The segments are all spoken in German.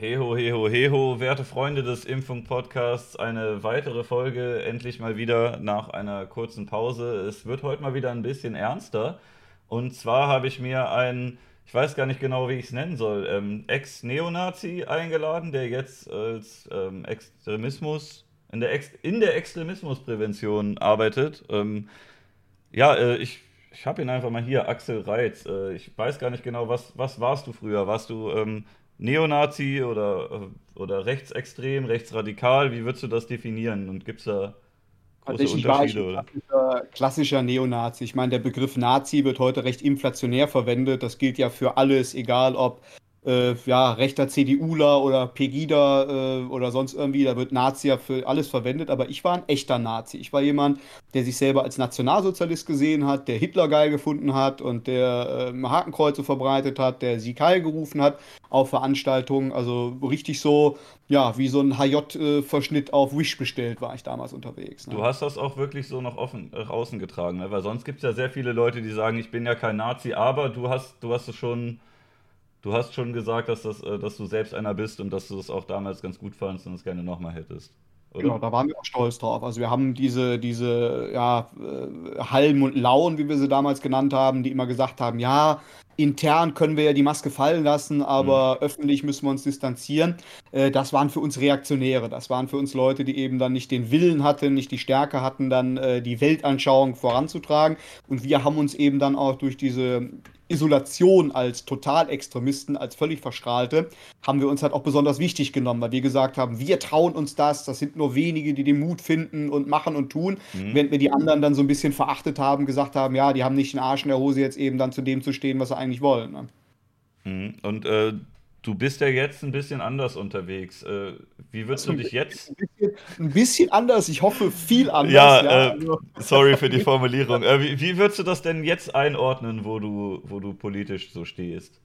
Heho, heho, heho, werte Freunde des Impfung-Podcasts, eine weitere Folge, endlich mal wieder nach einer kurzen Pause. Es wird heute mal wieder ein bisschen ernster. Und zwar habe ich mir einen, ich weiß gar nicht genau, wie ich es nennen soll, ähm, Ex-Neonazi eingeladen, der jetzt als ähm, Extremismus, in der, Ex in der Extremismusprävention arbeitet. Ähm, ja, äh, ich, ich habe ihn einfach mal hier, Axel Reitz. Äh, ich weiß gar nicht genau, was, was warst du früher? Warst du ähm, Neonazi oder, oder rechtsextrem, rechtsradikal? Wie würdest du das definieren? Und gibt es da große war ich Unterschiede? ein Oder? klassischer, klassischer Neonazi. Ich meine, der Begriff Nazi wird heute recht inflationär verwendet. Das gilt ja für alles, egal ob äh, ja, rechter CDUler oder Pegida äh, oder sonst irgendwie. Da wird Nazi ja für alles verwendet. Aber ich war ein echter Nazi. Ich war jemand, der sich selber als Nationalsozialist gesehen hat, der Hitler geil gefunden hat und der ähm, Hakenkreuze verbreitet hat, der Sieg Heil gerufen hat auf Veranstaltungen. Also richtig so, ja, wie so ein HJ-Verschnitt auf Wish bestellt war ich damals unterwegs. Du Ne? hast das auch wirklich so nach offen, nach außen getragen, ne? Weil sonst gibt es ja sehr viele Leute, die sagen, ich bin ja kein Nazi, aber du hast, du hast es schon, du hast schon gesagt, dass das, äh, dass du selbst einer bist und dass du es auch damals ganz gut fandst und es gerne nochmal hättest. Genau, Oder? da waren wir auch stolz drauf. Also wir haben diese, diese ja, äh, Hallen und Lauen, wie wir sie damals genannt haben, die immer gesagt haben, ja, intern können wir ja die Maske fallen lassen, aber öffentlich müssen wir uns distanzieren. Äh, das waren für uns Reaktionäre. Das waren für uns Leute, die eben dann nicht den Willen hatten, nicht die Stärke hatten, dann äh, die Weltanschauung voranzutragen. Und wir haben uns eben dann auch durch diese Isolation als Totalextremisten, als völlig Verstrahlte, haben wir uns halt auch besonders wichtig genommen, weil wir gesagt haben, wir trauen uns das, das sind nur wenige, die den Mut finden und machen und tun, Hm? während wir die anderen dann so ein bisschen verachtet haben, gesagt haben, ja, die haben nicht den Arsch in der Hose, jetzt eben dann zu dem zu stehen, was sie eigentlich wollen. Ne? Mhm. Und äh, du bist ja jetzt ein bisschen anders unterwegs. Äh, wie würdest Also du ein dich jetzt? bisschen, ein bisschen anders, ich hoffe viel anders, ja, Ja, äh, also sorry für die Formulierung. Äh, wie, wie würdest du das denn jetzt einordnen, wo du, wo du politisch so stehst?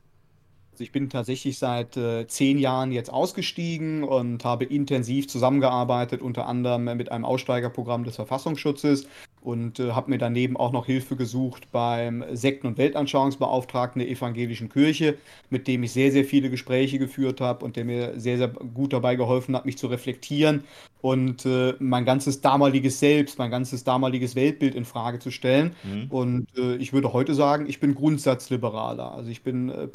Also ich bin tatsächlich seit äh, zehn Jahren jetzt ausgestiegen und habe intensiv zusammengearbeitet, unter anderem mit einem Aussteigerprogramm des Verfassungsschutzes und äh, habe mir daneben auch noch Hilfe gesucht beim Sekten- und Weltanschauungsbeauftragten der Evangelischen Kirche, mit dem ich sehr, sehr viele Gespräche geführt habe und der mir sehr, sehr gut dabei geholfen hat, mich zu reflektieren und äh, mein ganzes damaliges Selbst, mein ganzes damaliges Weltbild in Frage zu stellen. Hm? Und äh, ich würde heute sagen, ich bin Grundsatzliberaler. Also ich bin äh,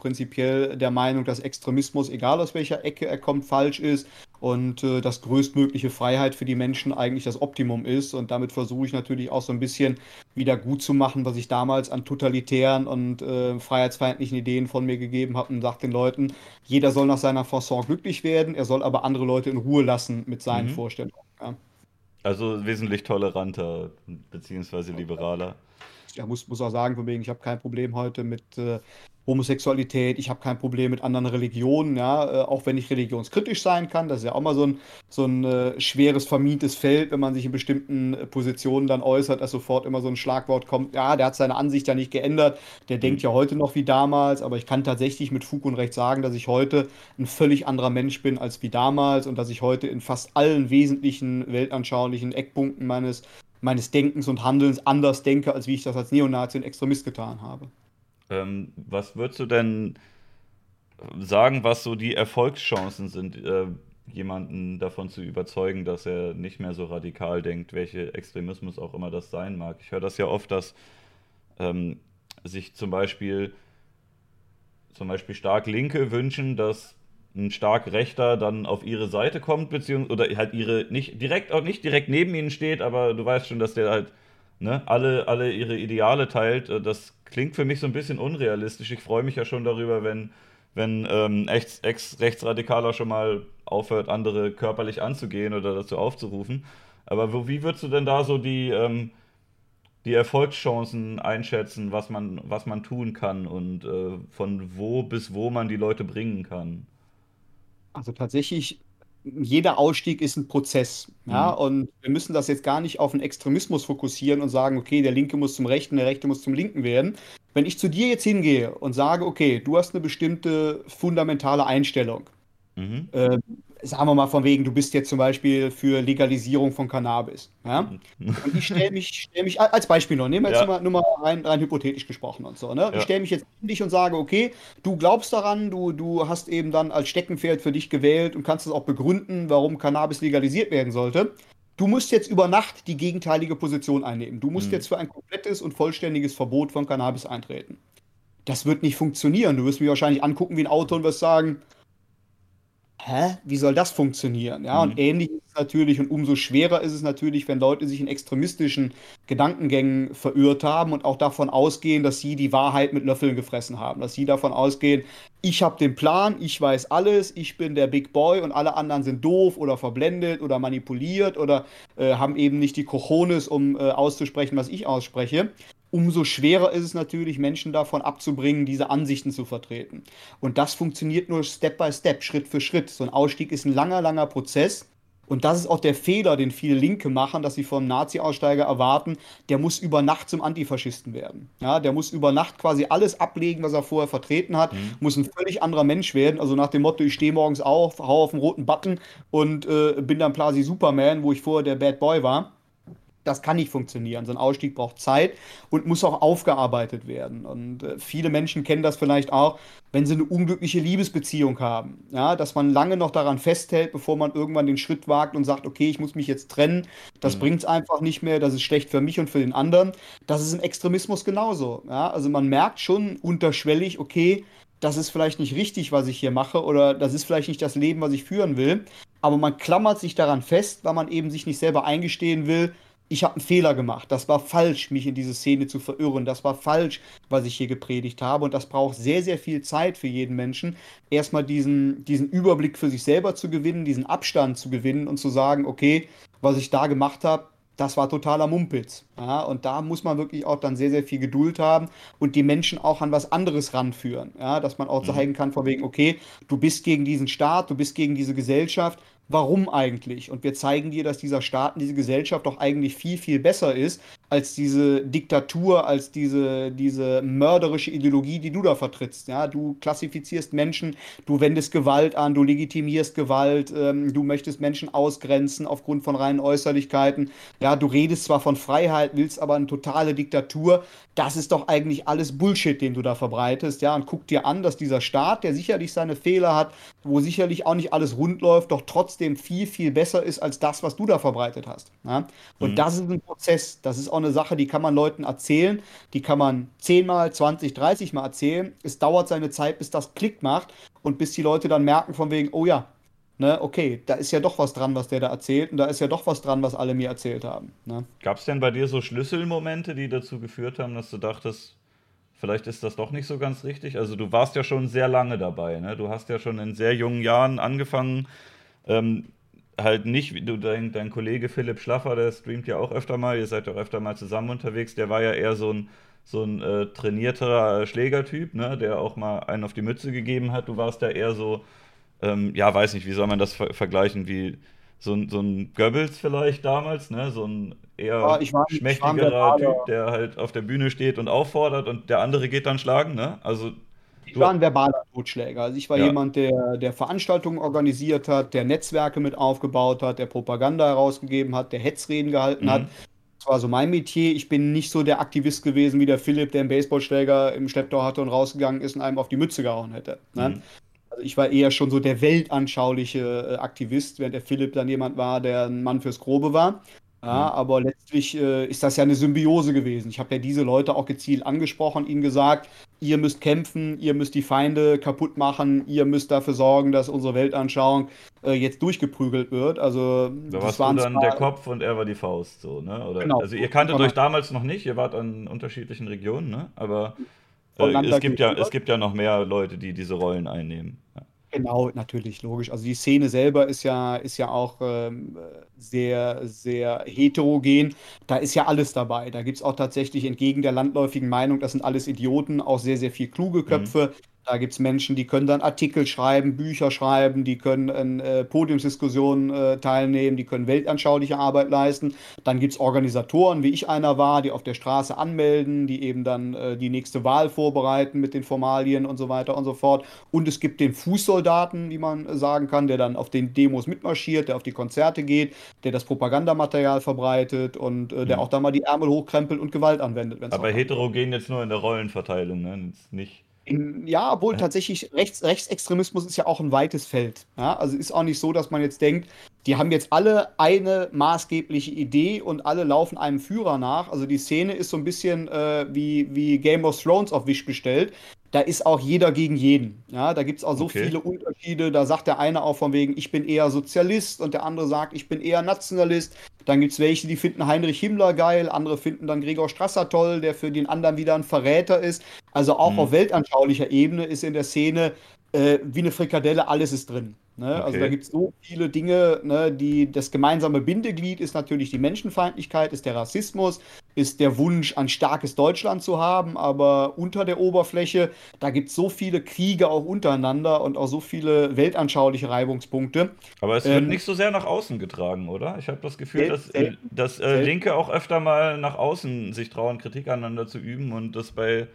der Meinung, dass Extremismus, egal aus welcher Ecke er kommt, falsch ist und äh, dass größtmögliche Freiheit für die Menschen eigentlich das Optimum ist. Und damit versuche ich natürlich auch so ein bisschen wieder gut zu machen, was ich damals an totalitären und äh, freiheitsfeindlichen Ideen von mir gegeben habe und sage den Leuten, jeder soll nach seiner Fasson glücklich werden, er soll aber andere Leute in Ruhe lassen mit seinen Mhm. Vorstellungen. Ja. Also wesentlich toleranter beziehungsweise liberaler. Ja, muss, muss auch sagen, von wegen, ich habe kein Problem heute mit äh, Homosexualität, ich habe kein Problem mit anderen Religionen, ja, äh, auch wenn ich religionskritisch sein kann. Das ist ja auch mal so ein, so ein äh, schweres, vermintes Feld, wenn man sich in bestimmten äh, Positionen dann äußert, dass sofort immer so ein Schlagwort kommt, ja, der hat seine Ansicht ja nicht geändert, der Hm. denkt ja heute noch wie damals, aber ich kann tatsächlich mit Fug und Recht sagen, dass ich heute ein völlig anderer Mensch bin als wie damals und dass ich heute in fast allen wesentlichen weltanschaulichen Eckpunkten meines meines Denkens und Handelns anders denke, als wie ich das als Neonazi und Extremist getan habe. Ähm, was würdest du denn sagen, was so die Erfolgschancen sind, äh, jemanden davon zu überzeugen, dass er nicht mehr so radikal denkt, welche Extremismus auch immer das sein mag? Ich höre das ja oft, dass ähm, sich zum Beispiel, zum Beispiel stark Linke wünschen, dass ein stark Rechter dann auf ihre Seite kommt, beziehungsweise oder halt ihre nicht direkt auch nicht direkt neben ihnen steht, aber du weißt schon, dass der halt ne, alle, alle ihre Ideale teilt. Äh, Das klingt für mich so ein bisschen unrealistisch. Ich freue mich ja schon darüber, wenn, wenn ähm, Ex, Ex Rechtsradikaler schon mal aufhört, andere körperlich anzugehen oder dazu aufzurufen. Aber wo, wie würdest du denn da so die, ähm, die Erfolgschancen einschätzen, was man, was man tun kann und äh, von wo bis wo man die Leute bringen kann? Also tatsächlich, jeder Ausstieg ist ein Prozess, ja, Mhm. und wir müssen das jetzt gar nicht auf den Extremismus fokussieren und sagen, okay, der Linke muss zum Rechten, der Rechte muss zum Linken werden. Wenn ich zu dir jetzt hingehe und sage, okay, du hast eine bestimmte fundamentale Einstellung, Mhm. äh, sagen wir mal von wegen, du bist jetzt zum Beispiel für Legalisierung von Cannabis. Ja? Und ich stelle mich, stell mich als Beispiel noch, nehmen wir jetzt ja. nur mal, nur mal rein, rein, hypothetisch gesprochen und so. Ne? Ja. Ich stelle mich jetzt in dich und sage, okay, du glaubst daran, du, du hast eben dann als Steckenpferd für dich gewählt und kannst es auch begründen, warum Cannabis legalisiert werden sollte. Du musst jetzt über Nacht die gegenteilige Position einnehmen. Du musst mhm. jetzt für ein komplettes und vollständiges Verbot von Cannabis eintreten. Das wird nicht funktionieren. Du wirst mich wahrscheinlich angucken wie ein Auto und wirst sagen, hä, wie soll das funktionieren? Ja, mhm. und ähnlich ist es natürlich und umso schwerer ist es natürlich, wenn Leute sich in extremistischen Gedankengängen verirrt haben und auch davon ausgehen, dass sie die Wahrheit mit Löffeln gefressen haben, dass sie davon ausgehen, ich habe den Plan, ich weiß alles, ich bin der Big Boy und alle anderen sind doof oder verblendet oder manipuliert oder äh, haben eben nicht die Cojones, um äh, auszusprechen, was ich ausspreche umso schwerer ist es natürlich, Menschen davon abzubringen, diese Ansichten zu vertreten. Und das funktioniert nur Step by Step, Schritt für Schritt. So ein Ausstieg ist ein langer, langer Prozess. Und das ist auch der Fehler, den viele Linke machen, dass sie vom Nazi-Aussteiger erwarten, der muss über Nacht zum Antifaschisten werden. Ja, der muss über Nacht quasi alles ablegen, was er vorher vertreten hat, mhm. muss ein völlig anderer Mensch werden. Also nach dem Motto, ich stehe morgens auf, hau auf den roten Button und äh, bin dann quasi Superman, wo ich vorher der Bad Boy war das kann nicht funktionieren. So ein Ausstieg braucht Zeit und muss auch aufgearbeitet werden. Und äh, viele Menschen kennen das vielleicht auch, wenn sie eine unglückliche Liebesbeziehung haben. Ja, dass man lange noch daran festhält, bevor man irgendwann den Schritt wagt und sagt, okay, ich muss mich jetzt trennen. Das mhm. bringt es einfach nicht mehr. Das ist schlecht für mich und für den anderen. Das ist im Extremismus genauso. Ja, also man merkt schon unterschwellig, okay, das ist vielleicht nicht richtig, was ich hier mache, oder das ist vielleicht nicht das Leben, was ich führen will. Aber man klammert sich daran fest, weil man eben sich nicht selber eingestehen will, ich habe einen Fehler gemacht. Das war falsch, mich in diese Szene zu verirren. Das war falsch, was ich hier gepredigt habe. Und das braucht sehr, sehr viel Zeit für jeden Menschen, erstmal diesen, diesen Überblick für sich selber zu gewinnen, diesen Abstand zu gewinnen und zu sagen, okay, was ich da gemacht habe, das war totaler Mumpitz. Ja, und da muss man wirklich auch dann sehr, sehr viel Geduld haben und die Menschen auch an was anderes ranführen. Ja, dass man auch mhm. zeigen kann, von wegen, okay, du bist gegen diesen Staat, du bist gegen diese Gesellschaft warum eigentlich? Und wir zeigen dir, dass dieser Staat und diese Gesellschaft doch eigentlich viel, viel besser ist als diese Diktatur, als diese, diese mörderische Ideologie, die du da vertrittst. Ja, du klassifizierst Menschen, du wendest Gewalt an, du legitimierst Gewalt, ähm, du möchtest Menschen ausgrenzen aufgrund von reinen Äußerlichkeiten. Ja, du redest zwar von Freiheit, willst aber eine totale Diktatur. Das ist doch eigentlich alles Bullshit, den du da verbreitest. Ja, und guck dir an, dass dieser Staat, der sicherlich seine Fehler hat, wo sicherlich auch nicht alles rund läuft, doch trotzdem viel, viel besser ist als das, was du da verbreitet hast. Ja? Und mhm. das ist ein Prozess, das ist auch eine Sache, die kann man Leuten erzählen, die kann man 10 mal, 20, 30 mal erzählen. Es dauert seine Zeit, bis das Klick macht und bis die Leute dann merken von wegen, oh ja, ne, okay, da ist ja doch was dran, was der da erzählt und da ist ja doch was dran, was alle mir erzählt haben. Ne? Gab es denn bei dir so Schlüsselmomente, die dazu geführt haben, dass du dachtest, vielleicht ist das doch nicht so ganz richtig? Also du warst ja schon sehr lange dabei, ne? Du hast ja schon in sehr jungen Jahren angefangen, ähm, halt nicht, wie du, dein, dein Kollege Philipp Schlaffer, der streamt ja auch öfter mal, ihr seid ja auch öfter mal zusammen unterwegs, der war ja eher so ein, so ein äh, trainierter Schlägertyp, ne, der auch mal einen auf die Mütze gegeben hat. Du warst ja eher so, ähm, ja, weiß nicht, wie soll man das ver vergleichen, wie so ein, so ein Goebbels vielleicht damals, ne, so ein eher ja, war, schmächtigerer Typ, der halt auf der Bühne steht und auffordert und der andere geht dann schlagen, ne, also ich war ein verbaler Totschläger. Also ich war ja. jemand, der, der Veranstaltungen organisiert hat, der Netzwerke mit aufgebaut hat, der Propaganda herausgegeben hat, der Hetzreden gehalten mhm. hat. Das war so mein Metier. Ich bin nicht so der Aktivist gewesen wie der Philipp, der einen Baseballschläger im Schlepptau hatte und rausgegangen ist und einem auf die Mütze gehauen hätte. Ne? Mhm. Also ich war eher schon so der weltanschauliche äh, Aktivist, während der Philipp dann jemand war, der ein Mann fürs Grobe war. Ja, aber letztlich äh, ist das ja eine Symbiose gewesen. Ich habe ja diese Leute auch gezielt angesprochen, ihnen gesagt, ihr müsst kämpfen, ihr müsst die Feinde kaputt machen, ihr müsst dafür sorgen, dass unsere Weltanschauung äh, jetzt durchgeprügelt wird. Also da warst du dann der Kopf und er war die Faust, so, ne? Oder, genau. Also ihr kanntet euch damals noch nicht, ihr wart an unterschiedlichen Regionen, ne? Aber äh, es, gibt ja, es gibt ja noch mehr Leute, die diese Rollen einnehmen. Ja. Genau, natürlich, logisch. Also die Szene selber ist ja, ist ja auch ähm, sehr, sehr heterogen. Da ist ja alles dabei. Da gibt es auch tatsächlich entgegen der landläufigen Meinung, das sind alles Idioten, auch sehr, sehr viel kluge mhm. Köpfe. Mhm. Da gibt es Menschen, die können dann Artikel schreiben, Bücher schreiben, die können an äh, Podiumsdiskussionen äh, teilnehmen, die können weltanschauliche Arbeit leisten. Dann gibt es Organisatoren, wie ich einer war, die auf der Straße anmelden, die eben dann äh, die nächste Wahl vorbereiten mit den Formalien und so weiter und so fort. Und es gibt den Fußsoldaten, wie man sagen kann, der dann auf den Demos mitmarschiert, der auf die Konzerte geht, der das Propagandamaterial verbreitet und äh, der mhm. auch da mal die Ärmel hochkrempelt und Gewalt anwendet. Aber heterogen jetzt nur in der Rollenverteilung, ne? Jetzt nicht ja, obwohl tatsächlich Rechts, Rechtsextremismus ist ja auch ein weites Feld. Ja? Also ist auch nicht so, dass man jetzt denkt, die haben jetzt alle eine maßgebliche Idee und alle laufen einem Führer nach. Also die Szene ist so ein bisschen äh, wie, wie Game of Thrones auf Wisch bestellt. Da ist auch jeder gegen jeden. Ja, da gibt es auch so okay. viele Unterschiede. Da sagt der eine auch von wegen, ich bin eher Sozialist und der andere sagt, ich bin eher Nationalist. Dann gibt es welche, die finden Heinrich Himmler geil, andere finden dann Gregor Strasser toll, der für den anderen wieder ein Verräter ist. Also auch mhm. auf weltanschaulicher Ebene ist in der Szene äh, wie eine Frikadelle, alles ist drin. Ne? Okay. Also da gibt es so viele Dinge, ne, die das gemeinsame Bindeglied ist natürlich die Menschenfeindlichkeit, ist der Rassismus, ist der Wunsch, ein starkes Deutschland zu haben, aber unter der Oberfläche, da gibt es so viele Kriege auch untereinander und auch so viele weltanschauliche Reibungspunkte. Aber es wird ähm, nicht so sehr nach außen getragen, oder? Ich habe das Gefühl, dass, äh, dass äh, Linke auch öfter mal nach außen sich trauen, Kritik aneinander zu üben und das bei,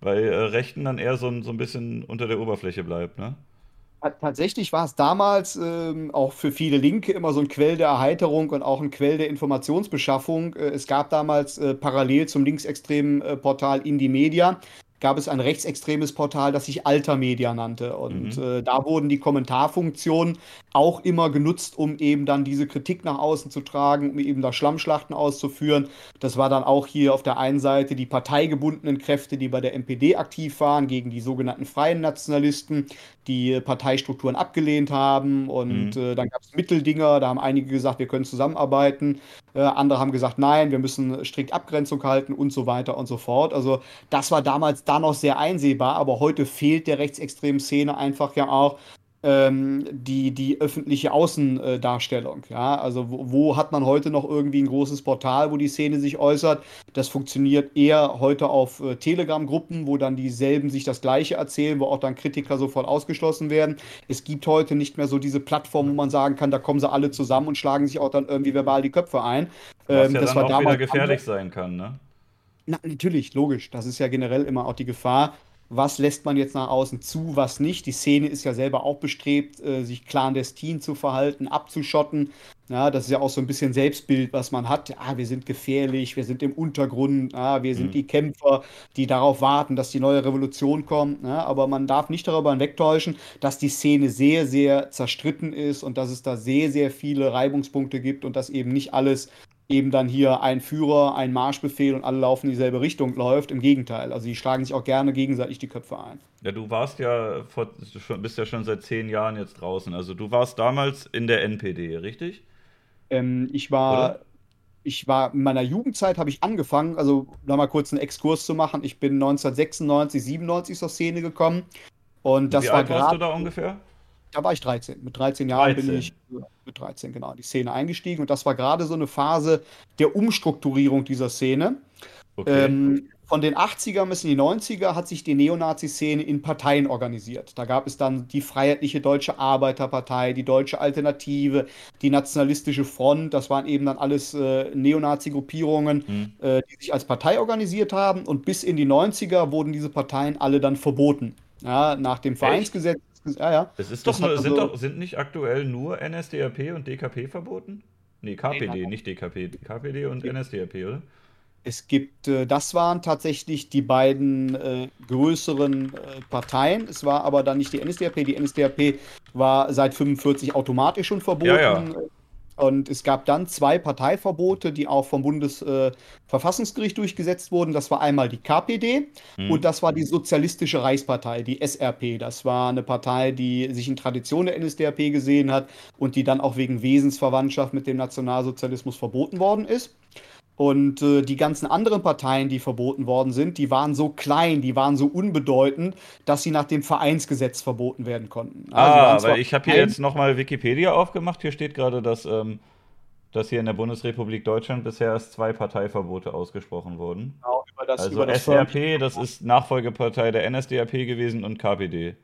bei äh, Rechten dann eher so, so ein bisschen unter der Oberfläche bleibt, ne? Tatsächlich war es damals ähm, auch für viele Linke immer so ein Quell der Erheiterung und auch ein Quell der Informationsbeschaffung. Äh, es gab damals äh, parallel zum linksextremen äh, Portal Indie Media gab es ein rechtsextremes Portal, das sich Alter Media nannte. Und mhm. äh, da wurden die Kommentarfunktionen auch immer genutzt, um eben dann diese Kritik nach außen zu tragen, um eben da Schlammschlachten auszuführen. Das war dann auch hier auf der einen Seite die parteigebundenen Kräfte, die bei der NPD aktiv waren, gegen die sogenannten freien Nationalisten, die Parteistrukturen abgelehnt haben. Und mhm. äh, dann gab es Mitteldinger, da haben einige gesagt, wir können zusammenarbeiten. Äh, andere haben gesagt, nein, wir müssen strikt Abgrenzung halten und so weiter und so fort. Also das war damals da noch sehr einsehbar, aber heute fehlt der rechtsextremen Szene einfach ja auch ähm, die, die öffentliche Außendarstellung. Ja? Also wo, wo, hat man heute noch irgendwie ein großes Portal, wo die Szene sich äußert? Das funktioniert eher heute auf äh, Telegram-Gruppen, wo dann dieselben sich das Gleiche erzählen, wo auch dann Kritiker sofort ausgeschlossen werden. Es gibt heute nicht mehr so diese Plattform, wo man sagen kann, da kommen sie alle zusammen und schlagen sich auch dann irgendwie verbal die Köpfe ein. Was ähm, ja das dann war auch wieder gefährlich sein kann, ne? Na, natürlich, logisch. Das ist ja generell immer auch die Gefahr was lässt man jetzt nach außen zu, was nicht. Die Szene ist ja selber auch bestrebt, äh, sich clandestin zu verhalten, abzuschotten. Ja, das ist ja auch so ein bisschen Selbstbild, was man hat. Ah, wir sind gefährlich, wir sind im Untergrund, ah, wir sind mhm. die Kämpfer, die darauf warten, dass die neue Revolution kommt. Ja, aber man darf nicht darüber hinwegtäuschen, dass die Szene sehr, sehr zerstritten ist und dass es da sehr, sehr viele Reibungspunkte gibt und dass eben nicht alles eben dann hier ein Führer, ein Marschbefehl und alle laufen in dieselbe Richtung läuft. Im Gegenteil. Also die schlagen sich auch gerne gegenseitig die Köpfe ein. Ja, du warst ja vor, bist ja schon seit zehn Jahren jetzt draußen. Also du warst damals in der NPD, richtig? Ähm, ich war. Oder? Ich war in meiner Jugendzeit habe ich angefangen, also nochmal kurz einen Exkurs zu machen. Ich bin 1996, 97 zur Szene gekommen. Und das Wie war alt warst du da ungefähr? Da war ich 13. Mit 13 Jahren 13. bin ich mit 13 genau in die Szene eingestiegen und das war gerade so eine Phase der Umstrukturierung dieser Szene. Okay. Ähm, von den 80er bis in die 90er hat sich die Neonazi-Szene in Parteien organisiert. Da gab es dann die Freiheitliche Deutsche Arbeiterpartei, die Deutsche Alternative, die Nationalistische Front. Das waren eben dann alles äh, Neonazi-Gruppierungen, mhm. äh, die sich als Partei organisiert haben. Und bis in die 90er wurden diese Parteien alle dann verboten. Ja, nach dem Vereinsgesetz ja, ja. Es ist doch nur, sind, also, doch, sind nicht aktuell nur NSDAP und DKP verboten? Nee, KPD, nee, nicht DKP. KPD und. NSDAP, oder? Es gibt, äh, das waren tatsächlich die beiden äh, größeren äh, Parteien. Es war aber dann nicht die NSDAP. Die NSDAP war seit 45 automatisch schon verboten. Ja, ja. Und es gab dann zwei Parteiverbote, die auch vom Bundesverfassungsgericht äh, durchgesetzt wurden. Das war einmal die KPD mhm. und das war die Sozialistische Reichspartei, die SRP. Das war eine Partei, die sich in Tradition der NSDAP gesehen hat und die dann auch wegen Wesensverwandtschaft mit dem Nationalsozialismus verboten worden ist. Und äh, die ganzen anderen Parteien, die verboten worden sind, die waren so klein, die waren so unbedeutend, dass sie nach dem Vereinsgesetz verboten werden konnten. Also ah, weil ich habe hier jetzt nochmal Wikipedia aufgemacht. Hier steht gerade, dass ähm, dass hier in der Bundesrepublik Deutschland bisher erst zwei Parteiverbote ausgesprochen wurden. Genau, über das, also über das SRP, das ist Nachfolgepartei der NSDAP gewesen und KPD.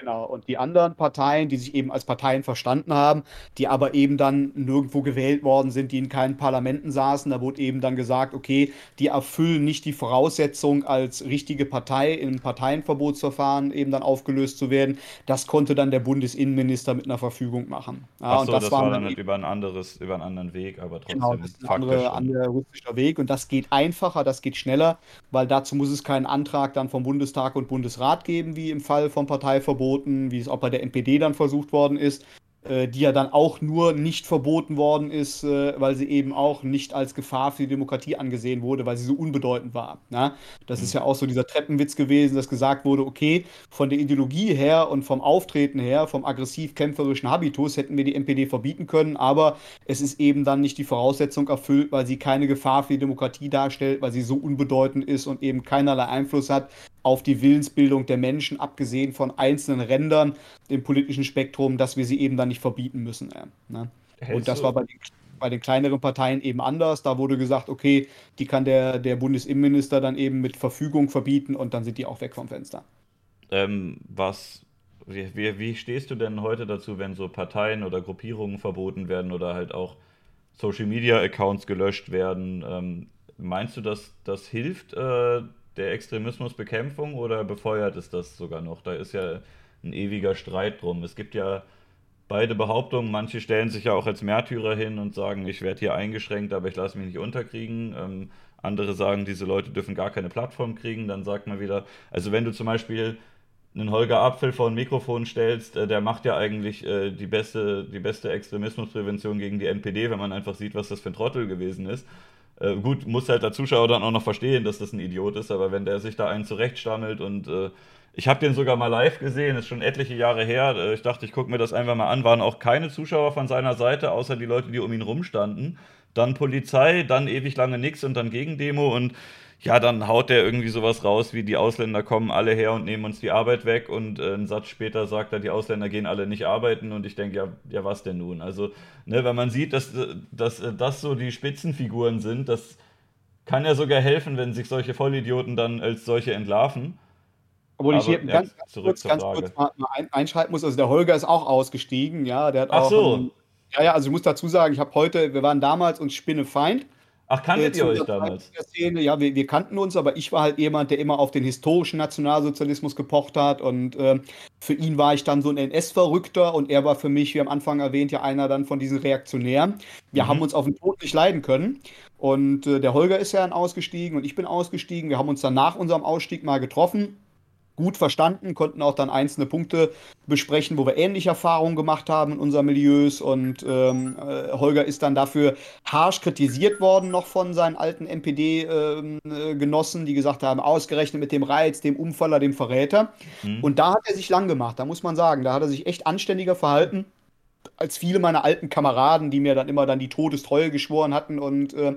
Genau, und die anderen Parteien, die sich eben als Parteien verstanden haben, die aber eben dann nirgendwo gewählt worden sind, die in keinen Parlamenten saßen, da wurde eben dann gesagt, okay, die erfüllen nicht die Voraussetzung, als richtige Partei in Parteienverbotsverfahren eben dann aufgelöst zu werden. Das konnte dann der Bundesinnenminister mit einer Verfügung machen. Ja, Ach so, das, das war dann, dann über ein anderes, über einen anderen Weg, aber trotzdem genau, das ist ein anderer andere juristischer Weg und das geht einfacher, das geht schneller, weil dazu muss es keinen Antrag dann vom Bundestag und Bundesrat geben, wie im Fall vom Parteiverbot verboten, wie es auch bei der NPD dann versucht worden ist, äh, die ja dann auch nur nicht verboten worden ist, äh, weil sie eben auch nicht als Gefahr für die Demokratie angesehen wurde, weil sie so unbedeutend war. Na? Das mhm. ist ja auch so dieser Treppenwitz gewesen, dass gesagt wurde, okay, von der Ideologie her und vom Auftreten her, vom aggressiv-kämpferischen Habitus hätten wir die NPD verbieten können, aber es ist eben dann nicht die Voraussetzung erfüllt, weil sie keine Gefahr für die Demokratie darstellt, weil sie so unbedeutend ist und eben keinerlei Einfluss hat auf die Willensbildung der Menschen, abgesehen von einzelnen Rändern im politischen Spektrum, dass wir sie eben dann nicht verbieten müssen. Äh, ne? Und das war bei den, bei den, kleineren Parteien eben anders. Da wurde gesagt, okay, die kann der, der Bundesinnenminister dann eben mit Verfügung verbieten und dann sind die auch weg vom Fenster. Ähm, was, wie, wie, wie stehst du denn heute dazu, wenn so Parteien oder Gruppierungen verboten werden oder halt auch Social Media Accounts gelöscht werden? Ähm, meinst du, dass das hilft? Äh, der Extremismusbekämpfung oder befeuert es das sogar noch? Da ist ja ein ewiger Streit drum. Es gibt ja beide Behauptungen. Manche stellen sich ja auch als Märtyrer hin und sagen, ich werde hier eingeschränkt, aber ich lasse mich nicht unterkriegen. Ähm, andere sagen, diese Leute dürfen gar keine Plattform kriegen. Dann sagt man wieder, also wenn du zum Beispiel einen Holger Apfel vor ein Mikrofon stellst, äh, der macht ja eigentlich äh, die, beste, die beste Extremismusprävention gegen die NPD, wenn man einfach sieht, was das für ein Trottel gewesen ist. Äh, gut, muss halt der Zuschauer dann auch noch verstehen, dass das ein Idiot ist, aber wenn der sich da einen zurechtstammelt und äh, ich habe den sogar mal live gesehen, ist schon etliche Jahre her. Äh, ich dachte, ich gucke mir das einfach mal an. Waren auch keine Zuschauer von seiner Seite, außer die Leute, die um ihn rumstanden. Dann Polizei, dann ewig lange nix und dann Gegendemo und ja, dann haut der irgendwie sowas raus, wie die Ausländer kommen alle her und nehmen uns die Arbeit weg und äh, einen Satz später sagt er, die Ausländer gehen alle nicht arbeiten und ich denke, ja, ja, was denn nun? Also, ne, wenn man sieht, dass, dass äh, das so die Spitzenfiguren sind, das kann ja sogar helfen, wenn sich solche Vollidioten dann als solche entlarven. Obwohl ich hier ganz, ganz, kurz, ganz kurz mal, mal einschalten muss, also der Holger ist auch ausgestiegen, ja, der hat auch. Ach so. Ein, ja, ja, also ich muss dazu sagen, ich habe heute, wir waren damals uns Spinnefeind. Ach, kanntet äh, ihr euch damals? Szene, ja, wir, wir, kannten uns, aber ich war halt jemand, der immer auf den historischen Nationalsozialismus gepocht hat. Und äh, für ihn war ich dann so ein NS-Verrückter und er war für mich, wie am Anfang erwähnt, ja einer dann von diesen Reaktionären. Wir mhm. haben uns auf den Tod nicht leiden können. Und äh, der Holger ist ja dann ausgestiegen und ich bin ausgestiegen. Wir haben uns dann nach unserem Ausstieg mal getroffen gut verstanden, konnten auch dann einzelne Punkte besprechen, wo wir ähnliche Erfahrungen gemacht haben in unseren Milieus. Und ähm, äh, Holger ist dann dafür harsch kritisiert worden, noch von seinen alten NPD-Genossen, ähm, äh, die gesagt haben, ausgerechnet mit dem Reiz, dem Umfaller, dem Verräter. Mhm. Und da hat er sich lang gemacht, da muss man sagen. Da hat er sich echt anständiger verhalten als viele meiner alten Kameraden, die mir dann immer dann die Todestreue geschworen hatten und äh,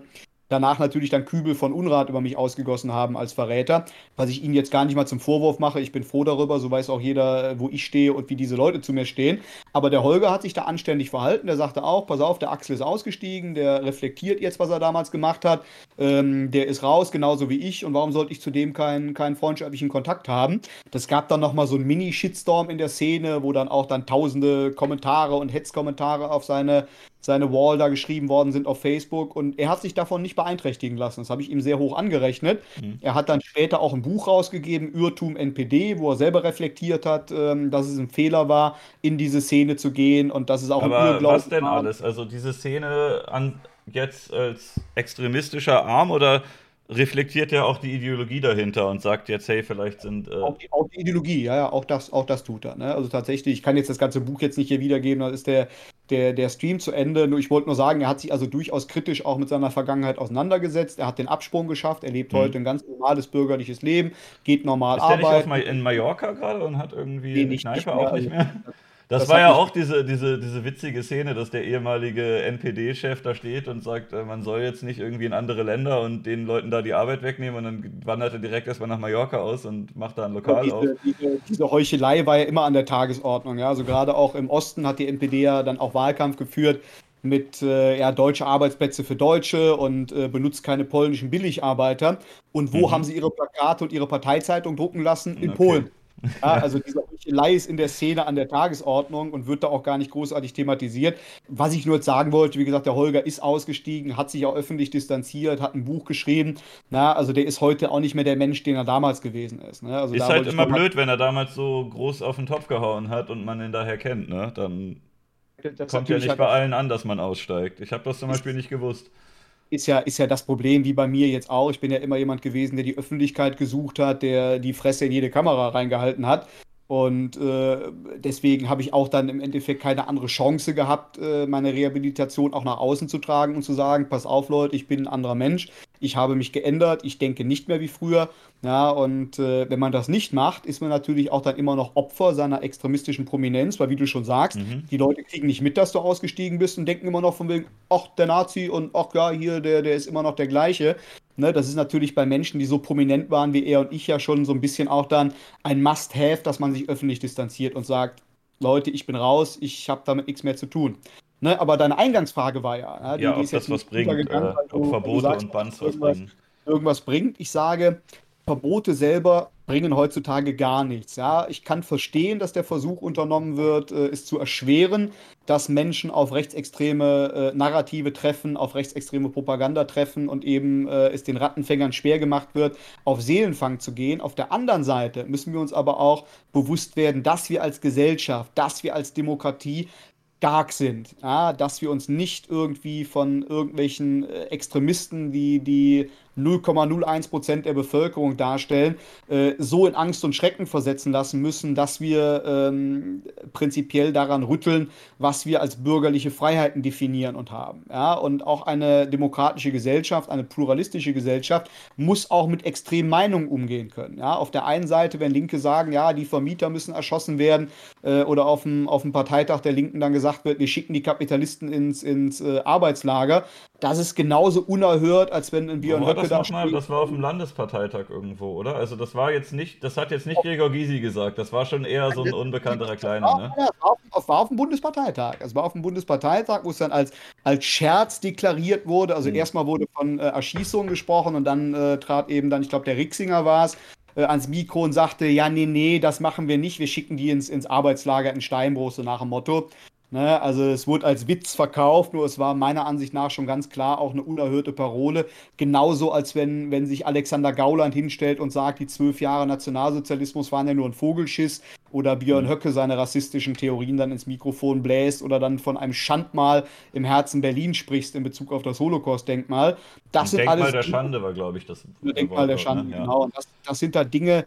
danach natürlich dann Kübel von Unrat über mich ausgegossen haben als Verräter, was ich ihnen jetzt gar nicht mal zum Vorwurf mache. Ich bin froh darüber, so weiß auch jeder, wo ich stehe und wie diese Leute zu mir stehen. Aber der Holger hat sich da anständig verhalten. Der sagte auch, pass auf, der Axel ist ausgestiegen, der reflektiert jetzt, was er damals gemacht hat. Ähm, der ist raus, genauso wie ich. Und warum sollte ich zudem keinen, keinen freundschaftlichen Kontakt haben? Das gab dann nochmal so einen Mini-Shitstorm in der Szene, wo dann auch dann tausende Kommentare und Hetzkommentare auf seine seine Wall da geschrieben worden sind auf Facebook und er hat sich davon nicht beeinträchtigen lassen. Das habe ich ihm sehr hoch angerechnet. Mhm. Er hat dann später auch ein Buch rausgegeben, Irrtum NPD, wo er selber reflektiert hat, ähm, dass es ein Fehler war, in diese Szene zu gehen und dass es auch Aber ein Irrglauben was denn war. alles? Also diese Szene an jetzt als extremistischer Arm oder reflektiert ja auch die Ideologie dahinter und sagt jetzt, hey, vielleicht sind. Äh auch, die, auch, die, Ideologie, ja, ja, auch das, auch das tut er. Ne? Also tatsächlich, ich kann jetzt das ganze Buch jetzt nicht hier wiedergeben, da ist der, der, der Stream zu Ende. Nur ich wollte nur sagen, er hat sich also durchaus kritisch auch mit seiner Vergangenheit auseinandergesetzt. Er hat den Absprung geschafft, er lebt mhm. heute ein ganz normales bürgerliches Leben, geht normal ist arbeiten. Der nicht auf, in Mallorca gerade und hat irgendwie nee, nicht, Kneipe nicht mehr, auch nicht mehr? Also, das, das war ja auch diese, diese, diese witzige Szene, dass der ehemalige NPD-Chef da steht und sagt, äh, man soll jetzt nicht irgendwie in andere Länder und den Leuten da die Arbeit wegnehmen und dann wandert er direkt erstmal nach Mallorca aus und macht da ein Lokal diese, auf. Diese, diese, Heuchelei war ja immer an der Tagesordnung. Ja? Also gerade auch im Osten hat die NPD ja dann auch Wahlkampf geführt mit äh, ja, deutsche Arbeitsplätze für Deutsche und äh, benutzt keine polnischen Billigarbeiter. Und wo mhm. haben sie ihre Plakate und ihre Parteizeitung drucken lassen? In okay. Polen. Ja, also diese Heuchelei ist in der Szene an der Tagesordnung und wird da auch gar nicht großartig thematisiert. Was ich nur jetzt sagen wollte, wie gesagt, der Holger ist ausgestiegen, hat sich auch öffentlich distanziert, hat ein Buch geschrieben. Na, also der ist heute auch nicht mehr der Mensch, den er damals gewesen ist. Ne? Also ist halt immer blöd, wenn er damals so groß auf den Topf gehauen hat und man ihn daher kennt. Ne? Dann das kommt ja nicht bei allen an, dass man aussteigt. Ich habe das zum Beispiel nicht gewusst ist ja, ist ja das Problem wie bei mir jetzt auch. Ich bin ja immer jemand gewesen, der die Öffentlichkeit gesucht hat, der die Fresse in jede Kamera reingehalten hat. Und äh, deswegen habe ich auch dann im Endeffekt keine andere Chance gehabt, äh, meine Rehabilitation auch nach außen zu tragen und zu sagen, pass auf Leute, ich bin ein anderer Mensch, ich habe mich geändert, ich denke nicht mehr wie früher. Ja, und äh, wenn man das nicht macht, ist man natürlich auch dann immer noch Opfer seiner extremistischen Prominenz, weil wie du schon sagst, mhm. die Leute kriegen nicht mit, dass du ausgestiegen bist und denken immer noch von wegen, ach, der Nazi und ach ja, hier, der, der ist immer noch der gleiche. Ne, das ist natürlich bei Menschen, die so prominent waren wie er und ich ja schon so ein bisschen auch dann ein Must-Have, dass man sich öffentlich distanziert und sagt, Leute, ich bin raus, ich habe damit nichts mehr zu tun. Ne, aber deine Eingangsfrage war ja, ja, die, ja ob das was bringt, äh, ob Verbote sagst, und Bans was bringen. Irgendwas bringt. Ich sage, Verbote selber bringen heutzutage gar nichts. Ja, ich kann verstehen, dass der Versuch unternommen wird, äh, es zu erschweren, dass Menschen auf rechtsextreme äh, Narrative treffen, auf rechtsextreme Propaganda treffen und eben äh, es den Rattenfängern schwer gemacht wird, auf Seelenfang zu gehen. Auf der anderen Seite müssen wir uns aber auch bewusst werden, dass wir als Gesellschaft, dass wir als Demokratie stark sind, ja, dass wir uns nicht irgendwie von irgendwelchen äh, Extremisten, die die 0,01 Prozent der Bevölkerung darstellen, äh, so in Angst und Schrecken versetzen lassen müssen, dass wir ähm, prinzipiell daran rütteln, was wir als bürgerliche Freiheiten definieren und haben. Ja? Und auch eine demokratische Gesellschaft, eine pluralistische Gesellschaft muss auch mit extremen Meinungen umgehen können. Ja? Auf der einen Seite, wenn Linke sagen, ja, die Vermieter müssen erschossen werden, äh, oder auf dem, auf dem Parteitag der Linken dann gesagt wird, wir schicken die Kapitalisten ins, ins äh, Arbeitslager, das ist genauso unerhört, als wenn ein Björn Höcke das da mal, Das war auf dem Landesparteitag irgendwo, oder? Also das war jetzt nicht, das hat jetzt nicht Gregor Gysi gesagt, das war schon eher so ein unbekannterer Kleiner, ne? Ja, war auf, war auf dem Bundesparteitag. Es war auf dem Bundesparteitag, wo es dann als, als Scherz deklariert wurde. Also mhm. erstmal wurde von äh, Erschießung gesprochen und dann äh, trat eben dann, ich glaube, der Rixinger war es, äh, ans Mikro und sagte, ja, nee, nee, das machen wir nicht, wir schicken die ins, ins Arbeitslager in Steinbruch, so nach dem Motto. Ne, also es wurde als Witz verkauft, nur es war meiner Ansicht nach schon ganz klar auch eine unerhörte Parole. Genauso als wenn, wenn sich Alexander Gauland hinstellt und sagt, die zwölf Jahre Nationalsozialismus waren ja nur ein Vogelschiss oder Björn mhm. Höcke seine rassistischen Theorien dann ins Mikrofon bläst oder dann von einem Schandmal im Herzen Berlin sprichst in Bezug auf das Holocaust-Denkmal. Das sind Denkmal alles der Schande war, glaube ich, das. Denkmal der Schande, ne? genau. Und das, das sind da Dinge,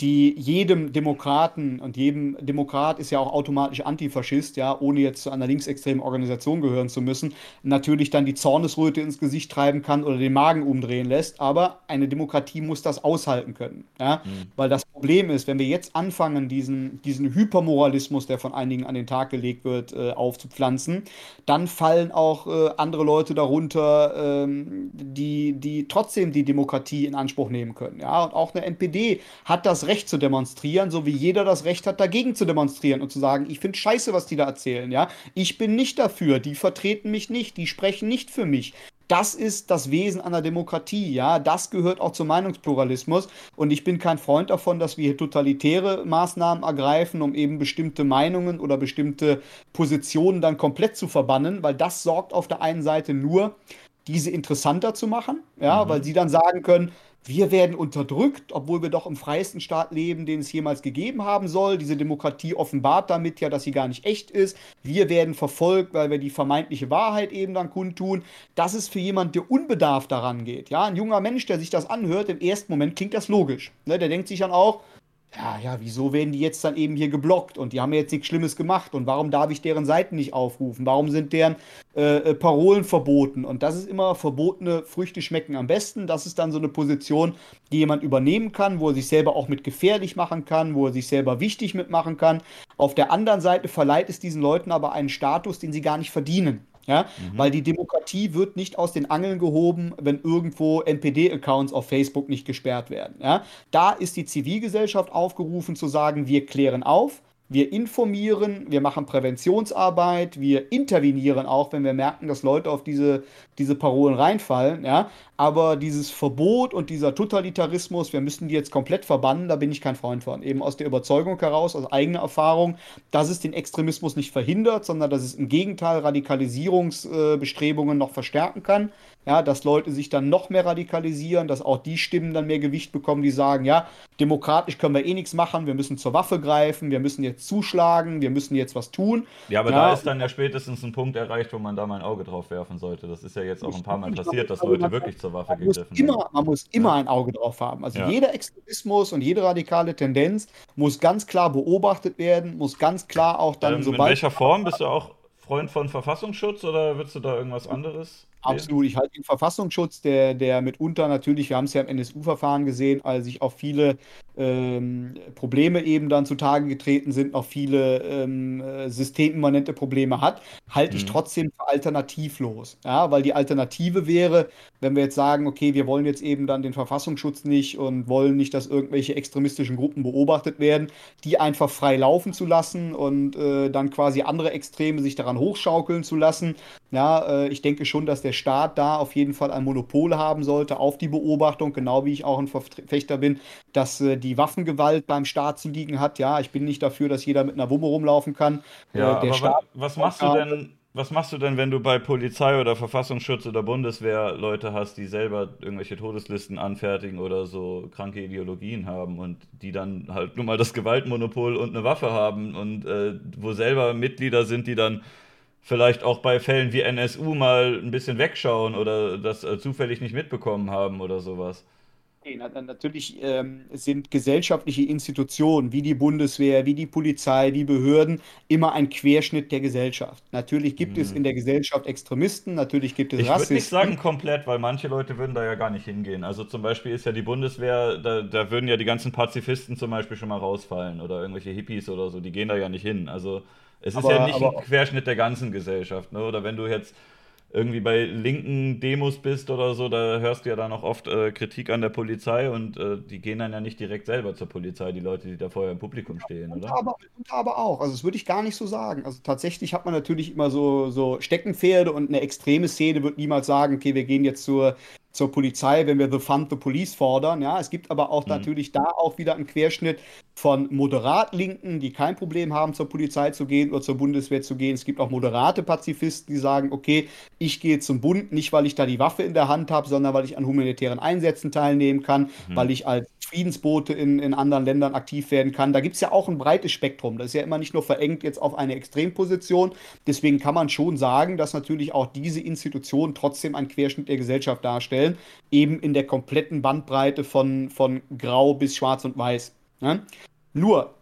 die jedem Demokraten und jedem Demokrat ist ja auch automatisch Antifaschist, ja, ohne jetzt zu einer linksextremen Organisation gehören zu müssen, natürlich dann die Zornesröte ins Gesicht treiben kann oder den Magen umdrehen lässt. Aber eine Demokratie muss das aushalten können, ja, mhm. weil das Problem ist, wenn wir jetzt anfangen, diesen, diesen Hypermoralismus, der von einigen an den Tag gelegt wird, äh, aufzupflanzen, dann fallen auch äh, andere Leute darunter, ähm, die, die trotzdem die Demokratie in Anspruch nehmen können, ja, und auch eine NPD hat das Recht zu demonstrieren, so wie jeder das Recht hat, dagegen zu demonstrieren und zu sagen, ich finde scheiße, was die da erzählen, ja. Ich bin nicht dafür, die vertreten mich nicht, die sprechen nicht für mich. Das ist das Wesen einer Demokratie, ja. Das gehört auch zum Meinungspluralismus. Und ich bin kein Freund davon, dass wir hier totalitäre Maßnahmen ergreifen, um eben bestimmte Meinungen oder bestimmte Positionen dann komplett zu verbannen, weil das sorgt auf der einen Seite nur, diese interessanter zu machen, ja, mhm. weil sie dann sagen können, wir werden unterdrückt, obwohl wir doch im freiesten Staat leben, den es jemals gegeben haben soll. Diese Demokratie offenbart damit ja, dass sie gar nicht echt ist. Wir werden verfolgt, weil wir die vermeintliche Wahrheit eben dann kundtun. Das ist für jemand, der unbedarft daran geht. Ja, ein junger Mensch, der sich das anhört, im ersten Moment klingt das logisch. Ne, der denkt sich dann auch, ja, ja, wieso werden die jetzt dann eben hier geblockt und die haben jetzt nichts Schlimmes gemacht und warum darf ich deren Seiten nicht aufrufen? Warum sind deren äh, äh, Parolen verboten? Und das ist immer verbotene Früchte schmecken am besten. Das ist dann so eine Position, die jemand übernehmen kann, wo er sich selber auch mit gefährlich machen kann, wo er sich selber wichtig mitmachen kann. Auf der anderen Seite verleiht es diesen Leuten aber einen Status, den sie gar nicht verdienen. Ja, mhm. weil die Demokratie wird nicht aus den Angeln gehoben, wenn irgendwo NPD-Accounts auf Facebook nicht gesperrt werden. Ja, da ist die Zivilgesellschaft aufgerufen zu sagen, wir klären auf, wir informieren, wir machen Präventionsarbeit, wir intervenieren auch, wenn wir merken, dass Leute auf diese, diese Parolen reinfallen, ja. Aber dieses Verbot und dieser Totalitarismus, wir müssen die jetzt komplett verbannen, da bin ich kein Freund von. Eben aus der Überzeugung heraus, aus eigener Erfahrung, dass es den Extremismus nicht verhindert, sondern dass es im Gegenteil Radikalisierungsbestrebungen noch verstärken kann ja, dass Leute sich dann noch mehr radikalisieren, dass auch die Stimmen dann mehr Gewicht bekommen, die sagen, ja, demokratisch können wir eh nichts machen, wir müssen zur Waffe greifen, wir müssen jetzt zuschlagen, wir müssen jetzt was tun. Ja, aber ja, da ist dann ja spätestens ein Punkt erreicht, wo man da mal ein Auge drauf werfen sollte. Das ist ja jetzt auch ein paar Mal passiert, dass Leute wirklich zur Waffe gegriffen haben. Man muss immer ein Auge drauf haben. Also ja. jeder Extremismus und jede radikale Tendenz muss ganz klar beobachtet werden, muss ganz klar auch dann ähm, so. In welcher Form bist du auch Freund von Verfassungsschutz oder würdest du da irgendwas anderes? Absolut. Ich halte den Verfassungsschutz, der, der mitunter natürlich, wir haben es ja im NSU-Verfahren gesehen, als sich auch viele ähm, Probleme eben dann zutage getreten sind, noch viele ähm, systemimmanente Probleme hat, halte mhm. ich trotzdem für alternativlos. Ja, weil die Alternative wäre, wenn wir jetzt sagen, okay, wir wollen jetzt eben dann den Verfassungsschutz nicht und wollen nicht, dass irgendwelche extremistischen Gruppen beobachtet werden, die einfach frei laufen zu lassen und äh, dann quasi andere Extreme sich daran hochschaukeln zu lassen. Ja, äh, ich denke schon, dass der Staat da auf jeden Fall ein Monopol haben sollte auf die Beobachtung, genau wie ich auch ein Verfechter bin, dass äh, die Waffengewalt beim Staat zu liegen hat. Ja, ich bin nicht dafür, dass jeder mit einer Wumme rumlaufen kann. Ja, äh, aber was machst du denn? Was machst du denn, wenn du bei Polizei oder Verfassungsschutz oder Bundeswehr Leute hast, die selber irgendwelche Todeslisten anfertigen oder so kranke Ideologien haben und die dann halt nur mal das Gewaltmonopol und eine Waffe haben und äh, wo selber Mitglieder sind, die dann vielleicht auch bei Fällen wie NSU mal ein bisschen wegschauen oder das äh, zufällig nicht mitbekommen haben oder sowas? Natürlich ähm, sind gesellschaftliche Institutionen wie die Bundeswehr, wie die Polizei, die Behörden immer ein Querschnitt der Gesellschaft. Natürlich gibt hm. es mhm. in der Gesellschaft Extremisten, natürlich gibt es ich Rassisten. Ich würde nicht sagen komplett, weil manche Leute würden da ja gar nicht hingehen. Also zum Beispiel ist ja die Bundeswehr, da, da würden ja die ganzen Pazifisten zum Beispiel schon mal rausfallen oder irgendwelche Hippies oder so, die gehen da ja nicht hin. Also es ist aber, ja nicht ein Querschnitt der ganzen Gesellschaft. Ne? Oder wenn du jetzt irgendwie bei linken Demos bist oder so, da hörst du ja dann auch oft äh, Kritik an der Polizei und äh, die gehen dann ja nicht direkt selber zur Polizei, die Leute, die da vorher im Publikum stehen, oder? Aber, aber auch, also das würde ich gar nicht so sagen. Also tatsächlich hat man natürlich immer so, so Steckenpferde und eine extreme Szene wird niemals sagen, okay, wir gehen jetzt zur zur Polizei, wenn wir The Fund the Police fordern. Ja, es gibt aber auch mhm. natürlich da auch wieder einen Querschnitt von moderat Linken, die kein Problem haben, zur Polizei zu gehen oder zur Bundeswehr zu gehen. Es gibt auch moderate Pazifisten, die sagen, okay, ich gehe zum Bund, nicht weil ich da die Waffe in der Hand habe, sondern weil ich an humanitären Einsätzen teilnehmen kann, mhm. weil ich als Friedensboote in, in anderen Ländern aktiv werden kann. Da gibt es ja auch ein breites Spektrum. Das ist ja immer nicht nur verengt jetzt auf eine Extremposition. Deswegen kann man schon sagen, dass natürlich auch diese Institutionen trotzdem einen Querschnitt der Gesellschaft darstellen, eben in der kompletten Bandbreite von, von Grau bis Schwarz und Weiß. Ne? Nur,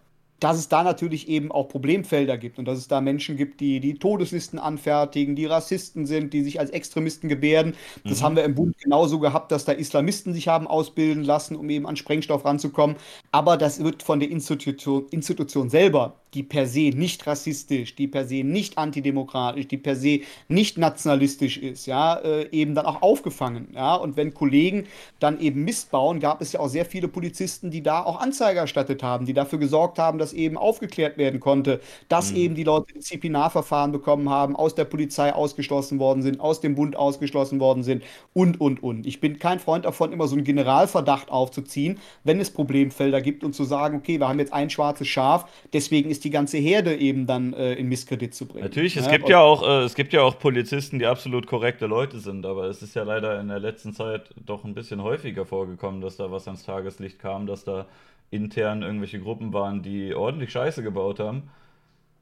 dass es da natürlich eben auch Problemfelder gibt und dass es da Menschen gibt, die die Todeslisten anfertigen, die Rassisten sind, die sich als Extremisten gebärden. Das mhm. haben wir im Bund genauso gehabt, dass da Islamisten sich haben ausbilden lassen, um eben an Sprengstoff ranzukommen. Aber das wird von der Institution, Institution selber die per se nicht rassistisch, die per se nicht antidemokratisch, die per se nicht nationalistisch ist, ja, äh, eben dann auch aufgefangen, ja. Und wenn Kollegen dann eben Mist bauen, gab es ja auch sehr viele Polizisten, die da auch Anzeige erstattet haben, die dafür gesorgt haben, dass eben aufgeklärt werden konnte, dass mhm. eben die Leute Disziplinarverfahren bekommen haben, aus der Polizei ausgeschlossen worden sind, aus dem Bund ausgeschlossen worden sind und, und, und. Ich bin kein Freund davon, immer so einen Generalverdacht aufzuziehen, wenn es Problemfelder gibt und zu sagen, okay, wir haben jetzt ein schwarzes Schaf, deswegen ist die ganze Herde eben dann äh, in Misskredit zu bringen. Natürlich, es ja, gibt ja auch, äh, es gibt ja auch Polizisten, die absolut korrekte Leute sind, aber es ist ja leider in der letzten Zeit doch ein bisschen häufiger vorgekommen, dass da was ans Tageslicht kam, dass da intern irgendwelche Gruppen waren, die ordentlich Scheiße gebaut haben.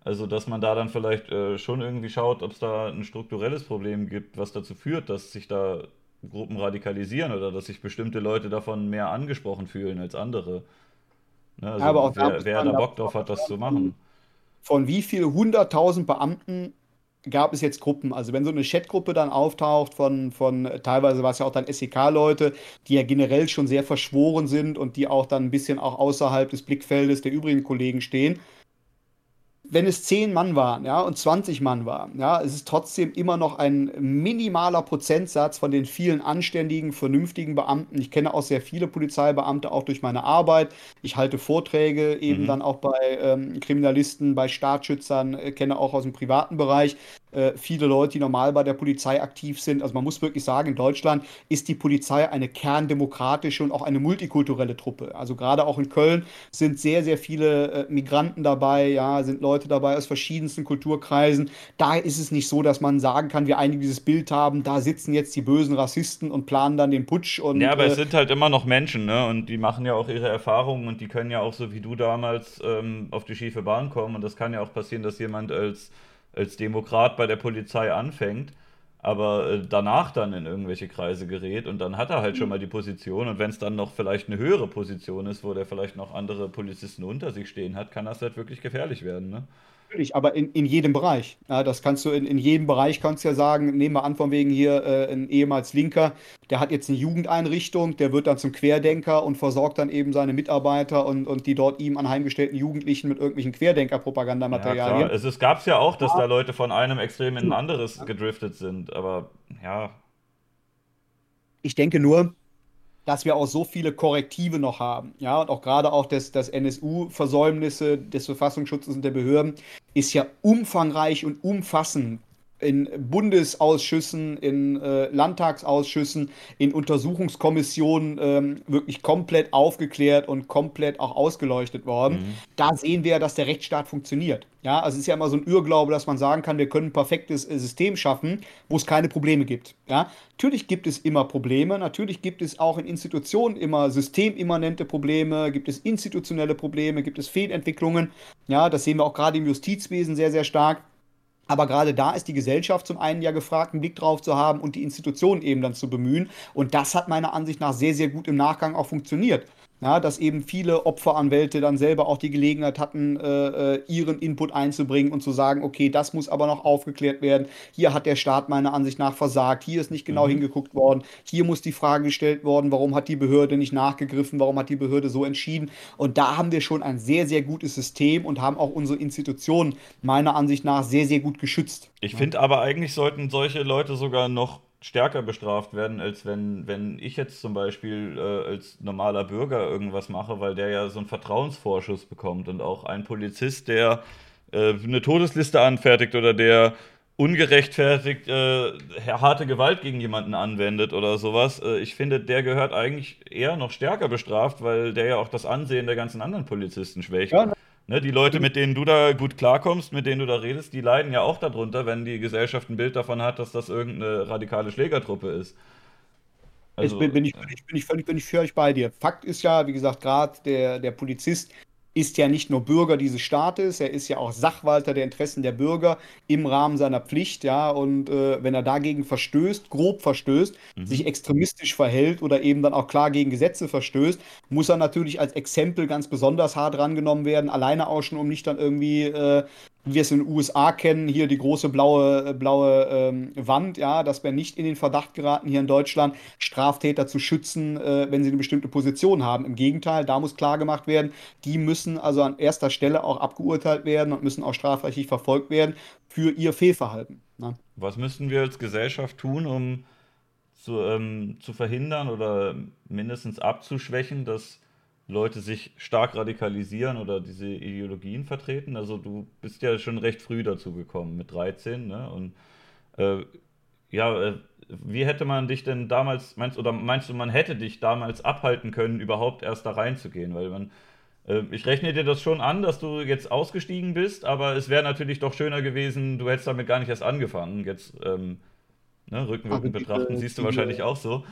Also, dass man da dann vielleicht äh, schon irgendwie schaut, ob es da ein strukturelles Problem gibt, was dazu führt, dass sich da Gruppen radikalisieren oder dass sich bestimmte Leute davon mehr angesprochen fühlen als andere. Ne, also aber auch wer, wer da Bock drauf hat, das zu machen. Von wie viel hunderttausend Beamten gab es jetzt Gruppen? Also wenn so eine Chatgruppe dann auftaucht von, von teilweise war es ja auch dann SEK-Leute, die ja generell schon sehr verschworen sind und die auch dann ein bisschen auch außerhalb des Blickfeldes der übrigen Kollegen stehen. Wenn es 10 Mann waren, ja, und 20 Mann waren, ja, es ist trotzdem immer noch ein minimaler Prozentsatz von den vielen anständigen, vernünftigen Beamten. Ich kenne auch sehr viele Polizeibeamte, auch durch meine Arbeit. Ich halte Vorträge eben mhm. dann auch bei ähm, Kriminalisten, bei Staatsschützern, äh, kenne auch aus dem privaten Bereich äh, viele Leute, die normal bei der Polizei aktiv sind. Also man muss wirklich sagen, in Deutschland ist die Polizei eine kerndemokratische und auch eine multikulturelle Truppe. Also gerade auch in Köln sind sehr, sehr viele äh, Migranten dabei, ja, sind Leute dabei aus verschiedensten Kulturkreisen. Da ist es nicht so, dass man sagen kann, wir einige dieses Bild haben, da sitzen jetzt die bösen Rassisten und planen dann den Putsch. Und, ja, aber äh, es sind halt immer noch Menschen, ne? Und die machen ja auch ihre Erfahrungen und die können ja auch so wie du damals ähm, auf die schiefe Bahn kommen. Und das kann ja auch passieren, dass jemand als als Demokrat bei der Polizei anfängt, aber äh, danach dann in irgendwelche Kreise gerät und dann hat er halt schon mal die Position und wenn es dann noch vielleicht eine höhere Position ist, wo der vielleicht noch andere Polizisten unter sich stehen hat, kann das halt wirklich gefährlich werden, ne? Natürlich, aber in, in jedem Bereich. Ja, das kannst du in, in jedem Bereich, kannst ja sagen, nehmen wir an, von wegen hier äh, ein ehemals Linker, der hat jetzt eine Jugendeinrichtung, der wird dann zum Querdenker und versorgt dann eben seine Mitarbeiter und, und die dort ihm anheimgestellten Jugendlichen mit irgendwelchen Querdenker-Propagandamaterialien. Ja, es, es gab es ja auch, dass ja. da Leute von einem Extrem in ein anderes gedriftet sind, aber ja. Ich denke nur, dass wir auch so viele Korrektive noch haben. Ja, und auch gerade auch das, das NSU-Versäumnisse des Verfassungsschutzes und der Behörden ist ja umfangreich und umfassend in Bundesausschüssen, in äh, Landtagsausschüssen, in Untersuchungskommissionen ähm, wirklich komplett aufgeklärt und komplett auch ausgeleuchtet worden. Mhm. Da sehen wir, dass der Rechtsstaat funktioniert. Ja, also es ist ja immer so ein Irrglaube, dass man sagen kann, wir können ein perfektes äh, System schaffen, wo es keine Probleme gibt. Ja, natürlich gibt es immer Probleme, natürlich gibt es auch in Institutionen immer systemimmanente Probleme, gibt es institutionelle Probleme, gibt es Fehlentwicklungen. Ja, das sehen wir auch gerade im Justizwesen sehr, sehr stark. Aber gerade da ist die Gesellschaft zum einen ja gefragt, einen Blick drauf zu haben und die Institutionen eben dann zu bemühen. Und das hat meiner Ansicht nach sehr, sehr gut im Nachgang auch funktioniert ja, dass eben viele Opferanwälte dann selber auch die Gelegenheit hatten, äh, äh, ihren Input einzubringen und zu sagen, okay, das muss aber noch aufgeklärt werden. Hier hat der Staat meiner Ansicht nach versagt. Hier ist nicht genau mhm. hingeguckt worden. Hier muss die Frage gestellt worden, warum hat die Behörde nicht nachgegriffen? Warum hat die Behörde so entschieden? Und da haben wir schon ein sehr, sehr gutes System und haben auch unsere Institutionen meiner Ansicht nach sehr, sehr gut geschützt. Ich finde aber eigentlich sollten solche Leute sogar noch stärker bestraft werden, als wenn, wenn ich jetzt zum Beispiel äh, als normaler Bürger irgendwas mache, weil der ja so einen Vertrauensvorschuss bekommt und auch ein Polizist, der äh, eine Todesliste anfertigt oder der ungerechtfertigt äh, harte Gewalt gegen jemanden anwendet oder sowas. Äh, ich finde, der gehört eigentlich eher noch stärker bestraft, weil der ja auch das Ansehen der ganzen anderen Polizisten schwächt. Ja, Ne, die Leute, mit denen du da gut klarkommst, mit denen du da redest, die leiden ja auch darunter, wenn die Gesellschaft ein Bild davon hat, dass das irgendeine radikale Schlägertruppe ist. Also, bin, bin, ich, bin, ich, bin, ich, völlig, bin ich völlig bei dir. Fakt ist ja, wie gesagt, gerade der, der Polizist ist ja nicht nur Bürger dieses Staates, er ist ja auch Sachwalter der Interessen der Bürger im Rahmen seiner Pflicht, ja, und äh, wenn er dagegen verstößt, grob verstößt, mhm. sich extremistisch verhält oder eben dann auch klar gegen Gesetze verstößt, muss er natürlich als Exempel ganz besonders hart rangenommen werden, alleine auch schon, um nicht dann irgendwie äh, wie wir es in den USA kennen, hier die große blaue, äh, blaue ähm, Wand, ja, dass wir nicht in den Verdacht geraten, hier in Deutschland Straftäter zu schützen, äh, wenn sie eine bestimmte Position haben. Im Gegenteil, da muss klar gemacht werden, die müssen also an erster Stelle auch abgeurteilt werden und müssen auch strafrechtlich verfolgt werden für ihr Fehlverhalten. Ne? Was müssen wir als Gesellschaft tun, um zu, ähm, zu verhindern oder mindestens abzuschwächen, dass Leute sich stark radikalisieren oder diese Ideologien vertreten. Also du bist ja schon recht früh dazu gekommen, mit 13, ne? Und äh, ja, äh, wie hätte man dich denn damals, meinst oder meinst du, man hätte dich damals abhalten können, überhaupt erst da reinzugehen? Weil man, äh, ich rechne dir das schon an, dass du jetzt ausgestiegen bist, aber es wäre natürlich doch schöner gewesen, du hättest damit gar nicht erst angefangen. Jetzt ähm, ne, rückwirkend betrachten, siehst du wahrscheinlich auch so.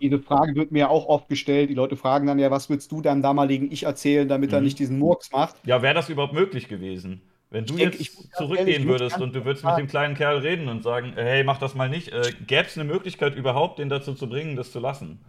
Diese Frage wird mir auch oft gestellt. Die Leute fragen dann ja, was würdest du deinem damaligen Ich erzählen, damit mhm. er nicht diesen Murks macht? Ja, wäre das überhaupt möglich gewesen? Wenn du ich jetzt denk, zurückgehen ehrlich, würdest und du würdest mit dem kleinen Kerl reden und sagen, hey, mach das mal nicht, äh, gäbe es eine Möglichkeit überhaupt, den dazu zu bringen, das zu lassen?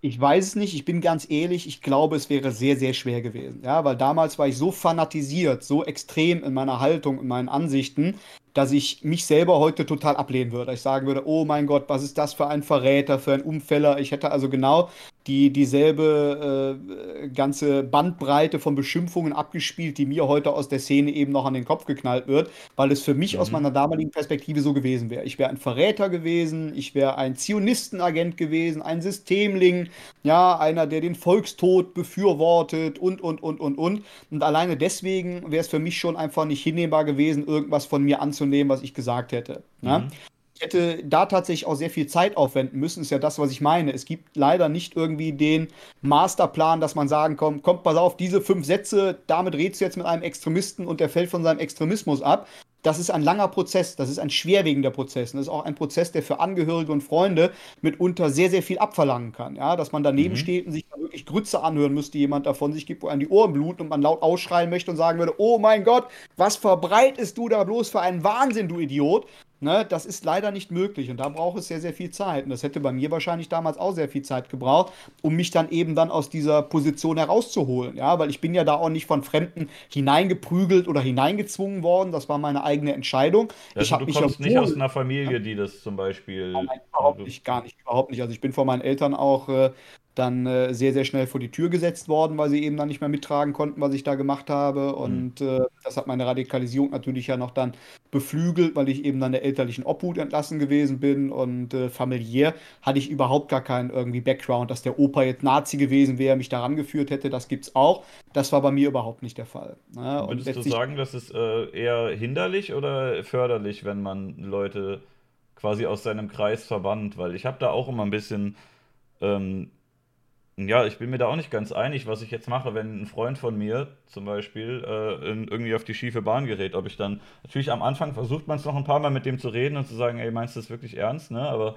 Ich weiß es nicht, ich bin ganz ehrlich, ich glaube, es wäre sehr, sehr schwer gewesen. Ja, weil damals war ich so fanatisiert, so extrem in meiner Haltung, in meinen Ansichten, dass ich mich selber heute total ablehnen würde. Ich sagen würde, oh mein Gott, was ist das für ein Verräter, für ein Umfäller. Ich hätte also genau die dieselbe äh, ganze Bandbreite von Beschimpfungen abgespielt, die mir heute aus der Szene eben noch an den Kopf geknallt wird, weil es für mich mhm. aus meiner damaligen Perspektive so gewesen wäre. Ich wäre ein Verräter gewesen, ich wäre ein Zionistenagent gewesen, ein Systemling, ja, einer, der den Volkstod befürwortet und, und, und, und, und. Und alleine deswegen wäre es für mich schon einfach nicht hinnehmbar gewesen, irgendwas von mir anzunehmen, was ich gesagt hätte. Ja? Mhm ich hätte da tatsächlich auch sehr viel Zeit aufwenden müssen, ist ja das, was ich meine. Es gibt leider nicht irgendwie den Masterplan, dass man sagen kann, kommt, pass auf, diese fünf Sätze, damit redest du jetzt mit einem Extremisten und der fällt von seinem Extremismus ab. Das ist ein langer Prozess, das ist ein schwerwiegender Prozess. Und das ist auch ein Prozess, der für Angehörige und Freunde mitunter sehr, sehr viel abverlangen kann. Ja, dass man daneben mhm. steht und sich da wirklich Grütze anhören müsste, jemand davon sich gibt, wo einem die Ohren bluten und man laut ausschreien möchte und sagen würde, oh mein Gott, was verbreitest du da bloß für einen Wahnsinn, du Idiot? Ne, das ist leider nicht möglich und da braucht es sehr, sehr viel Zeit. Und das hätte bei mir wahrscheinlich damals auch sehr viel Zeit gebraucht, um mich dann eben dann aus dieser Position herauszuholen. Ja, weil ich bin ja da auch nicht von Fremden hineingeprügelt oder hineingezwungen worden. Das war meine eigene Entscheidung. Also ich habe mich kommst nicht aus einer Familie, die das zum Beispiel. Nein, überhaupt nicht, gar nicht, überhaupt nicht. Also ich bin von meinen Eltern auch äh, dann äh, sehr, sehr schnell vor die Tür gesetzt worden, weil sie eben dann nicht mehr mittragen konnten, was ich da gemacht habe. Mhm. Und äh, das hat meine Radikalisierung natürlich ja noch dann beflügelt, weil ich eben dann der elterlichen Obhut entlassen gewesen bin. Und äh, familiär hatte ich überhaupt gar keinen irgendwie Background, dass der Opa jetzt Nazi gewesen wäre, mich daran geführt hätte. Das gibt's auch. Das war bei mir überhaupt nicht der Fall. Ne? Würdest du sagen, das ist äh, eher hinderlich oder förderlich, wenn man Leute quasi aus seinem Kreis verbannt? Weil ich habe da auch immer ein bisschen. Ähm, ja, ich bin mir da auch nicht ganz einig, was ich jetzt mache, wenn ein Freund von mir zum Beispiel äh, in, irgendwie auf die schiefe Bahn gerät. Ob ich dann, natürlich am Anfang versucht man es noch ein paar Mal mit dem zu reden und zu sagen, ey, meinst du das wirklich ernst, ne? Aber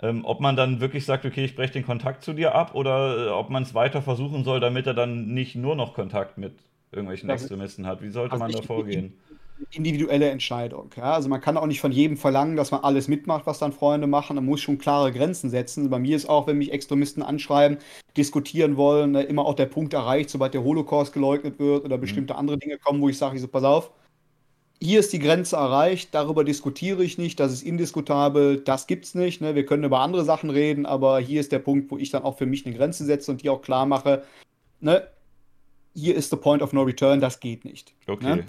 ähm, ob man dann wirklich sagt, okay, ich breche den Kontakt zu dir ab oder äh, ob man es weiter versuchen soll, damit er dann nicht nur noch Kontakt mit irgendwelchen Extremisten hat. Wie sollte also man da vorgehen? Individuelle Entscheidung. Ja? Also man kann auch nicht von jedem verlangen, dass man alles mitmacht, was dann Freunde machen. Man muss schon klare Grenzen setzen. Bei mir ist auch, wenn mich Extremisten anschreiben, diskutieren wollen, ne, immer auch der Punkt erreicht, sobald der Holocaust geleugnet wird oder mhm. bestimmte mhm. andere Dinge kommen, wo ich sage, ich so, pass auf, hier ist die Grenze erreicht, darüber diskutiere ich nicht, das ist indiskutabel, das gibt's nicht. Ne? Wir können über andere Sachen reden, aber hier ist der Punkt, wo ich dann auch für mich eine Grenze setze und die auch klar mache, ne? Hier ist the point of no return, das geht nicht. Okay. Ne?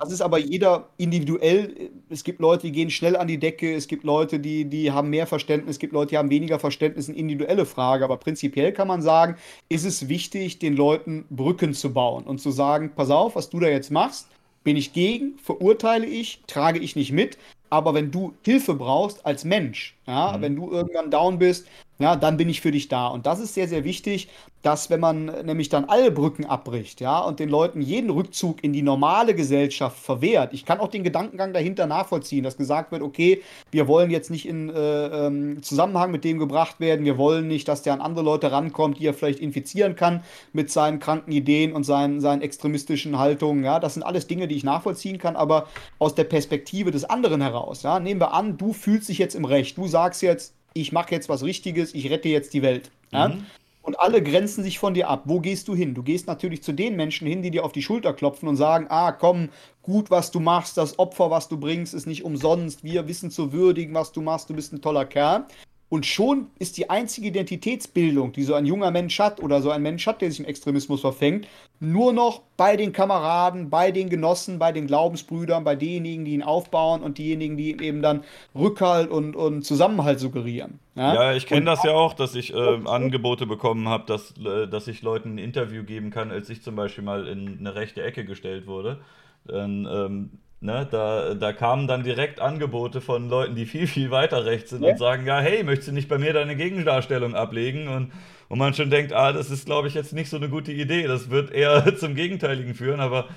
Das ist aber jeder individuell. Es gibt Leute, die gehen schnell an die Decke, es gibt Leute, die, die haben mehr Verständnis, es gibt Leute, die haben weniger Verständnis, eine individuelle Frage. Aber prinzipiell kann man sagen, ist es wichtig, den Leuten Brücken zu bauen und zu sagen, pass auf, was du da jetzt machst, bin ich gegen, verurteile ich, trage ich nicht mit. Aber wenn du Hilfe brauchst als Mensch, ja, mhm. wenn du irgendwann down bist, ja, dann bin ich für dich da. Und das ist sehr, sehr wichtig, dass wenn man nämlich dann alle Brücken abbricht, ja, und den Leuten jeden Rückzug in die normale Gesellschaft verwehrt. Ich kann auch den Gedankengang dahinter nachvollziehen, dass gesagt wird, okay, wir wollen jetzt nicht in äh, ähm, Zusammenhang mit dem gebracht werden, wir wollen nicht, dass der an andere Leute rankommt, die er vielleicht infizieren kann mit seinen kranken Ideen und seinen, seinen extremistischen Haltungen. Ja, das sind alles Dinge, die ich nachvollziehen kann, aber aus der Perspektive des anderen heraus. Ja, nehmen wir an, du fühlst dich jetzt im Recht, du sagst jetzt, ich mache jetzt was Richtiges, ich rette jetzt die Welt. Ja? Mhm. Und alle grenzen sich von dir ab. Wo gehst du hin? Du gehst natürlich zu den Menschen hin, die dir auf die Schulter klopfen und sagen, ah, komm, gut, was du machst, das Opfer, was du bringst, ist nicht umsonst. Wir wissen zu würdigen, was du machst, du bist ein toller Kerl. Und schon ist die einzige Identitätsbildung, die so ein junger Mensch hat oder so ein Mensch hat, der sich im Extremismus verfängt, nur noch bei den Kameraden, bei den Genossen, bei den Glaubensbrüdern, bei denjenigen, die ihn aufbauen und diejenigen, die ihm eben dann Rückhalt und, und Zusammenhalt suggerieren. Ja, ja ich kenne das ja auch, dass ich äh, Angebote bekommen habe, dass, äh, dass ich Leuten ein Interview geben kann, als ich zum Beispiel mal in eine rechte Ecke gestellt wurde. Dann ähm, Ne, da, da kamen dann direkt Angebote von Leuten, die viel, viel weiter rechts sind ja. und sagen, ja, hey, möchtest du nicht bei mir deine Gegendarstellung ablegen? Und, und man schon denkt, ah, das ist, glaube ich, jetzt nicht so eine gute Idee. Das wird eher zum Gegenteiligen führen, aber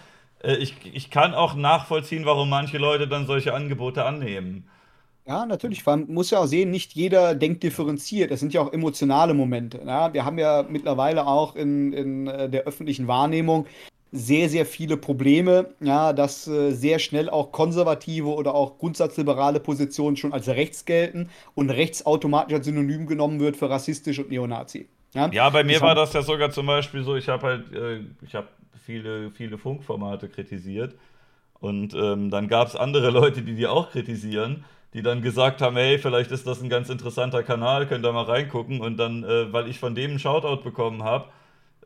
äh, ich, ich kann auch nachvollziehen, warum manche Leute dann solche Angebote annehmen. Ja, natürlich. Man muss ja auch sehen, nicht jeder denkt differenziert. Das sind ja auch emotionale Momente. Ja, wir haben ja mittlerweile auch in, in äh, der öffentlichen Wahrnehmung sehr, sehr viele Probleme, ja, dass äh, sehr schnell auch konservative oder auch grundsatzliberale Positionen schon als rechts gelten und rechts automatisch als Synonym genommen wird für rassistisch und Neonazi. Ja, ja bei mir das war das ja sogar zum Beispiel so, ich habe halt, äh, ich habe viele, viele Funkformate kritisiert Und ähm, dann gab es andere Leute, die die auch kritisieren, die dann gesagt haben, hey, vielleicht ist das ein ganz interessanter Kanal, könnt ihr mal reingucken. Und dann, äh, weil ich von dem einen Shoutout bekommen habe,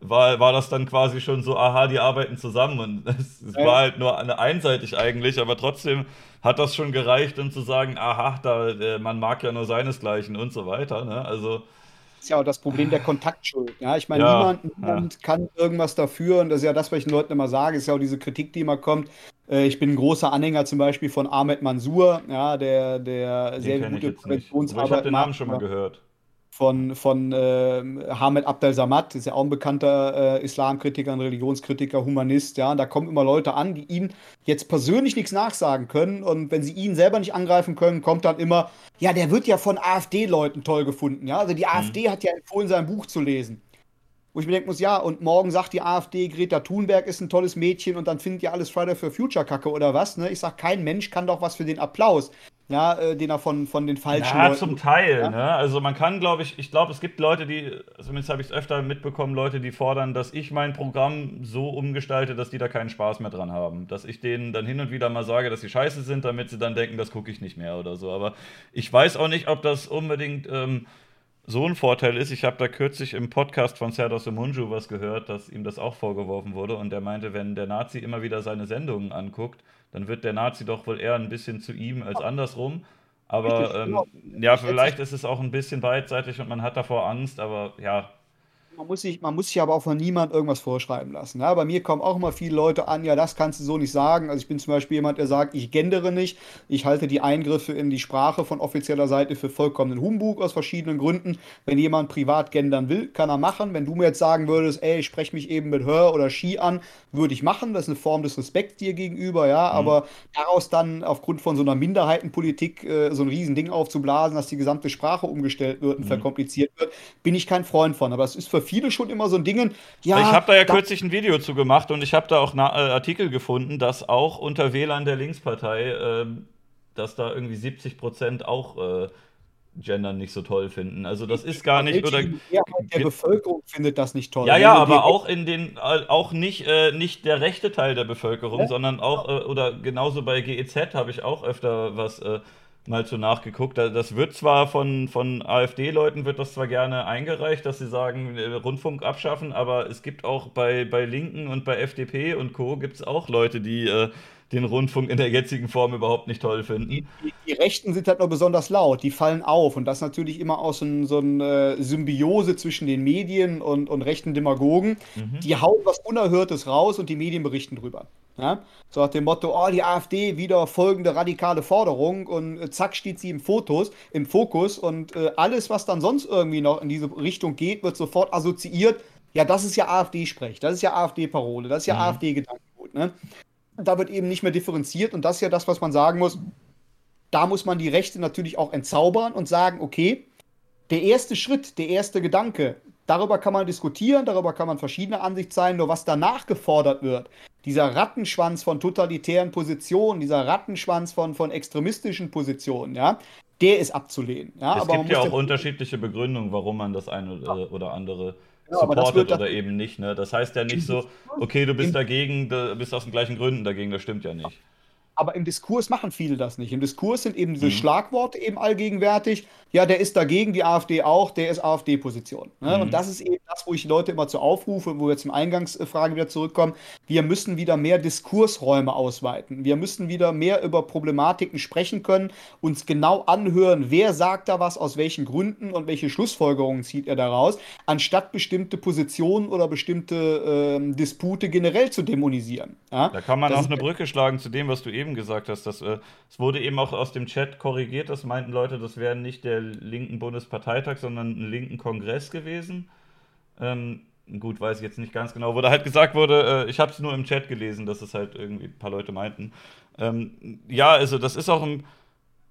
war, war das dann quasi schon so, aha, die arbeiten zusammen. Und es, es ja. war halt nur eine einseitig eigentlich, aber trotzdem hat das schon gereicht, um zu sagen, aha, da, äh, man mag ja nur seinesgleichen und so weiter. Ne? Also ist ja auch das Problem der Kontaktschuld. Ja, ich meine, ja, niemand, niemand ja. kann irgendwas dafür und das ist ja das, was ich den Leuten immer sage, ist ja auch diese Kritik, die immer kommt. Äh, ich bin ein großer Anhänger zum Beispiel von Ahmed Mansour, ja, der, der sehr gute Präventionsarbeit Ich habe den Namen schon mal gehört von, von äh, Hamed Abdel Samad, ist ja auch ein bekannter äh, Islamkritiker, ein Religionskritiker, Humanist, ja, und da kommen immer Leute an, die ihm jetzt persönlich nichts nachsagen können und wenn sie ihn selber nicht angreifen können, kommt dann immer, ja, der wird ja von AfD-Leuten toll gefunden, ja, also die mhm. AfD hat ja empfohlen, sein Buch zu lesen. Wo ich mir denken muss, ja, und morgen sagt die AfD, Greta Thunberg ist ein tolles Mädchen und dann findet ihr alles Friday for Future Kacke oder was, ne? Ich sag, kein Mensch kann doch was für den Applaus ja, äh, den er von, von den falschen ja, Leuten. zum Teil, ja? ne? Also man kann, glaube ich, ich glaube, es gibt Leute, die, zumindest habe ich es öfter mitbekommen, Leute, die fordern, dass ich mein Programm so umgestalte, dass die da keinen Spaß mehr dran haben. Dass ich denen dann hin und wieder mal sage, dass sie scheiße sind, damit sie dann denken, das gucke ich nicht mehr oder so. Aber ich weiß auch nicht, ob das unbedingt ähm, so ein Vorteil ist. Ich habe da kürzlich im Podcast von Serdar Somunju was gehört, dass ihm das auch vorgeworfen wurde und der meinte, wenn der Nazi immer wieder seine Sendungen anguckt, dann wird der Nazi doch wohl eher ein bisschen zu ihm als andersrum. Aber ähm, genau. ja, vielleicht ist es auch ein bisschen beidseitig und man hat davor Angst, aber ja, man muss, sich, man muss sich aber auch von niemand irgendwas vorschreiben lassen. Ja, bei mir kommen auch immer viele Leute an, ja, das kannst du so nicht sagen. Also ich bin zum Beispiel jemand, der sagt, ich gendere nicht. Ich halte die Eingriffe in die Sprache von offizieller Seite für vollkommenen Humbug aus verschiedenen Gründen. Wenn jemand privat gendern will, kann er machen. Wenn du mir jetzt sagen würdest, ey, ich spreche mich eben mit Hör oder Ski an, würde ich machen. Das ist eine Form des Respekts dir gegenüber, ja. Mhm. Aber daraus dann aufgrund von so einer Minderheitenpolitik äh, so ein Riesending aufzublasen, dass die gesamte Sprache umgestellt wird und mhm. verkompliziert wird, bin ich kein Freund von. Aber es ist für viele schon immer so ein Ding. Ja, ich habe da ja da kürzlich ein Video zu gemacht und ich habe da auch äh, Artikel gefunden, dass auch unter Wählern der Linkspartei, äh, dass da irgendwie 70 Prozent auch äh, Gendern nicht so toll finden. Also das ist gar nicht oder ja, der Bevölkerung findet das nicht toll. Ja, ja, aber auch in den äh, auch nicht äh, nicht der rechte Teil der Bevölkerung, ja? sondern auch äh, oder genauso bei GEZ habe ich auch öfter was äh, mal zu nachgeguckt. Das wird zwar von, von AfD-Leuten wird das zwar gerne eingereicht, dass sie sagen, äh, Rundfunk abschaffen, aber es gibt auch bei, bei Linken und bei FDP und Co. gibt es auch Leute, die äh, den Rundfunk in der jetzigen Form überhaupt nicht toll finden. Die, die, Rechten sind halt noch besonders laut, die fallen auf und das natürlich immer aus so, so einer äh, Symbiose zwischen den Medien und, und rechten Demagogen. Mhm. Die hauen was Unerhörtes raus und die Medien berichten drüber. Ja? So nach dem Motto, oh, die AfD wieder folgende radikale Forderung und äh, zack steht sie im Fotos, im Fokus und äh, alles, was dann sonst irgendwie noch in diese Richtung geht, wird sofort assoziiert. Ja, das ist ja AfD-Sprech, das ist ja AfD-Parole, das ist ja mhm. AfD-Gedankengut. Ne? Da wird eben nicht mehr differenziert und das ist ja das, was man sagen muss. Da muss man die Rechte natürlich auch entzaubern und sagen, okay, der erste Schritt, der erste Gedanke, darüber kann man diskutieren, darüber kann man verschiedene Ansicht sein, nur was danach gefordert wird, dieser Rattenschwanz von totalitären Positionen, dieser Rattenschwanz von, von extremistischen Positionen, ja, der ist abzulehnen. Ja, es gibt ja auch unterschiedliche Begründungen, warum man das eine ja. oder andere ja, supportet oder eben nicht. Ne? Das heißt ja nicht so, okay, du bist dagegen, du bist aus den gleichen Gründen dagegen, das stimmt ja nicht. Aber im Diskurs machen viele das nicht. Im Diskurs sind eben diese mhm. Schlagworte eben allgegenwärtig ja, der ist dagegen, die AfD auch, der ist AfD-Position. Ne? Mhm. Und das ist eben das, wo ich Leute immer zu aufrufe, wo wir zum Eingangsfrage wieder zurückkommen. Wir müssen wieder mehr Diskursräume ausweiten. Wir müssen wieder mehr über Problematiken sprechen können, uns genau anhören, wer sagt da was, aus welchen Gründen und welche Schlussfolgerungen zieht er daraus, anstatt bestimmte Positionen oder bestimmte äh, Dispute generell zu dämonisieren. Ja? Da kann man das auch eine Brücke schlagen zu dem, was du eben gesagt hast. Dass, äh, es wurde eben auch aus dem Chat korrigiert, das meinten Leute, das wäre nicht der linken Bundesparteitag, sondern einen linken Kongress gewesen. Ähm, gut, weiß ich jetzt nicht ganz genau, wo da halt gesagt wurde, äh, ich habe es nur im Chat gelesen, dass es halt irgendwie ein paar Leute meinten. Ähm, ja, also das ist auch ein,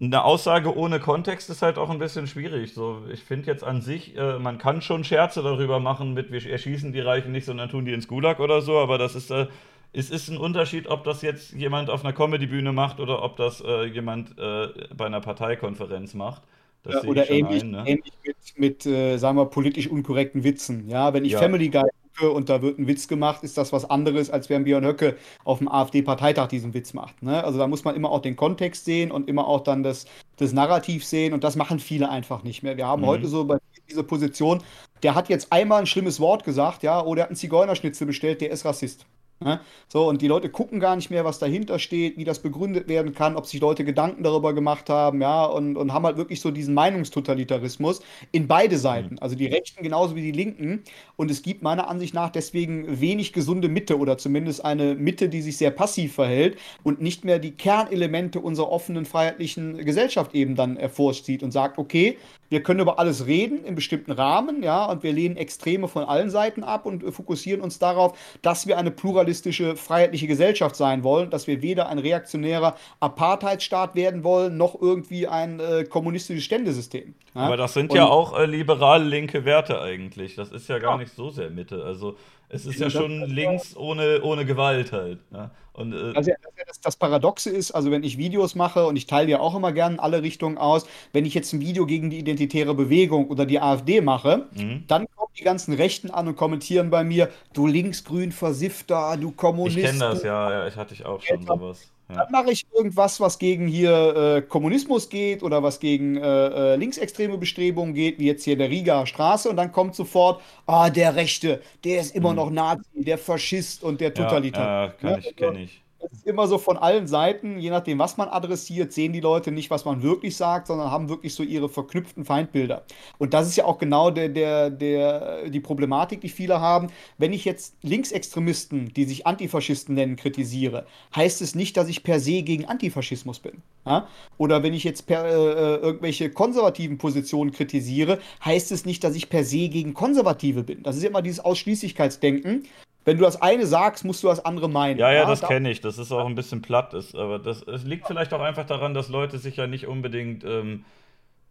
eine Aussage ohne Kontext ist halt auch ein bisschen schwierig. So, ich finde jetzt an sich, äh, man kann schon Scherze darüber machen mit, wir erschießen die Reichen nicht, sondern tun die ins Gulag oder so, aber das ist, äh, es ist ein Unterschied, ob das jetzt jemand auf einer Comedy-Bühne macht oder ob das äh, jemand äh, bei einer Parteikonferenz macht. Das oder ähnlich, ein, ne? ähnlich, mit, mit äh, sagen wir, politisch unkorrekten Witzen. Ja, wenn ich ja. Family Guy Höcke und da wird ein Witz gemacht, ist das was anderes, als wenn Björn Höcke auf dem AfD-Parteitag diesen Witz macht. Ne? Also da muss man immer auch den Kontext sehen und immer auch dann das, das Narrativ sehen und das machen viele einfach nicht mehr. Wir haben mhm. heute so bei dieser Position, der hat jetzt einmal ein schlimmes Wort gesagt, ja, oder hat einen Zigeunerschnitzel bestellt, der ist Rassist. Ne? So, und die Leute gucken gar nicht mehr, was dahinter steht, wie das begründet werden kann, ob sich Leute Gedanken darüber gemacht haben, ja, und, und haben halt wirklich so diesen Meinungstotalitarismus in beide Seiten, also die Rechten genauso wie die Linken. Und es gibt meiner Ansicht nach deswegen wenig gesunde Mitte oder zumindest eine Mitte, die sich sehr passiv verhält und nicht mehr die Kernelemente unserer offenen, freiheitlichen Gesellschaft eben dann hervorzieht und sagt, okay, wir können über alles reden in bestimmten Rahmen, ja, und wir lehnen Extreme von allen Seiten ab und fokussieren uns darauf, dass wir eine pluralistische, freiheitliche Gesellschaft sein wollen, dass wir weder ein reaktionärer Apartheidsstaat werden wollen, noch irgendwie ein äh, kommunistisches Ständesystem. Ja? Aber das sind und, ja auch äh, liberal-linke Werte eigentlich. Das ist ja gar ja. nicht so sehr Mitte. Also es ist ja, schon links ohne, ohne Gewalt halt. Ne? Und, äh, also, das, das, Paradoxe ist, also wenn ich Videos mache und ich teile ja auch immer gerne in alle Richtungen aus, wenn ich jetzt ein Video gegen die identitäre Bewegung oder die AfD mache, mhm. dann kommen die ganzen Rechten an und kommentieren bei mir, du linksgrün Versifter, du Kommunist. Ich kenne das, ja, ja, ich hatte ich auch schon sowas. Ja. Dann mache ich irgendwas, was gegen hier äh, Kommunismus geht oder was gegen äh, äh, linksextreme Bestrebungen geht, wie jetzt hier der Riga Straße, und dann kommt sofort, ah, der Rechte, der ist immer mhm. noch Nazi, der Faschist und der Totalitär. Ja, ja, kann ich, kenne ich es ist immer so von allen Seiten, je nachdem, was man adressiert, sehen die Leute nicht, was man wirklich sagt, sondern haben wirklich so ihre verknüpften Feindbilder. Und das ist ja auch genau der, der, der, die Problematik, die viele haben. Wenn ich jetzt Linksextremisten, die sich Antifaschisten nennen, kritisiere, heißt es nicht, dass ich per se gegen Antifaschismus bin. Ja? Oder wenn ich jetzt per, äh, äh irgendwelche konservativen Positionen kritisiere, heißt es nicht, dass ich per se gegen Konservative bin. Das ist immer dieses Ausschließlichkeitsdenken wenn du das eine sagst, musst du das andere meinen. Ja, ja, ja das kenne ich. Das ist auch ein bisschen platt. Ist, aber das es liegt vielleicht auch einfach daran, dass Leute sich ja nicht unbedingt ähm,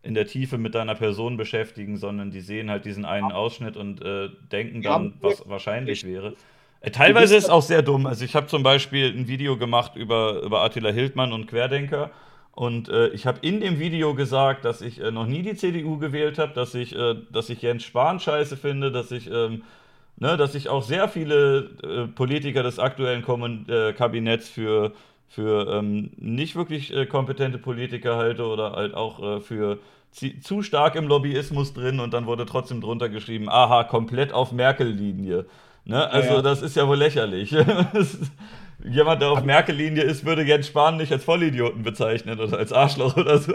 in der Tiefe mit deiner Person beschäftigen, sondern die sehen halt diesen einen Ausschnitt und äh, denken dann, was wahrscheinlich wäre. Äh, teilweise ist es auch sehr dumm. Also ich habe zum Beispiel ein Video gemacht über, über Attila Hildmann und Querdenker. Und äh, ich habe in dem Video gesagt, dass ich äh, noch nie die CDU gewählt habe, dass ich, äh, dass ich Jens Spahn scheiße finde, dass ich ähm, ne, dass ich auch sehr viele äh, Politiker des aktuellen Kom äh, Kabinetts für, für ähm, nicht wirklich äh, kompetente Politiker halte oder halt auch äh, für zu stark im Lobbyismus drin und dann wurde trotzdem drunter geschrieben, aha, komplett auf Merkel-Linie. Ne? Also ja, ja. das ist ja wohl lächerlich. Jemand, der auf Merkel-Linie ist, würde Jens Spahn nicht als Vollidioten bezeichnen oder als Arschloch oder so.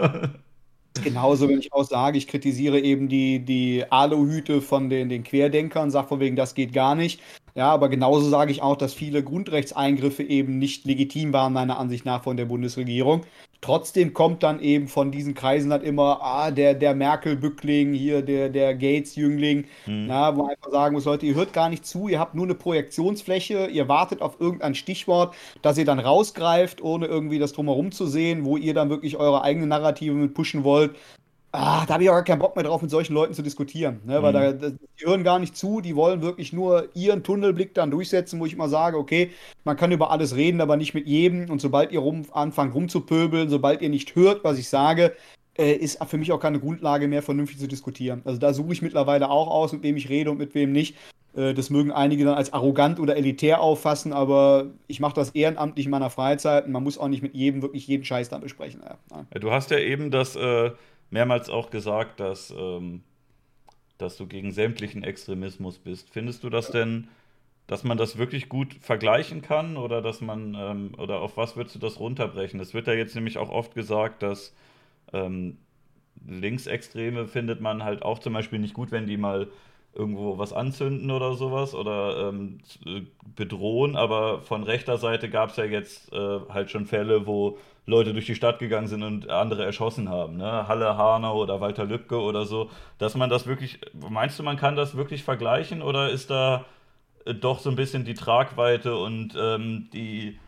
Genauso, wenn ich auch sage, ich kritisiere eben die, die Aluhüte von den, den Querdenkern, sage von wegen, das geht gar nicht. Ja, aber genauso sage ich auch, dass viele Grundrechtseingriffe eben nicht legitim waren, meiner Ansicht nach, von der Bundesregierung. Trotzdem kommt dann eben von diesen Kreisen halt immer, ah, der, der Merkel-Bückling, hier der, der Gates-Jüngling, mhm. wo man einfach sagen muss, Leute, ihr hört gar nicht zu, ihr habt nur eine Projektionsfläche, ihr wartet auf irgendein Stichwort, das ihr dann rausgreift, ohne irgendwie das drumherum zu sehen, wo ihr dann wirklich eure eigene Narrative mit pushen wollt. Ah, da habe ich auch gar keinen Bock mehr drauf, mit solchen Leuten zu diskutieren. Ne? Weil mhm. da, die hören gar nicht zu, die wollen wirklich nur ihren Tunnelblick dann durchsetzen, wo ich immer sage, okay, man kann über alles reden, aber nicht mit jedem. Und sobald ihr rum, anfangt rumzupöbeln, sobald ihr nicht hört, was ich sage, äh, ist für mich auch keine Grundlage mehr, vernünftig zu diskutieren. Also da suche ich mittlerweile auch aus, mit wem ich rede und mit wem nicht. Äh, das mögen einige dann als arrogant oder elitär auffassen, aber ich mache das ehrenamtlich in meiner Freizeit und man muss auch nicht mit jedem wirklich jeden Scheiß dann besprechen. Ja, du hast ja eben das. Äh mehrmals auch gesagt, dass, ähm, dass du gegen sämtlichen Extremismus bist. Findest du das denn, dass man das wirklich gut vergleichen kann oder dass man, ähm, oder auf was würdest du das runterbrechen? Es wird ja jetzt nämlich auch oft gesagt, dass ähm, Linksextreme findet man halt auch zum Beispiel nicht gut, wenn die mal irgendwo was anzünden oder sowas oder ähm, bedrohen, aber von rechter Seite gab es ja jetzt äh, halt schon Fälle, wo Leute durch die Stadt gegangen sind und andere erschossen haben, ne? Halle Hanau oder Walter Lübcke oder so, dass man das wirklich, meinst du, man kann das wirklich vergleichen oder ist da äh, doch so ein bisschen die Tragweite und ähm, die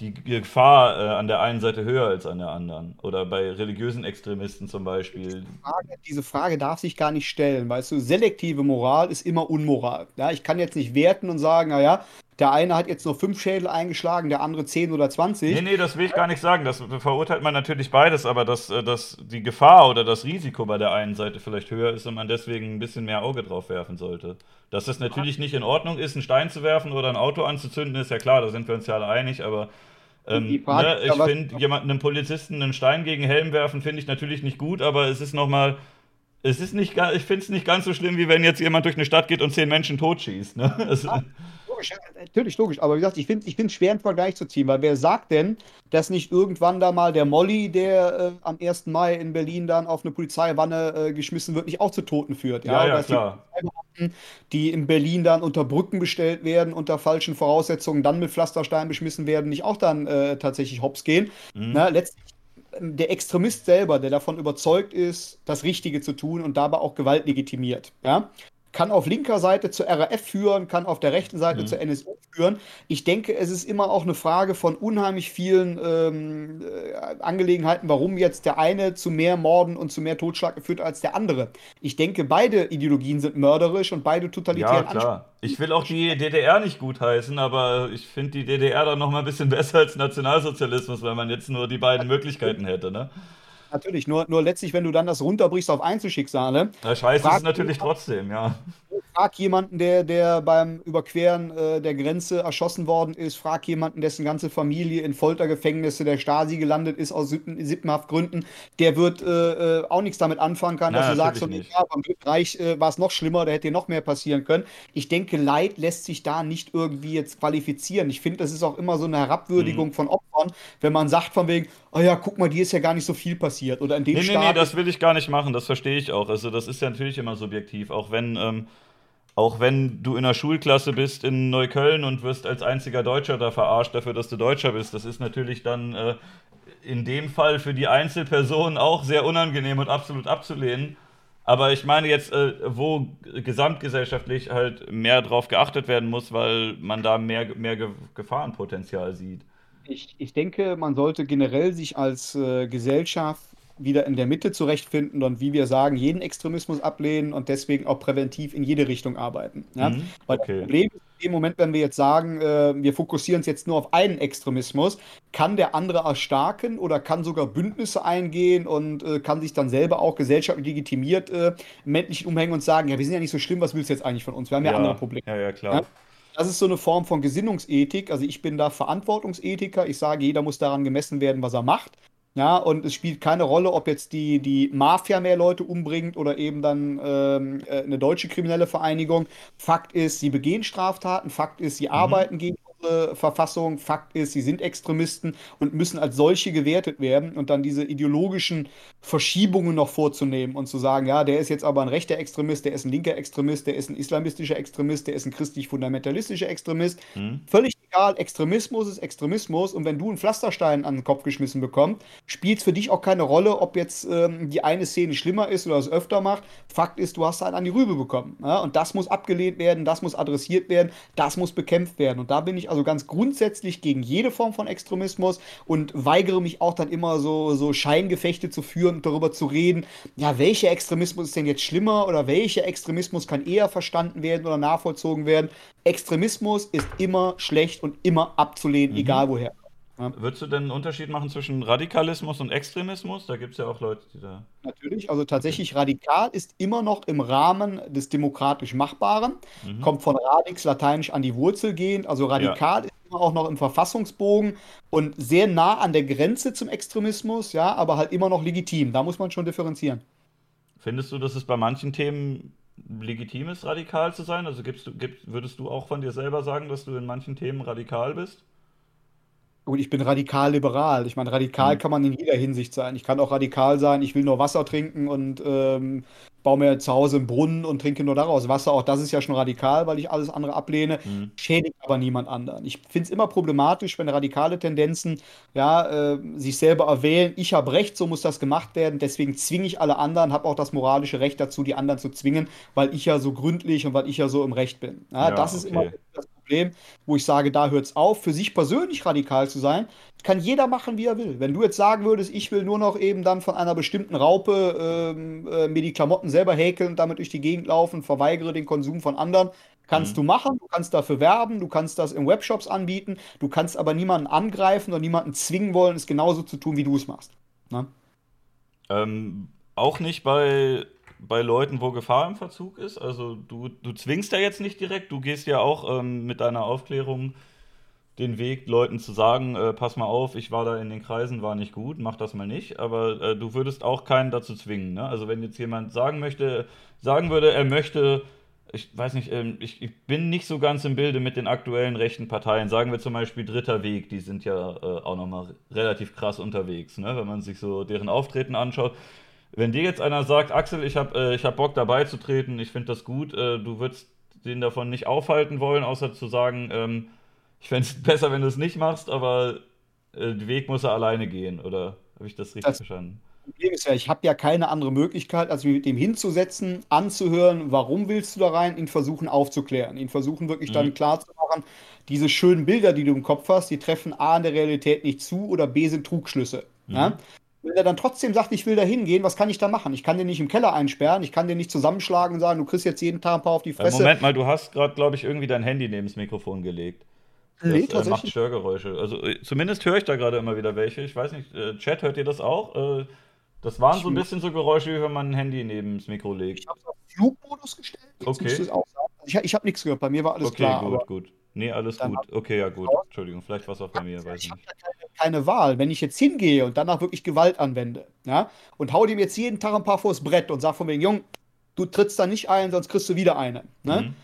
die Gefahr äh, an der einen Seite höher als an der anderen. Oder bei religiösen Extremisten zum Beispiel. Diese Frage, diese Frage, darf sich gar nicht stellen. Weißt du, selektive Moral ist immer Unmoral. Ja, ich kann jetzt nicht werten und sagen, naja, der eine hat jetzt nur fünf Schädel eingeschlagen, der andere zehn oder zwanzig. Nee, nee, das will ich gar nicht sagen. Das verurteilt man natürlich beides, aber dass, äh, dass die Gefahr oder das Risiko bei der einen Seite vielleicht höher ist und man deswegen ein bisschen mehr Auge drauf werfen sollte. Dass es natürlich nicht in Ordnung ist, einen Stein zu werfen oder ein Auto anzuzünden, ist ja klar, da sind wir uns ja alle einig, aber ähm, ne, ich finde, jemanden, einem Polizisten einen Stein gegen Helm werfen, finde ich natürlich nicht gut, aber es ist nochmal es ist nicht, ich finde es nicht ganz so schlimm, wie wenn jetzt jemand durch eine Stadt geht und zehn Menschen totschießt. Ne? Ja, logisch, natürlich logisch. Aber wie gesagt, ich finde es ich schwer, einen Vergleich zu ziehen, weil wer sagt denn, dass nicht irgendwann da mal der Molly, der äh, am 1. Mai in Berlin dann auf eine Polizeiwanne äh, geschmissen wird, nicht auch zu Toten führt? Ja, ja, ja klar. Die, die in Berlin dann unter Brücken bestellt werden, unter falschen Voraussetzungen dann mit Pflastersteinen beschmissen werden, nicht auch dann äh, tatsächlich hops gehen. Mhm. Na, letztlich der Extremist selber, der davon überzeugt ist, das Richtige zu tun und dabei auch Gewalt legitimiert. Ja? Kann auf linker Seite zur RAF führen, kann auf der rechten Seite mhm. zur NSU führen. Ich denke, es ist immer auch eine Frage von unheimlich vielen ähm, äh, Angelegenheiten, warum jetzt der eine zu mehr Morden und zu mehr Totschlag führt als der andere. Ich denke, beide Ideologien sind mörderisch und beide totalitär. Ja, klar. Ich will auch die DDR nicht gutheißen, aber ich finde die DDR dann noch mal ein bisschen besser als Nationalsozialismus, weil man jetzt nur die beiden Möglichkeiten hätte, ne? Natürlich, nur, nur letztlich, wenn du dann das runterbrichst auf Einzelschicksale. Ja, scheiße ist natürlich trotzdem, ja frag jemanden, der, der beim Überqueren äh, der Grenze erschossen worden ist, frag jemanden, dessen ganze Familie in Foltergefängnisse der Stasi gelandet ist aus sippenhaft Gründen, der wird äh, äh, auch nichts damit anfangen können, dass du sagst, und, ja, beim Dritten Reich äh, war es noch schlimmer, da hätte dir noch mehr passieren können. Ich denke, Leid lässt sich da nicht irgendwie jetzt qualifizieren. Ich finde, das ist auch immer so eine Herabwürdigung mhm. von Opfern, wenn man sagt von wegen, oh ja, guck mal, dir ist ja gar nicht so viel passiert. Oder in dem nee, Staat nee, nee, das will ich gar nicht machen, das verstehe ich auch. Also das ist ja natürlich immer subjektiv, auch wenn ähm, auch wenn du in einer Schulklasse bist in Neukölln und wirst als einziger Deutscher da verarscht dafür, dass du Deutscher bist, das ist natürlich dann äh, in dem Fall für die Einzelperson auch sehr unangenehm und absolut abzulehnen. Aber ich meine jetzt, äh, wo gesamtgesellschaftlich halt mehr drauf geachtet werden muss, weil man da mehr, mehr Gefahrenpotenzial sieht. Ich, ich denke, man sollte generell sich als äh, Gesellschaft wieder in der Mitte zurechtfinden und wie wir sagen, jeden Extremismus ablehnen und deswegen auch präventiv in jede Richtung arbeiten. Ja? Mhm, Weil das Problem ist, in dem Moment, wenn wir jetzt sagen, äh, wir fokussieren uns jetzt nur auf einen Extremismus, kann der andere erstarken oder kann sogar Bündnisse eingehen und äh, kann sich dann selber auch gesellschaftlich legitimiert äh, im männlichen umhängen und sagen, ja, wir sind ja nicht so schlimm, was willst du jetzt eigentlich von uns? Wir haben ja, ja andere Probleme. Ja, ja, klar. Ja? Das ist so eine Form von Gesinnungsethik. Also ich bin da Verantwortungsethiker. Ich sage, jeder muss daran gemessen werden, was er macht. Ja, und es spielt keine Rolle, ob jetzt die, die Mafia mehr Leute umbringt oder eben dann ähm, äh, eine deutsche kriminelle Vereinigung. Fakt ist, sie begehen Straftaten. Fakt ist, sie mhm. arbeiten gegen unsere Verfassung. Fakt ist, sie sind Extremisten und müssen als solche gewertet werden. Und dann diese ideologischen Verschiebungen noch vorzunehmen und zu sagen, ja, der ist jetzt aber ein rechter Extremist, der ist ein linker Extremist, der ist ein islamistischer Extremist, der ist ein christlich-fundamentalistischer Extremist. Mhm. Völlig egal, Extremismus ist Extremismus. Und wenn du einen Pflasterstein an den Kopf geschmissen bekommst, spielt es für dich auch keine Rolle, ob jetzt ähm, die eine Szene schlimmer ist oder es öfter macht. Fakt ist, du hast einen an die Rübe bekommen. Ja? Und das muss abgelehnt werden, das muss adressiert werden, das muss bekämpft werden. Und da bin ich also ganz grundsätzlich gegen jede Form von Extremismus und weigere mich auch dann immer so, so Scheingefechte zu führen und darüber zu reden, ja, welcher Extremismus ist denn jetzt schlimmer oder welcher Extremismus kann eher verstanden werden oder nachvollzogen werden. Extremismus ist immer schlecht und immer abzulehnen, mhm. egal woher. Ja. Würdest du denn einen Unterschied machen zwischen Radikalismus und Extremismus? Da gibt es ja auch Leute, die da. Natürlich, also tatsächlich radikal ist immer noch im Rahmen des demokratisch Machbaren. Mhm. Kommt von radix, lateinisch an die Wurzel gehend. Also radikal ja. ist immer auch noch im Verfassungsbogen und sehr nah an der Grenze zum Extremismus, ja, aber halt immer noch legitim. Da muss man schon differenzieren. Findest du, dass es bei manchen Themen legitim ist, radikal zu sein? Also gibst du, gibst, würdest du auch von dir selber sagen, dass du in manchen Themen radikal bist? Gut, ich bin radikal liberal. Ich meine, radikal mhm. kann man in jeder Hinsicht sein. Ich kann auch radikal sein, ich will nur Wasser trinken und ähm, baue mir zu Hause einen Brunnen und trinke nur daraus Wasser. Auch das ist ja schon radikal, weil ich alles andere ablehne, mhm. schädigt aber niemand anderen. Ich finde es immer problematisch, wenn radikale Tendenzen ja, äh, sich selber erwählen, ich habe Recht, so muss das gemacht werden, deswegen zwinge ich alle anderen, habe auch das moralische Recht dazu, die anderen zu zwingen, weil ich ja so gründlich und weil ich ja so im Recht bin. Ja, ja das ist immer das Problem, wo ich sage, da hört es auf. Für sich persönlich radikal zu sein, kann jeder machen, wie er will. Wenn du jetzt sagen würdest, ich will nur noch eben dann von einer bestimmten Raupe ähm, äh, mir die Klamotten selber häkeln und damit durch die Gegend laufen, verweigere den Konsum von anderen, Kannst mhm. du machen, du kannst dafür werben, du kannst das in Webshops anbieten, du kannst aber niemanden angreifen oder niemanden zwingen wollen, es genauso zu tun, wie du es machst. Ne? Ähm, auch nicht bei, bei Leuten, wo Gefahr im Verzug ist. Also du, du zwingst ja jetzt nicht direkt, du gehst ja auch ähm, mit deiner Aufklärung den Weg, Leuten zu sagen, äh, pass mal auf, ich war da in den Kreisen, war nicht gut, mach das mal nicht. Aber äh, du würdest auch keinen dazu zwingen. Ne? Also wenn jetzt jemand sagen möchte, sagen würde, er möchte ich weiß nicht, ähm, ich, ich, bin nicht so ganz im Bilde mit den aktuellen rechten Parteien. Sagen wir zum Beispiel Dritter Weg, die sind ja äh, auch nochmal relativ krass unterwegs, ne? wenn man sich so deren Auftreten anschaut. Wenn dir jetzt einer sagt, Axel, ich habe äh, hab Bock dabei zu treten, ich finde das gut, äh, du würdest den davon nicht aufhalten wollen, außer zu sagen, ähm, ich fände es besser, wenn du es nicht machst, aber äh, den Weg muss er alleine gehen, oder habe ich das richtig das, verstanden? Problem ist ja, ich habe ja keine andere Möglichkeit, als mich mit dem hinzusetzen, anzuhören, warum willst du da rein, ihn versuchen aufzuklären, ihn versuchen wirklich mhm. dann klar zu machen, diese schönen Bilder, die du im Kopf hast, die treffen A in der Realität nicht zu oder B sind Trugschlüsse. Mhm. Ja? Wenn er dann trotzdem sagt, ich will da hingehen, was kann ich da machen? Ich kann den nicht im Keller einsperren, ich kann den nicht zusammenschlagen und sagen, du kriegst jetzt jeden Tag ein paar auf die Fresse. Moment mal, du hast gerade, glaube ich, irgendwie dein Handy neben das Mikrofon gelegt. Das nee, äh, macht Störgeräusche. Also äh, zumindest höre ich da gerade immer wieder welche. Ich weiß nicht, äh, Chat, hört ihr das auch? Äh, das waren so ein bisschen so Geräusche, wie wenn man ein Handy neben das Mikro legt. Ich habe es auf Flugmodus gestellt. Jetzt okay. Also ich, ich habe nichts gehört. Bei mir war alles okay, klar. Okay, gut, gut. Nee, alles gut. Okay, ja, gut. Entschuldigung, vielleicht war es auch bei mir. Weiß ich habe keine, keine, Wahl. Wenn ich jetzt hingehe und danach wirklich Gewalt anwende ja, und hau dem jetzt jeden Tag ein paar vors Brett und sag von wegen, Jung, du trittst da nicht ein, sonst kriegst du wieder eine. Ne? Mhm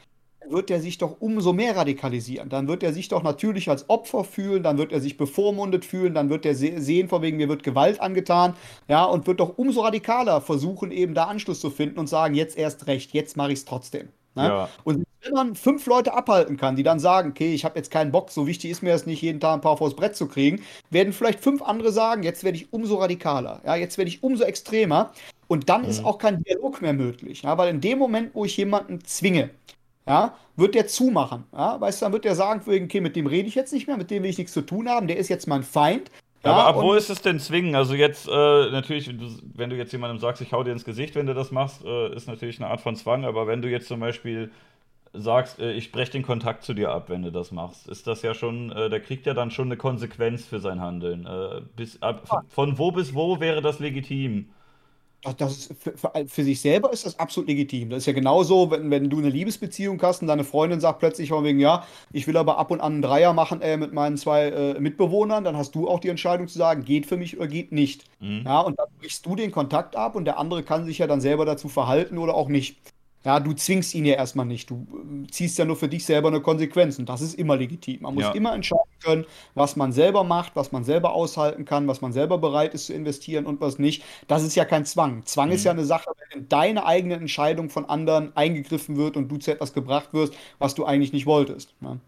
wird er sich doch umso mehr radikalisieren. Dann wird er sich doch natürlich als Opfer fühlen, dann wird er sich bevormundet fühlen, dann wird er se sehen, von wegen mir wird Gewalt angetan, ja, und wird doch umso radikaler versuchen, eben da Anschluss zu finden und sagen, jetzt erst recht, jetzt mache ich es trotzdem. Ne? Ja. Und wenn man fünf Leute abhalten kann, die dann sagen, okay, ich habe jetzt keinen Bock, so wichtig ist mir es nicht, jeden Tag ein paar vors Brett zu kriegen, werden vielleicht fünf andere sagen, jetzt werde ich umso radikaler, ja, jetzt werde ich umso extremer. Und dann mhm. ist auch kein Dialog mehr möglich. Ja, weil in dem Moment, wo ich jemanden zwinge, ja, wird der zumachen. Ja, weißt du, dann wird der sagen, okay, mit dem rede ich jetzt nicht mehr, mit dem will ich nichts zu tun haben, der ist jetzt mein Feind. Ja, aber ab wo ist es denn zwingen? Also jetzt, äh, natürlich, wenn du jetzt jemandem sagst, ich hau dir ins Gesicht, wenn du das machst, äh, ist natürlich eine Art von Zwang, aber wenn du jetzt zum Beispiel sagst, äh, ich breche den Kontakt zu dir ab, wenn du das machst, ist das ja schon, äh, der kriegt ja dann schon eine Konsequenz für sein Handeln. Äh, bis, ab, von wo bis wo wäre das legitim? Das ist für, für, für, sich selber ist das absolut legitim. Das ist ja genauso, wenn, wenn du eine Liebesbeziehung hast und deine Freundin sagt plötzlich von wegen, ja, ich will aber ab und an einen Dreier machen äh, mit meinen zwei äh, Mitbewohnern, dann hast du auch die Entscheidung zu sagen, geht für mich oder geht nicht. Mhm. Ja, und dann brichst du den Kontakt ab und der andere kann sich ja dann selber dazu verhalten oder auch nicht. Ja, du zwingst ihn ja erstmal nicht. Du äh, ziehst ja nur für dich selber eine Konsequenz. Und das ist immer legitim. Man muss ja. immer entscheiden können, was man selber macht, was man selber aushalten kann, was man selber bereit ist zu investieren und was nicht. Das ist ja kein Zwang. Zwang mhm. ist ja eine Sache, wenn in deine eigene Entscheidung von anderen eingegriffen wird und du zu etwas gebracht wirst, was du eigentlich nicht wolltest. Ne?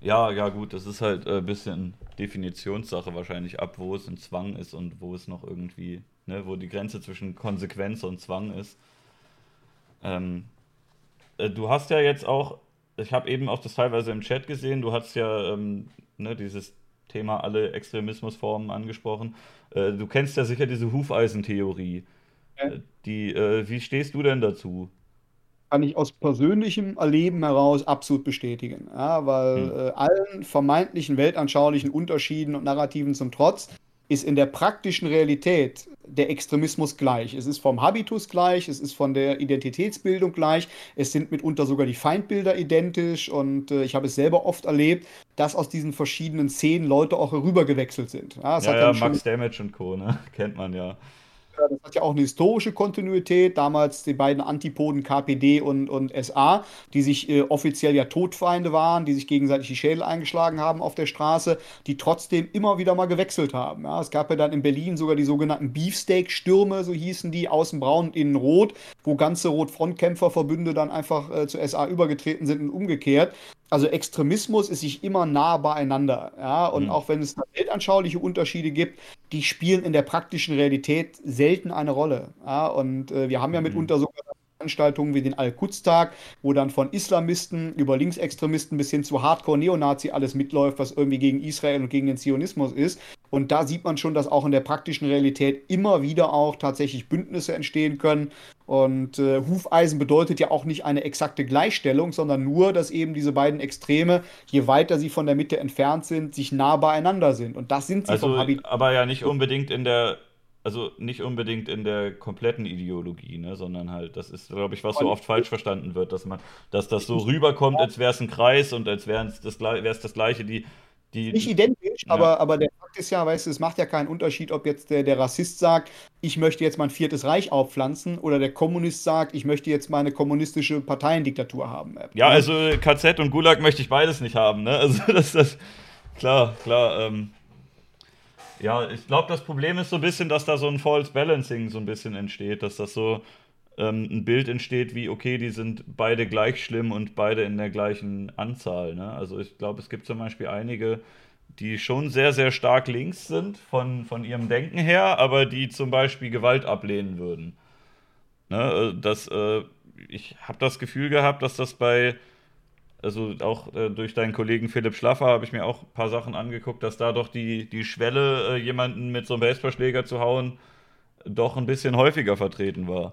Ja, ja, gut, das ist halt ein äh, bisschen Definitionssache wahrscheinlich ab, wo es ein Zwang ist und wo es noch irgendwie, ne, wo die Grenze zwischen Konsequenz und Zwang ist. Ähm, äh, du hast ja jetzt auch, ich habe eben auch das teilweise im Chat gesehen, du hast ja ähm, ne, dieses Thema alle Extremismusformen angesprochen. Äh, du kennst ja sicher diese Hufeisentheorie. Ja. Äh, die, äh, wie stehst du denn dazu? Kann ich aus persönlichem Erleben heraus absolut bestätigen. Ja, weil hm. äh, allen vermeintlichen weltanschaulichen Unterschieden und Narrativen zum Trotz ist in der praktischen Realität der Extremismus gleich. Es ist vom Habitus gleich, es ist von der Identitätsbildung gleich, es sind mitunter sogar die Feindbilder identisch und äh, ich habe es selber oft erlebt, dass aus diesen verschiedenen Szenen Leute auch herübergewechselt sind. Ja, ja, ja Max Damage und Co., ne? kennt man ja. Das hat ja auch eine historische Kontinuität. Damals die beiden Antipoden KPD und, und SA, die sich äh, offiziell ja Todfeinde waren, die sich gegenseitig die Schädel eingeschlagen haben auf der Straße, die trotzdem immer wieder mal gewechselt haben. Ja, es gab ja dann in Berlin sogar die sogenannten Beefsteak-Stürme, so hießen die, außen braun und innen rot, wo ganze Rotfrontkämpferverbünde dann einfach äh, zur SA übergetreten sind und umgekehrt also Extremismus ist sich immer nah beieinander. Ja? Und mhm. auch wenn es weltanschauliche Unterschiede gibt, die spielen in der praktischen Realität selten eine Rolle. Ja? Und äh, wir haben ja mitunter sogar Veranstaltungen wie den Al-Quds-Tag, wo dann von Islamisten über Linksextremisten bis hin zu Hardcore-Neonazi alles mitläuft, was irgendwie gegen Israel und gegen den Zionismus ist. Und da sieht man schon, dass auch in der praktischen Realität immer wieder auch tatsächlich Bündnisse entstehen können. Und äh, Hufeisen bedeutet ja auch nicht eine exakte Gleichstellung, sondern nur, dass eben diese beiden Extreme, je weiter sie von der Mitte entfernt sind, sich nah beieinander sind. Und das sind sie also, vom Habitat. Aber ja nicht unbedingt in der also nicht unbedingt in der kompletten Ideologie, ne, sondern halt, das ist, glaube ich, was so oft falsch verstanden wird, dass man, dass das so rüberkommt, als wäre es ein Kreis und als wäre es das, das Gleiche, die, die. Nicht identisch, ja. aber, aber der Fakt ist ja, weißt du, es macht ja keinen Unterschied, ob jetzt der, der Rassist sagt, ich möchte jetzt mein viertes Reich aufpflanzen oder der Kommunist sagt, ich möchte jetzt meine kommunistische Parteiendiktatur haben. Ja, also KZ und Gulag möchte ich beides nicht haben, ne? Also das, das klar, klar, ähm, ja, ich glaube, das Problem ist so ein bisschen, dass da so ein False Balancing so ein bisschen entsteht, dass das so ähm, ein Bild entsteht wie, okay, die sind beide gleich schlimm und beide in der gleichen Anzahl. Ne? Also ich glaube, es gibt zum Beispiel einige, die schon sehr, sehr stark links sind von, von ihrem Denken her, aber die zum Beispiel Gewalt ablehnen würden. Ne? Äh, das, äh, ich habe das Gefühl gehabt, dass das bei also auch äh, durch deinen Kollegen Philipp Schlaffer habe ich mir auch ein paar Sachen angeguckt, dass da doch die, die Schwelle, äh, jemanden mit so einem Baseballschläger zu hauen, doch ein bisschen häufiger vertreten war.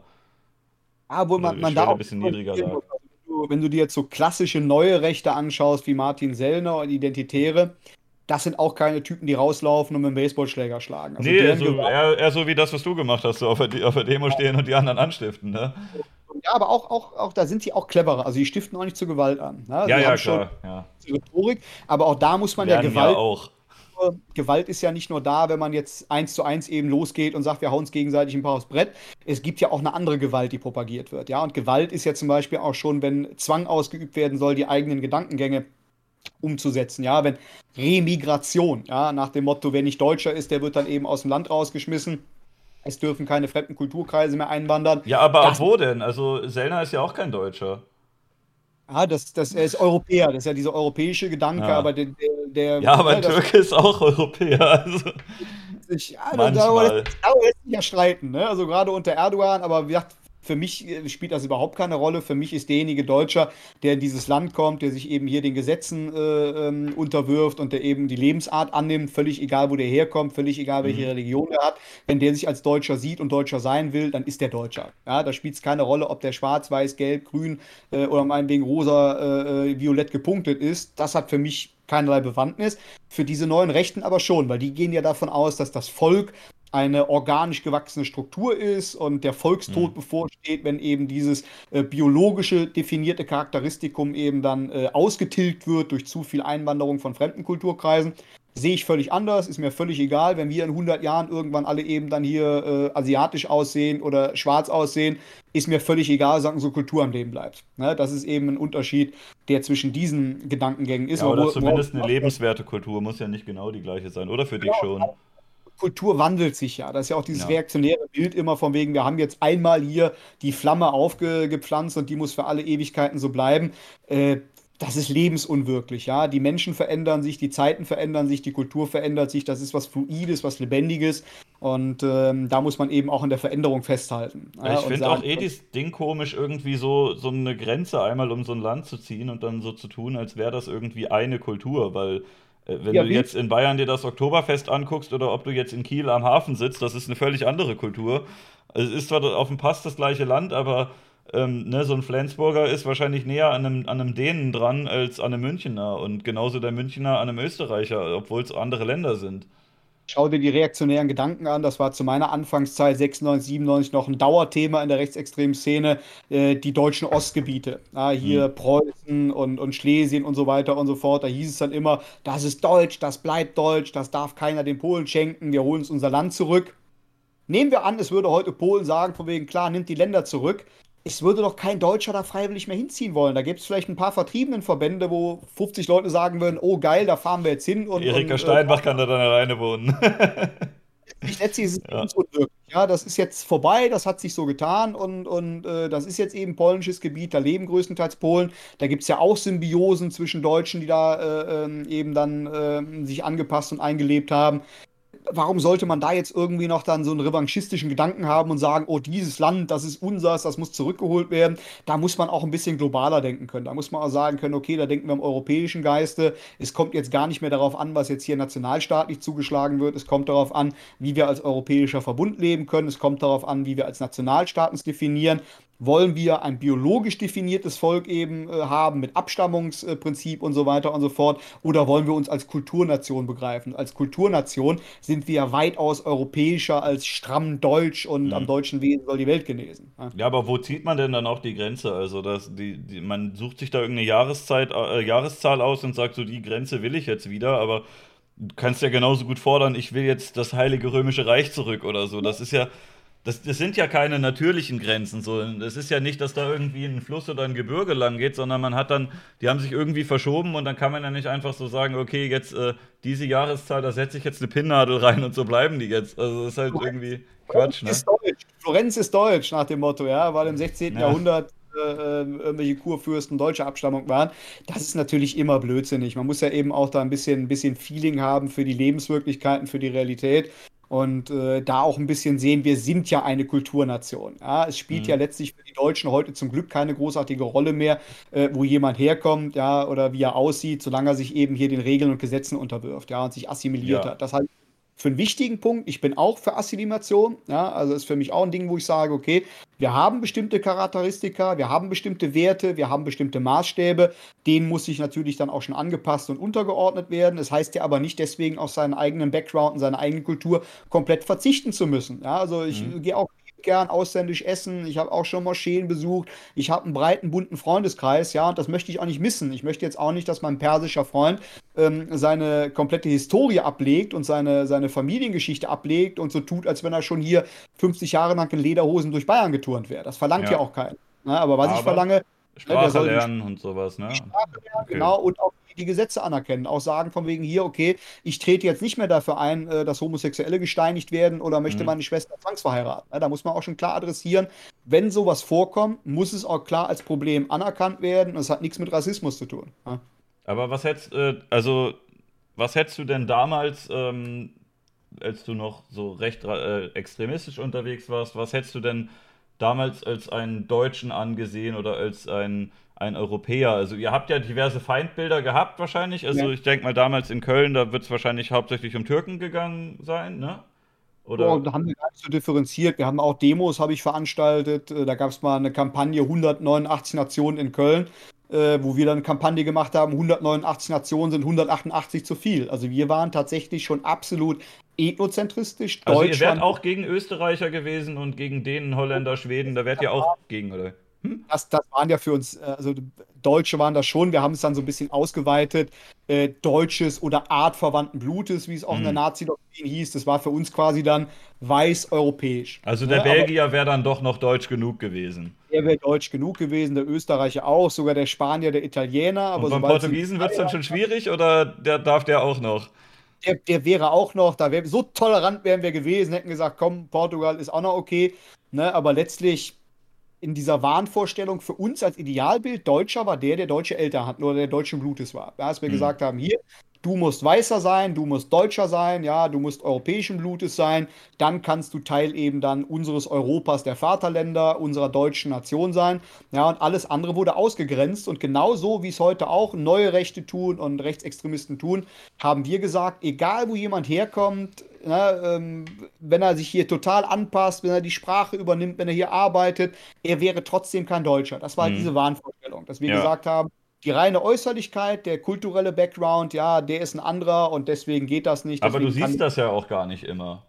Ah, wo man, man da auch ein bisschen niedriger lag. Also wenn du dir jetzt so klassische neue Rechte anschaust, wie Martin Sellner und Identitäre, das sind auch keine Typen, die rauslaufen und mit dem Baseballschläger schlagen. Also nee, also eher, eher, so wie das, was du gemacht hast, so auf der, auf der Demo stehen und die anderen anstiften, ne? Ja, aber auch, auch, auch da sind sie auch cleverer. Also die stiften auch nicht zur Gewalt an. Ne? Ja, ja, klar. Ja. Rhetorik, aber auch da muss man Lernen ja Gewalt. Ja auch. Gewalt ist ja nicht nur da, wenn man jetzt eins zu eins eben losgeht und sagt, wir hauen uns gegenseitig ein paar aufs Brett. Es gibt ja auch eine andere Gewalt, die propagiert wird. Ja, und Gewalt ist ja zum Beispiel auch schon, wenn Zwang ausgeübt werden soll, die eigenen Gedankengänge umzusetzen. Ja, wenn Remigration, ja, nach dem Motto, wer nicht Deutscher ist, der wird dann eben aus dem Land rausgeschmissen es dürfen keine fremden Kulturkreise mehr einwandern. Ja, aber das, wo denn? Also Selner ist ja auch kein Deutscher. Ja, das, das, er ist Europäer, das ist ja dieser europäische Gedanke, ja. aber der, der, Ja, aber ein Türke ist auch Europäer. Also. Ja, Manchmal. darüber lässt sich ja streiten, ne? Also gerade unter Erdogan, aber wie gesagt, für mich äh, spielt das überhaupt keine Rolle. Für mich ist derjenige Deutscher, der in dieses Land kommt, der sich eben hier den Gesetzen äh, ähm, unterwirft und der eben die Lebensart annimmt, völlig egal, wo der herkommt, völlig egal, welche mhm. Religion er hat. Wenn der sich als Deutscher sieht und Deutscher sein will, dann ist der Deutscher. Ja, da spielt es keine Rolle, ob der schwarz, weiß, gelb, grün äh, oder meinetwegen rosa, äh, äh, violett gepunktet ist. Das hat für mich keinerlei Bewandtnis. Für diese neuen Rechten aber schon, weil die gehen ja davon aus, dass das Volk eine organisch gewachsene Struktur ist und der Volkstod mhm. bevorsteht, wenn eben dieses äh, biologische definierte Charakteristikum eben dann äh, ausgetilgt wird durch zu viel Einwanderung von fremden Kulturkreisen. Sehe ich völlig anders, ist mir völlig egal, wenn wir in 100 Jahren irgendwann alle eben dann hier äh, asiatisch aussehen oder schwarz aussehen, ist mir völlig egal, solange unsere Kultur am Leben bleibt. Ne? Das ist eben ein Unterschied, der zwischen diesen Gedankengängen ist. Ja, oder zumindest eine lebenswerte Kultur muss ja nicht genau die gleiche sein, oder für dich genau, schon? Kultur wandelt sich ja. Das ist ja auch dieses ja. reaktionäre Bild immer von wegen, wir haben jetzt einmal hier die Flamme aufgepflanzt und die muss für alle Ewigkeiten so bleiben. Äh, das ist lebensunwirklich, ja. Die Menschen verändern sich, die Zeiten verändern sich, die Kultur verändert sich. Das ist was Fluides, was Lebendiges. Und ähm, da muss man eben auch in der Veränderung festhalten. Ja, ich finde auch eh das Ding komisch, irgendwie so, so eine Grenze einmal um so ein Land zu ziehen und dann so zu tun, als wäre das irgendwie eine Kultur, weil wenn ja, du jetzt in Bayern dir das Oktoberfest anguckst oder ob du jetzt in Kiel am Hafen sitzt, das ist eine völlig andere Kultur. Also es ist zwar auf dem Pass das gleiche Land, aber ähm, ne, so ein Flensburger ist wahrscheinlich näher an einem, an einem Dänen dran als an einem Münchner und genauso der Münchner an einem Österreicher, obwohl es andere Länder sind. Schau dir die reaktionären Gedanken an. Das war zu meiner Anfangszeit 96, 97 noch ein Dauerthema in der rechtsextremen Szene. Äh, die deutschen Ostgebiete. Ja, hier mhm. Preußen und, und Schlesien und so weiter und so fort. Da hieß es dann immer, das ist deutsch, das bleibt deutsch, das darf keiner den Polen schenken, wir holen uns unser Land zurück. Nehmen wir an, es würde heute Polen sagen, von wegen, klar, nimmt die Länder zurück es würde doch kein Deutscher da freiwillig mehr hinziehen wollen. Da gibt es vielleicht ein paar vertriebenen Verbände, wo 50 Leute sagen würden, oh geil, da fahren wir jetzt hin. Und, Erika und, äh, Steinbach äh, kann da dann alleine wohnen. ich letztlich ist es ja. unwirklich. Ja, das ist jetzt vorbei, das hat sich so getan und, und äh, das ist jetzt eben polnisches Gebiet, da leben größtenteils Polen. Da gibt es ja auch Symbiosen zwischen Deutschen, die da äh, ähm, eben dann äh, sich angepasst und eingelebt haben warum sollte man da jetzt irgendwie noch dann so einen revanchistischen Gedanken haben und sagen, oh, dieses Land, das ist unseres, das muss zurückgeholt werden? Da muss man auch ein bisschen globaler denken können. Da muss man auch sagen können, okay, da denken wir im europäischen Geiste. Es kommt jetzt gar nicht mehr darauf an, was jetzt hier nationalstaatlich zugeschlagen wird. Es kommt darauf an, wie wir als europäischer Verbund leben können. Es kommt darauf an, wie wir als Nationalstaaten definieren. Wollen wir ein biologisch definiertes Volk eben äh, haben mit Abstammungsprinzip und so weiter und so fort? Oder wollen wir uns als Kulturnation begreifen? Als Kulturnation sind wir weitaus europäischer als stramm deutsch und mhm. am deutschen Wesen soll die Welt genesen. Ja. ja, aber wo zieht man denn dann auch die Grenze? Also, dass die, die man sucht sich da irgendeine Jahreszeit, äh, Jahreszahl aus und sagt, so die Grenze will ich jetzt wieder, aber du kannst ja genauso gut fordern, ich will jetzt das Heilige Römische Reich zurück oder so. Das ist ja das, das sind ja keine natürlichen Grenzen. So. Es ist ja nicht, dass da irgendwie ein Fluss oder ein Gebirge lang geht, sondern man hat dann, die haben sich irgendwie verschoben und dann kann man ja nicht einfach so sagen, okay, jetzt äh, diese Jahreszahl, da setze ich jetzt eine Pinnnadel rein und so bleiben die jetzt. Also das ist halt irgendwie Quatsch. Ne? Ist. Florenz ist deutsch, nach dem Motto, ja, weil im 16. Ja. Jahrhundert äh, irgendwelche Kurfürsten deutscher Abstammung waren. Das ist natürlich immer blödsinnig. Man muss ja eben auch da ein bisschen, ein bisschen Feeling haben für die Lebenswirklichkeiten, für die Realität und äh, da auch ein bisschen sehen, wir sind ja eine Kulturnation. Ja? Es spielt mhm. ja letztlich für die Deutschen heute zum Glück keine großartige Rolle mehr, äh, wo jemand herkommt, ja, oder wie er aussieht, solange er sich eben hier den Regeln und Gesetzen unterwirft, ja, und sich assimiliert ja. hat. Das halt für einen wichtigen Punkt. Ich bin auch für Assimilation. Ja, also ist für mich auch ein Ding, wo ich sage, okay, wir haben bestimmte Charakteristika, wir haben bestimmte Werte, wir haben bestimmte Maßstäbe. Denen muss sich natürlich dann auch schon angepasst und untergeordnet werden. Das heißt ja aber nicht deswegen auf seinen eigenen Background und seine eigene Kultur komplett verzichten zu müssen. Ja, also ich mhm. gehe auch gern ausländisch essen. Ich habe auch schon Moscheen besucht. Ich habe einen breiten, bunten Freundeskreis, ja, und das möchte ich auch nicht missen. Ich möchte jetzt auch nicht, dass mein persischer Freund ähm, seine komplette Historie ablegt und seine, seine Familiengeschichte ablegt und so tut, als wenn er schon hier 50 Jahre lang in Lederhosen durch Bayern geturnt wäre. Das verlangt ja, ja auch keiner. Ne? Aber was Aber ich verlange, Sprache lernen und sowas, ne? Sprache lernen, okay. genau, und auch die Gesetze anerkennen. Auch sagen von wegen hier, okay, ich trete jetzt nicht mehr dafür ein, äh, dass Homosexuelle gesteinigt werden oder möchte mhm. meine Schwester zwangsverheiraten. Da muss man auch schon klar adressieren, wenn sowas vorkommt, muss es auch klar als Problem anerkannt werden. Es hat nichts mit Rassismus zu tun. Aber was hättest, äh, also, was hättest du denn damals, ähm, als du noch so recht äh, extremistisch unterwegs warst, was hättest du denn damals als einen Deutschen angesehen oder als ein, ein Europäer? Also ihr habt ja diverse Feindbilder gehabt wahrscheinlich. Also ja. ich denke mal damals in Köln, da wird es wahrscheinlich hauptsächlich um Türken gegangen sein, ne? Oder? Oh, da haben wir gar nicht so differenziert. Wir haben auch Demos, habe ich veranstaltet. Äh, da gab es mal eine Kampagne 189 Nationen in Köln, äh, wo wir dann eine Kampagne gemacht haben, 189 Nationen sind 188 zu viel. Also wir waren tatsächlich schon absolut ethnozentristisch. Also ihr wärt auch gegen Österreicher gewesen und gegen Dänen, Holländer, Schweden, da wärt ihr auch gegen, oder? Hm? Das, das waren ja für uns, äh, also Deutsche waren das schon, wir haben es dann so ein bisschen ausgeweitet, äh, deutsches oder artverwandten Blutes, wie es auch hm. in der hm. Nazi-Doktrin hieß, das war für uns quasi dann weiß-europäisch. Also der ja, ne, Belgier wäre dann doch noch deutsch genug gewesen. Er wäre deutsch genug gewesen, der Österreicher auch, sogar der Spanier, der Italiener. Aber und beim Portugiesen wird es dann schon schwierig oder der, darf der auch noch? der, der wäre auch noch, da wäre so tolerant wären wir gewesen, hätten gesagt, komm, Portugal ist auch noch okay. Ne, aber letztlich in dieser Wahnvorstellung für uns als Idealbild Deutscher war der, der deutsche Eltern hat oder der deutschen Blutes war. Als wir mhm. gesagt haben, hier, du musst weißer sein, du musst deutscher sein, ja, du musst europäischen Blutes sein, dann kannst du Teil eben dann unseres Europas der Vaterländer, unserer deutschen Nation sein, ja, und alles andere wurde ausgegrenzt und genauso wie es heute auch neue Rechte tun und Rechtsextremisten tun, haben wir gesagt, egal wo jemand herkommt, na, ähm, wenn er sich hier total anpasst, wenn er die Sprache übernimmt, wenn er hier arbeitet, er wäre trotzdem kein Deutscher. Das war halt diese Wahnvorstellung, dass wir ja. gesagt haben, die reine Äußerlichkeit, der kulturelle Background, ja, der ist ein anderer und deswegen geht das nicht. Aber du siehst das ja auch gar nicht immer.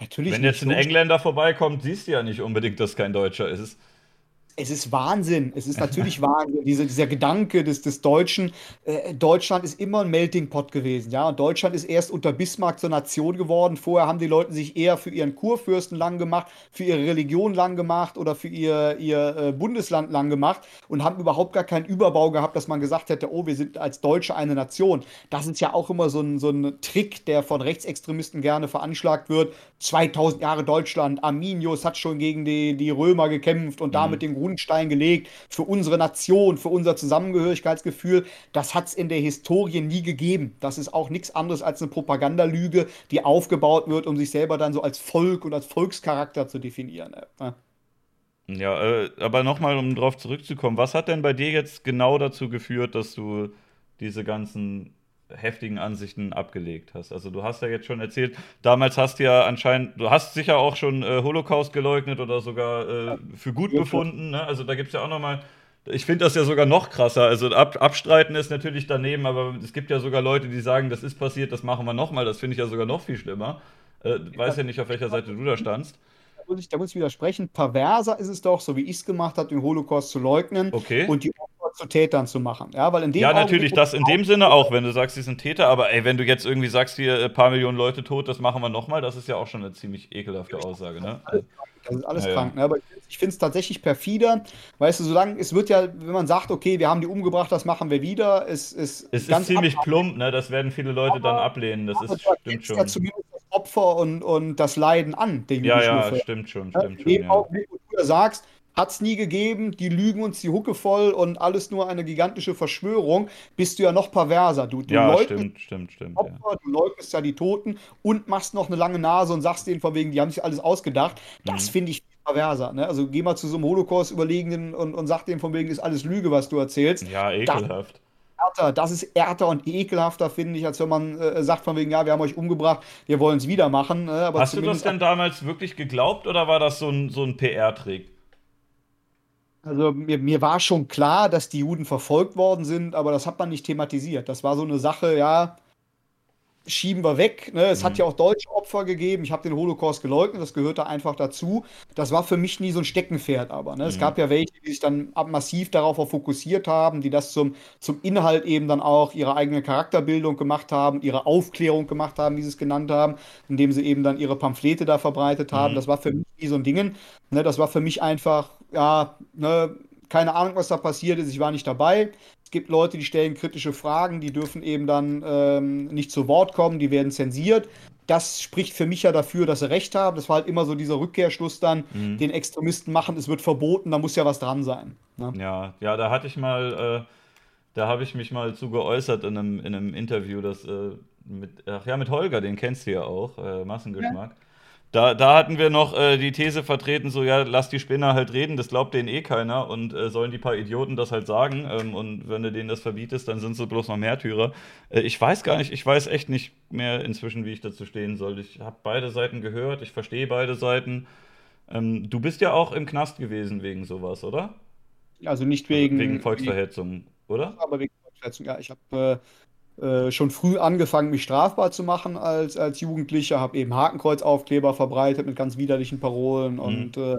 Natürlich Wenn jetzt ein Engländer vorbeikommt, siehst du ja nicht unbedingt, dass kein Deutscher ist es ist Wahnsinn. Es ist natürlich Wahnsinn. Diese, dieser Gedanke des, des Deutschen. Äh, Deutschland ist immer ein Melting Pot gewesen. Ja? Und Deutschland ist erst unter Bismarck zur Nation geworden. Vorher haben die Leute sich eher für ihren Kurfürsten lang gemacht, für ihre Religion lang gemacht oder für ihr, ihr äh, Bundesland lang gemacht und haben überhaupt gar keinen Überbau gehabt, dass man gesagt hätte, oh, wir sind als Deutsche eine Nation. Das ist ja auch immer so ein, so ein Trick, der von Rechtsextremisten gerne veranschlagt wird. 2000 Jahre Deutschland, Arminius hat schon gegen die, die Römer gekämpft und damit mhm. den Grundstein gelegt für unsere Nation, für unser Zusammengehörigkeitsgefühl. Das hat es in der Historie nie gegeben. Das ist auch nichts anderes als eine Propagandalüge, die aufgebaut wird, um sich selber dann so als Volk und als Volkscharakter zu definieren. Ja. Ja, äh, aber nochmal, um darauf zurückzukommen, was hat denn bei dir jetzt genau dazu geführt, dass du diese ganzen heftigen Ansichten abgelegt hast? Also du hast ja jetzt schon erzählt, damals hast du ja anscheinend, du hast sicher auch schon äh, Holocaust geleugnet oder sogar äh, für gut ja, befunden. Ne? Also da gibt es ja auch nochmal, ich finde das ja sogar noch krasser. Also ab, abstreiten ist natürlich daneben, aber es gibt ja sogar Leute, die sagen, das ist passiert, das machen wir nochmal. Das finde ich ja sogar noch viel schlimmer. Äh, weiß ja nicht, auf welcher Seite du da standst muss ich, da muss ich widersprechen. Perverser ist es doch, so wie ich es gemacht habe, den Holocaust zu leugnen okay. und die zu Tätern zu machen. Ja, weil in dem ja natürlich, das in dem Sinne auch, wenn du sagst, sie sind Täter, aber ey, wenn du jetzt irgendwie sagst, hier ein paar Millionen Leute tot, das machen wir nochmal, das ist ja auch schon eine ziemlich ekelhafte Aussage. Ne? Das ist alles ja, krank. Ne? Aber ich finde es tatsächlich perfider. Weißt du, solange es wird ja, wenn man sagt, okay, wir haben die umgebracht, das machen wir wieder, es, es, es ist ziemlich plump, ne? Das werden viele Leute aber, dann ablehnen. Das ist, stimmt schon. Ja zumindest Opfer und, und das Leiden an, den Ja, ja, stimmt schon, stimmt schon. Ja. Wo du sagst, hat es nie gegeben, die lügen uns die Hucke voll und alles nur eine gigantische Verschwörung, bist du ja noch perverser. Du, du ja, stimmt, stimmt, stimmt. Opfer, ja. Du leugnest ja die Toten und machst noch eine lange Nase und sagst denen von wegen, die haben sich alles ausgedacht. Das mhm. finde ich perverser. Ne? Also geh mal zu so einem Holocaust-Überlegenen und, und sag denen von wegen, ist alles Lüge, was du erzählst. Ja, ekelhaft. Das, härter, das ist härter und ekelhafter, finde ich, als wenn man äh, sagt von wegen, ja, wir haben euch umgebracht, wir wollen es wieder machen. Äh, Hast du das denn damals wirklich geglaubt oder war das so ein, so ein PR-Trick? Also mir, mir war schon klar, dass die Juden verfolgt worden sind, aber das hat man nicht thematisiert. Das war so eine Sache, ja, schieben wir weg. Ne? Es mhm. hat ja auch deutsche Opfer gegeben. Ich habe den Holocaust geleugnet, das gehörte einfach dazu. Das war für mich nie so ein Steckenpferd, aber ne? mhm. es gab ja welche, die sich dann massiv darauf auch fokussiert haben, die das zum, zum Inhalt eben dann auch ihre eigene Charakterbildung gemacht haben, ihre Aufklärung gemacht haben, wie sie es genannt haben, indem sie eben dann ihre Pamphlete da verbreitet haben. Mhm. Das war für mich nie so ein Ding. Ne? Das war für mich einfach, ja, ne, keine Ahnung, was da passiert ist. Ich war nicht dabei. Es gibt Leute, die stellen kritische Fragen, die dürfen eben dann ähm, nicht zu Wort kommen, die werden zensiert. Das spricht für mich ja dafür, dass sie recht haben. Das war halt immer so dieser Rückkehrschluss dann, mhm. den Extremisten machen, es wird verboten, da muss ja was dran sein. Ne? Ja, ja, da hatte ich mal, äh, da habe ich mich mal zu geäußert in einem, in einem Interview, das äh, mit, ach ja, mit Holger, den kennst du ja auch, äh, Massengeschmack. Ja. Da, da hatten wir noch äh, die These vertreten, so ja, lass die Spinner halt reden, das glaubt denen eh keiner und äh, sollen die paar Idioten das halt sagen. Ähm, und wenn du denen das verbietest, dann sind sie bloß noch Märtyrer. Äh, ich weiß gar nicht, ich weiß echt nicht mehr inzwischen, wie ich dazu stehen soll. Ich habe beide Seiten gehört, ich verstehe beide Seiten. Ähm, du bist ja auch im Knast gewesen wegen sowas, oder? Also nicht wegen. Wegen Volksverhetzung, oder? Aber wegen Volksverhetzung, ja. Ich habe äh, schon früh angefangen, mich strafbar zu machen als, als Jugendlicher, habe eben Hakenkreuzaufkleber verbreitet mit ganz widerlichen Parolen mhm. und äh,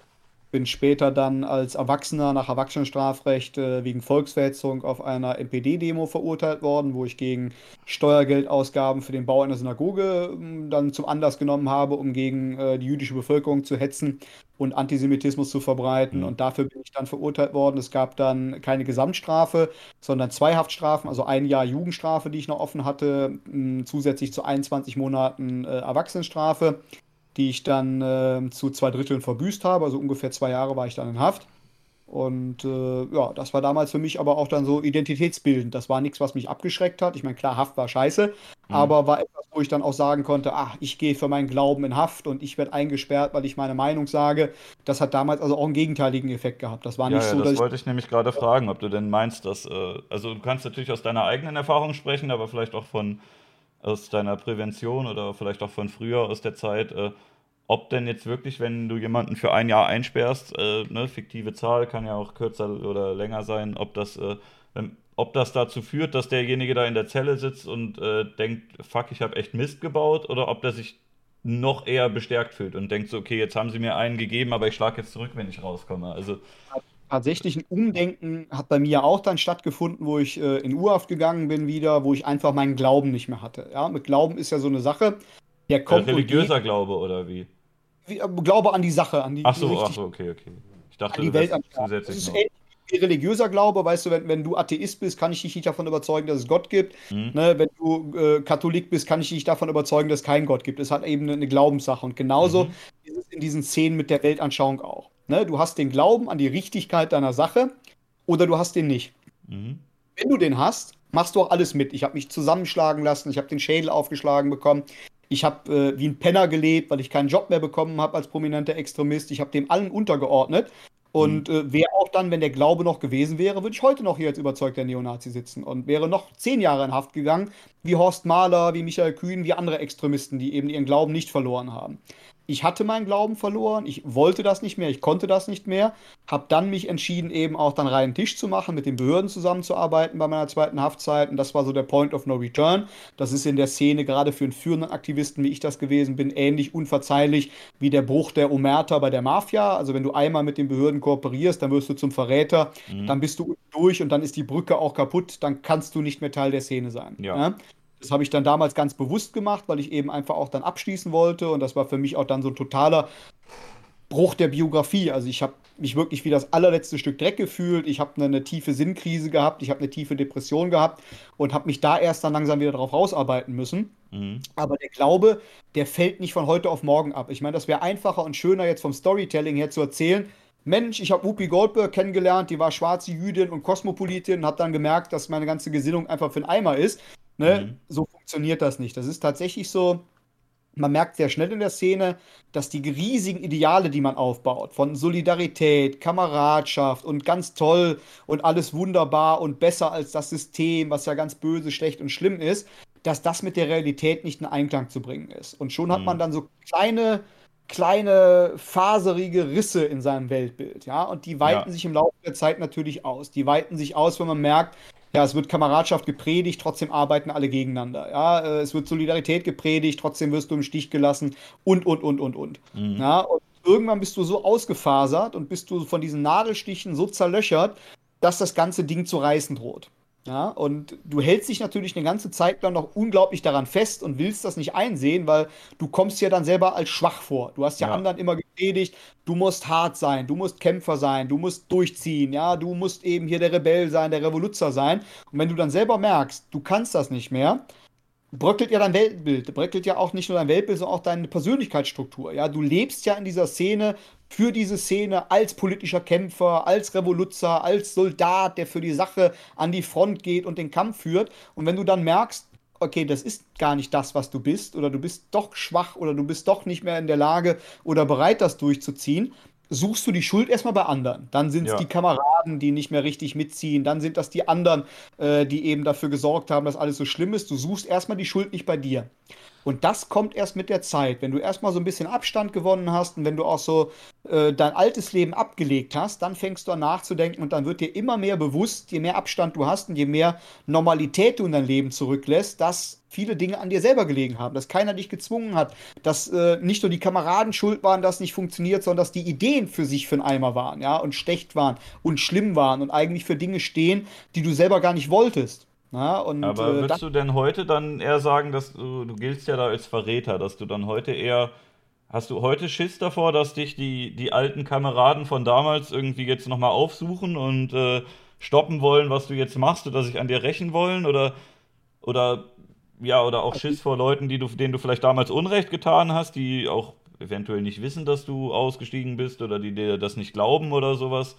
bin später dann als Erwachsener nach Erwachsenenstrafrecht äh, wegen Volksverhetzung auf einer NPD-Demo verurteilt worden, wo ich gegen Steuergeldausgaben für den Bau einer Synagoge äh, dann zum Anlass genommen habe, um gegen äh, die jüdische Bevölkerung zu hetzen und Antisemitismus zu verbreiten. Mhm. Und dafür bin ich dann verurteilt worden. Es gab dann keine Gesamtstrafe, sondern zwei Haftstrafen, also ein Jahr Jugendstrafe, die ich noch offen hatte, zusätzlich zu 21 Monaten äh, Erwachsenenstrafe die ich dann äh, zu zwei Dritteln verbüßt habe. Also ungefähr zwei Jahre war ich dann in Haft. Und äh, ja, das war damals für mich aber auch dann so identitätsbildend. Das war nichts, was mich abgeschreckt hat. Ich meine, klar, Haft war scheiße, mhm. aber war etwas, wo ich dann auch sagen konnte, ach, ich gehe für meinen Glauben in Haft und ich werde eingesperrt, weil ich meine Meinung sage. Das hat damals also auch einen gegenteiligen Effekt gehabt. Das war nicht ja, so, das wollte ich, ich nämlich gerade fragen, ob du denn meinst, dass, äh, also du kannst natürlich aus deiner eigenen Erfahrung sprechen, aber vielleicht auch von aus deiner Prävention oder vielleicht auch von früher aus der Zeit, äh, ob denn jetzt wirklich, wenn du jemanden für ein Jahr einsperrst, äh, ne, fiktive Zahl kann ja auch kürzer oder länger sein, ob das, äh, wenn, ob das dazu führt, dass derjenige da in der Zelle sitzt und äh, denkt, fuck, ich habe echt Mist gebaut, oder ob der sich noch eher bestärkt fühlt und denkt so, okay, jetzt haben sie mir einen gegeben, aber ich schlage jetzt zurück, wenn ich rauskomme. Also tatsächlich ein Umdenken hat bei mir auch dann stattgefunden, wo ich äh, in Urhaft gegangen bin wieder, wo ich einfach meinen Glauben nicht mehr hatte. Ja, mit Glauben ist ja so eine Sache. Der kommt religiöser Glaube oder wie? Äh, Glaube an die Sache, an die. Ach so, ach so okay, okay. Ich dachte, an die Welt zusätzlich. Das ist ähnlich wie religiöser Glaube, weißt du, wenn, wenn du Atheist bist, kann ich dich nicht davon überzeugen, dass es Gott gibt. Mhm. Ne, wenn du äh, Katholik bist, kann ich dich davon überzeugen, dass es keinen Gott gibt. Es hat eben eine, eine Glaubenssache. Und genauso mhm. ist es in diesen Szenen mit der Weltanschauung auch. Ne? Du hast den Glauben an die Richtigkeit deiner Sache oder du hast den nicht. Mhm. Wenn du den hast, machst du auch alles mit. Ich habe mich zusammenschlagen lassen, ich habe den Schädel aufgeschlagen bekommen, ich habe äh, wie ein Penner gelebt, weil ich keinen Job mehr bekommen habe als prominenter Extremist. Ich habe dem allen untergeordnet. Und mhm. äh, wäre auch dann, wenn der Glaube noch gewesen wäre, würde ich heute noch hier als überzeugter Neonazi sitzen und wäre noch zehn Jahre in Haft gegangen, wie Horst Mahler, wie Michael Kühn, wie andere Extremisten, die eben ihren Glauben nicht verloren haben ich hatte meinen Glauben verloren, ich wollte das nicht mehr, ich konnte das nicht mehr, habe dann mich entschieden, eben auch dann reinen Tisch zu machen, mit den Behörden zusammenzuarbeiten bei meiner zweiten Haftzeit und das war so der Point of No Return. Das ist in der Szene gerade für einen führenden Aktivisten, wie ich das gewesen bin, ähnlich unverzeihlich wie der Bruch der Omerta bei der Mafia. Also wenn du einmal mit den Behörden kooperierst, dann wirst du zum Verräter, mhm. dann bist du durch und dann ist die Brücke auch kaputt, dann kannst du nicht mehr Teil der Szene sein. Ja. ja? Das habe ich dann damals ganz bewusst gemacht, weil ich eben einfach auch dann abschließen wollte. Und das war für mich auch dann so ein totaler Bruch der Biografie. Also ich habe mich wirklich wie das allerletzte Stück Dreck gefühlt. Ich habe eine, eine, tiefe Sinnkrise gehabt, ich habe eine tiefe Depression gehabt und habe mich da erst dann langsam wieder darauf rausarbeiten müssen. Mhm. Aber der Glaube, der fällt nicht von heute auf morgen ab. Ich meine, das wäre einfacher und schöner jetzt vom Storytelling her zu erzählen. Mensch, ich habe Whoopi Goldberg kennengelernt, die war schwarze Jüdin und Kosmopolitin und habe dann gemerkt, dass meine ganze Gesinnung einfach für einen Eimer ist. Ne? Mhm. So funktioniert das nicht. Das ist tatsächlich so, man merkt sehr schnell in der Szene, dass die riesigen Ideale, die man aufbaut, von Solidarität, Kameradschaft und ganz toll und alles wunderbar und besser als das System, was ja ganz böse, schlecht und schlimm ist, dass das mit der Realität nicht in Einklang zu bringen ist. Und schon hat mhm. man dann so kleine, kleine faserige Risse in seinem Weltbild, ja, und die weiten ja. sich im Laufe der Zeit natürlich aus. Die weiten sich aus, wenn man merkt, ja, es wird Kameradschaft gepredigt, trotzdem arbeiten alle gegeneinander. Ja, äh, es wird Solidarität gepredigt, trotzdem wirst du im Stich gelassen und, und, und, und, und. Mhm. Ja, und irgendwann bist du so ausgefasert und bist du von diesen Nadelstichen so zerlöchert, dass das ganze Ding zu reißen droht. Ja, und du hältst dich natürlich eine ganze Zeit lang noch unglaublich daran fest und willst das nicht einsehen, weil du kommst ja dann selber als schwach vor. Du hast ja, ja. anderen immer gepredigt, du musst hart sein, du musst Kämpfer sein, du musst durchziehen, ja, du musst eben hier der Rebell sein, der Revoluzer sein. Und wenn du dann selber merkst, du kannst das nicht mehr, bröckelt ja dein Weltbild, bröckelt ja auch nicht nur dein Weltbild, sondern auch deine Persönlichkeitsstruktur. Ja, du lebst ja in dieser Szene für diese Szene als politischer Kämpfer, als Revoluzer, als Soldat, der für die Sache an die Front geht und den Kampf führt. Und wenn du dann merkst, okay, das ist gar nicht das, was du bist, oder du bist doch schwach oder du bist doch nicht mehr in der Lage oder bereit, das durchzuziehen, suchst du die Schuld erstmal bei anderen. Dann sind es ja. die Kameraden, die nicht mehr richtig mitziehen. Dann sind das die anderen, äh, die eben dafür gesorgt haben, dass alles so schlimm ist. Du suchst erstmal die Schuld nicht bei dir. Und das kommt erst mit der Zeit. Wenn du erstmal so ein bisschen Abstand gewonnen hast und wenn du auch so äh, dein altes Leben abgelegt hast, dann fängst du an nachzudenken und dann wird dir immer mehr bewusst, je mehr Abstand du hast und je mehr Normalität du in dein Leben zurücklässt, dass viele Dinge an dir selber gelegen haben, dass keiner dich gezwungen hat, dass äh, nicht nur die Kameraden schuld waren, dass nicht funktioniert, sondern dass die Ideen für sich für einen Eimer waren, ja, und schlecht waren und schlimm waren und eigentlich für Dinge stehen, die du selber gar nicht wolltest. Ja, und, Aber äh, würdest du denn heute dann eher sagen, dass du, du giltst ja da als Verräter, dass du dann heute eher, hast du heute Schiss davor, dass dich die, die alten Kameraden von damals irgendwie jetzt nochmal aufsuchen und äh, stoppen wollen, was du jetzt machst oder sich an dir rächen wollen? Oder, oder ja, oder auch Schiss vor Leuten, die du, denen du vielleicht damals Unrecht getan hast, die auch eventuell nicht wissen, dass du ausgestiegen bist oder die dir das nicht glauben oder sowas?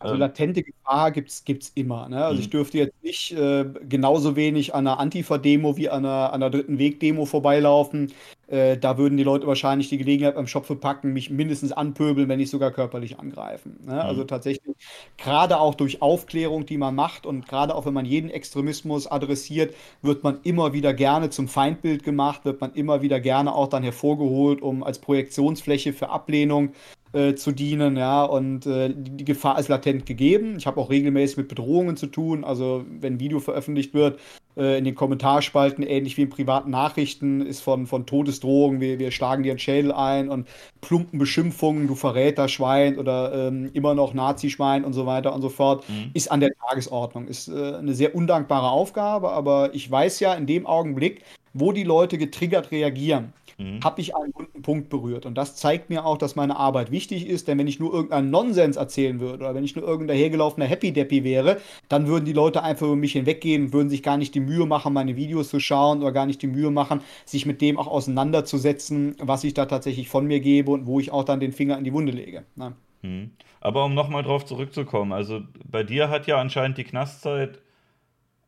Also ähm. latente Gefahr gibt es immer. Ne? Also mhm. ich dürfte jetzt nicht äh, genauso wenig an einer Antifa-Demo wie an einer, an einer dritten Weg-Demo vorbeilaufen. Äh, da würden die Leute wahrscheinlich die Gelegenheit beim Schopfe packen, mich mindestens anpöbeln, wenn nicht sogar körperlich angreifen. Ne? Mhm. Also tatsächlich, gerade auch durch Aufklärung, die man macht und gerade auch wenn man jeden Extremismus adressiert, wird man immer wieder gerne zum Feindbild gemacht, wird man immer wieder gerne auch dann hervorgeholt, um als Projektionsfläche für Ablehnung äh, zu dienen, ja, und äh, die, Gefahr ist latent gegeben. Ich habe auch regelmäßig mit Bedrohungen zu tun, also wenn ein Video veröffentlicht wird, äh, in den Kommentarspalten, ähnlich wie in privaten Nachrichten, ist von, von Todesdrohungen, wir, wir schlagen dir einen Schädel ein und plumpen Beschimpfungen, du Verräter, Schwein oder ähm, immer noch Nazischwein und so weiter und so fort, mhm. ist an der Tagesordnung. Ist äh, eine sehr undankbare Aufgabe, aber ich weiß ja in dem Augenblick, wo die Leute getriggert reagieren, mhm. habe ich einen guten Punkt berührt. Und das zeigt mir auch, dass meine Arbeit wichtig ist, denn wenn ich nur irgendeinen Nonsens erzählen würde oder wenn ich nur irgendein hergelaufener Happy Deppy wäre, dann würden die Leute einfach über mich hinweggehen, würden sich gar nicht die Mühe machen, meine Videos zu schauen oder gar nicht die Mühe machen, sich mit dem auch auseinanderzusetzen, was ich da tatsächlich von mir gebe und wo ich auch dann den Finger in die Wunde lege. Ne? Hm. Aber um nochmal drauf zurückzukommen, also bei dir hat ja anscheinend die Knastzeit,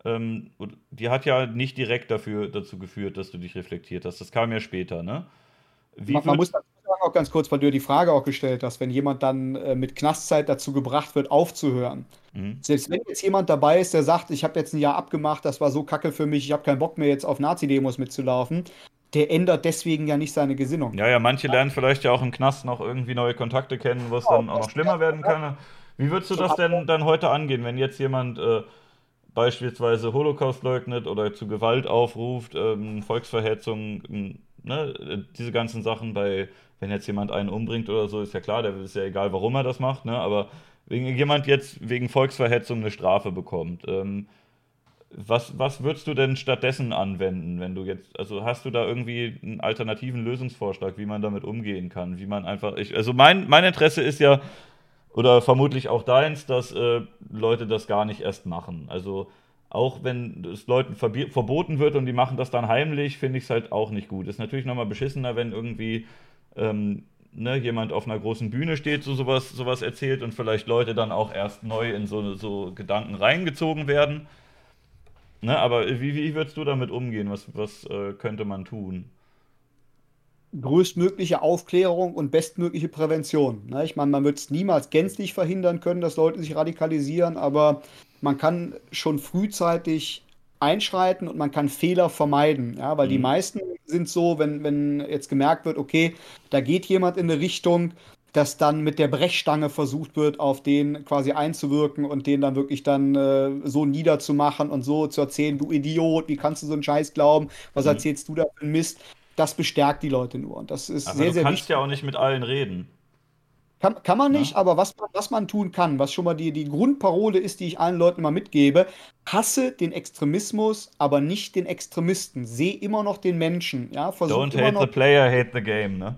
ähm, die hat ja nicht direkt dafür, dazu geführt, dass du dich reflektiert hast. Das kam ja später, ne? Wie man, man muss auch ganz kurz, weil du die Frage auch gestellt hast, wenn jemand dann äh, mit Knastzeit dazu gebracht wird, aufzuhören. Mhm. Selbst wenn jetzt jemand dabei ist, der sagt, ich habe jetzt ein Jahr abgemacht, das war so kacke für mich, ich habe keinen Bock mehr jetzt auf Nazi-Demos mitzulaufen, der ändert deswegen ja nicht seine Gesinnung. Ja, ja, manche lernen vielleicht ja auch im Knast noch irgendwie neue Kontakte kennen, wo es dann auch noch schlimmer werden kann. Wie würdest du das denn dann heute angehen, wenn jetzt jemand äh, beispielsweise Holocaust leugnet oder zu Gewalt aufruft, ähm, Volksverhetzung, ähm, ne, diese ganzen Sachen bei, wenn jetzt jemand einen umbringt oder so, ist ja klar, der ist ja egal, warum er das macht, ne, aber wenn jemand jetzt wegen Volksverhetzung eine Strafe bekommt, ähm, was, was würdest du denn stattdessen anwenden, wenn du jetzt, also hast du da irgendwie einen alternativen Lösungsvorschlag, wie man damit umgehen kann, wie man einfach, ich, also mein, mein Interesse ist ja, oder vermutlich auch deins, dass äh, Leute das gar nicht erst machen. Also auch wenn es Leuten verboten wird und die machen das dann heimlich, finde ich es halt auch nicht gut. Ist natürlich nochmal beschissener, wenn irgendwie ähm, ne, jemand auf einer großen Bühne steht, so sowas, sowas erzählt und vielleicht Leute dann auch erst neu in so, so Gedanken reingezogen werden. Ne, aber wie, wie würdest du damit umgehen? Was, was äh, könnte man tun? Größtmögliche Aufklärung und bestmögliche Prävention. Ne? Ich meine, man wird es niemals gänzlich verhindern können, dass Leute sich radikalisieren, aber man kann schon frühzeitig einschreiten und man kann Fehler vermeiden. Ja? Weil mhm. die meisten sind so, wenn, wenn jetzt gemerkt wird, okay, da geht jemand in eine Richtung, dass dann mit der Brechstange versucht wird, auf den quasi einzuwirken und den dann wirklich dann äh, so niederzumachen und so zu erzählen, du Idiot, wie kannst du so einen Scheiß glauben, was mhm. erzählst du da für einen Mist? Das bestärkt die Leute nur und das ist aber sehr, du sehr kannst wichtig. ja auch nicht mit allen reden. Kann, kann man nicht, ja? aber was, was man tun kann, was schon mal die, die Grundparole ist, die ich allen Leuten immer mitgebe, hasse den Extremismus, aber nicht den Extremisten. Sehe immer noch den Menschen. Ja? Don't hate the player, hate the game, ne?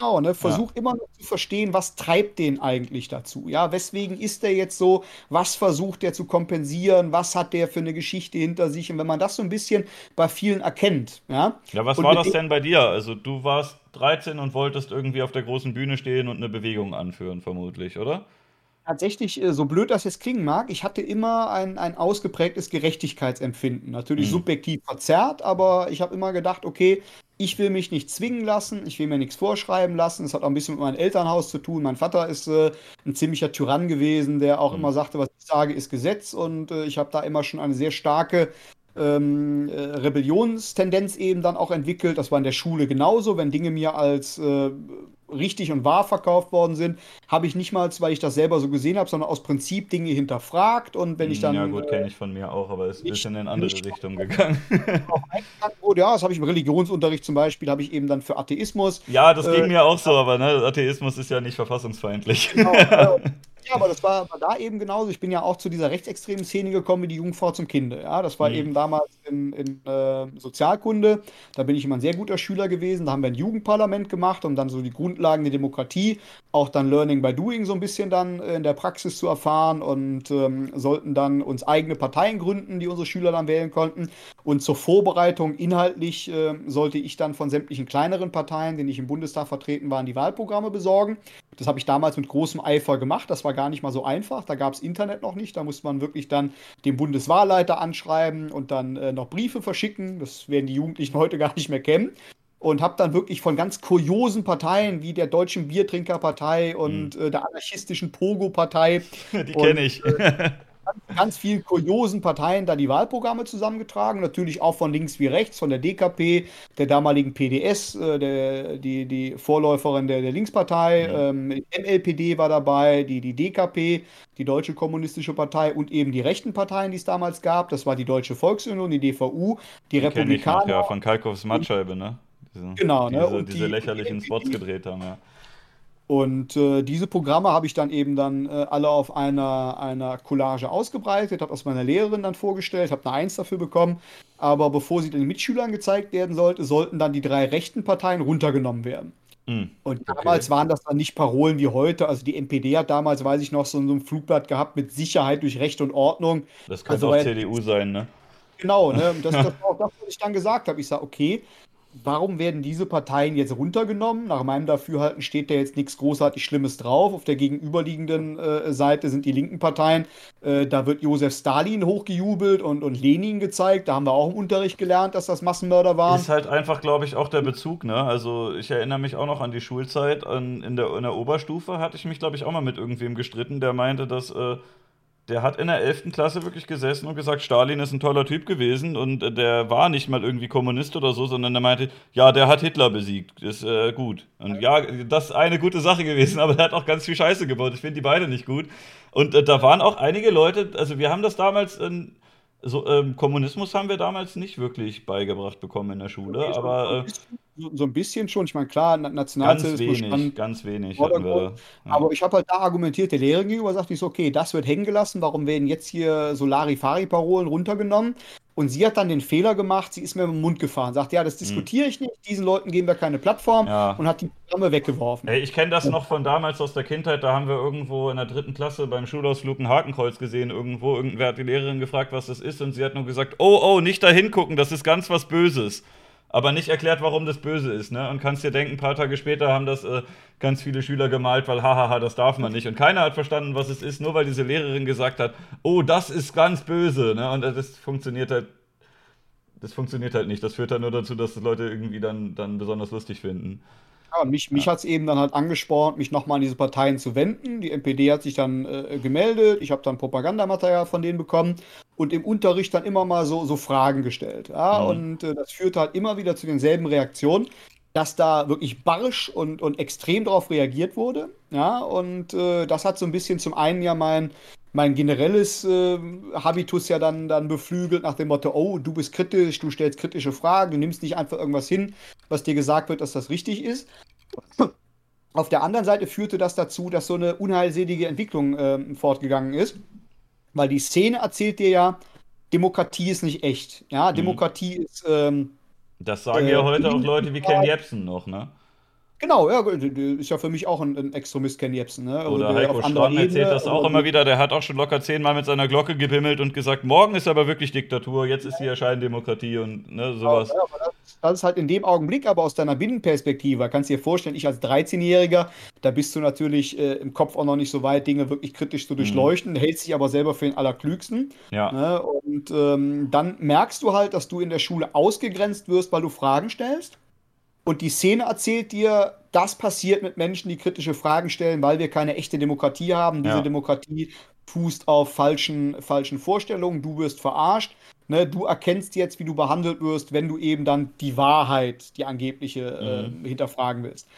Genau, ne? Versuch ja. immer noch zu verstehen, was treibt den eigentlich dazu. Ja, weswegen ist der jetzt so? Was versucht der zu kompensieren? Was hat der für eine Geschichte hinter sich? Und wenn man das so ein bisschen bei vielen erkennt, ja. Ja, was war das denn bei dir? Also du warst 13 und wolltest irgendwie auf der großen Bühne stehen und eine Bewegung anführen, vermutlich, oder? Tatsächlich, äh, so blöd das jetzt klingen mag, ich hatte immer ein, ein ausgeprägtes Gerechtigkeitsempfinden. Natürlich hm. subjektiv verzerrt, aber ich habe immer gedacht, okay, ich will mich nicht zwingen lassen, ich will mir nichts vorschreiben lassen. Das hat auch ein bisschen mit meinem Elternhaus zu tun. Mein Vater ist äh, ein ziemlicher Tyrann gewesen, der auch mhm. immer sagte, was ich sage, ist Gesetz. Und äh, ich habe da immer schon eine sehr starke ähm, äh, Rebellionstendenz eben dann auch entwickelt. Das war in der Schule genauso. Wenn Dinge mir als äh, richtig und wahr verkauft worden sind, habe ich nicht mal, weil ich das selber so gesehen habe, sondern aus Prinzip Dinge hinterfragt und wenn ich dann. Ja, gut, kenne ich von mir auch, aber es ist ein bisschen in eine andere Richtung gegangen. wurde, ja, das habe ich im Religionsunterricht zum Beispiel, habe ich eben dann für Atheismus. Ja, das ging äh, mir auch so, aber ne, Atheismus ist ja nicht verfassungsfeindlich. Genau, äh, ja, aber das war, war, da eben genauso. Ich bin ja auch zu dieser rechtsextremen Szene gekommen wie die Jungfrau zum Kinde. Ja, das war mhm. eben damals in, in äh, Sozialkunde. Da bin ich immer ein sehr guter Schüler gewesen. Da haben wir ein Jugendparlament gemacht, um dann so die Grundlagen der Demokratie, auch dann Learning by Doing so ein bisschen dann äh, in der Praxis zu erfahren und ähm, sollten dann uns eigene Parteien gründen, die unsere Schüler dann wählen konnten. Und zur Vorbereitung inhaltlich äh, sollte ich dann von sämtlichen kleineren Parteien, denen ich im Bundestag vertreten war, die Wahlprogramme besorgen. Das habe ich damals mit großem Eifer gemacht. Das war gar nicht mal so einfach. Da gab es Internet noch nicht. Da musste man wirklich dann den Bundeswahlleiter anschreiben und dann äh, noch Briefe verschicken. Das werden die Jugendlichen heute gar nicht mehr kennen. Und habe dann wirklich von ganz kuriosen Parteien wie der Deutschen Biertrinkerpartei und mhm. äh, der anarchistischen Pogo-Partei. Die kenne ich. Äh, ganz vielen kuriosen Parteien da die Wahlprogramme zusammengetragen. Natürlich auch von links wie rechts, von der DKP, der damaligen PDS, äh, der, die, die Vorläuferin der, der Linkspartei. Mhm. Ähm, MLPD war dabei, die, die DKP, die Deutsche Kommunistische Partei und eben die rechten Parteien, die es damals gab. Das war die Deutsche Volksunion, die DVU, die, die Republikaner. Noch, ja, von Kalkows Mattscheibe, ne? Diese, genau, ne? Diese, diese die, lächerlichen Spots gedreht haben, ja. Und äh, diese Programme habe ich dann eben dann äh, alle auf einer, einer Collage ausgebreitet, habe aus meiner Lehrerin dann vorgestellt, habe eine Eins dafür bekommen. Aber bevor sie den Mitschülern gezeigt werden sollte, sollten dann die drei rechten Parteien runtergenommen werden. Mm, und damals okay. waren das dann nicht Parolen wie heute. Also die NPD hat damals, weiß ich noch, so, so ein Flugblatt gehabt mit Sicherheit durch Recht und Ordnung. Das könnte also, auch CDU sein, ne? Genau, ne? Das, das war auch das, was ich dann gesagt habe. Ich sage, okay, warum werden diese Parteien jetzt runtergenommen? Nach meinem Dafürhalten steht da jetzt nichts großartig Schlimmes drauf. Auf der gegenüberliegenden äh, Seite sind die linken Parteien. Äh, da wird Josef Stalin hochgejubelt und, und Lenin gezeigt. Da haben wir auch im Unterricht gelernt, dass das Massenmörder waren. Ist halt einfach, glaube ich, auch der Bezug. Ne? Also ich erinnere mich auch noch an die Schulzeit. An, in, der, in der Oberstufe hatte ich mich, glaube ich, auch mal mit irgendwem gestritten, der meinte, dass äh, der hat in der 11. Klasse wirklich gesessen und gesagt, Stalin ist ein toller Typ gewesen und äh, der war nicht mal irgendwie Kommunist oder so, sondern der meinte, ja, der hat Hitler besiegt, ist äh, gut. Und ja, das ist eine gute Sache gewesen, aber der hat auch ganz viel Scheiße gebaut. Ich finde die beide nicht gut. Und äh, da waren auch einige Leute, also wir haben das damals in, so, ähm, Kommunismus haben wir damals nicht wirklich beigebracht bekommen in der Schule, aber. So, ein bisschen schon. Ich meine, klar, Nationalsozialismus Ganz wenig, ganz wenig wir. Ja. Aber ich habe halt da argumentiert, der Lehrerin gegenüber sagte ich so, okay, das wird hängen gelassen, warum werden jetzt hier Solari-Fari-Parolen runtergenommen? Und sie hat dann den Fehler gemacht, sie ist mir im Mund gefahren, sagt, ja, das hm. diskutiere ich nicht, diesen Leuten geben wir keine Plattform ja. und hat die Programme weggeworfen. Hey, ich kenne das noch von damals aus der Kindheit, da haben wir irgendwo in der dritten Klasse beim Schulausflug ein Hakenkreuz gesehen, irgendwo, irgendwer hat die Lehrerin gefragt, was das ist und sie hat nur gesagt, oh, oh, nicht da hingucken, das ist ganz was Böses aber nicht erklärt, warum das böse ist. Ne? Und kannst dir denken, ein paar Tage später haben das äh, ganz viele Schüler gemalt, weil hahaha, das darf man nicht. Und keiner hat verstanden, was es ist, nur weil diese Lehrerin gesagt hat, oh, das ist ganz böse. Ne? Und das funktioniert halt. Das funktioniert halt nicht. Das führt dann nur dazu, dass das Leute irgendwie dann, dann besonders lustig finden. Ja, mich, mich ja. hat es eben dann halt angespornt, mich nochmal an diese Parteien zu wenden. Die NPD hat sich dann äh, gemeldet, ich habe dann Propagandamaterial von denen bekommen und im Unterricht dann immer mal so, so Fragen gestellt. Ja? Mhm. Und äh, das führte halt immer wieder zu denselben Reaktionen, dass da wirklich barsch und, und extrem darauf reagiert wurde. Ja, und äh, das hat so ein bisschen zum einen ja mein, mein generelles äh, Habitus ja dann, dann beflügelt nach dem Motto, oh, du bist kritisch, du stellst kritische Fragen, du nimmst nicht einfach irgendwas hin, was dir gesagt wird, dass das richtig ist. Auf der anderen Seite führte das dazu, dass so eine unheilselige Entwicklung äh, fortgegangen ist, weil die Szene erzählt dir ja, Demokratie ist nicht echt. Ja, mhm. Demokratie ist. Ähm, das sagen äh, ja heute auch Leute wie Ken Jebsen noch, ne? Genau, ja, ist ja für mich auch ein, ein Extremist Ken Jebsen. Ne? Oder also Heiko Schramm erzählt das auch immer wieder. Der hat auch schon locker zehnmal mit seiner Glocke gebimmelt und gesagt, morgen ist aber wirklich Diktatur, jetzt ist hier Scheindemokratie und ne, sowas. Ja, das, das, ist halt in dem Augenblick, aber aus deiner Binnenperspektive, kannst du dir vorstellen, ich als 13-Jähriger, da bist du natürlich äh, im Kopf auch noch nicht so weit, Dinge wirklich kritisch zu durchleuchten, mhm. hältst dich aber selber für den Allerklügsten. Ja. Ne? Und ähm, dann merkst du halt, dass du in der Schule ausgegrenzt wirst, weil du Fragen stellst. Und die Szene erzählt dir, das passiert mit Menschen, die kritische Fragen stellen, weil wir keine echte Demokratie haben. Diese ja. Demokratie fußt auf falschen, falschen Vorstellungen. Du wirst verarscht. Ne? Du erkennst jetzt, wie du behandelt wirst, wenn du eben dann die Wahrheit, die angebliche, mhm. äh, hinterfragen willst.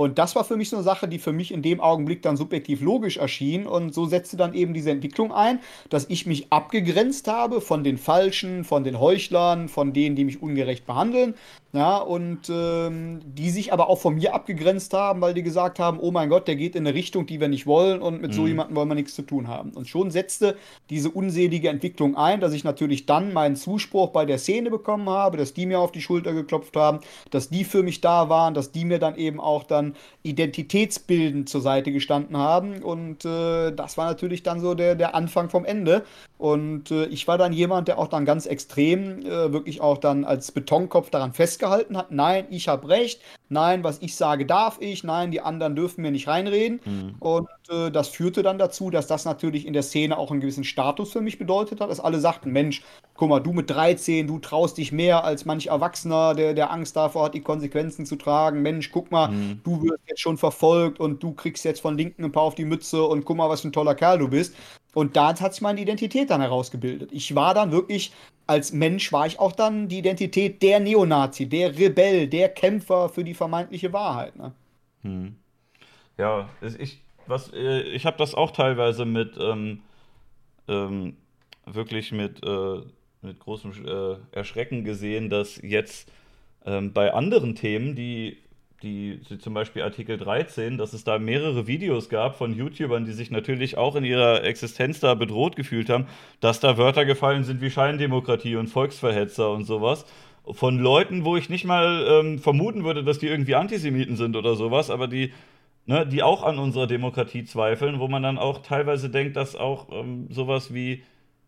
Und das war für mich so eine Sache, die für mich in dem Augenblick dann subjektiv logisch erschien. Und so setzte dann eben diese Entwicklung ein, dass ich mich abgegrenzt habe von den Falschen, von den Heuchlern, von denen, die mich ungerecht behandeln. Ja, und ähm, die sich aber auch von mir abgegrenzt haben, weil die gesagt haben, oh mein Gott, der geht in eine Richtung, die wir nicht wollen und mit mhm. so jemandem wollen wir nichts zu tun haben. Und schon setzte diese unselige Entwicklung ein, dass ich natürlich dann meinen Zuspruch bei der Szene bekommen habe, dass die mir auf die Schulter geklopft haben, dass die für mich da waren, dass die mir dann eben auch dann identitätsbildend zur Seite gestanden haben. Und äh, das war natürlich dann so der, der Anfang vom Ende. Und äh, ich war dann jemand, der auch dann ganz extrem äh, wirklich auch dann als Betonkopf daran festgehalten hat, nein, ich habe recht, nein, was ich sage, darf ich, nein, die anderen dürfen mir nicht reinreden. Mhm. Und äh, das führte dann dazu, dass das natürlich in der Szene auch einen gewissen Status für mich bedeutet hat, dass alle sagten, Mensch, guck mal, du mit 13, du traust dich mehr als manch Erwachsener, der, der Angst davor hat, die Konsequenzen zu tragen. Mensch, guck mal, mhm. du wirst jetzt schon verfolgt und du kriegst jetzt von Linken ein paar auf die Mütze und guck mal, was für ein toller Kerl du bist. Und da hat sich meine Identität dann herausgebildet. Ich war dann wirklich, als Mensch war ich auch dann die Identität der Neonazi, der Rebell, der Kämpfer für die vermeintliche Wahrheit. Ne? Hm. Ja, ich, äh, ich habe das auch teilweise mit, ähm, ähm, wirklich mit, äh, mit großem äh, Erschrecken gesehen, dass jetzt ähm, bei anderen Themen, die die, zum Beispiel Artikel 13, dass es da mehrere Videos gab von YouTubern, die sich natürlich auch in ihrer Existenz da bedroht gefühlt haben, dass da Wörter gefallen sind wie Scheindemokratie und Volksverhetzer und sowas. Von Leuten, wo ich nicht mal ähm, vermuten würde, dass die irgendwie Antisemiten sind oder sowas, aber die, ne, die auch an unserer Demokratie zweifeln, wo man dann auch teilweise denkt, dass auch ähm, sowas wie,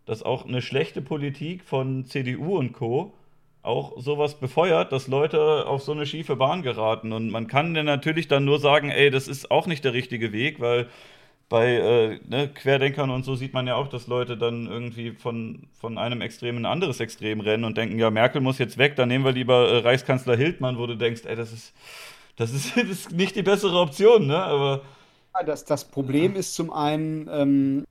dass auch eine schlechte Politik von CDU und Co auch sowas befeuert, dass Leute auf so eine schiefe Bahn geraten. Und man kann dann natürlich dann nur sagen, ey, das ist auch nicht der richtige Weg, weil bei äh, ne, Querdenkern und so sieht man ja auch, dass Leute dann irgendwie von, von einem Extrem in ein anderes Extrem rennen und denken, ja, Merkel muss jetzt weg, dann nehmen wir lieber äh, Reichskanzler Hildmann, wo du denkst, ey, das ist, das ist, das ist nicht die bessere Option, ne? Aber. Das, das Problem ist zum einen ähm,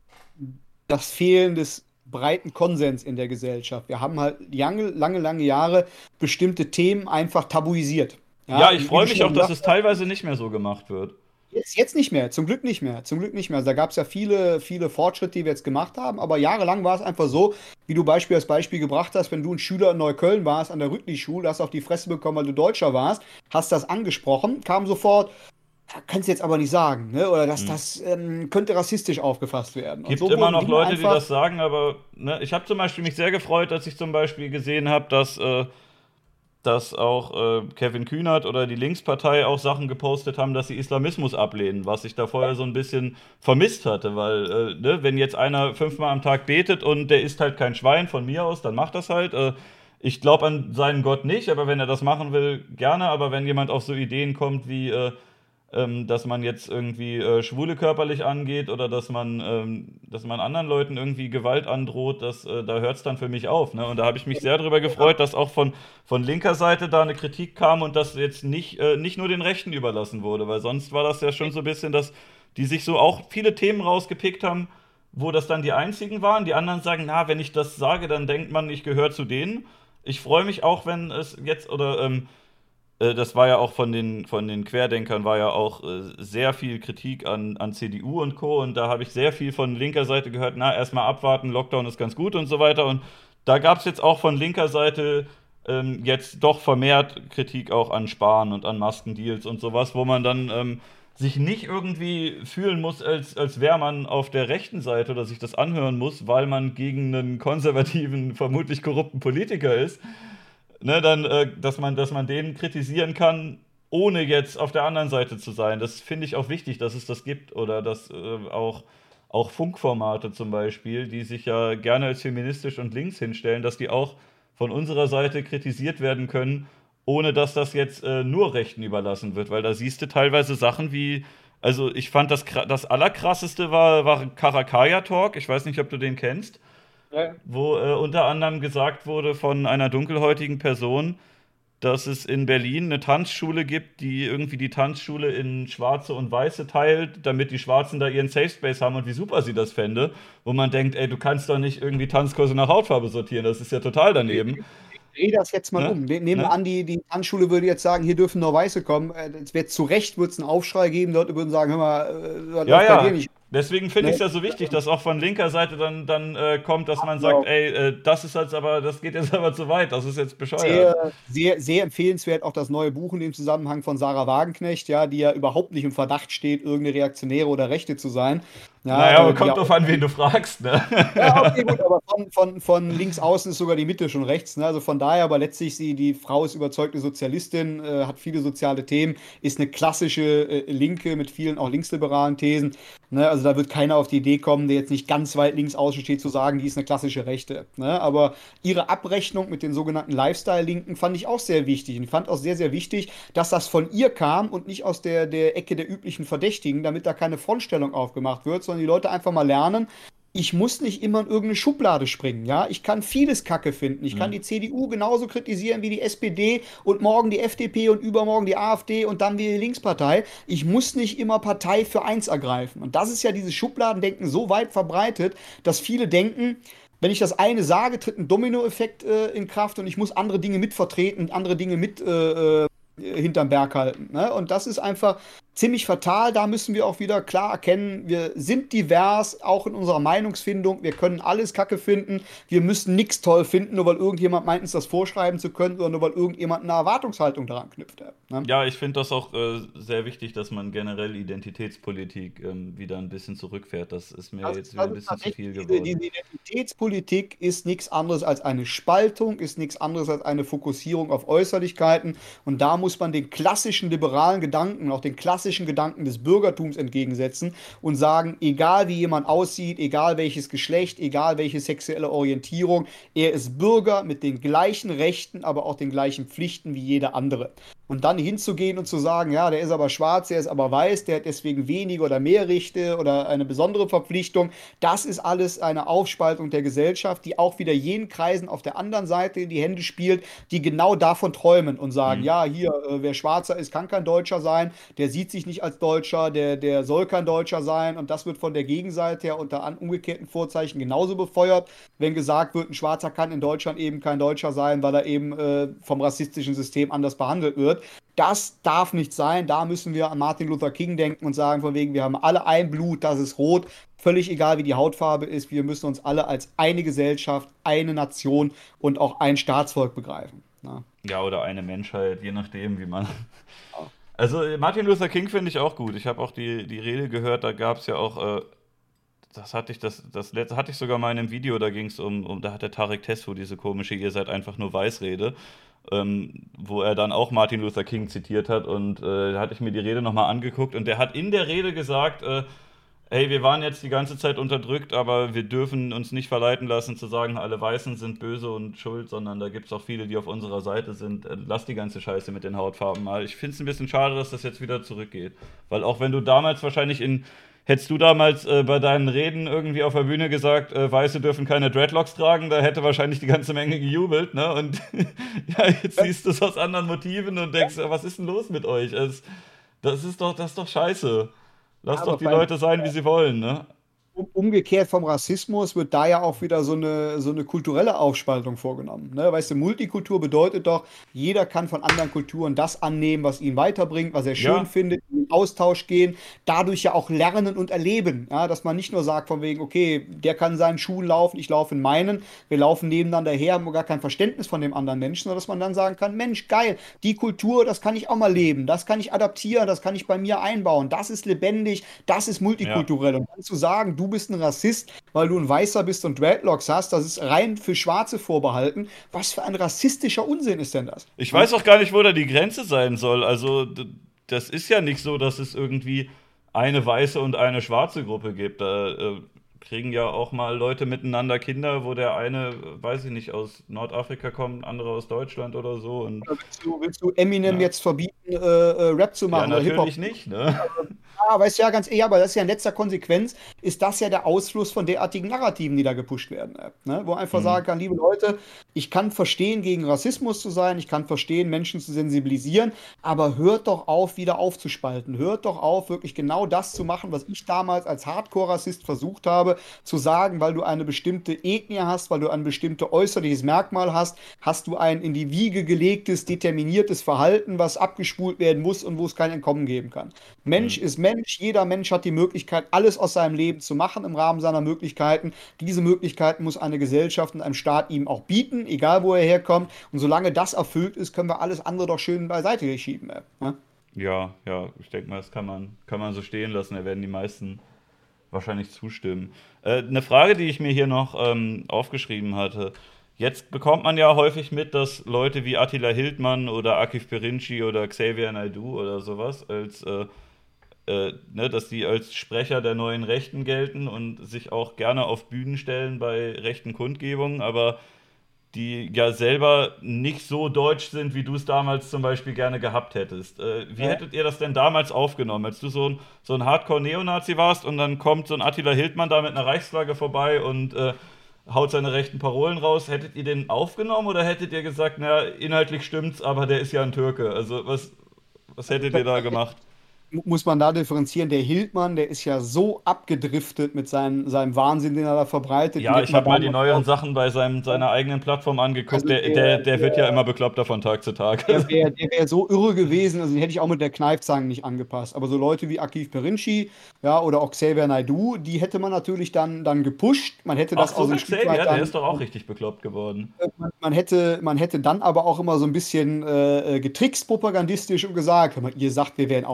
das Fehlen des breiten Konsens in der Gesellschaft. Wir haben halt lange, lange, lange Jahre bestimmte Themen einfach tabuisiert. Ja, ja ich freue mich auch, dass es teilweise nicht mehr so gemacht wird. Jetzt, jetzt nicht mehr, zum Glück nicht mehr, zum Glück nicht mehr. Also da gab es ja viele, viele Fortschritte, die wir jetzt gemacht haben, aber jahrelang war es einfach so, wie du Beispiel als Beispiel gebracht hast, wenn du ein Schüler in Neukölln warst an der Rüttli-Schule, hast auf die Fresse bekommen, weil du Deutscher warst, hast das angesprochen, kam sofort, kannst du jetzt aber nicht sagen, ne? oder dass hm. das ähm, könnte rassistisch aufgefasst werden. Gibt so immer noch Leute, die das sagen, aber ne, ich habe zum Beispiel mich sehr gefreut, als ich zum Beispiel gesehen habe, dass äh, dass auch äh, Kevin Kühnert oder die Linkspartei auch Sachen gepostet haben, dass sie Islamismus ablehnen, was ich da vorher so ein bisschen vermisst hatte, weil äh, ne, wenn jetzt einer fünfmal am Tag betet und der ist halt kein Schwein von mir aus, dann macht das halt. Äh, ich glaube an seinen Gott nicht, aber wenn er das machen will, gerne. Aber wenn jemand auf so Ideen kommt wie äh, ähm, dass man jetzt irgendwie äh, Schwule körperlich angeht oder dass man, ähm, dass man anderen Leuten irgendwie Gewalt androht, das, äh, da hört es dann für mich auf. Ne? Und da habe ich mich sehr darüber gefreut, dass auch von, von linker Seite da eine Kritik kam und das jetzt nicht, äh, nicht nur den Rechten überlassen wurde, weil sonst war das ja schon so ein bisschen, dass die sich so auch viele Themen rausgepickt haben, wo das dann die einzigen waren. Die anderen sagen, na, wenn ich das sage, dann denkt man, ich gehöre zu denen. Ich freue mich auch, wenn es jetzt oder ähm, äh, das war ja auch von den, von den Querdenkern, war ja auch äh, sehr viel Kritik an, an CDU und Co. Und da habe ich sehr viel von linker Seite gehört, na, erstmal abwarten, Lockdown ist ganz gut und so weiter. Und da gab es jetzt auch von linker Seite ähm, jetzt doch vermehrt Kritik auch an Sparen und an Maskendeals und sowas, wo man dann ähm, sich nicht irgendwie fühlen muss, als, als wäre man auf der rechten Seite oder sich das anhören muss, weil man gegen einen konservativen, vermutlich korrupten Politiker ist ne, dann, äh, dass, man, dass man den kritisieren kann, ohne jetzt auf der anderen Seite zu sein. Das finde ich auch wichtig, dass es das gibt oder dass äh, auch, auch Funkformate zum Beispiel, die sich ja gerne als feministisch und links hinstellen, dass die auch von unserer Seite kritisiert werden können, ohne dass das jetzt äh, nur Rechten überlassen wird, weil da siehst du teilweise Sachen wie, also ich fand das, das Allerkrasseste war, war Karakaya Talk, ich weiß nicht, ob du den kennst ja. wo äh, unter anderem gesagt wurde von einer dunkelhäutigen Person, dass es in Berlin eine Tanzschule gibt, die irgendwie die Tanzschule in Schwarze und Weiße teilt, damit die Schwarzen da ihren Safe Space haben und wie super sie das fände. Wo man denkt, ey, du kannst doch nicht irgendwie Tanzkurse nach Hautfarbe sortieren, das ist ja total daneben. Ich drehe das jetzt mal ne? um. Nehmen wir ne? an, die, die Tanzschule würde jetzt sagen, hier dürfen nur Weiße kommen. Es wird zu Recht wird's einen Aufschrei geben, Leute würden sagen, hör mal, äh, ja, ja. bei dir nicht. Deswegen finde ich es ja so wichtig, dass auch von linker Seite dann, dann äh, kommt, dass man sagt, ey, äh, das ist jetzt aber, das geht jetzt aber zu weit, das ist jetzt bescheuert. Sehr, sehr, sehr empfehlenswert auch das neue Buch in dem Zusammenhang von Sarah Wagenknecht, ja, die ja überhaupt nicht im Verdacht steht, irgendeine Reaktionäre oder Rechte zu sein. Ja, naja, aber äh, kommt drauf an, wen du fragst, ne? Ja, okay, gut, aber von, von, von links außen ist sogar die Mitte schon rechts, ne? Also von daher, aber letztlich, sie, die Frau ist überzeugte Sozialistin, äh, hat viele soziale Themen, ist eine klassische äh, Linke mit vielen auch linksliberalen Thesen. Ne? Also da wird keiner auf die Idee kommen, der jetzt nicht ganz weit links außen steht, zu sagen, die ist eine klassische Rechte. Ne? Aber ihre Abrechnung mit den sogenannten Lifestyle-Linken fand ich auch sehr wichtig. Und ich fand auch sehr, sehr wichtig, dass das von ihr kam und nicht aus der, der Ecke der üblichen Verdächtigen, damit da keine Frontstellung aufgemacht wird, sondern die Leute einfach mal lernen, ich muss nicht immer in irgendeine Schublade springen, ja. Ich kann vieles Kacke finden. Ich mhm. kann die CDU genauso kritisieren wie die SPD und morgen die FDP und übermorgen die AfD und dann wie die Linkspartei. Ich muss nicht immer Partei für eins ergreifen. Und das ist ja dieses Schubladendenken so weit verbreitet, dass viele denken, wenn ich das eine sage, tritt ein Dominoeffekt äh, in Kraft und ich muss andere Dinge mitvertreten und andere Dinge mit äh, äh hinterm Berg halten. Ne? Und das ist einfach ziemlich fatal. Da müssen wir auch wieder klar erkennen, wir sind divers, auch in unserer Meinungsfindung. Wir können alles Kacke finden. Wir müssen nichts toll finden, nur weil irgendjemand meint, uns das vorschreiben zu können, oder nur weil irgendjemand eine Erwartungshaltung daran knüpft. Ne? Ja, ich finde das auch äh, sehr wichtig, dass man generell Identitätspolitik ähm, wieder ein bisschen zurückfährt. Das ist mir das jetzt wieder ein bisschen zu viel geworden. Die Identitätspolitik ist nichts anderes als eine Spaltung, ist nichts anderes als eine Fokussierung auf Äußerlichkeiten. Und da muss man den klassischen liberalen Gedanken, auch den klassischen klassischen Gedanken des Bürgertums entgegensetzen und sagen, egal wie jemand aussieht, egal welches Geschlecht, egal welche sexuelle Orientierung, er ist Bürger mit den gleichen Rechten, aber auch den gleichen Pflichten wie jeder andere. Und dann hinzugehen und zu sagen, ja, der ist aber schwarz, der ist aber weiß, der hat deswegen weniger oder mehr Rechte oder eine besondere Verpflichtung, das ist alles eine Aufspaltung der Gesellschaft, die auch wieder jenen Kreisen auf der anderen Seite in die Hände spielt, die genau davon träumen und sagen, mhm. ja, hier, äh, wer schwarzer ist, kann kein Deutscher sein, der sieht sich nicht als Deutscher, der, der soll kein Deutscher sein und das wird von der Gegenseite her unter umgekehrten Vorzeichen genauso befeuert, wenn gesagt wird, ein Schwarzer kann in Deutschland eben kein Deutscher sein, weil er eben äh, vom rassistischen System anders behandelt wird. Das darf nicht sein. Da müssen wir an Martin Luther King denken und sagen, von wegen, wir haben alle ein Blut, das ist rot. Völlig egal, wie die Hautfarbe ist. Wir müssen uns alle als eine Gesellschaft, eine Nation und auch ein Staatsvolk begreifen. Na? Ja, oder eine Menschheit, je nachdem, wie man. Also Martin Luther King finde ich auch gut. Ich habe auch die, die Rede gehört, da gab es ja auch. Äh das hatte ich das, das letzte hatte ich sogar mal in einem Video, da ging es um, um, da hat der Tarek Tesfu diese komische, ihr seid einfach nur Weißrede ähm, wo er dann auch Martin Luther King zitiert hat. Und äh, da hatte ich mir die Rede nochmal angeguckt und der hat in der Rede gesagt, äh, hey, wir waren jetzt die ganze Zeit unterdrückt, aber wir dürfen uns nicht verleiten lassen zu sagen, alle Weißen sind böse und schuld, sondern da gibt es auch viele, die auf unserer Seite sind. Äh, lass die ganze Scheiße mit den Hautfarben mal. Ich finde es ein bisschen schade, dass das jetzt wieder zurückgeht. Weil auch wenn du damals wahrscheinlich in Hättest du damals äh, bei deinen Reden irgendwie auf der Bühne gesagt, äh, Weiße dürfen keine Dreadlocks tragen, da hätte wahrscheinlich die ganze Menge gejubelt, ne? Und ja, jetzt siehst du es aus anderen Motiven und denkst, was ist denn los mit euch? Es, das ist doch, das ist doch scheiße. Lass doch die Leute sein, wie sie wollen, ne? Umgekehrt vom Rassismus wird da ja auch wieder so eine, so eine kulturelle Aufspaltung vorgenommen. Ne? Weißt du, Multikultur bedeutet doch, jeder kann von anderen Kulturen das annehmen, was ihn weiterbringt, was er schön ja. findet, in den Austausch gehen, dadurch ja auch lernen und erleben. Ja? Dass man nicht nur sagt, von wegen, okay, der kann seinen Schuhen laufen, ich laufe in meinen, wir laufen nebeneinander her, haben gar kein Verständnis von dem anderen Menschen, sondern dass man dann sagen kann, Mensch, geil, die Kultur, das kann ich auch mal leben, das kann ich adaptieren, das kann ich bei mir einbauen, das ist lebendig, das ist multikulturell. Ja. Und dann zu sagen, du bist ein Rassist, weil du ein Weißer bist und Dreadlocks hast. Das ist rein für Schwarze vorbehalten. Was für ein rassistischer Unsinn ist denn das? Ich weiß auch gar nicht, wo da die Grenze sein soll. Also, das ist ja nicht so, dass es irgendwie eine weiße und eine schwarze Gruppe gibt. Da äh, kriegen ja auch mal Leute miteinander Kinder, wo der eine, weiß ich nicht, aus Nordafrika kommt, andere aus Deutschland oder so. Und, willst, du, willst du Eminem ja. jetzt verbieten, äh, äh, Rap zu machen? Ja, natürlich nicht, ne? Ja, weißt du ja ganz eher, aber das ist ja in letzter Konsequenz, ist das ja der Ausfluss von derartigen Narrativen, die da gepusht werden. Ne? Wo einfach mhm. sagen kann, liebe Leute, ich kann verstehen, gegen Rassismus zu sein, ich kann verstehen, Menschen zu sensibilisieren, aber hört doch auf, wieder aufzuspalten. Hört doch auf, wirklich genau das zu machen, was ich damals als Hardcore-Rassist versucht habe, zu sagen, weil du eine bestimmte Ethnie hast, weil du ein bestimmtes äußerliches Merkmal hast, hast du ein in die Wiege gelegtes, determiniertes Verhalten, was abgespult werden muss und wo es kein Entkommen geben kann. Mensch mhm. ist Mensch, jeder Mensch hat die Möglichkeit, alles aus seinem Leben zu machen im Rahmen seiner Möglichkeiten. Diese Möglichkeiten muss eine Gesellschaft und ein Staat ihm auch bieten, egal wo er herkommt. Und solange das erfüllt ist, können wir alles andere doch schön beiseite schieben. Ne? Ja, ja, ich denke mal, das kann man, kann man so stehen lassen. Da werden die meisten wahrscheinlich zustimmen. Äh, eine Frage, die ich mir hier noch ähm, aufgeschrieben hatte. Jetzt bekommt man ja häufig mit, dass Leute wie Attila Hildmann oder Akif Perinci oder Xavier Naidu oder sowas als äh, äh, ne, dass die als Sprecher der neuen Rechten gelten und sich auch gerne auf Bühnen stellen bei rechten Kundgebungen, aber die ja selber nicht so deutsch sind, wie du es damals zum Beispiel gerne gehabt hättest. Äh, wie ja. hättet ihr das denn damals aufgenommen, als du so ein, so ein Hardcore-Neonazi warst und dann kommt so ein Attila Hildmann da mit einer Reichsflagge vorbei und äh, haut seine rechten Parolen raus. Hättet ihr den aufgenommen oder hättet ihr gesagt, na, inhaltlich stimmt's, aber der ist ja ein Türke? Also was, was hättet ihr da gemacht? Muss man da differenzieren. Der Hildmann, der ist ja so abgedriftet mit seinem, seinem Wahnsinn, den er da verbreitet. Ja, ich habe mal die neueren Sachen bei seinem, seiner eigenen Plattform angeguckt. Also der, der, der, der, wird ja immer bekloppter von Tag zu Tag. Der wäre wär so irre gewesen, also den hätte ich auch mit der Kneifzange nicht angepasst. Aber so Leute wie Akif Perinci ja, oder auch Xavier Naidu, die hätte man natürlich dann, dann gepusht. Man hätte das Ach, so auch so ein Stück weit dann, der ist doch auch richtig bekloppt geworden. Man, man, hätte, man hätte dann aber auch immer so ein bisschen äh, getrickst propagandistisch und gesagt, ihr sagt, wir wären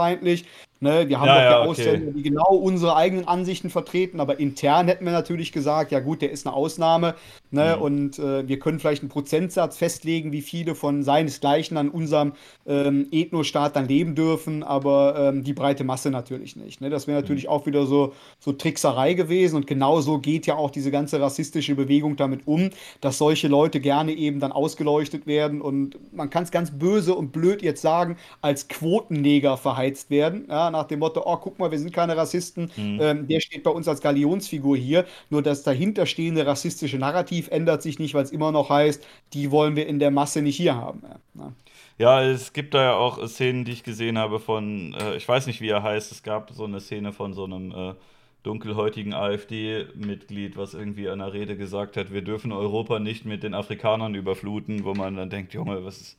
ausländerfeindlich. Ne, wir haben ja, doch ja, Ausländer, okay. die genau unsere eigenen Ansichten vertreten, aber intern hätten wir natürlich gesagt, ja gut, der ist eine Ausnahme, Ne? Mhm. Und äh, wir können vielleicht einen Prozentsatz festlegen, wie viele von seinesgleichen an unserem ähm, Ethnostaat dann leben dürfen, aber ähm, die breite Masse natürlich nicht. Ne? Das wäre natürlich mhm. auch wieder so, so Trickserei gewesen. Und genauso geht ja auch diese ganze rassistische Bewegung damit um, dass solche Leute gerne eben dann ausgeleuchtet werden und man kann es ganz böse und blöd jetzt sagen, als Quotenneger verheizt werden. Ja? Nach dem Motto, oh, guck mal, wir sind keine Rassisten, mhm. ähm, der steht bei uns als Galionsfigur hier. Nur das dahinterstehende rassistische Narrativ Narrativ ändert sich nicht, weil es immer noch heißt, die wollen wir in der Masse nicht hier haben. Ja, ja es gibt da ja auch Szenen, die ich gesehen habe von, äh, ich weiß nicht, wie er heißt, es gab so eine Szene von so einem äh, dunkelhäutigen AfD-Mitglied, was irgendwie an der Rede gesagt hat, wir dürfen Europa nicht mit den Afrikanern überfluten, wo man dann denkt, Junge, was ist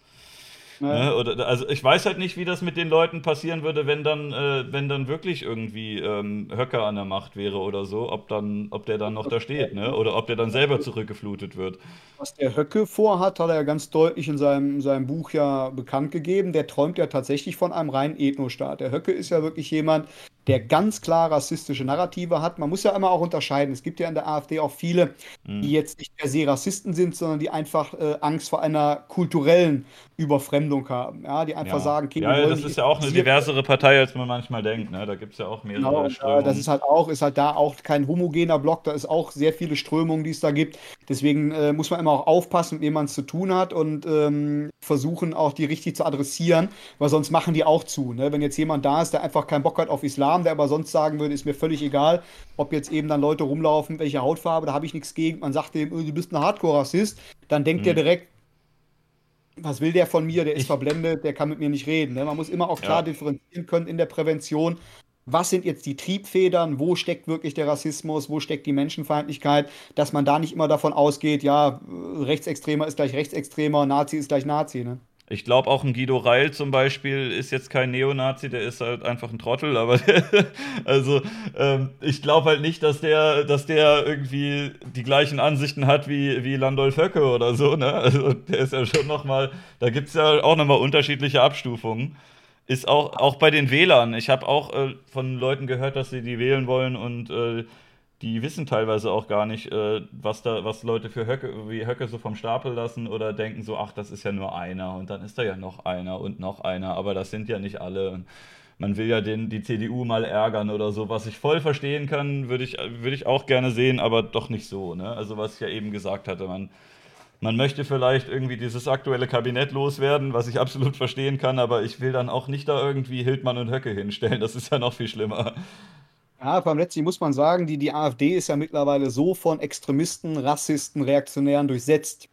Ne? Oder, also ich weiß halt nicht, wie das mit den Leuten passieren würde, wenn dann, äh, wenn dann wirklich irgendwie ähm, Höcker an der Macht wäre oder so, ob dann, ob der dann noch da steht, ne? Oder ob der dann selber zurückgeflutet wird. Was der Höcke vorhat, hat er ja ganz deutlich in seinem, seinem Buch ja bekannt gegeben. Der träumt ja tatsächlich von einem reinen Ethnostaat. Der Höcke ist ja wirklich jemand, der ganz klar rassistische Narrative hat. Man muss ja immer auch unterscheiden. Es gibt ja in der AfD auch viele, mhm. die jetzt nicht per se Rassisten sind, sondern die einfach äh, Angst vor einer kulturellen Überfremdung haben. Ja, die einfach ja. sagen, okay, ja, das ist ja auch eine diversere Partei, als man manchmal denkt. Ne? Da gibt es ja auch mehrere genau, Strömungen. Das ist halt auch, ist halt da auch kein homogener Block, da ist auch sehr viele Strömungen, die es da gibt. Deswegen äh, muss man immer auch aufpassen, mit wem man es zu tun hat und ähm, versuchen auch die richtig zu adressieren, weil sonst machen die auch zu. Ne? Wenn jetzt jemand da ist, der einfach keinen Bock hat auf Islam, Islam, der aber sonst sagen würde, ist mir völlig egal, ob jetzt eben dann Leute rumlaufen, welche Hautfarbe, da habe ich nichts gegen. Man sagt dem, oh, du bist ein Hardcore-Rassist, dann denkt mhm. der direkt, was will der von mir? Der ist verblendet, der kann mit mir nicht reden. Ne? Man muss immer auch klar ja. differenzieren können in der Prävention. Was sind jetzt die Triebfedern? Wo steckt wirklich der Rassismus? Wo steckt die Menschenfeindlichkeit? Dass man da nicht immer davon ausgeht, ja, Rechtsextremer ist gleich Rechtsextremer, Nazi ist gleich Nazi. Ne? Ich glaube auch ein Guido Reil zum Beispiel ist jetzt kein Neonazi, der ist halt einfach ein Trottel, aber also ähm, ich glaube halt nicht, dass der, dass der irgendwie die gleichen Ansichten hat wie, wie Landolf Höcke oder so, ne? Also der ist ja schon nochmal, da gibt es ja auch nochmal unterschiedliche Abstufungen. Ist auch, auch bei den Wählern. Ich habe auch äh, von Leuten gehört, dass sie die wählen wollen und äh, die wissen teilweise auch gar nicht, äh, was da, was Leute für Höcke, wie Höcke so vom Stapel lassen oder denken so, ach, das ist ja nur einer und dann ist da ja noch einer und noch einer, aber das sind ja nicht alle. Man will ja den, die CDU mal ärgern oder so, was ich voll verstehen kann, würde ich, würd ich auch gerne sehen, aber doch nicht so. Ne? Also was ich ja eben gesagt hatte, man, man möchte vielleicht irgendwie dieses aktuelle Kabinett loswerden, was ich absolut verstehen kann, aber ich will dann auch nicht da irgendwie Hildmann und Höcke hinstellen, das ist ja noch viel schlimmer. Ja, beim letzten muss man sagen, die, die AfD ist ja mittlerweile so von Extremisten, Rassisten, Reaktionären durchsetzt,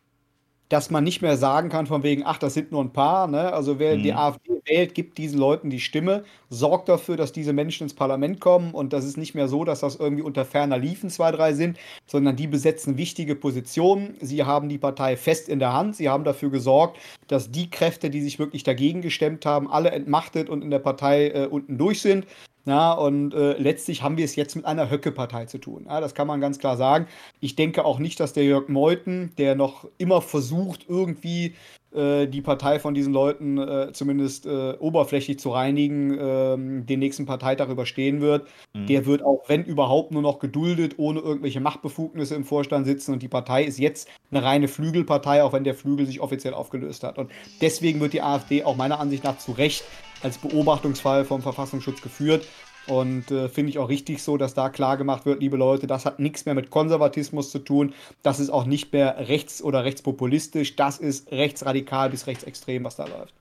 dass man nicht mehr sagen kann von wegen, ach, das sind nur ein paar. Ne? Also wer mhm. die AfD wählt, gibt diesen Leuten die Stimme, sorgt dafür, dass diese Menschen ins Parlament kommen und das ist nicht mehr so, dass das irgendwie unter ferner Liefen zwei, drei sind, sondern die besetzen wichtige Positionen. Sie haben die Partei fest in der Hand. Sie haben dafür gesorgt, dass die Kräfte, die sich wirklich dagegen gestemmt haben, alle entmachtet und in der Partei äh, unten durch sind. Ja, und äh, letztlich haben wir es jetzt mit einer Höcke-Partei zu tun. Ja, das kann man ganz klar sagen. Ich denke auch nicht, dass der Jörg Meuthen, der noch immer versucht, irgendwie äh, die Partei von diesen Leuten äh, zumindest äh, oberflächlich zu reinigen, ähm, den nächsten Parteitag überstehen wird. Mhm. Der wird auch, wenn überhaupt, nur noch geduldet, ohne irgendwelche Machtbefugnisse im Vorstand sitzen. Und die Partei ist jetzt eine reine Flügelpartei, auch wenn der Flügel sich offiziell aufgelöst hat. Und deswegen wird die AfD auch meiner Ansicht nach zu Recht als Beobachtungsfall vom Verfassungsschutz geführt. Und äh, finde ich auch richtig so, dass da klar gemacht wird, liebe Leute, das hat nichts mehr mit Konservatismus zu tun. Das ist auch nicht mehr rechts- oder rechtspopulistisch. Das ist rechtsradikal bis rechtsextrem, was da läuft.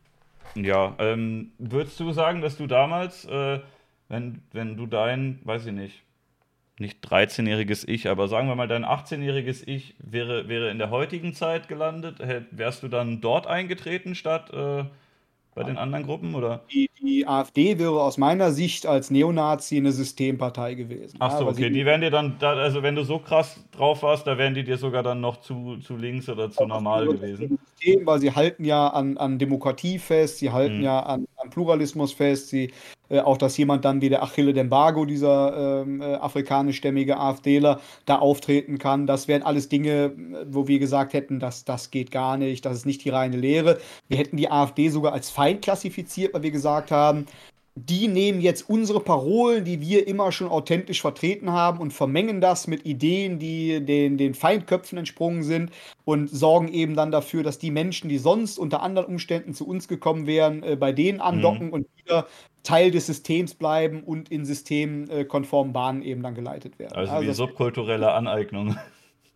Ja, ähm, würdest du sagen, dass du damals, äh, wenn, wenn du dein, weiß ich nicht, nicht 13-jähriges Ich, aber sagen wir mal, dein 18-jähriges Ich wäre, wäre in der heutigen Zeit gelandet, wärst du dann dort eingetreten statt. Äh bei den anderen Gruppen, oder? Die, die AfD wäre aus meiner Sicht als Neonazi eine Systempartei gewesen. Ach so, ja, okay. Die wären dir dann, da, also wenn du so krass drauf warst, da wären die dir sogar dann noch zu, zu links oder zu normal gewesen. System, weil sie halten ja an, an Demokratie fest, sie halten mhm. ja an, an Pluralismus fest, sie äh, auch, dass jemand dann wie der Achille Dembago, dieser ähm, äh, afrikanischstämmige AfDler, da auftreten kann. Das wären alles Dinge, wo wir gesagt hätten, dass das geht gar nicht, das ist nicht die reine Lehre. Wir hätten die AfD sogar als Feind klassifiziert, weil wir gesagt haben, die nehmen jetzt unsere Parolen, die wir immer schon authentisch vertreten haben, und vermengen das mit Ideen, die den, den Feindköpfen entsprungen sind und sorgen eben dann dafür, dass die Menschen, die sonst unter anderen Umständen zu uns gekommen wären, äh, bei denen andocken mhm. und wieder Teil des Systems bleiben und in systemkonformen Bahnen eben dann geleitet werden. Also, also wie subkulturelle Aneignung.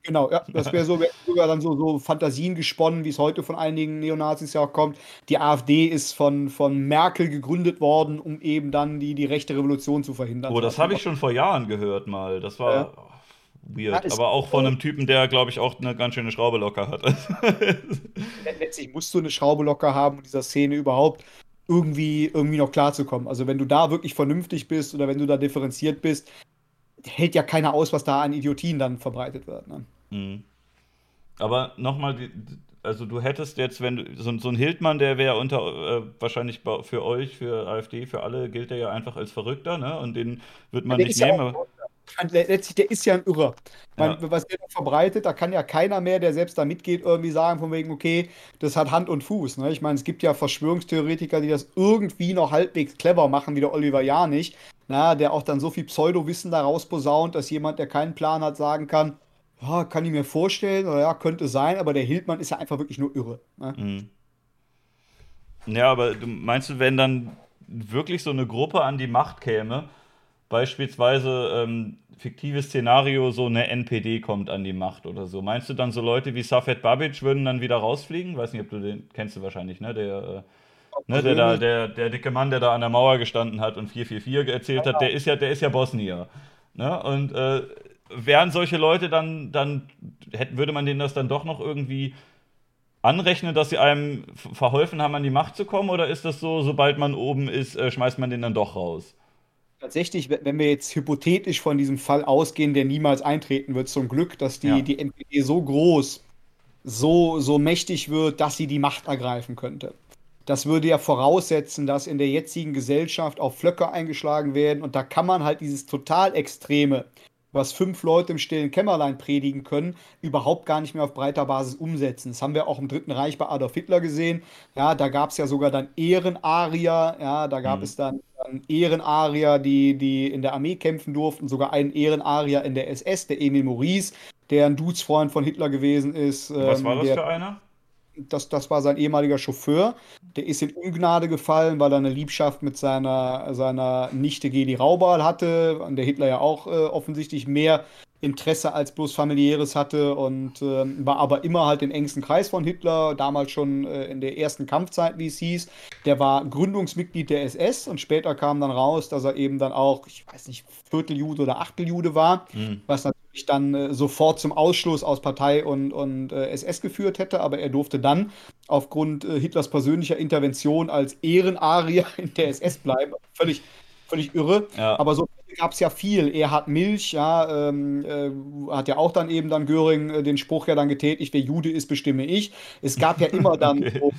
Genau, ja, das wäre so, wär sogar dann so, so Fantasien gesponnen, wie es heute von einigen Neonazis ja auch kommt. Die AfD ist von, von Merkel gegründet worden, um eben dann die, die rechte Revolution zu verhindern. Oh, das habe ich schon vor Jahren gehört mal. Das war ja. weird. Ja, aber auch von einem Typen, der, glaube ich, auch eine ganz schöne Schraube locker hat. Letztlich musst du eine Schraube locker haben, um dieser Szene überhaupt irgendwie, irgendwie noch klarzukommen. Also wenn du da wirklich vernünftig bist oder wenn du da differenziert bist, hält ja keiner aus, was da an Idiotien dann verbreitet wird. Ne? Mhm. Aber nochmal, also du hättest jetzt, wenn du, so, so ein Hildmann, der wäre unter, äh, wahrscheinlich für euch, für AfD, für alle, gilt der ja einfach als Verrückter, ne? Und den wird man ja, nicht nehmen. Ja letztlich, der ist ja ein Irrer. Ja. was der verbreitet, da kann ja keiner mehr, der selbst da mitgeht, irgendwie sagen, von wegen, okay, das hat Hand und Fuß. Ne? Ich meine, es gibt ja Verschwörungstheoretiker, die das irgendwie noch halbwegs clever machen, wie der Oliver Janich, na, der auch dann so viel Pseudowissen daraus posaunt, dass jemand, der keinen Plan hat, sagen kann, ja, kann ich mir vorstellen, oder ja, könnte sein, aber der Hildmann ist ja einfach wirklich nur irre. Ne? Mhm. Ja, aber du meinst du, wenn dann wirklich so eine Gruppe an die Macht käme, beispielsweise ähm, fiktives Szenario, so eine NPD kommt an die Macht oder so. Meinst du dann so Leute wie Safed Babic würden dann wieder rausfliegen? Weiß nicht, ob du den kennst du wahrscheinlich, ne? Der äh, Ne, der, da, der, der dicke Mann, der da an der Mauer gestanden hat und 444 erzählt hat, der ist ja, der ist ja Bosnier. Ne? Und äh, wären solche Leute dann, dann hätte, würde man denen das dann doch noch irgendwie anrechnen, dass sie einem verholfen haben, an die Macht zu kommen? Oder ist das so, sobald man oben ist, äh, schmeißt man den dann doch raus? Tatsächlich, wenn wir jetzt hypothetisch von diesem Fall ausgehen, der niemals eintreten wird, zum Glück, dass die, ja. die NPD so groß, so, so mächtig wird, dass sie die Macht ergreifen könnte. Das würde ja voraussetzen, dass in der jetzigen Gesellschaft auch Flöcke eingeschlagen werden und da kann man halt dieses total Extreme, was fünf Leute im stillen Kämmerlein predigen können, überhaupt gar nicht mehr auf breiter Basis umsetzen. Das haben wir auch im Dritten Reich bei Adolf Hitler gesehen. Ja, da gab es ja sogar dann Ehrenarier, ja, da gab mhm. es dann, dann Ehrenarier, die, die in der Armee kämpfen durften, sogar einen Ehrenarier in der SS, der Emil Maurice, der ein Dudesfreund von Hitler gewesen ist. Was war ähm, das der, für einer? Das, das war sein ehemaliger Chauffeur. Der ist in Ungnade gefallen, weil er eine Liebschaft mit seiner, seiner Nichte Gedi Raubal hatte, an der Hitler ja auch äh, offensichtlich mehr Interesse als bloß familiäres hatte und äh, war aber immer halt im engsten Kreis von Hitler, damals schon äh, in der ersten Kampfzeit, wie es hieß. Der war Gründungsmitglied der SS und später kam dann raus, dass er eben dann auch, ich weiß nicht, Vierteljude oder Achteljude war, mhm. was natürlich dann äh, sofort zum Ausschluss aus Partei und, und SS äh, geführt hätte, aber er durfte dann aufgrund äh, Hitlers persönlicher Intervention als Ehrenarier in der SS bleiben. Völlig, völlig irre. Ja. Aber so gab es ja viel. Er hat Milch, ja, ähm, äh, hat ja auch dann eben dann Göring äh, den Spruch ja dann getätigt, wer Jude ist, bestimme ich. Es gab ja immer dann okay. so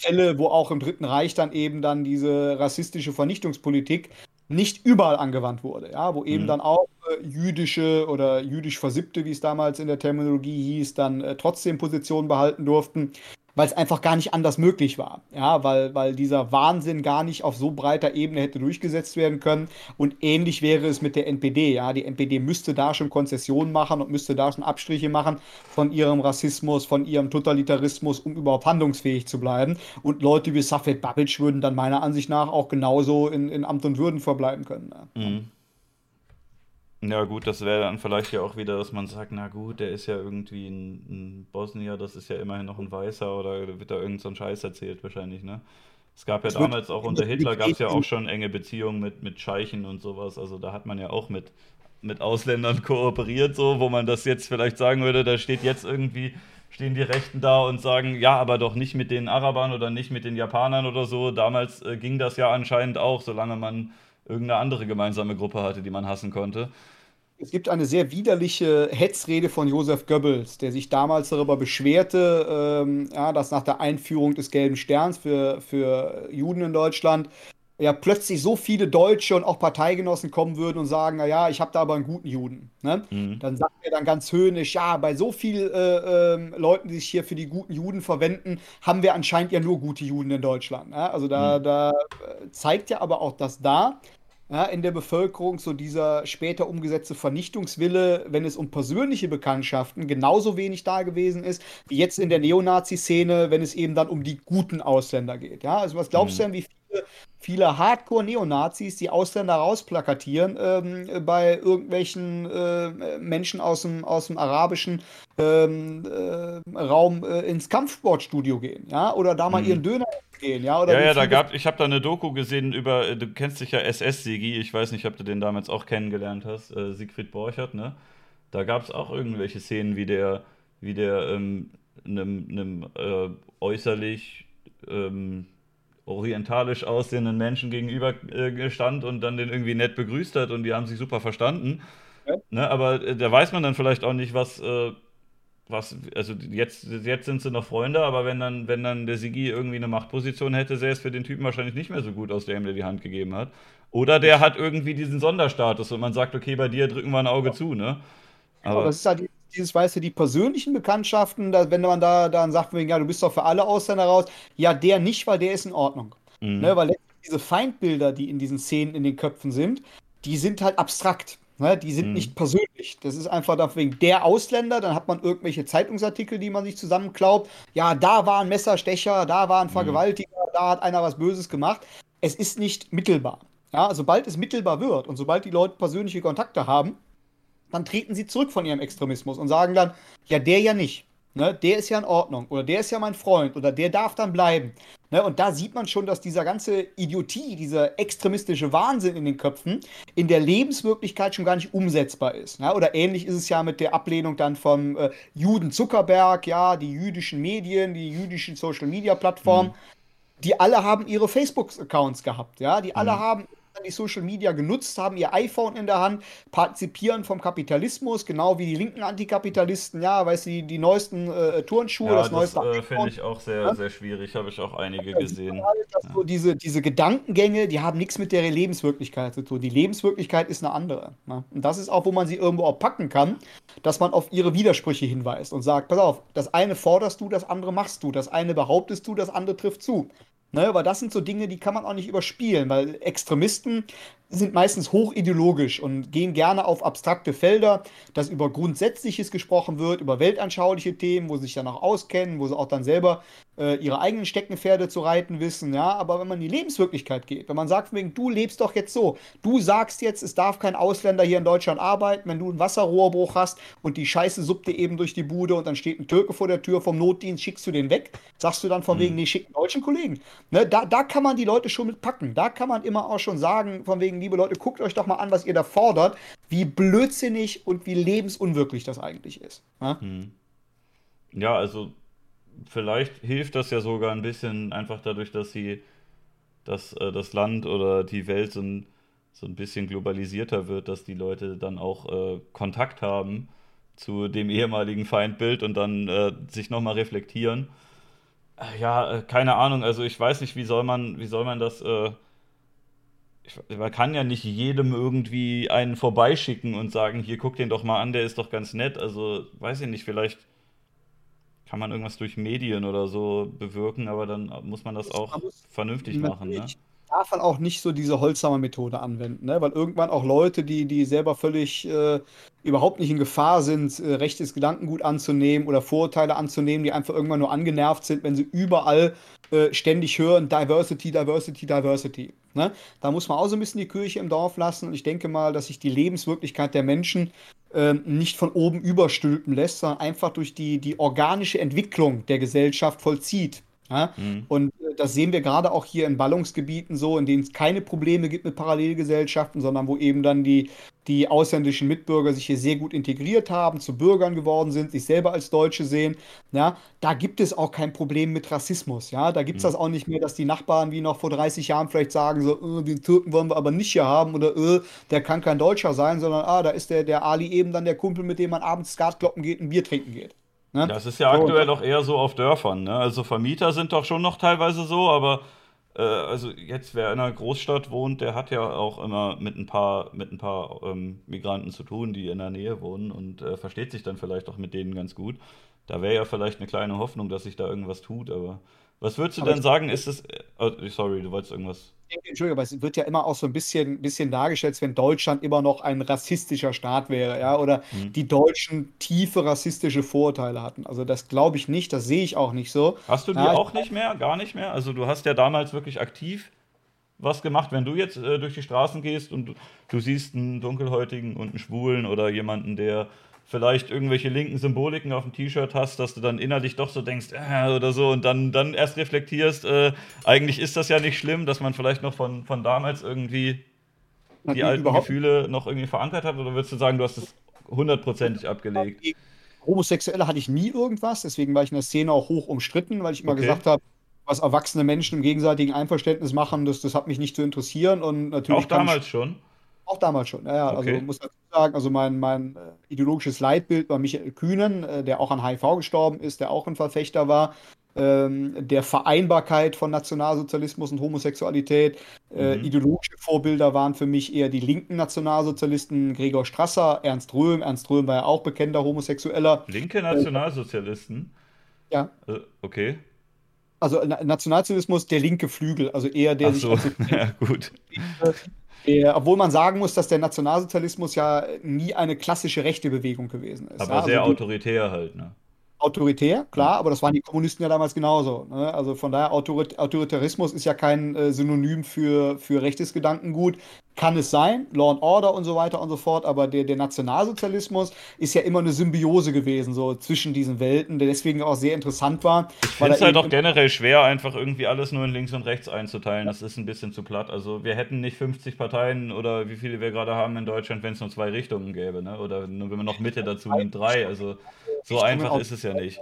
Fälle, wo auch im Dritten Reich dann eben dann diese rassistische Vernichtungspolitik nicht überall angewandt wurde, ja, wo eben mhm. dann auch äh, jüdische oder jüdisch Versippte, wie es damals in der Terminologie hieß, dann äh, trotzdem Positionen behalten durften weil es einfach gar nicht anders möglich war. Ja, weil, weil dieser Wahnsinn gar nicht auf so breiter Ebene hätte durchgesetzt werden können. Und ähnlich wäre es mit der NPD. Ja, die NPD müsste da schon Konzessionen machen und müsste da schon Abstriche machen von ihrem Rassismus, von ihrem Totalitarismus, um überhaupt handlungsfähig zu bleiben. Und Leute wie Safed Babic würden dann meiner Ansicht nach auch genauso in, in Amt und Würden verbleiben können. Ja. Mhm. Ja, gut, das wäre dann vielleicht ja auch wieder, dass man sagt, na gut, der ist ja irgendwie ein, ein Bosnier, das ist ja immerhin noch ein Weißer oder wird da irgend so ein Scheiß erzählt wahrscheinlich, ne? Es gab ja das damals auch unter Hitler gab es ja auch schon enge Beziehungen mit, mit Scheichen und sowas. Also da hat man ja auch mit, mit Ausländern kooperiert, so, wo man das jetzt vielleicht sagen würde, da steht jetzt irgendwie, stehen die Rechten da und sagen, ja, aber doch nicht mit den Arabern oder nicht mit den Japanern oder so. Damals äh, ging das ja anscheinend auch, solange man irgendeine andere gemeinsame Gruppe hatte, die man hassen konnte. Es gibt eine sehr widerliche Hetzrede von Josef Goebbels, der sich damals darüber beschwerte, ähm, ja, dass nach der Einführung des Gelben Sterns für, für Juden in Deutschland ja plötzlich so viele Deutsche und auch Parteigenossen kommen würden und sagen, naja, ich habe da aber einen guten Juden. Ne? Mhm. Dann sagt er dann ganz höhnisch, ja, bei so vielen äh, äh, Leuten, die sich hier für die guten Juden verwenden, haben wir anscheinend ja nur gute Juden in Deutschland. Ne? Also da, mhm. da äh, zeigt ja aber auch, dass da ja, in der Bevölkerung so dieser später umgesetzte Vernichtungswille, wenn es um persönliche Bekanntschaften genauso wenig da gewesen ist, wie jetzt in der Neonazi-Szene, wenn es eben dann um die guten Ausländer geht. Ja, also was glaubst mhm. du denn, wie viele, viele Hardcore-Neonazis die Ausländer rausplakatieren ähm, bei irgendwelchen äh, Menschen aus dem, aus dem arabischen ähm, äh, Raum äh, ins Kampfsportstudio gehen, ja, oder da mal mhm. ihren Döner gehen, ja? Oder ja, ja, da gab, ich habe da eine Doku gesehen über, äh, du kennst dich ja SS-Sigi, ich weiß nicht, ob du den damals auch kennengelernt hast, äh, Siegfried Borchert, ne? Da gab es auch irgendwelche Szenen, wie der, wie der ähm, einem, einem äh, äußerlich ähm, orientalisch aussehenden Menschen gegenüber äh, stand und dann den irgendwie nett begrüßt hat und die haben sich super verstanden. Ja. Ne, aber äh, da weiß man dann vielleicht auch nicht, was, äh, was, also jetzt, jetzt sind sie noch Freunde, aber wenn dann, wenn dann der Sigi irgendwie eine Machtposition hätte, sähe es für den Typen wahrscheinlich nicht mehr so gut aus, der ihm die Hand gegeben hat. Oder der hat irgendwie diesen Sonderstatus und man sagt, okay, bei dir drücken wir ein Auge ja. zu, ne? Aber ja, das ist halt dieses, weißt du, die persönlichen Bekanntschaften, da, wenn man da dann sagt, ja, du bist doch für alle Ausländer raus, ja, der nicht, weil der ist in Ordnung. Mhm. Ne, weil diese Feindbilder, die in diesen Szenen in den Köpfen sind, die sind halt abstrakt. Ne? Die sind mhm. nicht persönlich. Das ist einfach wegen der Ausländer. Dann hat man irgendwelche Zeitungsartikel, die man sich zusammenklaubt. Ja, da war ein Messerstecher, da war ein mhm. Vergewaltiger, mhm. da hat einer was Böses gemacht. Es ist nicht mittelbar. Ja, sobald es mittelbar wird und sobald die Leute persönliche Kontakte haben, dann treten sie zurück von ihrem Extremismus und sagen dann, ja, der ja nicht. Ne, der ist ja in Ordnung oder der ist ja mein Freund oder der darf dann bleiben. Ne, und da sieht man schon, dass dieser ganze Idiotie, dieser extremistische Wahnsinn in den Köpfen in der Lebenswirklichkeit schon gar nicht umsetzbar ist. Ne? Oder ähnlich ist es ja mit der Ablehnung dann vom äh, Juden Zuckerberg, ja, die jüdischen Medien, die jüdischen Social Media Plattformen. Mhm. Die alle haben ihre Facebook-Accounts gehabt, ja, die alle mhm. haben die Social Media genutzt, haben ihr iPhone in der Hand, partizipieren vom Kapitalismus, genau wie die linken Antikapitalisten, ja, weißt du, die, die neuesten äh, Turnschuhe, ja, das, das neueste. Äh, finde ich auch sehr, ja? sehr schwierig, habe ich auch einige gesehen. Halt, ja. so diese, diese Gedankengänge, die haben nichts mit der Lebenswirklichkeit zu tun. Die Lebenswirklichkeit ist eine andere. Ne? Und das ist auch, wo man sie irgendwo auch packen kann, dass man auf ihre Widersprüche hinweist und sagt, pass auf, das eine forderst du, das andere machst du, das eine behauptest du, das andere trifft zu. Ne, aber das sind so Dinge, die kann man auch nicht überspielen, weil Extremisten sind meistens hochideologisch und gehen gerne auf abstrakte Felder, dass über Grundsätzliches gesprochen wird, über weltanschauliche Themen, wo sie sich dann auch auskennen, wo sie auch dann selber äh, ihre eigenen Steckenpferde zu reiten wissen, ja, aber wenn man in die Lebenswirklichkeit geht, wenn man sagt, wegen, du lebst doch jetzt so, du sagst jetzt, es darf kein Ausländer hier in Deutschland arbeiten, wenn du einen Wasserrohrbruch hast und die Scheiße suppt dir eben durch die Bude und dann steht ein Türke vor der Tür vom Notdienst, schickst du den weg, sagst du dann von mhm. wegen, nee, schick einen deutschen Kollegen. Ne, da, da kann man die Leute schon mit packen, da kann man immer auch schon sagen, von wegen, liebe Leute, guckt euch doch mal an, was ihr da fordert, wie blödsinnig und wie lebensunwirklich das eigentlich ist. Ja, hm. ja also vielleicht hilft das ja sogar ein bisschen einfach dadurch, dass sie dass äh, das Land oder die Welt so ein, so ein bisschen globalisierter wird, dass die Leute dann auch äh, Kontakt haben zu dem ehemaligen Feindbild und dann äh, sich nochmal reflektieren. Äh, ja, äh, keine Ahnung, also ich weiß nicht, wie soll man, wie soll man das äh, ich, man kann ja nicht jedem irgendwie einen vorbeischicken und sagen, hier guck den doch mal an, der ist doch ganz nett. Also, weiß ich nicht, vielleicht kann man irgendwas durch Medien oder so bewirken, aber dann muss man das auch vernünftig machen. Ne? darf man auch nicht so diese Holzhammer-Methode anwenden, ne? weil irgendwann auch Leute, die, die selber völlig äh, überhaupt nicht in Gefahr sind, äh, rechtes Gedankengut anzunehmen oder Vorurteile anzunehmen, die einfach irgendwann nur angenervt sind, wenn sie überall äh, ständig hören, Diversity, Diversity, Diversity. Ne? Da muss man auch so ein bisschen die Kirche im Dorf lassen und ich denke mal, dass sich die Lebenswirklichkeit der Menschen ähm, nicht von oben überstülpen lässt, sondern einfach durch die, die organische Entwicklung der Gesellschaft vollzieht. Ja? Mhm. Und äh, das sehen wir gerade auch hier in Ballungsgebieten so, in denen es keine Probleme gibt mit Parallelgesellschaften, sondern wo eben dann die, die ausländischen Mitbürger sich hier sehr gut integriert haben, zu Bürgern geworden sind, sich selber als Deutsche sehen. Ja? Da gibt es auch kein Problem mit Rassismus. Ja? Da gibt es mhm. das auch nicht mehr, dass die Nachbarn wie noch vor 30 Jahren vielleicht sagen, so, äh, den Türken wollen wir aber nicht hier haben oder äh, der kann kein Deutscher sein, sondern ah, da ist der, der Ali eben dann der Kumpel, mit dem man abends Skatkloppen geht und Bier trinken geht. Ne? Das ist ja so, aktuell auch eher so auf Dörfern. Ne? Also Vermieter sind doch schon noch teilweise so, aber äh, also jetzt, wer in einer Großstadt wohnt, der hat ja auch immer mit ein paar, mit ein paar ähm, Migranten zu tun, die in der Nähe wohnen und äh, versteht sich dann vielleicht auch mit denen ganz gut. Da wäre ja vielleicht eine kleine Hoffnung, dass sich da irgendwas tut, aber was würdest du Aber denn sagen, ist es, oh, sorry, du wolltest irgendwas. Entschuldigung, aber es wird ja immer auch so ein bisschen, bisschen dargestellt, als wenn Deutschland immer noch ein rassistischer Staat wäre, ja, oder Hm. die Deutschen tiefe rassistische Vorurteile hatten. Also das glaube ich nicht, das sehe ich auch nicht so. Hast du die Ja, auch nicht mehr? Gar nicht mehr? Also du hast ja damals wirklich aktiv was gemacht, wenn du jetzt äh, durch die Straßen gehst und du, du siehst einen Dunkelhäutigen und einen Schwulen oder jemanden, der vielleicht irgendwelche linken Symboliken auf dem T-Shirt hast, dass du dann innerlich doch so denkst, äh, oder so und dann, dann erst reflektierst, äh, eigentlich ist das ja nicht schlimm, dass man vielleicht noch von, von damals irgendwie die alten Gefühle noch irgendwie verankert hat oder würdest du sagen, du hast es hundertprozentig abgelegt? Homosexuelle hatte ich nie irgendwas, deswegen war ich in der Szene auch hoch umstritten, weil ich immer Okay. gesagt habe, was erwachsene Menschen im gegenseitigen Einverständnis machen, das, das hat mich nicht zu interessieren und Auch natürlich ich damals schon? Auch damals schon, ja, ja. Also Okay. muss dazu sagen, also mein, mein äh, ideologisches Leitbild war Michael Kühnen, äh, der auch an HIV gestorben ist, der auch ein Verfechter war, ähm, der Vereinbarkeit von Nationalsozialismus und Homosexualität. Äh, Mhm. ideologische Vorbilder waren für mich eher die linken Nationalsozialisten, Gregor Strasser, Ernst Röhm. Ernst Röhm war ja auch bekennender Homosexueller. Linke Nationalsozialisten? ja, okay. also Na Nationalsozialismus, der linke Flügel, also eher der Ach sich so, als ja gut. Äh, obwohl man sagen muss, dass der Nationalsozialismus ja nie eine klassische rechte Bewegung gewesen ist. Aber Ja, also sehr du, autoritär halt, ne? autoritär, klar, aber das waren die Kommunisten ja damals genauso. Ne? Also von daher, Autorit Autoritarismus ist ja kein äh, Synonym für, für rechtes Gedankengut. Kann es sein, Law and Order und so weiter und so fort, aber der, der Nationalsozialismus ist ja immer eine Symbiose gewesen, so zwischen diesen Welten, der deswegen auch sehr interessant war, Ich finde es halt auch generell schwer, einfach irgendwie alles nur in links und rechts einzuteilen. Das ist ein bisschen zu platt. Also wir hätten nicht 50 Parteien oder wie viele wir gerade haben in Deutschland, wenn es nur zwei Richtungen gäbe, ne? Oder nur, wenn man noch Mitte dazu nimmt, drei. Also so einfach ist es ja nicht.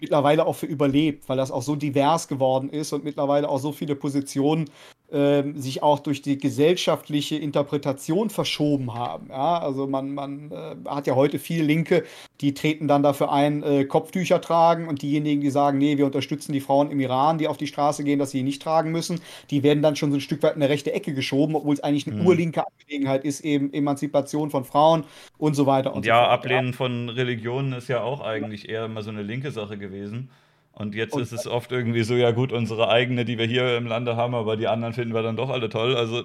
mittlerweile auch für überlebt, weil das auch so divers geworden ist und mittlerweile auch so viele Positionen sich auch durch die gesellschaftliche Interpretation verschoben haben. Ja, also man, man äh, hat ja heute viele Linke, die treten dann dafür ein, äh, Kopftücher tragen und diejenigen, die sagen, nee, wir unterstützen die Frauen im Iran, die auf die Straße gehen, dass sie nicht tragen müssen, die werden dann schon so ein Stück weit in eine rechte Ecke geschoben, obwohl es eigentlich eine Mhm. urlinke Angelegenheit ist, eben Emanzipation von Frauen und so weiter und Und so ja, fort. Ja. Ablehnen von Religionen ist ja auch eigentlich eher immer so eine linke Sache gewesen. Und jetzt Und ist es oft irgendwie so, ja gut, unsere eigene, die wir hier im Lande haben, aber die anderen finden wir dann doch alle toll. Also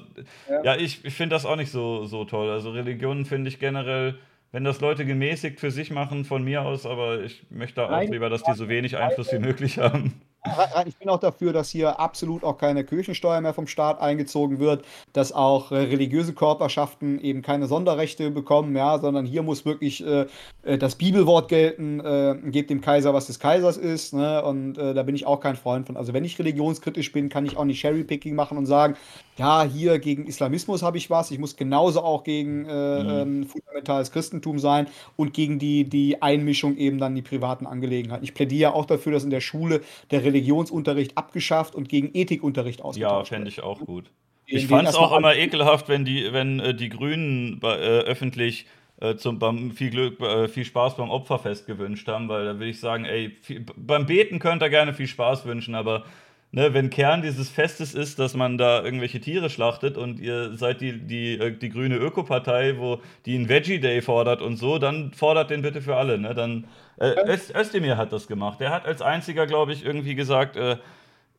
ja. ja, ich, ich finde das auch nicht so, so toll. Also Religionen finde ich generell, wenn das Leute gemäßigt für sich machen, von mir aus, aber ich möchte auch Nein, lieber, dass die so wenig Einfluss wie möglich haben. Rein- Ich bin auch dafür, dass hier absolut auch keine Kirchensteuer mehr vom Staat eingezogen wird, dass auch äh, religiöse Körperschaften eben keine Sonderrechte bekommen, ja, sondern hier muss wirklich äh, äh, das Bibelwort gelten, äh, gebt dem Kaiser, was des Kaisers ist, ne? Und äh, da bin ich auch kein Freund von. Also wenn ich religionskritisch bin, kann ich auch nicht Cherrypicking machen und sagen, ja, hier gegen Islamismus habe ich was, ich muss genauso auch gegen äh, Mhm. ähm, fundamentales Christentum sein und gegen die, die Einmischung eben dann in die privaten Angelegenheiten. Ich plädiere auch dafür, dass in der Schule der Religionsunterricht abgeschafft und gegen Ethikunterricht Ja, ausgetauscht fände wird. ich auch gut. Ich fand es auch immer ekelhaft, wenn die, wenn äh, die Grünen äh, öffentlich äh, zum, beim, viel Glück, äh, viel Spaß beim Opferfest gewünscht haben, weil da will ich sagen, ey, viel, beim Beten könnt ihr gerne viel Spaß wünschen, aber ne, wenn Kern dieses Festes ist, dass man da irgendwelche Tiere schlachtet und ihr seid die, die, äh, die grüne Ökopartei, wo die einen Veggie Day fordert und so, dann fordert den bitte für alle. Ne? Dann, äh, Öst, Özdemir hat das gemacht. Der hat als einziger, glaube ich, irgendwie gesagt, äh,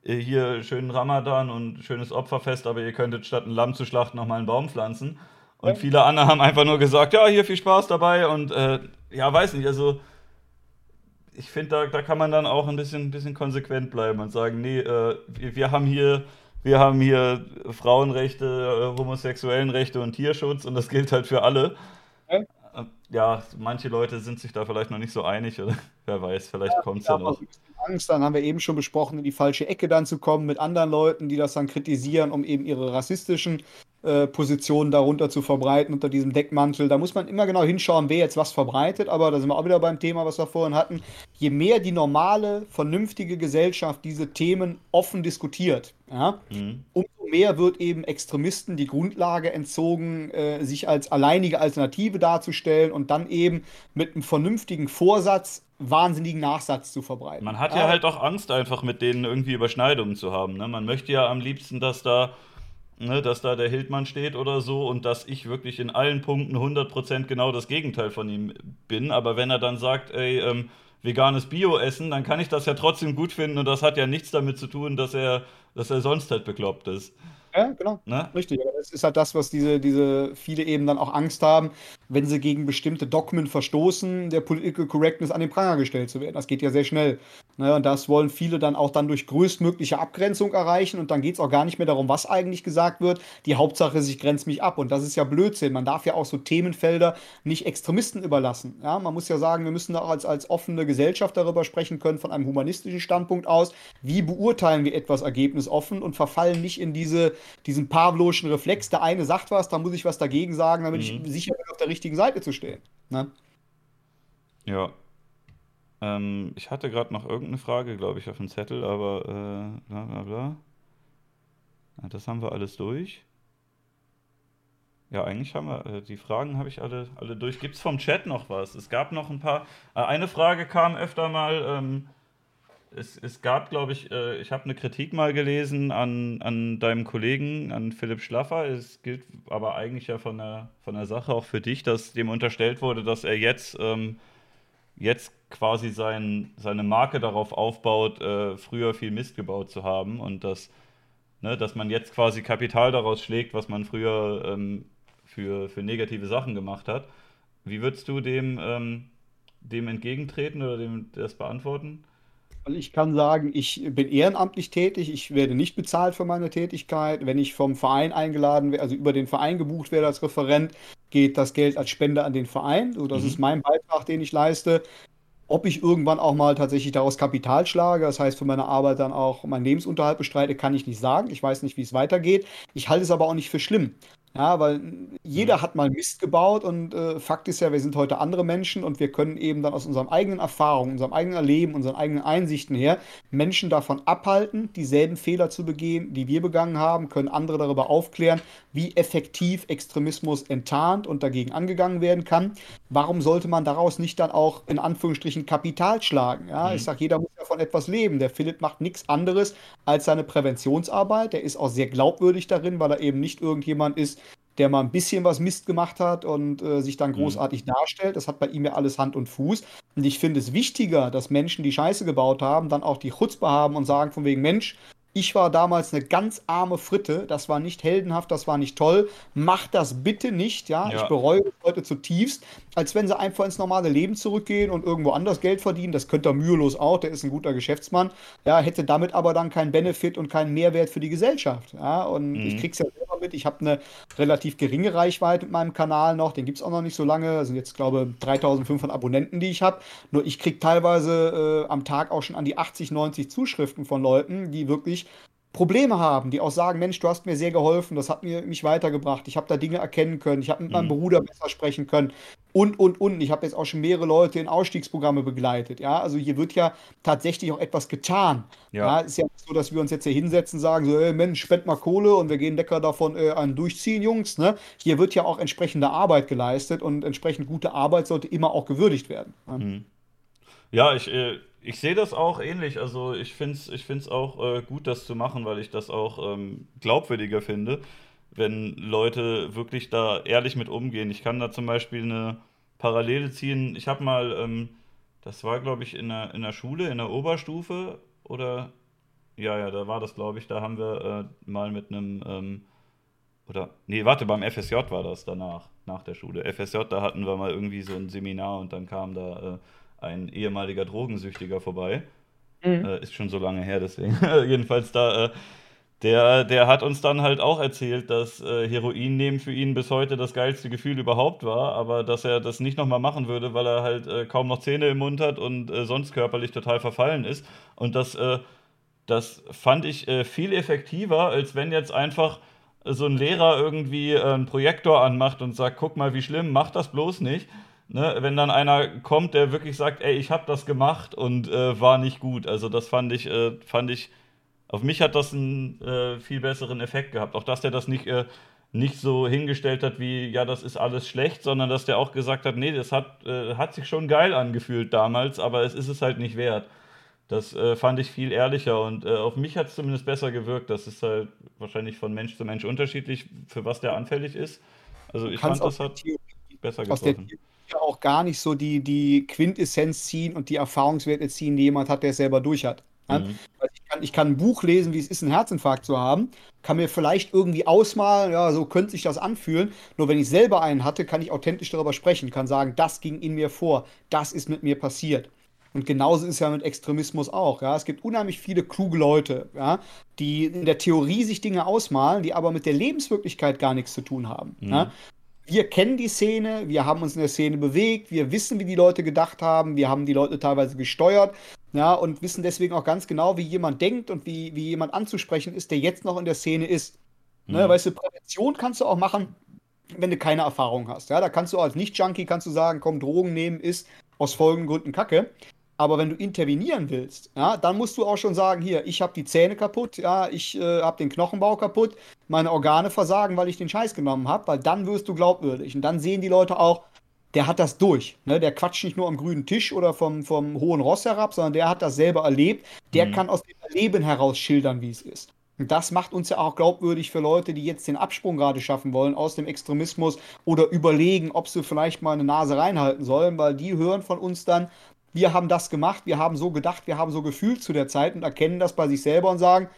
äh, hier schönen Ramadan und schönes Opferfest, aber ihr könntet statt ein Lamm zu schlachten noch mal einen Baum pflanzen. Und viele andere haben einfach nur gesagt, ja, hier viel Spaß dabei und äh, ja, weiß nicht, also ich finde, da, da kann man dann auch ein bisschen, bisschen konsequent bleiben und sagen, nee, äh, wir, wir haben hier, wir haben hier Frauenrechte, äh, Homosexuellenrechte und Tierschutz und das gilt halt für alle. Ja. Ja, manche Leute sind sich da vielleicht noch nicht so einig oder wer weiß, vielleicht kommt es ja noch. Angst, dann haben wir eben schon besprochen, in die falsche Ecke dann zu kommen mit anderen Leuten, die das dann kritisieren, um eben ihre rassistischen äh, Positionen darunter zu verbreiten unter diesem Deckmantel. Da muss man immer genau hinschauen, wer jetzt was verbreitet, aber da sind wir auch wieder beim Thema, was wir vorhin hatten. Je mehr die normale, vernünftige Gesellschaft diese Themen offen diskutiert, ja, mhm. umso mehr wird eben Extremisten die Grundlage entzogen, äh, sich als alleinige Alternative darzustellen und dann eben mit einem vernünftigen Vorsatz wahnsinnigen Nachsatz zu verbreiten. Man hat ja, ja halt auch Angst, einfach mit denen irgendwie Überschneidungen zu haben. Ne? Man möchte ja am liebsten, dass da ne, dass da der Hildmann steht oder so und dass ich wirklich in allen Punkten 100% genau das Gegenteil von ihm bin. Aber wenn er dann sagt, ey, ähm, veganes Bio essen, dann kann ich das ja trotzdem gut finden und das hat ja nichts damit zu tun, dass er, dass er sonst halt bekloppt ist. Ja, genau. Ne? Richtig. Das ist halt das, was diese, diese viele eben dann auch Angst haben, wenn sie gegen bestimmte Dogmen verstoßen, der Political Correctness an den Pranger gestellt zu werden. Das geht ja sehr schnell. Ne? Und das wollen viele dann auch dann durch größtmögliche Abgrenzung erreichen und dann geht es auch gar nicht mehr darum, was eigentlich gesagt wird. Die Hauptsache ist, ich grenze mich ab. Und das ist ja Blödsinn. Man darf ja auch so Themenfelder nicht Extremisten überlassen. Ja? Man muss ja sagen, wir müssen auch als, als offene Gesellschaft darüber sprechen können, von einem humanistischen Standpunkt aus, wie beurteilen wir etwas ergebnisoffen und verfallen nicht in diese diesen pavloschen Reflex, der eine sagt was, da muss ich was dagegen sagen, damit mhm. ich sicher bin, auf der richtigen Seite zu stehen. Ne? Ja. Ähm, ich hatte gerade noch irgendeine Frage, glaube ich, auf dem Zettel, aber äh, bla bla bla. Ja, das haben wir alles durch. Ja, eigentlich haben wir, äh, die Fragen habe ich alle, alle durch. Gibt es vom Chat noch was? Es gab noch ein paar. Äh, eine Frage kam öfter mal. Ähm, es, es gab, glaube ich, äh, ich habe eine Kritik mal gelesen an, an deinem Kollegen, an Philipp Schlaffer. Es gilt aber eigentlich ja von der, von der Sache auch für dich, dass dem unterstellt wurde, dass er jetzt, ähm, jetzt quasi sein, seine Marke darauf aufbaut, äh, früher viel Mist gebaut zu haben und dass, ne, dass man jetzt quasi Kapital daraus schlägt, was man früher ähm, für, für negative Sachen gemacht hat. Wie würdest du dem, ähm, dem entgegentreten oder dem das beantworten? Ich kann sagen, ich bin ehrenamtlich tätig. Ich werde nicht bezahlt für meine Tätigkeit. Wenn ich vom Verein eingeladen werde, also über den Verein gebucht werde als Referent, geht das Geld als Spende an den Verein. So, das mhm. ist mein Beitrag, den ich leiste. Ob ich irgendwann auch mal tatsächlich daraus Kapital schlage, das heißt für meine Arbeit dann auch meinen Lebensunterhalt bestreite, kann ich nicht sagen. Ich weiß nicht, wie es weitergeht. Ich halte es aber auch nicht für schlimm. Ja, weil jeder mhm. hat mal Mist gebaut und äh, Fakt ist ja, wir sind heute andere Menschen und wir können eben dann aus unseren eigenen Erfahrungen, unserem eigenen Erleben, unseren eigenen Einsichten her Menschen davon abhalten, dieselben Fehler zu begehen, die wir begangen haben, können andere darüber aufklären, wie effektiv Extremismus enttarnt und dagegen angegangen werden kann. Warum sollte man daraus nicht dann auch in Anführungsstrichen Kapital schlagen? Ja, mhm. ich sage, jeder muss ja von etwas leben. Der Philipp macht nichts anderes als seine Präventionsarbeit. Der ist auch sehr glaubwürdig darin, weil er eben nicht irgendjemand ist, der mal ein bisschen was Mist gemacht hat und äh, sich dann mhm. großartig mhm. darstellt. Das hat bei ihm ja alles Hand und Fuß. Und ich finde es wichtiger, dass Menschen, die Scheiße gebaut haben, dann auch die Chutzpe haben und sagen von wegen, Mensch, ich war damals eine ganz arme Fritte, das war nicht heldenhaft, das war nicht toll. Mach das bitte nicht, ja. ja. Ich bereue es heute zutiefst, als wenn sie einfach ins normale Leben zurückgehen und irgendwo anders Geld verdienen. Das könnte er mühelos auch, der ist ein guter Geschäftsmann. Ja, hätte damit aber dann keinen Benefit und keinen Mehrwert für die Gesellschaft. Ja, und mhm. ich krieg's ja selber mit. Ich habe eine relativ geringe Reichweite mit meinem Kanal noch, den gibt es auch noch nicht so lange. Das sind jetzt, glaube ich, 3500 Abonnenten, die ich habe. Nur ich kriege teilweise äh, am Tag auch schon an die 80, 90 Zuschriften von Leuten, die wirklich Probleme haben, die auch sagen, Mensch, du hast mir sehr geholfen, das hat mir, mich weitergebracht, ich habe da Dinge erkennen können, ich habe mit meinem mhm. Bruder besser sprechen können und, und, und. Ich habe jetzt auch schon mehrere Leute in Ausstiegsprogramme begleitet. Ja, also hier wird ja tatsächlich auch etwas getan. Ja, ja ist ja nicht so, dass wir uns jetzt hier hinsetzen und sagen, so, ey, Mensch, spend mal Kohle und wir gehen lecker davon äh, an durchziehen, Jungs. Ne? Hier wird ja auch entsprechende Arbeit geleistet und entsprechend gute Arbeit sollte immer auch gewürdigt werden. Ne? Mhm. Ja, ich, äh, ich sehe das auch ähnlich. Also ich finde es ich find's auch äh, gut, das zu machen, weil ich das auch ähm, glaubwürdiger finde, wenn Leute wirklich da ehrlich mit umgehen. Ich kann da zum Beispiel eine Parallele ziehen. Ich habe mal, ähm, das war glaube ich in der, in der Schule, in der Oberstufe oder ja, ja, da war das glaube ich, da haben wir äh, mal mit einem ähm, oder nee, warte, beim FSJ war das danach, nach der Schule. FSJ, da hatten wir mal irgendwie so ein Seminar und dann kam da äh, ein ehemaliger Drogensüchtiger vorbei. Mhm. Äh, ist schon so lange her, deswegen. Jedenfalls da, äh, der, der hat uns dann halt auch erzählt, dass äh, Heroin nehmen für ihn bis heute das geilste Gefühl überhaupt war, aber dass er das nicht nochmal machen würde, weil er halt äh, kaum noch Zähne im Mund hat und äh, sonst körperlich total verfallen ist. Und das, äh, das fand ich viel effektiver, als wenn jetzt einfach so ein Lehrer irgendwie äh, einen Projektor anmacht und sagt, guck mal, wie schlimm, mach das bloß nicht. Ne? Wenn dann einer kommt, der wirklich sagt, ey, ich habe das gemacht und äh, war nicht gut. Also das fand ich, äh, fand ich, auf mich hat das einen äh, viel besseren Effekt gehabt. Auch dass der das nicht, äh, nicht so hingestellt hat wie, ja, das ist alles schlecht, sondern dass der auch gesagt hat, nee, das hat, äh, hat sich schon geil angefühlt damals, aber es ist es halt nicht wert. Das äh, fand ich viel ehrlicher und auf mich hat es zumindest besser gewirkt. Das ist halt wahrscheinlich von Mensch zu Mensch unterschiedlich, für was der anfällig ist. Also ich fand, das hat besser getroffen. Ja auch gar nicht so die, die Quintessenz ziehen und die Erfahrungswerte ziehen, die jemand hat, der es selber durch hat. Ja? Mhm. Ich, kann, ich, kann, ein Buch lesen, wie es ist, einen Herzinfarkt zu haben, kann mir vielleicht irgendwie ausmalen, ja, so könnte sich das anfühlen. Nur wenn ich selber einen hatte, kann ich authentisch darüber sprechen, kann sagen, das ging in mir vor, das ist mit mir passiert. Und genauso ist es ja mit Extremismus auch. Ja? Es gibt unheimlich viele kluge Leute, ja? die in der Theorie sich Dinge ausmalen, die aber mit der Lebenswirklichkeit gar nichts zu tun haben. Mhm. Ja? Wir kennen die Szene, wir haben uns in der Szene bewegt, wir wissen, wie die Leute gedacht haben, wir haben die Leute teilweise gesteuert, ja, und wissen deswegen auch ganz genau, wie jemand denkt und wie, wie jemand anzusprechen ist, der jetzt noch in der Szene ist. Ne, mhm. Ne, weißt du, Prävention kannst du auch machen, wenn du keine Erfahrung hast. Ja, da kannst du als Nicht-Junkie kannst du sagen, komm, Drogen nehmen ist aus folgenden Gründen Kacke. Aber wenn du intervenieren willst, ja, dann musst du auch schon sagen, hier, ich habe die Zähne kaputt, ja, ich äh, habe den Knochenbau kaputt, meine Organe versagen, weil ich den Scheiß genommen habe, weil dann wirst du glaubwürdig. Und dann sehen die Leute auch, der hat das durch. Ne? Der quatscht nicht nur am grünen Tisch oder vom, vom hohen Ross herab, sondern der hat das selber erlebt. Der mhm. kann aus dem Leben heraus schildern, wie es ist. Und das macht uns ja auch glaubwürdig für Leute, die jetzt den Absprung gerade schaffen wollen aus dem Extremismus oder überlegen, ob sie vielleicht mal eine Nase reinhalten sollen, weil die hören von uns dann, wir haben das gemacht, wir haben so gedacht, wir haben so gefühlt zu der Zeit und erkennen das bei sich selber und sagen,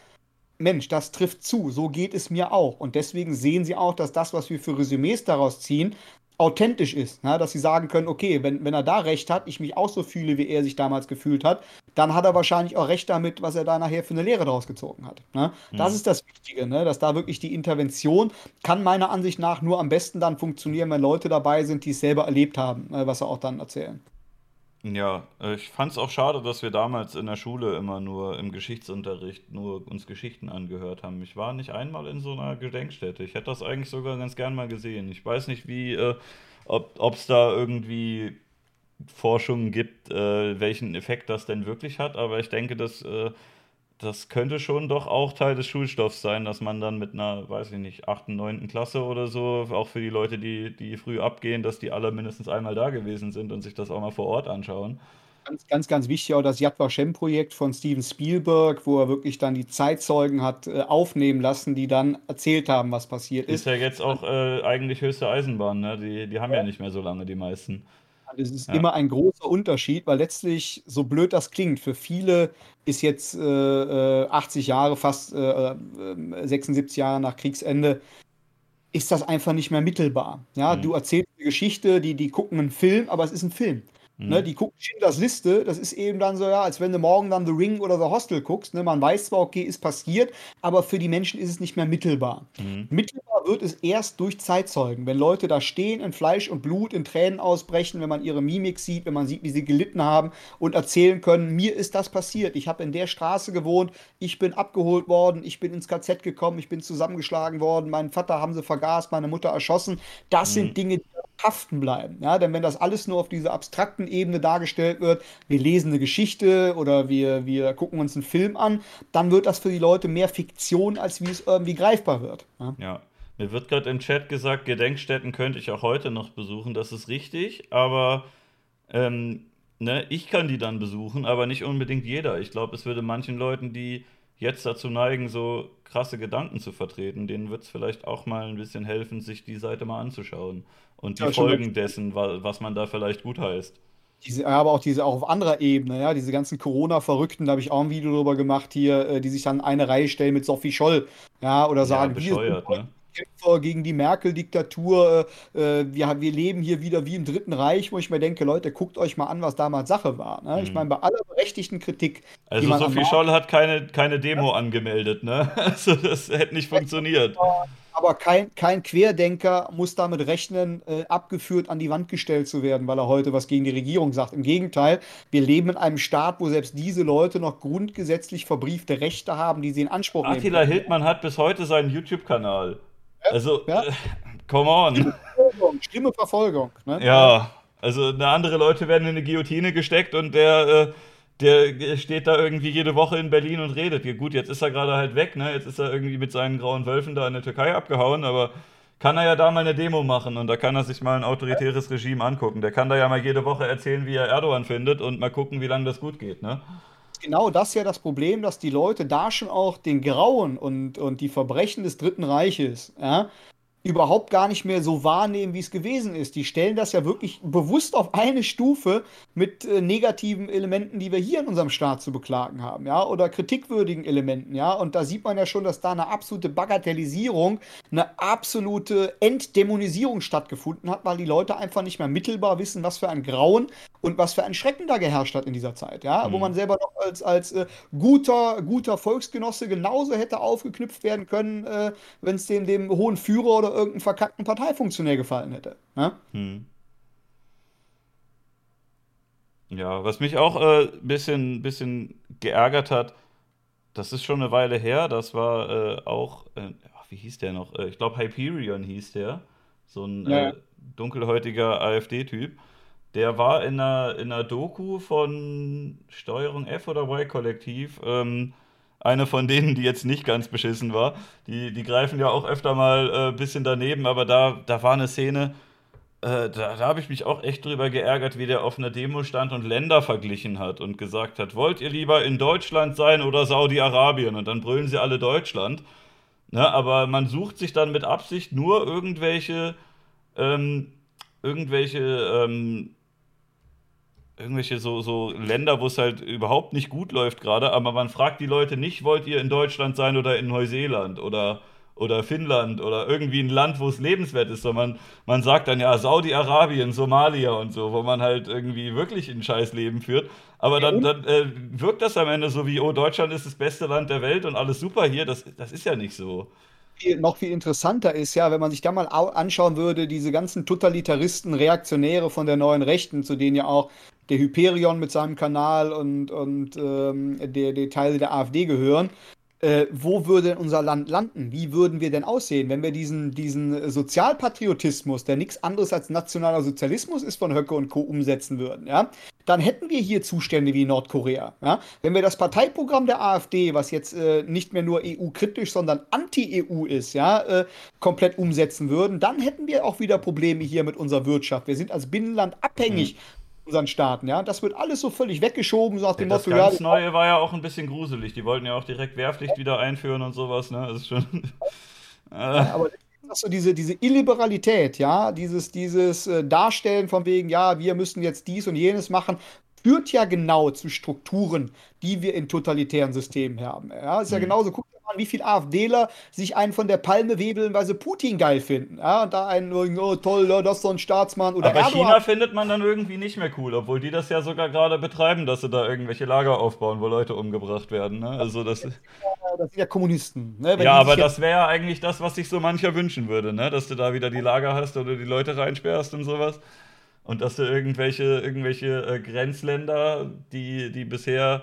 Mensch, das trifft zu, so geht es mir auch. Und deswegen sehen sie auch, dass das, was wir für Resümees daraus ziehen, authentisch ist. Ja, dass sie sagen können, okay, wenn, wenn er da recht hat, ich mich auch so fühle, wie er sich damals gefühlt hat, dann hat er wahrscheinlich auch recht damit, was er da nachher für eine Lehre daraus gezogen hat. Ne? Das mhm. ist das Wichtige, ne? dass da wirklich die Intervention kann meiner Ansicht nach nur am besten dann funktionieren, wenn Leute dabei sind, die es selber erlebt haben, ne? was sie auch dann erzählen. Ja, äh, ich fand es auch schade, dass wir damals in der Schule immer nur im Geschichtsunterricht nur uns Geschichten angehört haben. Ich war nicht einmal in so einer Gedenkstätte. Ich hätte das eigentlich sogar ganz gern mal gesehen. Ich weiß nicht, wie, äh, ob es da irgendwie Forschungen gibt, äh, welchen Effekt das denn wirklich hat, aber ich denke, dass äh, das könnte schon doch auch Teil des Schulstoffs sein, dass man dann mit einer, weiß ich nicht, 8., 9. Klasse oder so, auch für die Leute, die, die früh abgehen, dass die alle mindestens einmal da gewesen sind und sich das auch mal vor Ort anschauen. Ganz, ganz, ganz wichtig auch das Yad Vashem-Projekt von Steven Spielberg, wo er wirklich dann die Zeitzeugen hat äh, aufnehmen lassen, die dann erzählt haben, was passiert ist. Ist ja jetzt auch äh, eigentlich höchste Eisenbahn, ne? Die, die haben ja. ja nicht mehr so lange, die meisten. Es ist ja. immer ein großer Unterschied, weil letztlich, so blöd das klingt, für viele ist jetzt äh, 80 äh, Jahre, fast äh, 76 äh, Jahre nach Kriegsende, ist das einfach nicht mehr mittelbar. Ja, mhm. du erzählst eine Geschichte, die, die gucken einen Film, aber es ist ein Film. Mhm. Ne, die gucken Schindlers Liste, das ist eben dann so, ja, als wenn du morgen dann The Ring oder The Hostel guckst. Ne? Man weiß zwar, okay, ist passiert, aber für die Menschen ist es nicht mehr mittelbar. Mhm. Mittelbar wird es erst durch Zeitzeugen. Wenn Leute da stehen, in Fleisch und Blut, in Tränen ausbrechen, wenn man ihre Mimik sieht, wenn man sieht, wie sie gelitten haben und erzählen können, mir ist das passiert. Ich habe in der Straße gewohnt, ich bin abgeholt worden, ich bin ins KZ gekommen, ich bin zusammengeschlagen worden, meinen Vater haben sie vergast, meine Mutter erschossen. Das mhm. sind Dinge, die haften bleiben. Ja? Denn wenn das alles nur auf dieser abstrakten Ebene dargestellt wird, wir lesen eine Geschichte oder wir, wir gucken uns einen Film an, dann wird das für die Leute mehr Fiktion, als wie es irgendwie greifbar wird. Ja. ja. Mir wird gerade im Chat gesagt, Gedenkstätten könnte ich auch heute noch besuchen. Das ist richtig, aber ähm, ne, ich kann die dann besuchen, aber nicht unbedingt jeder. Ich glaube, es würde manchen Leuten, die jetzt dazu neigen, so krasse Gedanken zu vertreten, denen wird es vielleicht auch mal ein bisschen helfen, sich die Seite mal anzuschauen und die ja, Folgen dessen, was man da vielleicht gut heißt. Diese, aber auch diese auch auf anderer Ebene, ja, diese ganzen Corona-Verrückten, da habe ich auch ein Video drüber gemacht hier, äh, die sich dann eine Reihe stellen mit Sophie Scholl, ja, oder sagen, ja, bescheuert, wir, ne? Kämpfer gegen die Merkel-Diktatur. Äh, wir, wir leben hier wieder wie im Dritten Reich, wo ich mir denke, Leute, guckt euch mal an, was damals Sache war. Ne? Mhm. Ich meine, bei aller berechtigten Kritik. Also Sophie Scholl hat keine, keine Demo ja. angemeldet, ne? Also das hätte nicht funktioniert. Aber kein, kein Querdenker muss damit rechnen, äh, abgeführt an die Wand gestellt zu werden, weil er heute was gegen die Regierung sagt. Im Gegenteil, wir leben in einem Staat, wo selbst diese Leute noch grundgesetzlich verbriefte Rechte haben, die sie in Anspruch nehmen. Attila Hildmann hat bis heute seinen YouTube-Kanal. Also, ja? Äh, come on. Schlimme Verfolgung. Schlimme Verfolgung ne? Ja, also andere Leute werden in eine Guillotine gesteckt und der, äh, der steht da irgendwie jede Woche in Berlin und redet. Ja, gut, jetzt ist er gerade halt weg, ne? Jetzt ist er irgendwie mit seinen grauen Wölfen da in der Türkei abgehauen, aber kann er ja da mal eine Demo machen und da kann er sich mal ein autoritäres Regime angucken. Der kann da ja mal jede Woche erzählen, wie er Erdogan findet und mal gucken, wie lange das gut geht, ne? Genau das ist ja das Problem, dass die Leute da schon auch den Grauen und, und die Verbrechen des Dritten Reiches ja, überhaupt gar nicht mehr so wahrnehmen, wie es gewesen ist. Die stellen das ja wirklich bewusst auf eine Stufe mit äh, negativen Elementen, die wir hier in unserem Staat zu beklagen haben, ja, oder kritikwürdigen Elementen, ja. Und da sieht man ja schon, dass da eine absolute Bagatellisierung, eine absolute Entdämonisierung stattgefunden hat, weil die Leute einfach nicht mehr mittelbar wissen, was für ein Grauen und was für ein Schrecken da geherrscht hat in dieser Zeit, ja, mhm. wo man selber noch als, als äh, guter, guter Volksgenosse genauso hätte aufgeknüpft werden können, äh, wenn es dem, dem hohen Führer oder irgendeinem verkackten Parteifunktionär gefallen hätte. Ja, mhm. ja was mich auch ein äh, bisschen, bisschen geärgert hat, das ist schon eine Weile her, das war äh, auch, äh, wie hieß der noch? Äh, ich glaube Hyperion hieß der, so ein ja. dunkelhäutiger AfD-Typ. Der war in einer, in einer Doku von Steuerung F oder Y-Kollektiv. Ähm, eine von denen, die jetzt nicht ganz beschissen war. Die, die greifen ja auch öfter mal ein äh, bisschen daneben, aber da, da war eine Szene, äh, da, da habe ich mich auch echt drüber geärgert, wie der auf einer Demo stand und Länder verglichen hat und gesagt hat, wollt ihr lieber in Deutschland sein oder Saudi-Arabien? Und dann brüllen sie alle Deutschland. Ne, aber man sucht sich dann mit Absicht nur irgendwelche, ähm, irgendwelche ähm, irgendwelche so, so Länder, wo es halt überhaupt nicht gut läuft gerade, aber man fragt die Leute nicht, wollt ihr in Deutschland sein oder in Neuseeland oder, oder Finnland oder irgendwie ein Land, wo es lebenswert ist, sondern man sagt dann ja Saudi-Arabien, Somalia und so, wo man halt irgendwie wirklich ein scheiß Leben führt. Aber dann, dann äh, wirkt das am Ende so wie, oh, Deutschland ist das beste Land der Welt und alles super hier. Das, das ist ja nicht so viel, noch viel interessanter ist ja, wenn man sich da mal anschauen würde, diese ganzen Totalitaristen, Reaktionäre von der neuen Rechten, zu denen ja auch der Hyperion mit seinem Kanal und, und ähm, der, der Teile der AfD gehören, äh, wo würde unser Land landen? Wie würden wir denn aussehen, wenn wir diesen, diesen Sozialpatriotismus, der nichts anderes als nationaler Sozialismus ist, von Höcke und Co. umsetzen würden? Ja? Dann hätten wir hier Zustände wie Nordkorea. Ja? Wenn wir das Parteiprogramm der AfD, was jetzt äh, nicht mehr nur EU-kritisch, sondern anti-EU ist, ja, äh, komplett umsetzen würden, dann hätten wir auch wieder Probleme hier mit unserer Wirtschaft. Wir sind als Binnenland abhängig mhm unseren Staaten, ja. Das wird alles so völlig weggeschoben, so nach dem ja, das Motto, ganz ja, Neue war ja auch ein bisschen gruselig. Die wollten ja auch direkt Wehrpflicht wieder einführen und sowas, ne? Das ist schon. ja, aber so diese, diese Illiberalität, ja, dieses, dieses äh, Darstellen von wegen, ja, wir müssen jetzt dies und jenes machen, führt ja genau zu Strukturen, die wir in totalitären Systemen haben. Ja, ist ja mhm. genauso, guck wie viele AfDler sich einen von der Palme webeln, weil sie Putin geil finden. Ja, und da einen, oh toll, das ist so ein Staatsmann. Oder Aber Erdogan. China findet man dann irgendwie nicht mehr cool, obwohl die das ja sogar gerade betreiben, dass sie da irgendwelche Lager aufbauen, wo Leute umgebracht werden. Ne? Also das, das, sind ja Kommunisten. Ne? ja, aber das wäre ja eigentlich das, was sich so mancher wünschen würde, ne? dass du da wieder die Lager hast oder die Leute reinsperrst und sowas. Und dass du irgendwelche, irgendwelche äh, Grenzländer, die, die bisher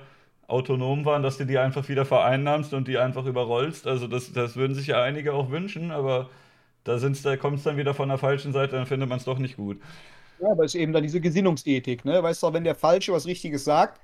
autonom waren, dass du die einfach wieder vereinnahmst und die einfach überrollst. Also das, das würden sich ja einige auch wünschen, aber da, da kommt es dann wieder von der falschen Seite, dann findet man es doch nicht gut. Ja, aber es ist eben dann diese Gesinnungsethik, ne? Weißt du, wenn der Falsche was Richtiges sagt,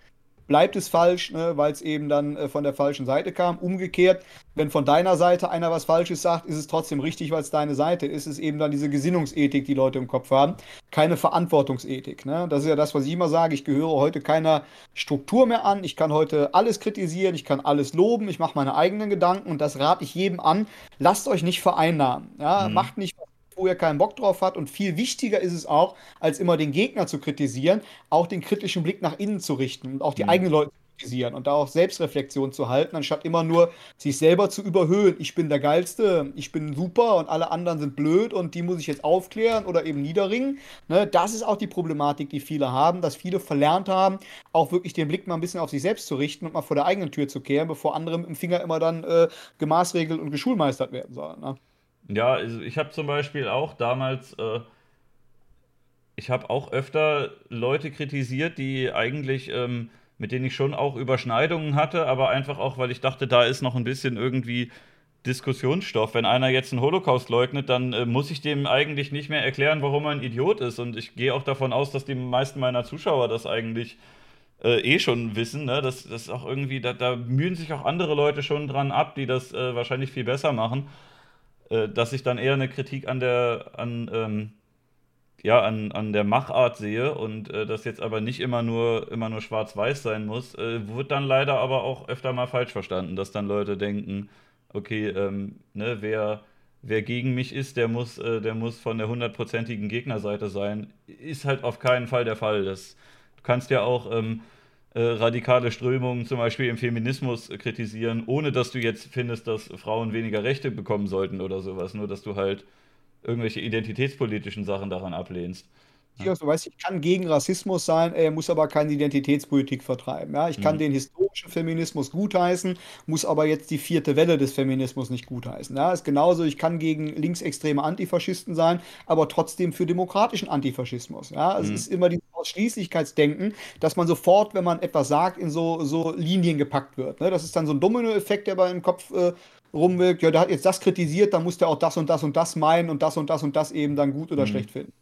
bleibt es falsch, ne, weil es eben dann äh, von der falschen Seite kam. Umgekehrt, wenn von deiner Seite einer was Falsches sagt, ist es trotzdem richtig, weil es deine Seite ist. Es ist eben dann diese Gesinnungsethik, die Leute im Kopf haben, keine Verantwortungsethik. Ne? Das ist ja das, was ich immer sage. Ich gehöre heute keiner Struktur mehr an. Ich kann heute alles kritisieren, ich kann alles loben, ich mache meine eigenen Gedanken und das rate ich jedem an. Lasst euch nicht vereinnahmen. Ja? Mhm. Macht nicht, was wo er keinen Bock drauf hat. Und viel wichtiger ist es auch, als immer den Gegner zu kritisieren, auch den kritischen Blick nach innen zu richten und auch die mhm. eigenen Leute zu kritisieren und da auch Selbstreflexion zu halten, anstatt immer nur sich selber zu überhöhen. Ich bin der Geilste, ich bin super und alle anderen sind blöd und die muss ich jetzt aufklären oder eben niederringen. Ne, das ist auch die Problematik, die viele haben, dass viele verlernt haben, auch wirklich den Blick mal ein bisschen auf sich selbst zu richten und mal vor der eigenen Tür zu kehren, bevor andere mit dem Finger immer dann äh, gemaßregelt und geschulmeistert werden sollen. Ne? Ja, also ich habe zum Beispiel auch damals, äh, ich habe auch öfter Leute kritisiert, die eigentlich, ähm, mit denen ich schon auch Überschneidungen hatte, aber einfach auch, weil ich dachte, da ist noch ein bisschen irgendwie Diskussionsstoff. Wenn einer jetzt einen Holocaust leugnet, dann äh, muss ich dem eigentlich nicht mehr erklären, warum er ein Idiot ist. Und ich gehe auch davon aus, dass die meisten meiner Zuschauer das eigentlich äh, eh schon wissen. Ne? Das, das auch irgendwie, da, da, mühen sich auch andere Leute schon dran ab, die das äh, wahrscheinlich viel besser machen. Äh, dass ich dann eher eine Kritik an der, an, ähm, ja, an, an der Machart sehe und äh, das jetzt aber nicht immer nur, immer nur schwarz-weiß sein muss, äh, wird dann leider aber auch öfter mal falsch verstanden, dass dann Leute denken, okay, ähm, ne, wer, wer gegen mich ist, der muss, äh, der muss von der hundertprozentigen Gegnerseite sein. Ist halt auf keinen Fall der Fall. Das, du kannst ja auch ähm, äh, radikale Strömungen zum Beispiel im Feminismus kritisieren, ohne dass du jetzt findest, dass Frauen weniger Rechte bekommen sollten oder sowas, nur dass du halt irgendwelche identitätspolitischen Sachen daran ablehnst. Ja. Du weißt, ich kann gegen Rassismus sein, er muss aber keine Identitätspolitik vertreiben. Ja? Ich kann mhm. den historischen Feminismus gutheißen, muss aber jetzt die vierte Welle des Feminismus nicht gutheißen. Ja? Ist genauso, ich kann gegen linksextreme Antifaschisten sein, aber trotzdem für demokratischen Antifaschismus. Ja? Es mhm. ist immer dieses Ausschließlichkeitsdenken, dass man sofort, wenn man etwas sagt, in so, so Linien gepackt wird. Ne? Das ist dann so ein Dominoeffekt, der bei im Kopf äh, rumwirkt. Ja, der hat jetzt das kritisiert, dann muss der auch das und das und das meinen und das und das und das eben dann gut oder mhm. schlecht finden.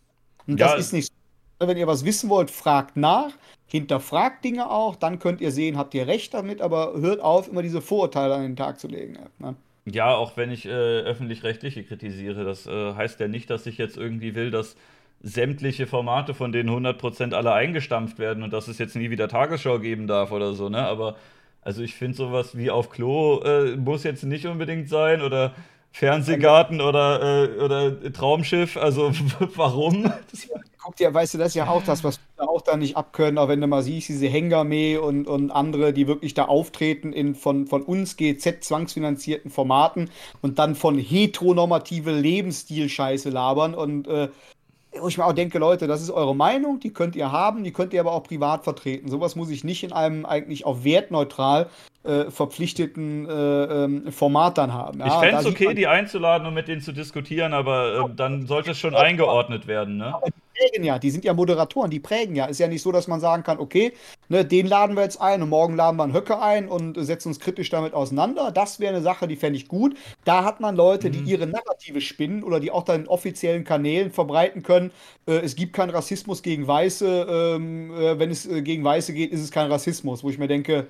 Und ja, das ist nicht so. Wenn ihr was wissen wollt, fragt nach, hinterfragt Dinge auch, dann könnt ihr sehen, habt ihr recht damit, aber hört auf, immer diese Vorurteile an den Tag zu legen. Ne? Ja, auch wenn ich äh, öffentlich-rechtliche kritisiere, das äh, heißt ja nicht, dass ich jetzt irgendwie will, dass sämtliche Formate von denen 100% alle eingestampft werden und dass es jetzt nie wieder Tagesschau geben darf oder so, ne? Aber also ich finde sowas wie auf Klo äh, muss jetzt nicht unbedingt sein oder Fernsehgarten oder, äh, oder Traumschiff. Also warum? Guck dir, weißt du, das ist ja auch das, was wir auch da nicht abkönnen, auch wenn du mal siehst, diese Hengame und, und andere, die wirklich da auftreten in von, von uns GZ zwangsfinanzierten Formaten und dann von heteronormative Lebensstil-Scheiße labern und äh, wo ich mir auch denke, Leute, das ist eure Meinung, die könnt ihr haben, die könnt ihr aber auch privat vertreten. Sowas muss ich nicht in einem eigentlich auch wertneutral äh, verpflichteten äh, ähm, Format dann haben. Ja, ich fände es okay, die einzuladen und mit denen zu diskutieren, aber äh, dann sollte es schon eingeordnet werden. Ne? Die prägen ja, die sind ja Moderatoren, die prägen ja. Ist ja nicht so, dass man sagen kann, okay, ne, den laden wir jetzt ein und morgen laden wir einen Höcke ein und setzen uns kritisch damit auseinander. Das wäre eine Sache, die fände ich gut. Da hat man Leute, die mhm. ihre Narrative spinnen oder die auch dann in offiziellen Kanälen verbreiten können. Äh, es gibt keinen Rassismus gegen Weiße. Ähm, äh, wenn es äh, gegen Weiße geht, ist es kein Rassismus, wo ich mir denke,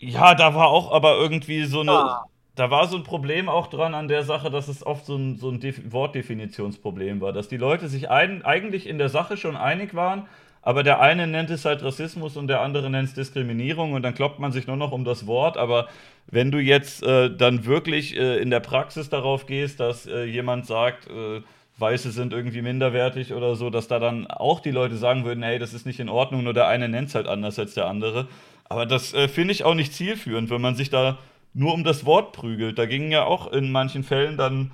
ja, da war auch aber irgendwie so eine. Ah. Da war so ein Problem auch dran an der Sache, dass es oft so ein, so ein Wortdefinitionsproblem war, dass die Leute sich ein, eigentlich in der Sache schon einig waren, aber der eine nennt es halt Rassismus und der andere nennt es Diskriminierung und dann kloppt man sich nur noch um das Wort. Aber wenn du jetzt äh, dann wirklich äh, in der Praxis darauf gehst, dass äh, jemand sagt, äh, Weiße sind irgendwie minderwertig oder so, dass da dann auch die Leute sagen würden, hey, das ist nicht in Ordnung, nur der eine nennt es halt anders als der andere. Aber das äh, finde ich auch nicht zielführend, wenn man sich da nur um das Wort prügelt. Da gingen ja auch in manchen Fällen dann,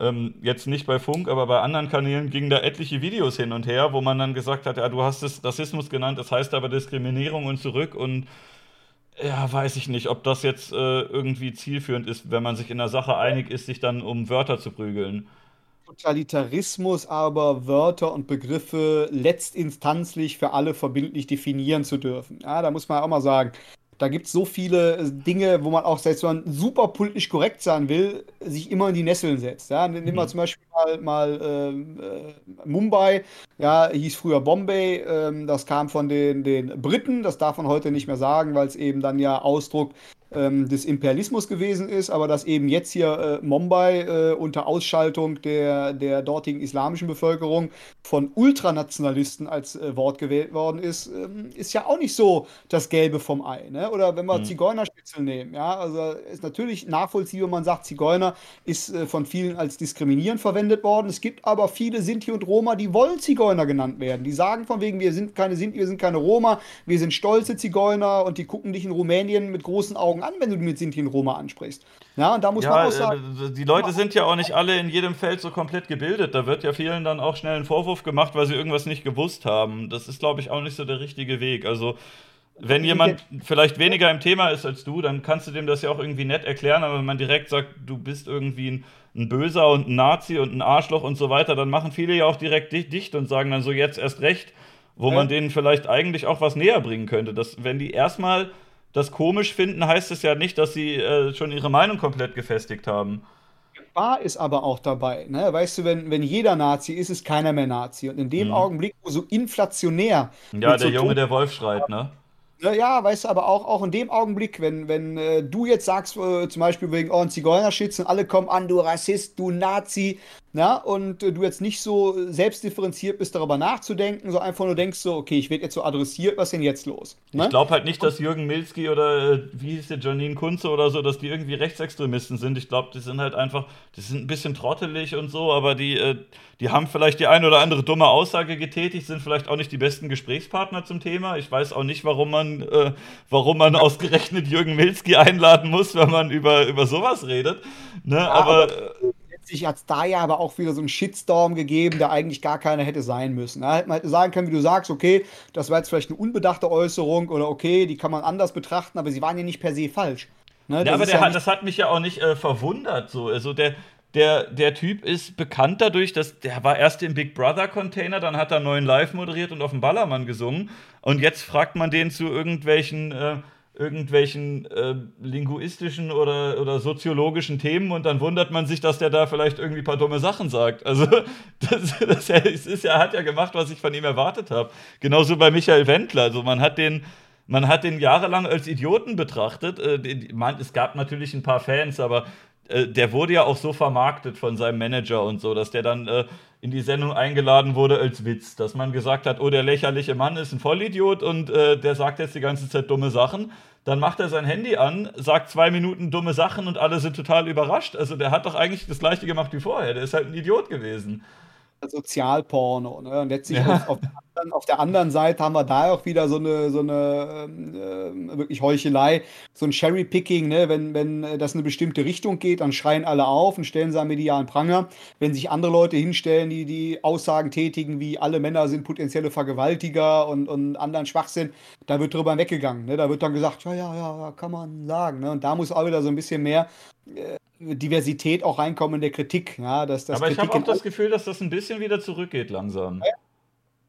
ähm, jetzt nicht bei Funk, aber bei anderen Kanälen, gingen da etliche Videos hin und her, wo man dann gesagt hat, ja, du hast es Rassismus genannt, das heißt aber Diskriminierung und zurück und ja, weiß ich nicht, ob das jetzt äh, irgendwie zielführend ist, wenn man sich in der Sache einig ist, sich dann um Wörter zu prügeln. Totalitarismus aber Wörter und Begriffe letztinstanzlich für alle verbindlich definieren zu dürfen. Ja, da muss man auch mal sagen, da gibt es so viele äh, Dinge, wo man auch, selbst wenn man super politisch korrekt sein will, sich immer in die Nesseln setzt. Ja? Nehmen wir mhm. zum Beispiel mal, mal ähm, äh, Mumbai, ja, hieß früher Bombay, ähm, das kam von den, den Briten, das darf man heute nicht mehr sagen, weil es eben dann ja Ausdruck ähm, des Imperialismus gewesen ist, aber dass eben jetzt hier äh, Mumbai äh, unter Ausschaltung der, der dortigen islamischen Bevölkerung von Ultranationalisten als äh, Wort gewählt worden ist, ähm, ist ja auch nicht so das Gelbe vom Ei. Ne? Oder wenn wir mhm. Zigeunerspitzel nehmen, ja, also ist natürlich nachvollziehbar, man sagt, Zigeuner ist äh, von vielen als diskriminierend verwendet worden. Es gibt aber viele Sinti und Roma, die wollen Zigeuner genannt werden. Die sagen von wegen, wir sind keine Sinti, wir sind keine Roma, wir sind stolze Zigeuner und die gucken dich in Rumänien mit großen Augen Augen an, wenn du mit Sinti und Roma ansprichst. Ja, und da muss ja, man auch sagen. Äh, die Leute sind ja auch nicht alle in jedem Feld so komplett gebildet. Da wird ja vielen dann auch schnell ein Vorwurf gemacht, weil sie irgendwas nicht gewusst haben. Das ist, glaube ich, auch nicht so der richtige Weg. Also, wenn jemand vielleicht weniger im Thema ist als du, dann kannst du dem das ja auch irgendwie nett erklären, aber wenn man direkt sagt, du bist irgendwie ein, ein Böser und ein Nazi und ein Arschloch und so weiter, dann machen viele ja auch direkt dicht und sagen dann so jetzt erst recht, wo ja. man denen vielleicht eigentlich auch was näher bringen könnte. Dass, wenn die erstmal das komisch finden, heißt es ja nicht, dass sie äh, schon ihre Meinung komplett gefestigt haben. Gefahr ist aber auch dabei. Ne? Weißt du, wenn, wenn jeder Nazi ist, ist keiner mehr Nazi. Und in dem mhm. Augenblick, wo so inflationär. Ja, der so Junge, der Wolf schreit, ne? Ja, weißt du, aber auch, auch in dem Augenblick, wenn, wenn äh, du jetzt sagst, äh, zum Beispiel wegen oh, Zigeunerschützen, alle kommen an, du Rassist, du Nazi, na, und äh, du jetzt nicht so selbstdifferenziert bist, darüber nachzudenken, so einfach nur denkst so, okay, ich werde jetzt so adressiert, was ist denn jetzt los? Ne? Ich glaube halt nicht, dass Jürgen Milski oder äh, wie hieß der Janine Kunze oder so, dass die irgendwie Rechtsextremisten sind. Ich glaube, die sind halt einfach, die sind ein bisschen trottelig und so, aber die, äh, die haben vielleicht die eine oder andere dumme Aussage getätigt, sind vielleicht auch nicht die besten Gesprächspartner zum Thema. Ich weiß auch nicht, warum man, äh, warum man ausgerechnet Jürgen Milski einladen muss, wenn man über, über sowas redet. Ne? Ja, aber, aber letztlich hat es da ja aber auch wieder so einen Shitstorm gegeben, der eigentlich gar keiner hätte sein müssen. Da hätte man sagen können, wie du sagst, okay, das war jetzt vielleicht eine unbedachte Äußerung oder okay, die kann man anders betrachten, aber sie waren ja nicht per se falsch. Ne? Ja, aber ja hat, das hat mich ja auch nicht äh, verwundert. So. Also der, der, der Typ ist bekannt dadurch, dass der war erst im Big Brother Container, dann hat er einen neuen Live moderiert und auf dem Ballermann gesungen. Und jetzt fragt man den zu irgendwelchen. Äh, irgendwelchen äh, linguistischen oder, oder soziologischen Themen und dann wundert man sich, dass der da vielleicht irgendwie ein paar dumme Sachen sagt. Also, das, das ist ja, hat ja gemacht, was ich von ihm erwartet habe. Genauso bei Michael Wendler. Also, man hat den. Man hat den jahrelang als Idioten betrachtet. Äh, man, es gab natürlich ein paar Fans, aber äh, der wurde ja auch so vermarktet von seinem Manager und so, dass der dann äh, in die Sendung eingeladen wurde als Witz, dass man gesagt hat, oh, der lächerliche Mann ist ein Vollidiot und äh, der sagt jetzt die ganze Zeit dumme Sachen. Dann macht er sein Handy an, sagt zwei Minuten dumme Sachen und alle sind total überrascht. Also der hat doch eigentlich das gleiche gemacht wie vorher. Der ist halt ein Idiot gewesen. Sozialporno. Ne? Und letztlich ja. auf, auf, der anderen, Seite haben wir da auch wieder so eine, so eine äh, wirklich Heuchelei, so ein Cherry-Picking. Ne? Wenn, wenn das in eine bestimmte Richtung geht, dann schreien alle auf und stellen sie am medialen Pranger. Wenn sich andere Leute hinstellen, die die Aussagen tätigen, wie alle Männer sind potenzielle Vergewaltiger und, und anderen Schwachsinn, da wird drüber weggegangen. Ne? Da wird dann gesagt, ja, ja, ja, kann man sagen. Ne? Und da muss auch wieder so ein bisschen mehr äh, Diversität auch reinkommen in der Kritik. Ja, dass, dass Aber ich habe auch das Gefühl, dass das ein bisschen wieder zurückgeht langsam. Ja.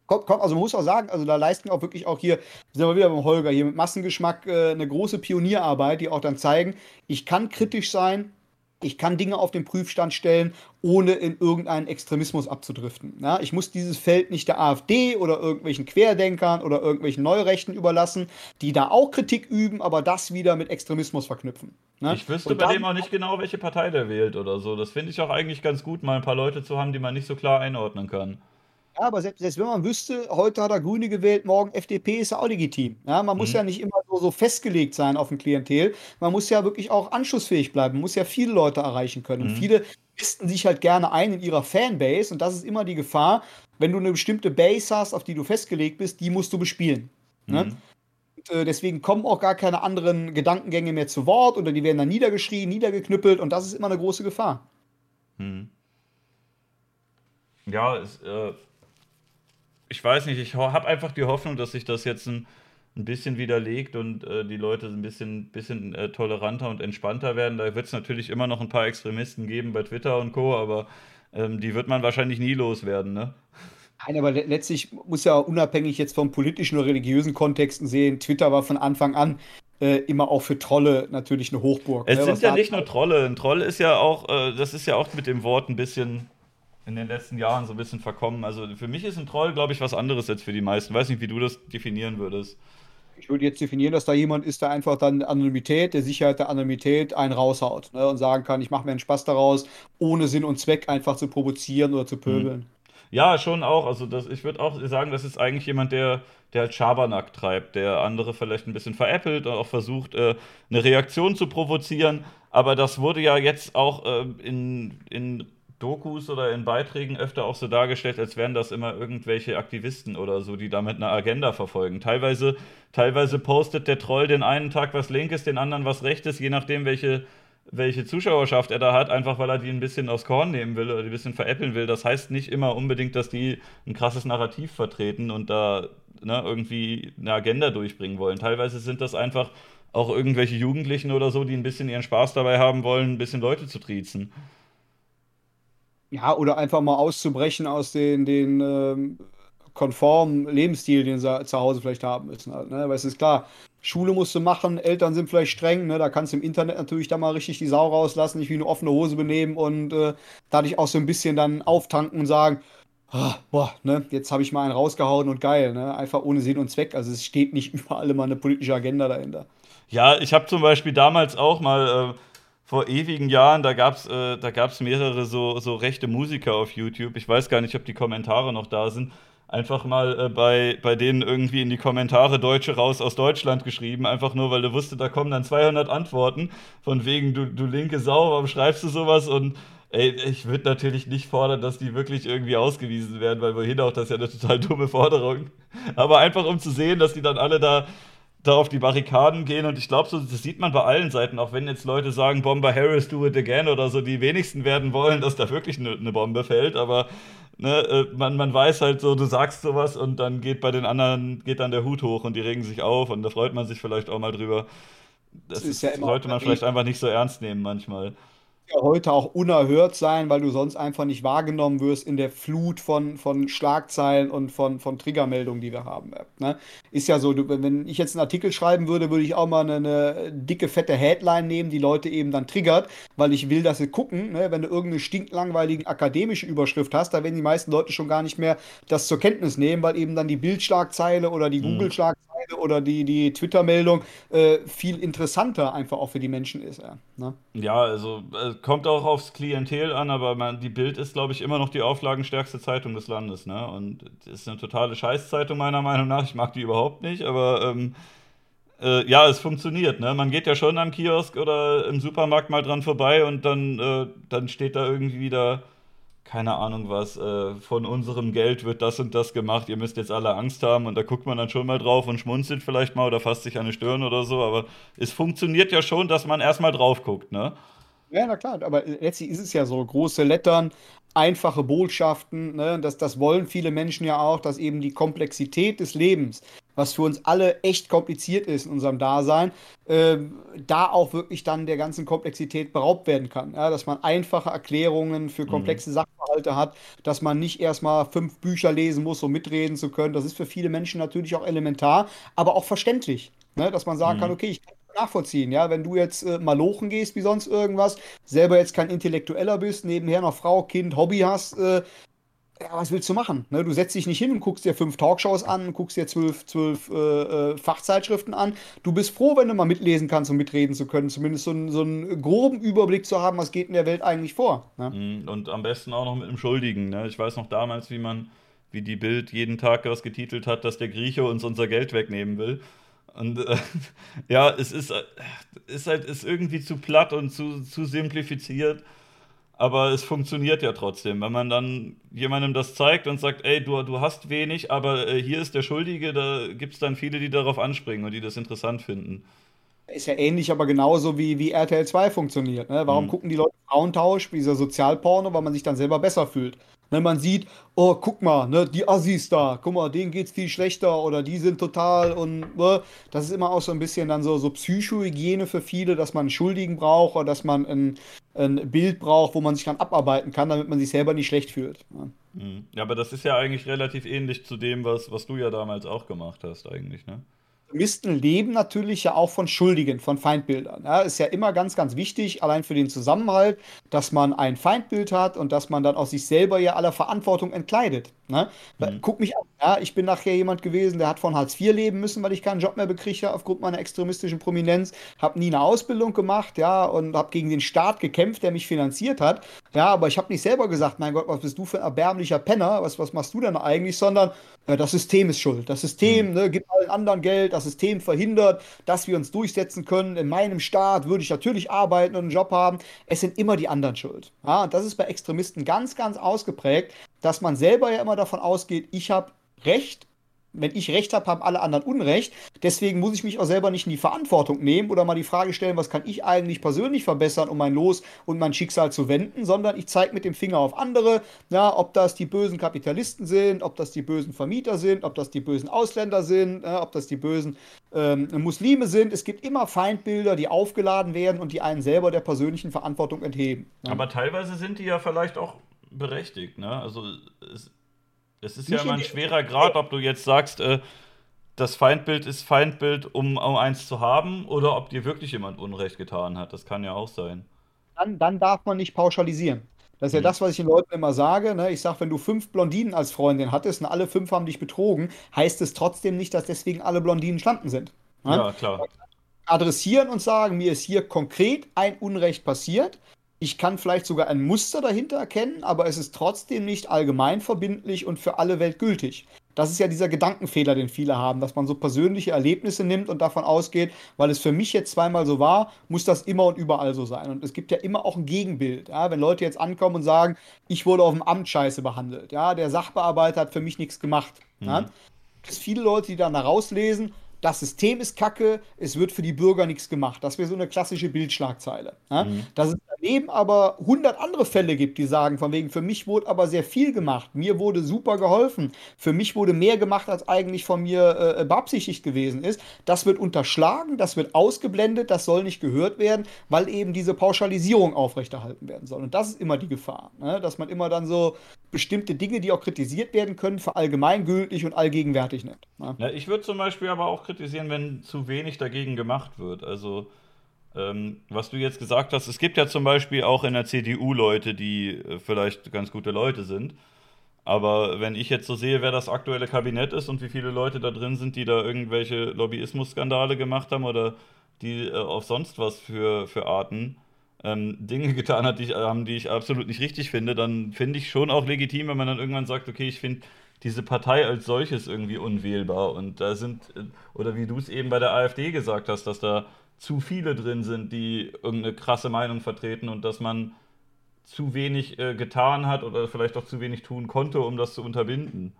Kommt, kommt, also man muss auch sagen, also da leisten auch wirklich auch hier, sind wir wieder beim Holger, hier mit Massengeschmack äh, eine große Pionierarbeit, die auch dann zeigen, ich kann kritisch sein, ich kann Dinge auf den Prüfstand stellen, ohne in irgendeinen Extremismus abzudriften. Ja, ich muss dieses Feld nicht der AfD oder irgendwelchen Querdenkern oder irgendwelchen Neurechten überlassen, die da auch Kritik üben, aber das wieder mit Extremismus verknüpfen. Ne? Ich wüsste bei dem auch nicht genau, welche Partei der wählt oder so. Das finde ich auch eigentlich ganz gut, mal ein paar Leute zu haben, die man nicht so klar einordnen kann. Ja, aber selbst, selbst wenn man wüsste, heute hat er Grüne gewählt, morgen FDP, ist ja auch legitim. Ja, man muss mhm. ja nicht immer so, so festgelegt sein auf ein Klientel. Man muss ja wirklich auch anschlussfähig bleiben, man muss ja viele Leute erreichen können. Mhm. Und viele listen sich halt gerne ein in ihrer Fanbase und das ist immer die Gefahr, wenn du eine bestimmte Base hast, auf die du festgelegt bist, die musst du bespielen. Ne? Mhm. Ne? Und, äh, deswegen kommen auch gar keine anderen Gedankengänge mehr zu Wort oder die werden dann niedergeschrien, niedergeknüppelt und das ist immer eine große Gefahr. Mhm. Ja, es, äh, ich weiß nicht, ich habe einfach die Hoffnung, dass sich das jetzt ein, ein bisschen widerlegt und äh, die Leute ein bisschen, bisschen äh, toleranter und entspannter werden. Da wird es natürlich immer noch ein paar Extremisten geben bei Twitter und Co., aber ähm, die wird man wahrscheinlich nie loswerden, ne? Nein, aber letztlich muss ja unabhängig jetzt vom politischen oder religiösen Kontexten sehen, Twitter war von Anfang an äh, immer auch für Trolle natürlich eine Hochburg. Es ne? sind ja nicht nur Trolle. Ein Troll ist ja auch, äh, das ist ja auch mit dem Wort ein bisschen in den letzten Jahren so ein bisschen verkommen. Also für mich ist ein Troll, glaube ich, was anderes als für die meisten. Weiß nicht, wie du das definieren würdest. Ich würde jetzt definieren, dass da jemand ist, der einfach dann Anonymität, der Sicherheit der Anonymität einen raushaut ne, und sagen kann, ich mache mir einen Spaß daraus, ohne Sinn und Zweck einfach zu provozieren oder zu mhm. pöbeln. Ja, schon auch. Also das, ich würde auch sagen, das ist eigentlich jemand, der, der halt Schabernack treibt, der andere vielleicht ein bisschen veräppelt und auch versucht, äh, eine Reaktion zu provozieren. Aber das wurde ja jetzt auch äh, in, in Dokus oder in Beiträgen öfter auch so dargestellt, als wären das immer irgendwelche Aktivisten oder so, die damit eine Agenda verfolgen. Teilweise, teilweise postet der Troll den einen Tag was Linkes, den anderen was Rechtes, je nachdem, welche, welche Zuschauerschaft er da hat, einfach weil er die ein bisschen aufs Korn nehmen will oder die ein bisschen veräppeln will. Das heißt nicht immer unbedingt, dass die ein krasses Narrativ vertreten und da ne, irgendwie eine Agenda durchbringen wollen. Teilweise sind das einfach auch irgendwelche Jugendlichen oder so, die ein bisschen ihren Spaß dabei haben wollen, ein bisschen Leute zu triezen. Ja, oder einfach mal auszubrechen aus den, den ähm, konformen Lebensstil, den sie zu Hause vielleicht haben müssen. Halt, ne? Weil es ist klar, Schule musst du machen, Eltern sind vielleicht streng, ne? da kannst du im Internet natürlich da mal richtig die Sau rauslassen, nicht wie eine offene Hose benehmen und äh, dadurch auch so ein bisschen dann auftanken und sagen, oh, boah, ne, jetzt habe ich mal einen rausgehauen und geil, ne? einfach ohne Sinn und Zweck. Also es steht nicht überall immer eine politische Agenda dahinter. Ja, ich habe zum Beispiel damals auch mal äh, vor ewigen Jahren, da gab es äh, mehrere so, so rechte Musiker auf YouTube. Ich weiß gar nicht, ob die Kommentare noch da sind einfach mal äh, bei, bei denen irgendwie in die Kommentare Deutsche raus aus Deutschland geschrieben, einfach nur, weil du wusste, da kommen dann 200 Antworten von wegen, du, du linke Sau, warum schreibst du sowas? Und ey, ich würde natürlich nicht fordern, dass die wirklich irgendwie ausgewiesen werden, weil wohin auch, das ist ja eine total dumme Forderung. Aber einfach um zu sehen, dass die dann alle da da auf die Barrikaden gehen und ich glaube, so, das sieht man bei allen Seiten, auch wenn jetzt Leute sagen, Bomber Harris, do it again oder so, die wenigsten werden wollen, dass da wirklich eine ne Bombe fällt, aber ne, äh, man, man weiß halt so, du sagst sowas und dann geht bei den anderen, geht dann der Hut hoch und die regen sich auf und da freut man sich vielleicht auch mal drüber. Das, das ist ja sollte man vielleicht einfach nicht so ernst nehmen manchmal ja heute auch unerhört sein, weil du sonst einfach nicht wahrgenommen wirst in der Flut von, von Schlagzeilen und von, von Triggermeldungen, die wir haben. Ne? Ist ja so, du, wenn ich jetzt einen Artikel schreiben würde, würde ich auch mal eine, eine, dicke, fette Headline nehmen, die Leute eben dann triggert, weil ich will, dass sie gucken. Ne? Wenn du irgendeine stinklangweilige akademische Überschrift hast, da werden die meisten Leute schon gar nicht mehr das zur Kenntnis nehmen, weil eben dann die Bildschlagzeile oder die mhm. Google-Schlagzeile oder die, die Twitter-Meldung äh, viel interessanter einfach auch für die Menschen ist. Ja, ne? ja also äh, kommt auch aufs Klientel an, aber man, die Bild ist, glaube ich, immer noch die auflagenstärkste Zeitung des Landes. Ne? Und ist eine totale Scheißzeitung meiner Meinung nach. Ich mag die überhaupt nicht, aber ähm, äh, ja, es funktioniert. Ne? Man geht ja schon am Kiosk oder im Supermarkt mal dran vorbei und dann, äh, dann steht da irgendwie wieder keine Ahnung was, äh, von unserem Geld wird das und das gemacht, ihr müsst jetzt alle Angst haben und da guckt man dann schon mal drauf und schmunzelt vielleicht mal oder fasst sich die Stirn oder so, aber es funktioniert ja schon, dass man erstmal drauf guckt, ne? Ja, na klar, aber letztlich ist es ja so, große Lettern, einfache Botschaften, ne? das, das wollen viele Menschen ja auch, dass eben die Komplexität des Lebens, was für uns alle echt kompliziert ist in unserem Dasein, äh, da auch wirklich dann der ganzen Komplexität beraubt werden kann. Ja? Dass man einfache Erklärungen für mhm. komplexe mhm. Sachverhalte hat, dass man nicht erstmal fünf Bücher lesen muss, um mitreden zu können. Das ist für viele Menschen natürlich auch elementar, aber auch verständlich. Ne? Dass man sagen mhm. kann, okay, ich kann nachvollziehen, ja, wenn du jetzt äh, malochen gehst wie sonst irgendwas, selber jetzt kein Intellektueller bist, nebenher noch Frau, Kind, Hobby hast, äh, ja, was willst du machen? Ne? Du setzt dich nicht hin und guckst dir fünf Talkshows an, guckst dir zwölf, zwölf äh, äh, Fachzeitschriften an. Du bist froh, wenn du mal mitlesen kannst, um mitreden zu können. Zumindest so, so einen groben Überblick zu haben, was geht in der Welt eigentlich vor. Ne? Mhm, und am besten auch noch mit einem Schuldigen. Ne? Ich weiß noch damals, wie man, wie die Bild jeden Tag was getitelt hat, dass der Grieche uns unser Geld wegnehmen will. Und äh, ja, es ist, äh, ist halt ist irgendwie zu platt und zu, zu simplifiziert. Aber es funktioniert ja trotzdem. Wenn man dann jemandem das zeigt und sagt, ey, du, du hast wenig, aber äh, hier ist der Schuldige, da gibt es dann viele, die darauf anspringen und die das interessant finden. Ist ja ähnlich, aber genauso wie, wie RTL 2 funktioniert. Ne? Warum mhm. gucken die Leute Frauentausch, dieser Sozialporno, weil man sich dann selber besser fühlt? Wenn man sieht, oh, guck mal, ne, die Assis da, guck mal, denen geht's viel schlechter oder die sind total und ne, das ist immer auch so ein bisschen dann so, so Psychohygiene für viele, dass man einen Schuldigen braucht oder dass man ein, ein Bild braucht, wo man sich dann abarbeiten kann, damit man sich selber nicht schlecht fühlt. Ne? Ja, aber das ist ja eigentlich relativ ähnlich zu dem, was, was du ja damals auch gemacht hast, eigentlich, ne? Extremisten leben natürlich ja auch von Schuldigen, von Feindbildern. Ja, ist ja immer ganz, ganz wichtig, allein für den Zusammenhalt, dass man ein Feindbild hat und dass man dann auch sich selber ja aller Verantwortung entkleidet. Ne? Mhm. Guck mich an, ja, ich bin nachher jemand gewesen, der hat von Hartz IV leben müssen, weil ich keinen Job mehr bekriege aufgrund meiner extremistischen Prominenz, habe nie eine Ausbildung gemacht, ja, und habe gegen den Staat gekämpft, der mich finanziert hat. Ja, aber ich habe nicht selber gesagt, mein Gott, was bist du für ein erbärmlicher Penner, was, was machst du denn eigentlich, sondern das System ist schuld. Das System mhm. ne, gibt allen anderen Geld, das System verhindert, dass wir uns durchsetzen können. In meinem Staat würde ich natürlich arbeiten und einen Job haben. Es sind immer die anderen schuld. Ja, und das ist bei Extremisten ganz, ganz ausgeprägt, dass man selber ja immer davon ausgeht, ich habe Recht wenn ich Recht habe, haben alle anderen Unrecht. Deswegen muss ich mich auch selber nicht in die Verantwortung nehmen oder mal die Frage stellen, was kann ich eigentlich persönlich verbessern, um mein Los und mein Schicksal zu wenden, sondern ich zeige mit dem Finger auf andere, ja, ob das die bösen Kapitalisten sind, ob das die bösen Vermieter sind, ob das die bösen Ausländer sind, ja, ob das die bösen ähm, Muslime sind. Es gibt immer Feindbilder, die aufgeladen werden und die einen selber der persönlichen Verantwortung entheben. Ja. Aber teilweise sind die ja vielleicht auch berechtigt, ne? Also es, es ist Nicht ja immer ein schwerer Grad, ob du jetzt sagst, äh, das Feindbild ist Feindbild, um, um eins zu haben, oder ob dir wirklich jemand Unrecht getan hat. Das kann ja auch sein. Dann, dann darf man nicht pauschalisieren. Das ist ja mhm. das, was ich den Leuten immer sage. Ne? Ich sage, wenn du fünf Blondinen als Freundin hattest und alle fünf haben dich betrogen, heißt es trotzdem nicht, dass deswegen alle Blondinen Schlampen sind. Ne? Ja, klar. Adressieren und sagen, mir ist hier konkret ein Unrecht passiert. Ich kann vielleicht sogar ein Muster dahinter erkennen, aber es ist trotzdem nicht allgemein verbindlich und für alle Welt gültig. Das ist ja dieser Gedankenfehler, den viele haben, dass man so persönliche Erlebnisse nimmt und davon ausgeht, weil es für mich jetzt zweimal so war, muss das immer und überall so sein. Und es gibt ja immer auch ein Gegenbild. Ja? Wenn Leute jetzt ankommen und sagen, ich wurde auf dem Amt scheiße behandelt, ja, der Sachbearbeiter hat für mich nichts gemacht. Mhm. Ja? Es gibt viele Leute, die dann da rauslesen, das System ist kacke, es wird für die Bürger nichts gemacht. Das wäre so eine klassische Bildschlagzeile. Ja? Mhm. Dass es daneben aber 100 andere Fälle gibt, die sagen, von wegen, für mich wurde aber sehr viel gemacht, mir wurde super geholfen, für mich wurde mehr gemacht, als eigentlich von mir äh, beabsichtigt gewesen ist. Das wird unterschlagen, das wird ausgeblendet, das soll nicht gehört werden, weil eben diese Pauschalisierung aufrechterhalten werden soll. Und das ist immer die Gefahr, ne? dass man immer dann so bestimmte Dinge, die auch kritisiert werden können, für allgemeingültig und allgegenwärtig nimmt. Ne? Ja, ich würde zum Beispiel aber auch kritisieren, wenn zu wenig dagegen gemacht wird. Also, ähm, was du jetzt gesagt hast, es gibt ja zum Beispiel auch in der CDU Leute, die äh, vielleicht ganz gute Leute sind. Aber wenn ich jetzt so sehe, wer das aktuelle Kabinett ist und wie viele Leute da drin sind, die da irgendwelche Lobbyismus-Skandale gemacht haben oder die äh, auf sonst was für, für Arten ähm, Dinge getan hat, die ich, ähm, die ich absolut nicht richtig finde, dann finde ich schon auch legitim, wenn man dann irgendwann sagt, okay, ich finde diese Partei als solches irgendwie unwählbar. Und da sind, äh, oder wie du es eben bei der AfD gesagt hast, dass da zu viele drin sind, die irgendeine krasse Meinung vertreten und dass man zu wenig äh, getan hat oder vielleicht auch zu wenig tun konnte, um das zu unterbinden.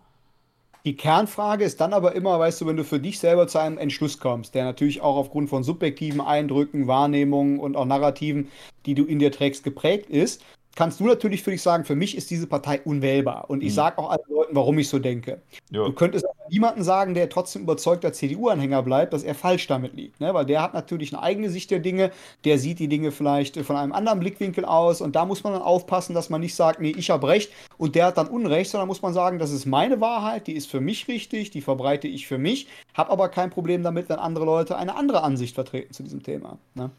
Die Kernfrage ist dann aber immer, weißt du, wenn du für dich selber zu einem Entschluss kommst, der natürlich auch aufgrund von subjektiven Eindrücken, Wahrnehmungen und auch Narrativen, die du in dir trägst, geprägt ist, kannst du natürlich für dich sagen, für mich ist diese Partei unwählbar. Und ich mhm. sage auch allen Leuten, warum ich so denke. Ja. Du könntest niemanden sagen, der trotzdem überzeugter CDU-Anhänger bleibt, dass er falsch damit liegt. Ne? Weil der hat natürlich eine eigene Sicht der Dinge, der sieht die Dinge vielleicht von einem anderen Blickwinkel aus. Und da muss man dann aufpassen, dass man nicht sagt, nee, ich habe Recht und der hat dann Unrecht, sondern muss man sagen, das ist meine Wahrheit, die ist für mich richtig, die verbreite ich für mich, habe aber kein Problem damit, wenn andere Leute eine andere Ansicht vertreten zu diesem Thema. Ne?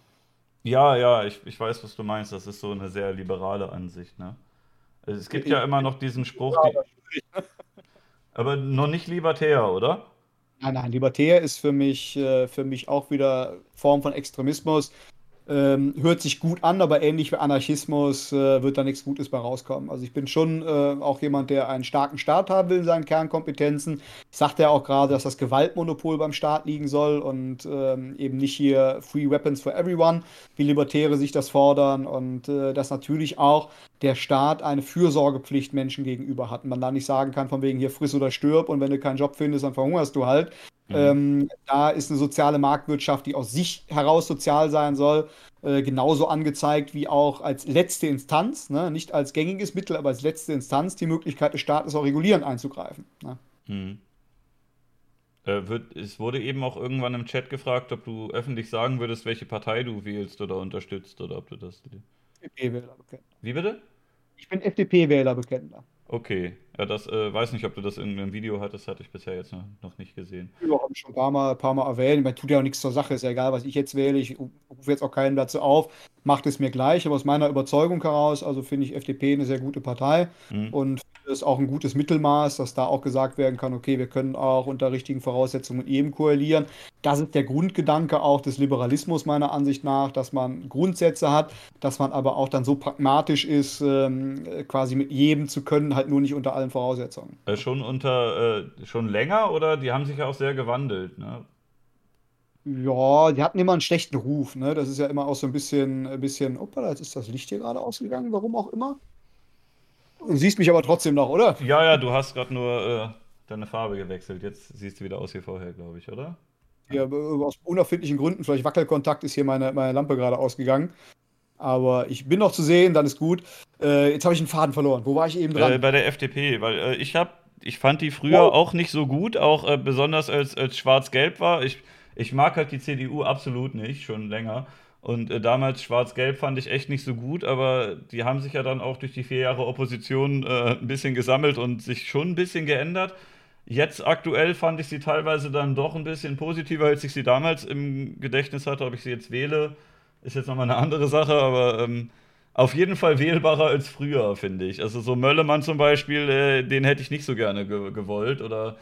Ja, ja, ich, ich weiß, was du meinst. Das ist so eine sehr liberale Ansicht, ne? Also es gibt ja immer noch diesen Spruch, die, aber noch nicht libertär, oder? Nein, nein, libertär ist für mich, äh, für mich auch wieder Form von Extremismus. Ähm, hört sich gut an, aber ähnlich wie Anarchismus äh, wird da nichts Gutes bei rauskommen. Also ich bin schon äh, auch jemand, der einen starken Staat haben will in seinen Kernkompetenzen. Ich sagte ja auch gerade, dass das Gewaltmonopol beim Staat liegen soll und ähm, eben nicht hier Free Weapons for Everyone, wie Libertäre sich das fordern und äh, dass natürlich auch der Staat eine Fürsorgepflicht Menschen gegenüber hat. Man da nicht sagen kann, von wegen hier friss oder stirb und wenn du keinen Job findest, dann verhungerst du halt. Mhm. Ähm, da ist eine soziale Marktwirtschaft, die aus sich heraus sozial sein soll, äh, genauso angezeigt wie auch als letzte Instanz, ne? nicht als gängiges Mittel, aber als letzte Instanz die Möglichkeit des Staates auch regulierend einzugreifen. Ne? Mhm. Äh, wird, es wurde eben auch irgendwann im Chat gefragt, ob du öffentlich sagen würdest, welche Partei du wählst oder unterstützt oder ob du das. FDP-Wähler bekennt. Wie bitte? Ich bin FDP-Wähler bekennender. Okay, ja, das äh, weiß nicht, ob du das in einem Video hattest, hatte ich bisher jetzt noch, noch nicht gesehen. Ja, habe ich schon ein paar Mal, paar Mal erwähnt. Man tut ja auch nichts zur Sache, ist ja egal, was ich jetzt wähle. Ich rufe jetzt auch keinen dazu auf, macht es mir gleich, aber aus meiner Überzeugung heraus, also finde ich FDP eine sehr gute Partei mhm. und ist auch ein gutes Mittelmaß, dass da auch gesagt werden kann, okay, wir können auch unter richtigen Voraussetzungen eben koalieren. Das ist der Grundgedanke auch des Liberalismus meiner Ansicht nach, dass man Grundsätze hat, dass man aber auch dann so pragmatisch ist, ähm, quasi mit jedem zu können, halt nur nicht unter allen Voraussetzungen. Äh, schon unter äh, schon länger oder die haben sich ja auch sehr gewandelt, ne? Ja, die hatten immer einen schlechten Ruf, ne? Das ist ja immer auch so ein bisschen, ein bisschen, opa, jetzt ist das Licht hier gerade ausgegangen, warum auch immer. Du siehst mich aber trotzdem noch, oder? Ja, ja, du hast gerade nur äh, deine Farbe gewechselt. Jetzt siehst du wieder aus wie vorher, glaube ich, oder? Ja, aus unerfindlichen Gründen, vielleicht Wackelkontakt, ist hier meine, meine Lampe gerade ausgegangen. Aber ich bin noch zu sehen, dann ist gut. Äh, jetzt habe ich einen Faden verloren. Wo war ich eben dran? Äh, bei der FDP, weil äh, ich habe, ich fand die früher wow. auch nicht so gut, auch äh, besonders als, als schwarz-gelb war. Ich, ich mag halt die CDU absolut nicht, schon länger. Und äh, damals Schwarz-Gelb fand ich echt nicht so gut, aber die haben sich ja dann auch durch die vier Jahre Opposition äh, ein bisschen gesammelt und sich schon ein bisschen geändert. Jetzt aktuell fand ich sie teilweise dann doch ein bisschen positiver, als ich sie damals im Gedächtnis hatte. Ob ich sie jetzt wähle, ist jetzt nochmal eine andere Sache, aber ähm, auf jeden Fall wählbarer als früher, finde ich. Also so Möllemann zum Beispiel, äh, den hätte ich nicht so gerne ge gewollt. Oder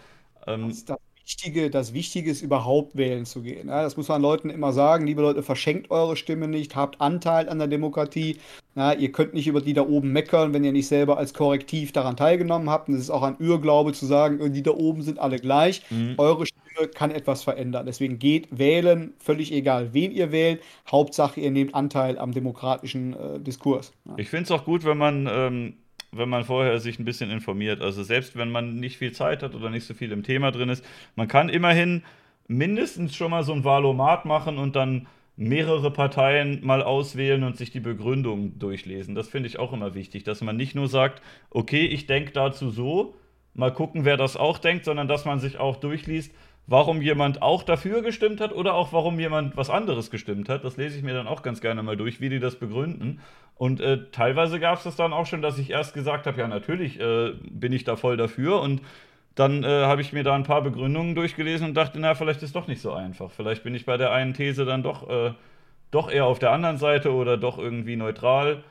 ähm, das, das, Wichtige, das Wichtige ist überhaupt wählen zu gehen. Ja, das muss man Leuten immer sagen. Liebe Leute, verschenkt eure Stimme nicht, habt Anteil an der Demokratie. Ja, ihr könnt nicht über die da oben meckern, wenn ihr nicht selber als Korrektiv daran teilgenommen habt. Und es ist auch ein Irrglaube zu sagen, die da oben sind alle gleich. Mhm. Eure Stimme kann etwas verändern. Deswegen geht wählen, völlig egal, wen ihr wählt. Hauptsache, ihr nehmt Anteil am demokratischen äh, Diskurs. Ja. Ich finde es auch gut, wenn man. Ähm wenn man vorher sich ein bisschen informiert. Also selbst wenn man nicht viel Zeit hat oder nicht so viel im Thema drin ist, man kann immerhin mindestens schon mal so ein Valomat machen und dann mehrere Parteien mal auswählen und sich die Begründung durchlesen. Das finde ich auch immer wichtig, dass man nicht nur sagt, okay, ich denke dazu so, mal gucken, wer das auch denkt, sondern dass man sich auch durchliest, warum jemand auch dafür gestimmt hat oder auch warum jemand was anderes gestimmt hat. Das lese ich mir dann auch ganz gerne mal durch, wie die das begründen. Und äh, teilweise gab es das dann auch schon, dass ich erst gesagt habe, ja, natürlich äh, bin ich da voll dafür. Und dann äh, habe ich mir da ein paar Begründungen durchgelesen und dachte, na, vielleicht ist es doch nicht so einfach. Vielleicht bin ich bei der einen These dann doch, äh, doch eher auf der anderen Seite oder doch irgendwie neutral.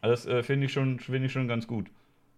Das äh, finde ich, schon, find ich schon ganz gut.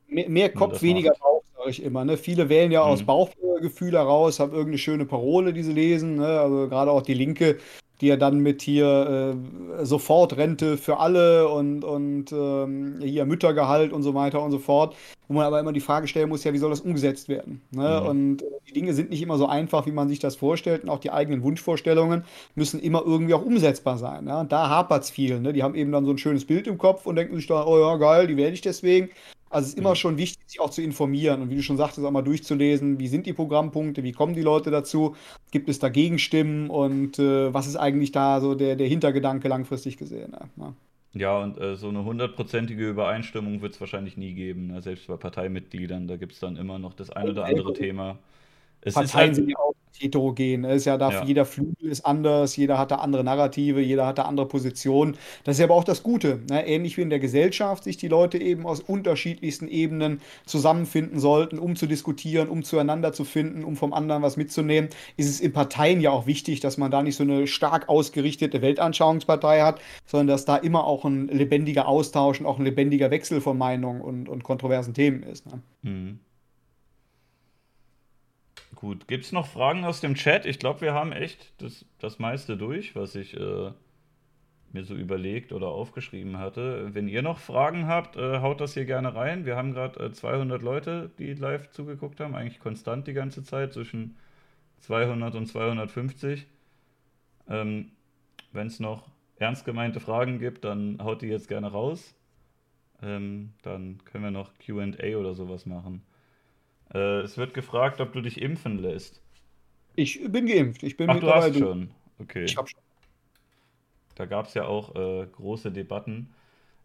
Mehr, mehr Kopf, weniger Bauch sage ich immer. Ne? Viele wählen ja aus mhm. Bauchgefühl heraus, haben irgendeine schöne Parole, die sie lesen. Ne? Also gerade auch die Linke, die ja dann mit hier äh, Sofortrente für alle und, und ähm, hier Müttergehalt und so weiter und so fort. Wo man aber immer die Frage stellen muss, ja, wie soll das umgesetzt werden? Ne? Mhm. Und äh, die Dinge sind nicht immer so einfach, wie man sich das vorstellt. Und auch die eigenen Wunschvorstellungen müssen immer irgendwie auch umsetzbar sein. Ja? Und da hapert es viel. Ne? Die haben eben dann so ein schönes Bild im Kopf und denken sich dann, oh ja, geil, die werde ich deswegen. Also es ist immer mhm. schon wichtig, sich auch zu informieren und wie du schon sagtest, auch mal durchzulesen, wie sind die Programmpunkte, wie kommen die Leute dazu, gibt es da Gegenstimmen und äh, was ist eigentlich da so der, der Hintergedanke langfristig gesehen. Ja, ja und äh, so eine hundertprozentige Übereinstimmung wird es wahrscheinlich nie geben, ne? selbst bei Parteimitgliedern, da gibt es dann immer noch das ein oder andere Thema. Es Parteien halt, sind ja auch heterogen. Es ist ja da, ja. jeder Flügel ist anders, jeder hat da andere Narrative, jeder hat da andere Positionen. Das ist ja aber auch das Gute. Ne? Ähnlich wie in der Gesellschaft sich die Leute eben aus unterschiedlichsten Ebenen zusammenfinden sollten, um zu diskutieren, um zueinander zu finden, um vom anderen was mitzunehmen, ist es in Parteien ja auch wichtig, dass man da nicht so eine stark ausgerichtete Weltanschauungspartei hat, sondern dass da immer auch ein lebendiger Austausch und auch ein lebendiger Wechsel von Meinungen und, und kontroversen Themen ist. Ne? Mhm. Gut, gibt es noch Fragen aus dem Chat? Ich glaube, wir haben echt das, das meiste durch, was ich äh, mir so überlegt oder aufgeschrieben hatte. Wenn ihr noch Fragen habt, äh, haut das hier gerne rein. Wir haben gerade äh, 200 Leute, die live zugeguckt haben, eigentlich konstant die ganze Zeit, zwischen 200 und 250. Ähm, Wenn es noch ernst gemeinte Fragen gibt, dann haut die jetzt gerne raus. Ähm, dann können wir noch QA oder sowas machen. Äh, es wird gefragt, ob du dich impfen lässt. Ich bin geimpft. Ich bin Ach, du hast schon. Okay. Ich hab schon. Da gab es ja auch äh, große Debatten.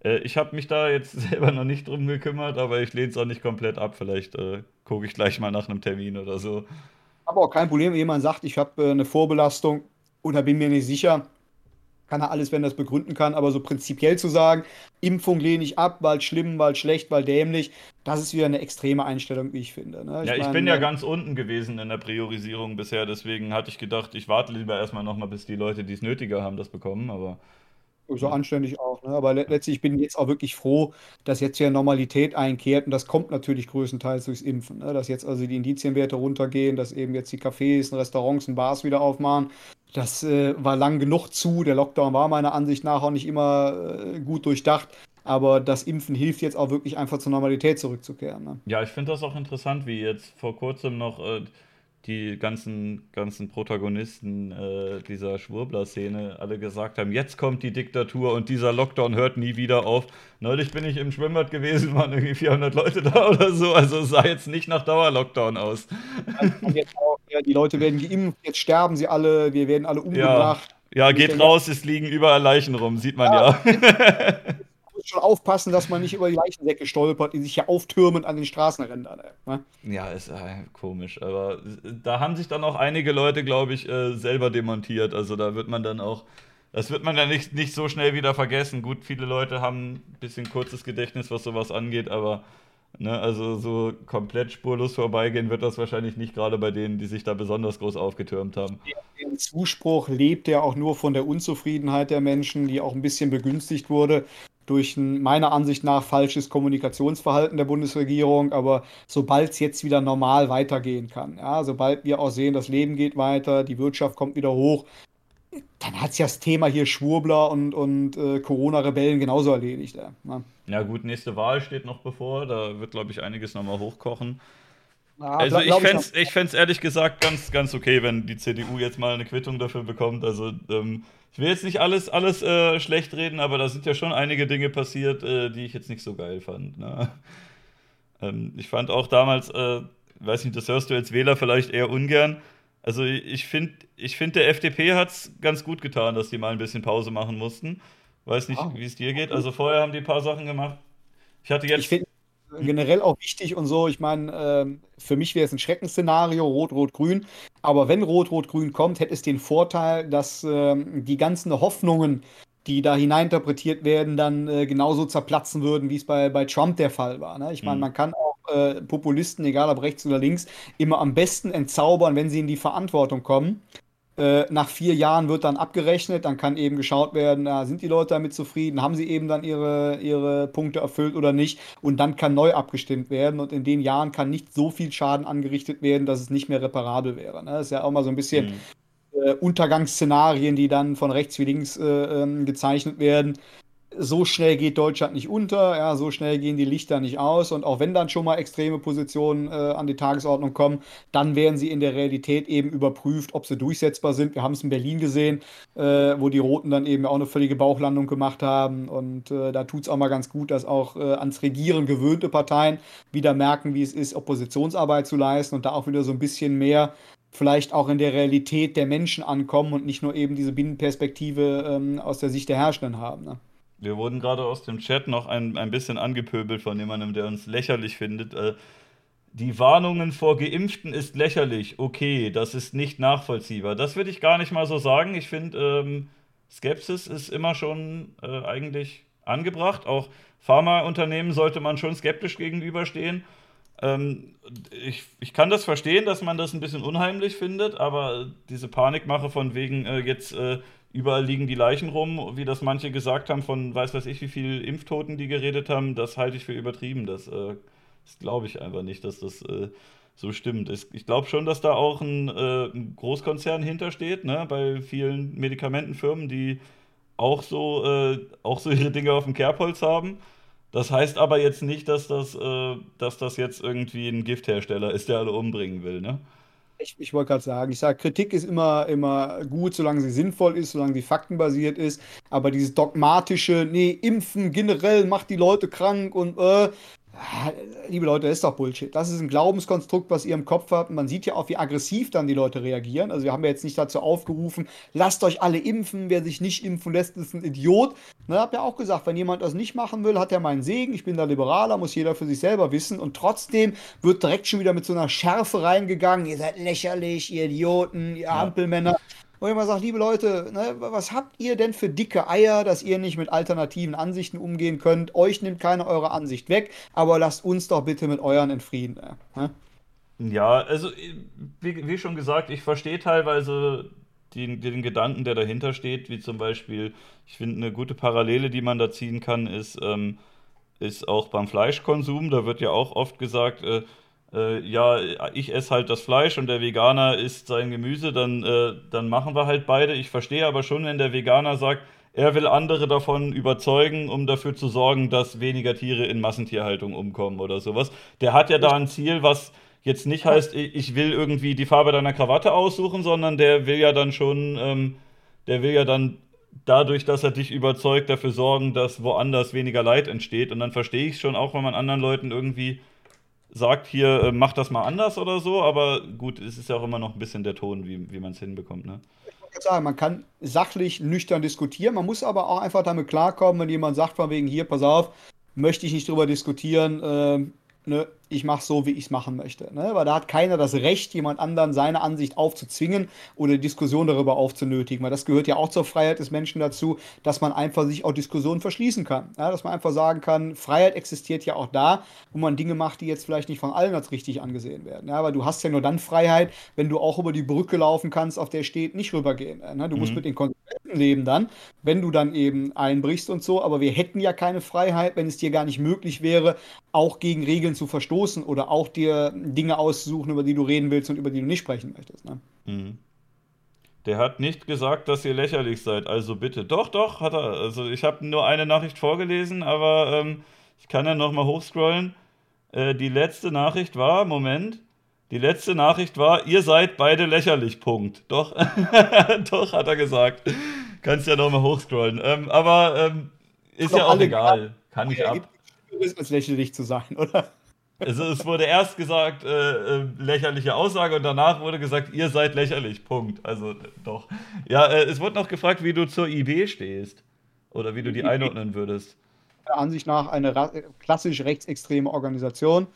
Äh, ich habe mich da jetzt selber noch nicht drum gekümmert, aber ich lehne es auch nicht komplett ab. Vielleicht äh, gucke ich gleich mal nach einem Termin oder so. Aber auch kein Problem, wenn jemand sagt, ich habe äh, eine Vorbelastung oder bin mir nicht sicher kann er alles, wenn er das begründen kann, aber so prinzipiell zu sagen, Impfung lehne ich ab, weil schlimm, weil schlecht, weil dämlich, das ist wieder eine extreme Einstellung, wie ich finde. Ne? Ich ja, ich mein, bin ja ganz unten gewesen in der Priorisierung bisher, deswegen hatte ich gedacht, ich warte lieber erstmal nochmal, bis die Leute, die es nötiger haben, das bekommen, aber. So anständig auch, ne? aber letztlich bin ich jetzt auch wirklich froh, dass jetzt hier Normalität einkehrt und das kommt natürlich größtenteils durchs Impfen. Ne? Dass jetzt also die Indizienwerte runtergehen, dass eben jetzt die Cafés und Restaurants und Bars wieder aufmachen das äh, war lang genug zu. Der Lockdown war meiner Ansicht nach auch nicht immer äh, gut durchdacht. Aber das Impfen hilft jetzt auch wirklich einfach zur Normalität zurückzukehren. Ne? Ja, ich finde das auch interessant, wie jetzt vor kurzem noch äh, die ganzen, ganzen Protagonisten äh, dieser Schwurbler-Szene alle gesagt haben, jetzt kommt die Diktatur und dieser Lockdown hört nie wieder auf. Neulich bin ich im Schwimmbad gewesen, waren irgendwie 400 Leute da oder so, also sah jetzt nicht nach Dauerlockdown aus. Auch, ja, die Leute werden geimpft, jetzt sterben sie alle, wir werden alle umgebracht. Ja, ja geht raus, es liegen überall Leichen rum, sieht man ja. ja. schon aufpassen, dass man nicht über die Leichensäcke stolpert, die sich ja auftürmen an den Straßenrändern. Ne? Ja, ist äh, komisch. Aber da haben sich dann auch einige Leute, glaube ich, äh, selber demontiert. Also da wird man dann auch, das wird man ja nicht, nicht so schnell wieder vergessen. Gut, viele Leute haben ein bisschen kurzes Gedächtnis, was sowas angeht, aber Ne? Also so komplett spurlos vorbeigehen wird das wahrscheinlich nicht, gerade bei denen, die sich da besonders groß aufgetürmt haben. Der Zuspruch lebt ja auch nur von der Unzufriedenheit der Menschen, die auch ein bisschen begünstigt wurde durch ein meiner Ansicht nach falsches Kommunikationsverhalten der Bundesregierung. Aber sobald es jetzt wieder normal weitergehen kann, ja, sobald wir auch sehen, das Leben geht weiter, die Wirtschaft kommt wieder hoch, dann hat es ja das Thema hier Schwurbler und, und äh, Corona-Rebellen genauso erledigt. Ja. Ne? ja. gut, nächste Wahl steht noch bevor. Da wird, glaube ich, einiges nochmal hochkochen. Ja, also ich fände es ehrlich gesagt ganz, ganz okay, wenn die CDU jetzt mal eine Quittung dafür bekommt. Also ähm, ich will jetzt nicht alles, alles äh, schlecht reden, aber da sind ja schon einige Dinge passiert, äh, die ich jetzt nicht so geil fand. Ne? Ähm, ich fand auch damals, äh, weiß nicht, das hörst du als Wähler vielleicht eher ungern, also ich finde, ich find, der FDP hat es ganz gut getan, dass die mal ein bisschen Pause machen mussten. Weiß nicht, oh. wie es dir geht. Also vorher haben die ein paar Sachen gemacht. Ich hatte jetzt. Ich finde generell auch wichtig und so. Ich meine, ähm, für mich wäre es ein Schreckensszenario, Rot-Rot-Grün. Aber wenn Rot-Rot-Grün kommt, hätte es den Vorteil, dass ähm, die ganzen Hoffnungen, die da hineininterpretiert werden, dann äh, genauso zerplatzen würden, wie es bei, bei Trump der Fall war. Ne? Ich meine, mhm. man kann auch äh, Populisten, egal ob rechts oder links, immer am besten entzaubern, wenn sie in die Verantwortung kommen. Äh, nach vier Jahren wird dann abgerechnet, dann kann eben geschaut werden, na, sind die Leute damit zufrieden, haben sie eben dann ihre, ihre Punkte erfüllt oder nicht und dann kann neu abgestimmt werden und in den Jahren kann nicht so viel Schaden angerichtet werden, dass es nicht mehr reparabel wäre. Ne? Das ist ja auch mal so ein bisschen mhm. äh, Untergangsszenarien, die dann von rechts wie links äh, ähm, gezeichnet werden so schnell geht Deutschland nicht unter, ja, so schnell gehen die Lichter nicht aus. Und auch wenn dann schon mal extreme Positionen äh, an die Tagesordnung kommen, dann werden sie in der Realität eben überprüft, ob sie durchsetzbar sind. Wir haben es in Berlin gesehen, äh, wo die Roten dann eben auch eine völlige Bauchlandung gemacht haben. Und äh, da tut es auch mal ganz gut, dass auch äh, ans Regieren gewöhnte Parteien wieder merken, wie es ist, Oppositionsarbeit zu leisten und da auch wieder so ein bisschen mehr vielleicht auch in der Realität der Menschen ankommen und nicht nur eben diese Binnenperspektive ähm, aus der Sicht der Herrschenden haben. Ne? Wir wurden gerade aus dem Chat noch ein, ein bisschen angepöbelt von jemandem, der uns lächerlich findet. Äh, die Warnungen vor Geimpften ist lächerlich. Okay, das ist nicht nachvollziehbar. Das würde ich gar nicht mal so sagen. Ich finde, ähm, Skepsis ist immer schon äh, eigentlich angebracht. Auch Pharmaunternehmen sollte man schon skeptisch gegenüberstehen. Ähm, ich, ich kann das verstehen, dass man das ein bisschen unheimlich findet, aber diese Panikmache von wegen äh, jetzt äh, überall liegen die Leichen rum, wie das manche gesagt haben, von weiß weiß ich, wie viele Impftoten die geredet haben, das halte ich für übertrieben. Das, äh, das glaube ich einfach nicht, dass das äh, so stimmt. Ich glaube schon, dass da auch ein, äh, ein Großkonzern hintersteht, ne, bei vielen Medikamentenfirmen, die auch so, äh, auch so ihre Dinge auf dem Kerbholz haben. Das heißt aber jetzt nicht, dass das, äh, dass das jetzt irgendwie ein Gifthersteller ist, der alle umbringen will, ne? Ich, ich wollte gerade sagen, ich sage, Kritik ist immer, immer gut, solange sie sinnvoll ist, solange sie faktenbasiert ist. Aber dieses dogmatische, nee, impfen generell macht die Leute krank und äh, Liebe Leute, das ist doch Bullshit. Das ist ein Glaubenskonstrukt, was ihr im Kopf habt. Man sieht ja auch, wie aggressiv dann die Leute reagieren. Also wir haben ja jetzt nicht dazu aufgerufen, lasst euch alle impfen. Wer sich nicht impfen lässt, ist ein Idiot. Ne, hab ja auch gesagt, wenn jemand das nicht machen will, hat er meinen Segen. Ich bin da Liberaler, muss jeder für sich selber wissen. Und trotzdem wird direkt schon wieder mit so einer Schärfe reingegangen. Ihr seid lächerlich, ihr Idioten, ihr. Ampelmänner. Wo ich immer sage, liebe Leute, ne, was habt ihr denn für dicke Eier, dass ihr nicht mit alternativen Ansichten umgehen könnt? Euch nimmt keiner eure Ansicht weg, aber lasst uns doch bitte mit euren in Frieden. Ne? Ja, also wie, wie, schon gesagt, ich verstehe teilweise den, den Gedanken, der dahinter steht, wie zum Beispiel, ich finde eine gute Parallele, die man da ziehen kann, ist, ähm, ist auch beim Fleischkonsum. Da wird ja auch oft gesagt, äh, äh, ja, ich esse halt das Fleisch und der Veganer isst sein Gemüse, dann, äh, dann machen wir halt beide. Ich verstehe aber schon, wenn der Veganer sagt, er will andere davon überzeugen, um dafür zu sorgen, dass weniger Tiere in Massentierhaltung umkommen oder sowas. Der hat ja da ein Ziel, was jetzt nicht heißt, ich will irgendwie die Farbe deiner Krawatte aussuchen, sondern der will ja dann schon, ähm, der will ja dann dadurch, dass er dich überzeugt, dafür sorgen, dass woanders weniger Leid entsteht. Und dann verstehe ich schon auch, wenn man anderen Leuten irgendwie sagt, hier, äh, mach das mal anders oder so, aber gut, es ist ja auch immer noch ein bisschen der Ton, wie, wie man es hinbekommt. Ne? Sagen, man kann sachlich, nüchtern diskutieren, man muss aber auch einfach damit klarkommen, wenn jemand sagt, von wegen hier, pass auf, möchte ich nicht drüber diskutieren, äh, ne, ich mache so, wie ich es machen möchte. Ne? Weil da hat keiner das Recht, jemand anderen seine Ansicht aufzuzwingen oder Diskussion darüber aufzunötigen. Weil das gehört ja auch zur Freiheit des Menschen dazu, dass man einfach sich auch Diskussionen verschließen kann. Ja? Dass man einfach sagen kann, Freiheit existiert ja auch da, wo man Dinge macht, die jetzt vielleicht nicht von allen als richtig angesehen werden. Ja? Weil du hast ja nur dann Freiheit, wenn du auch über die Brücke laufen kannst, auf der steht, nicht rübergehen. Ne? Du mhm. musst mit den Konsequenzen leben dann, wenn du dann eben einbrichst und so. Aber wir hätten ja keine Freiheit, wenn es dir gar nicht möglich wäre, auch gegen Regeln zu verstoßen oder auch dir Dinge auszusuchen, über die du reden willst und über die du nicht sprechen möchtest. Ne? Mhm. Der hat nicht gesagt, dass ihr lächerlich seid, also bitte. Doch, doch, hat er. Also ich habe nur eine Nachricht vorgelesen, aber ähm, ich kann ja nochmal hochscrollen. Äh, die letzte Nachricht war, Moment, die letzte Nachricht war, ihr seid beide lächerlich, Punkt. Doch, doch, hat er gesagt. Kannst ja nochmal hochscrollen. Ähm, aber ähm, ist ja auch egal. Kann ich ab ist als lächerlich zu sein, oder? Also es wurde erst gesagt, äh, äh, lächerliche Aussage und danach wurde gesagt, ihr seid lächerlich. Punkt. Also doch. Ja, äh, es wurde noch gefragt, wie du zur IB stehst. Oder wie du die einordnen würdest. Der Ansicht nach eine klassisch rechtsextreme Organisation,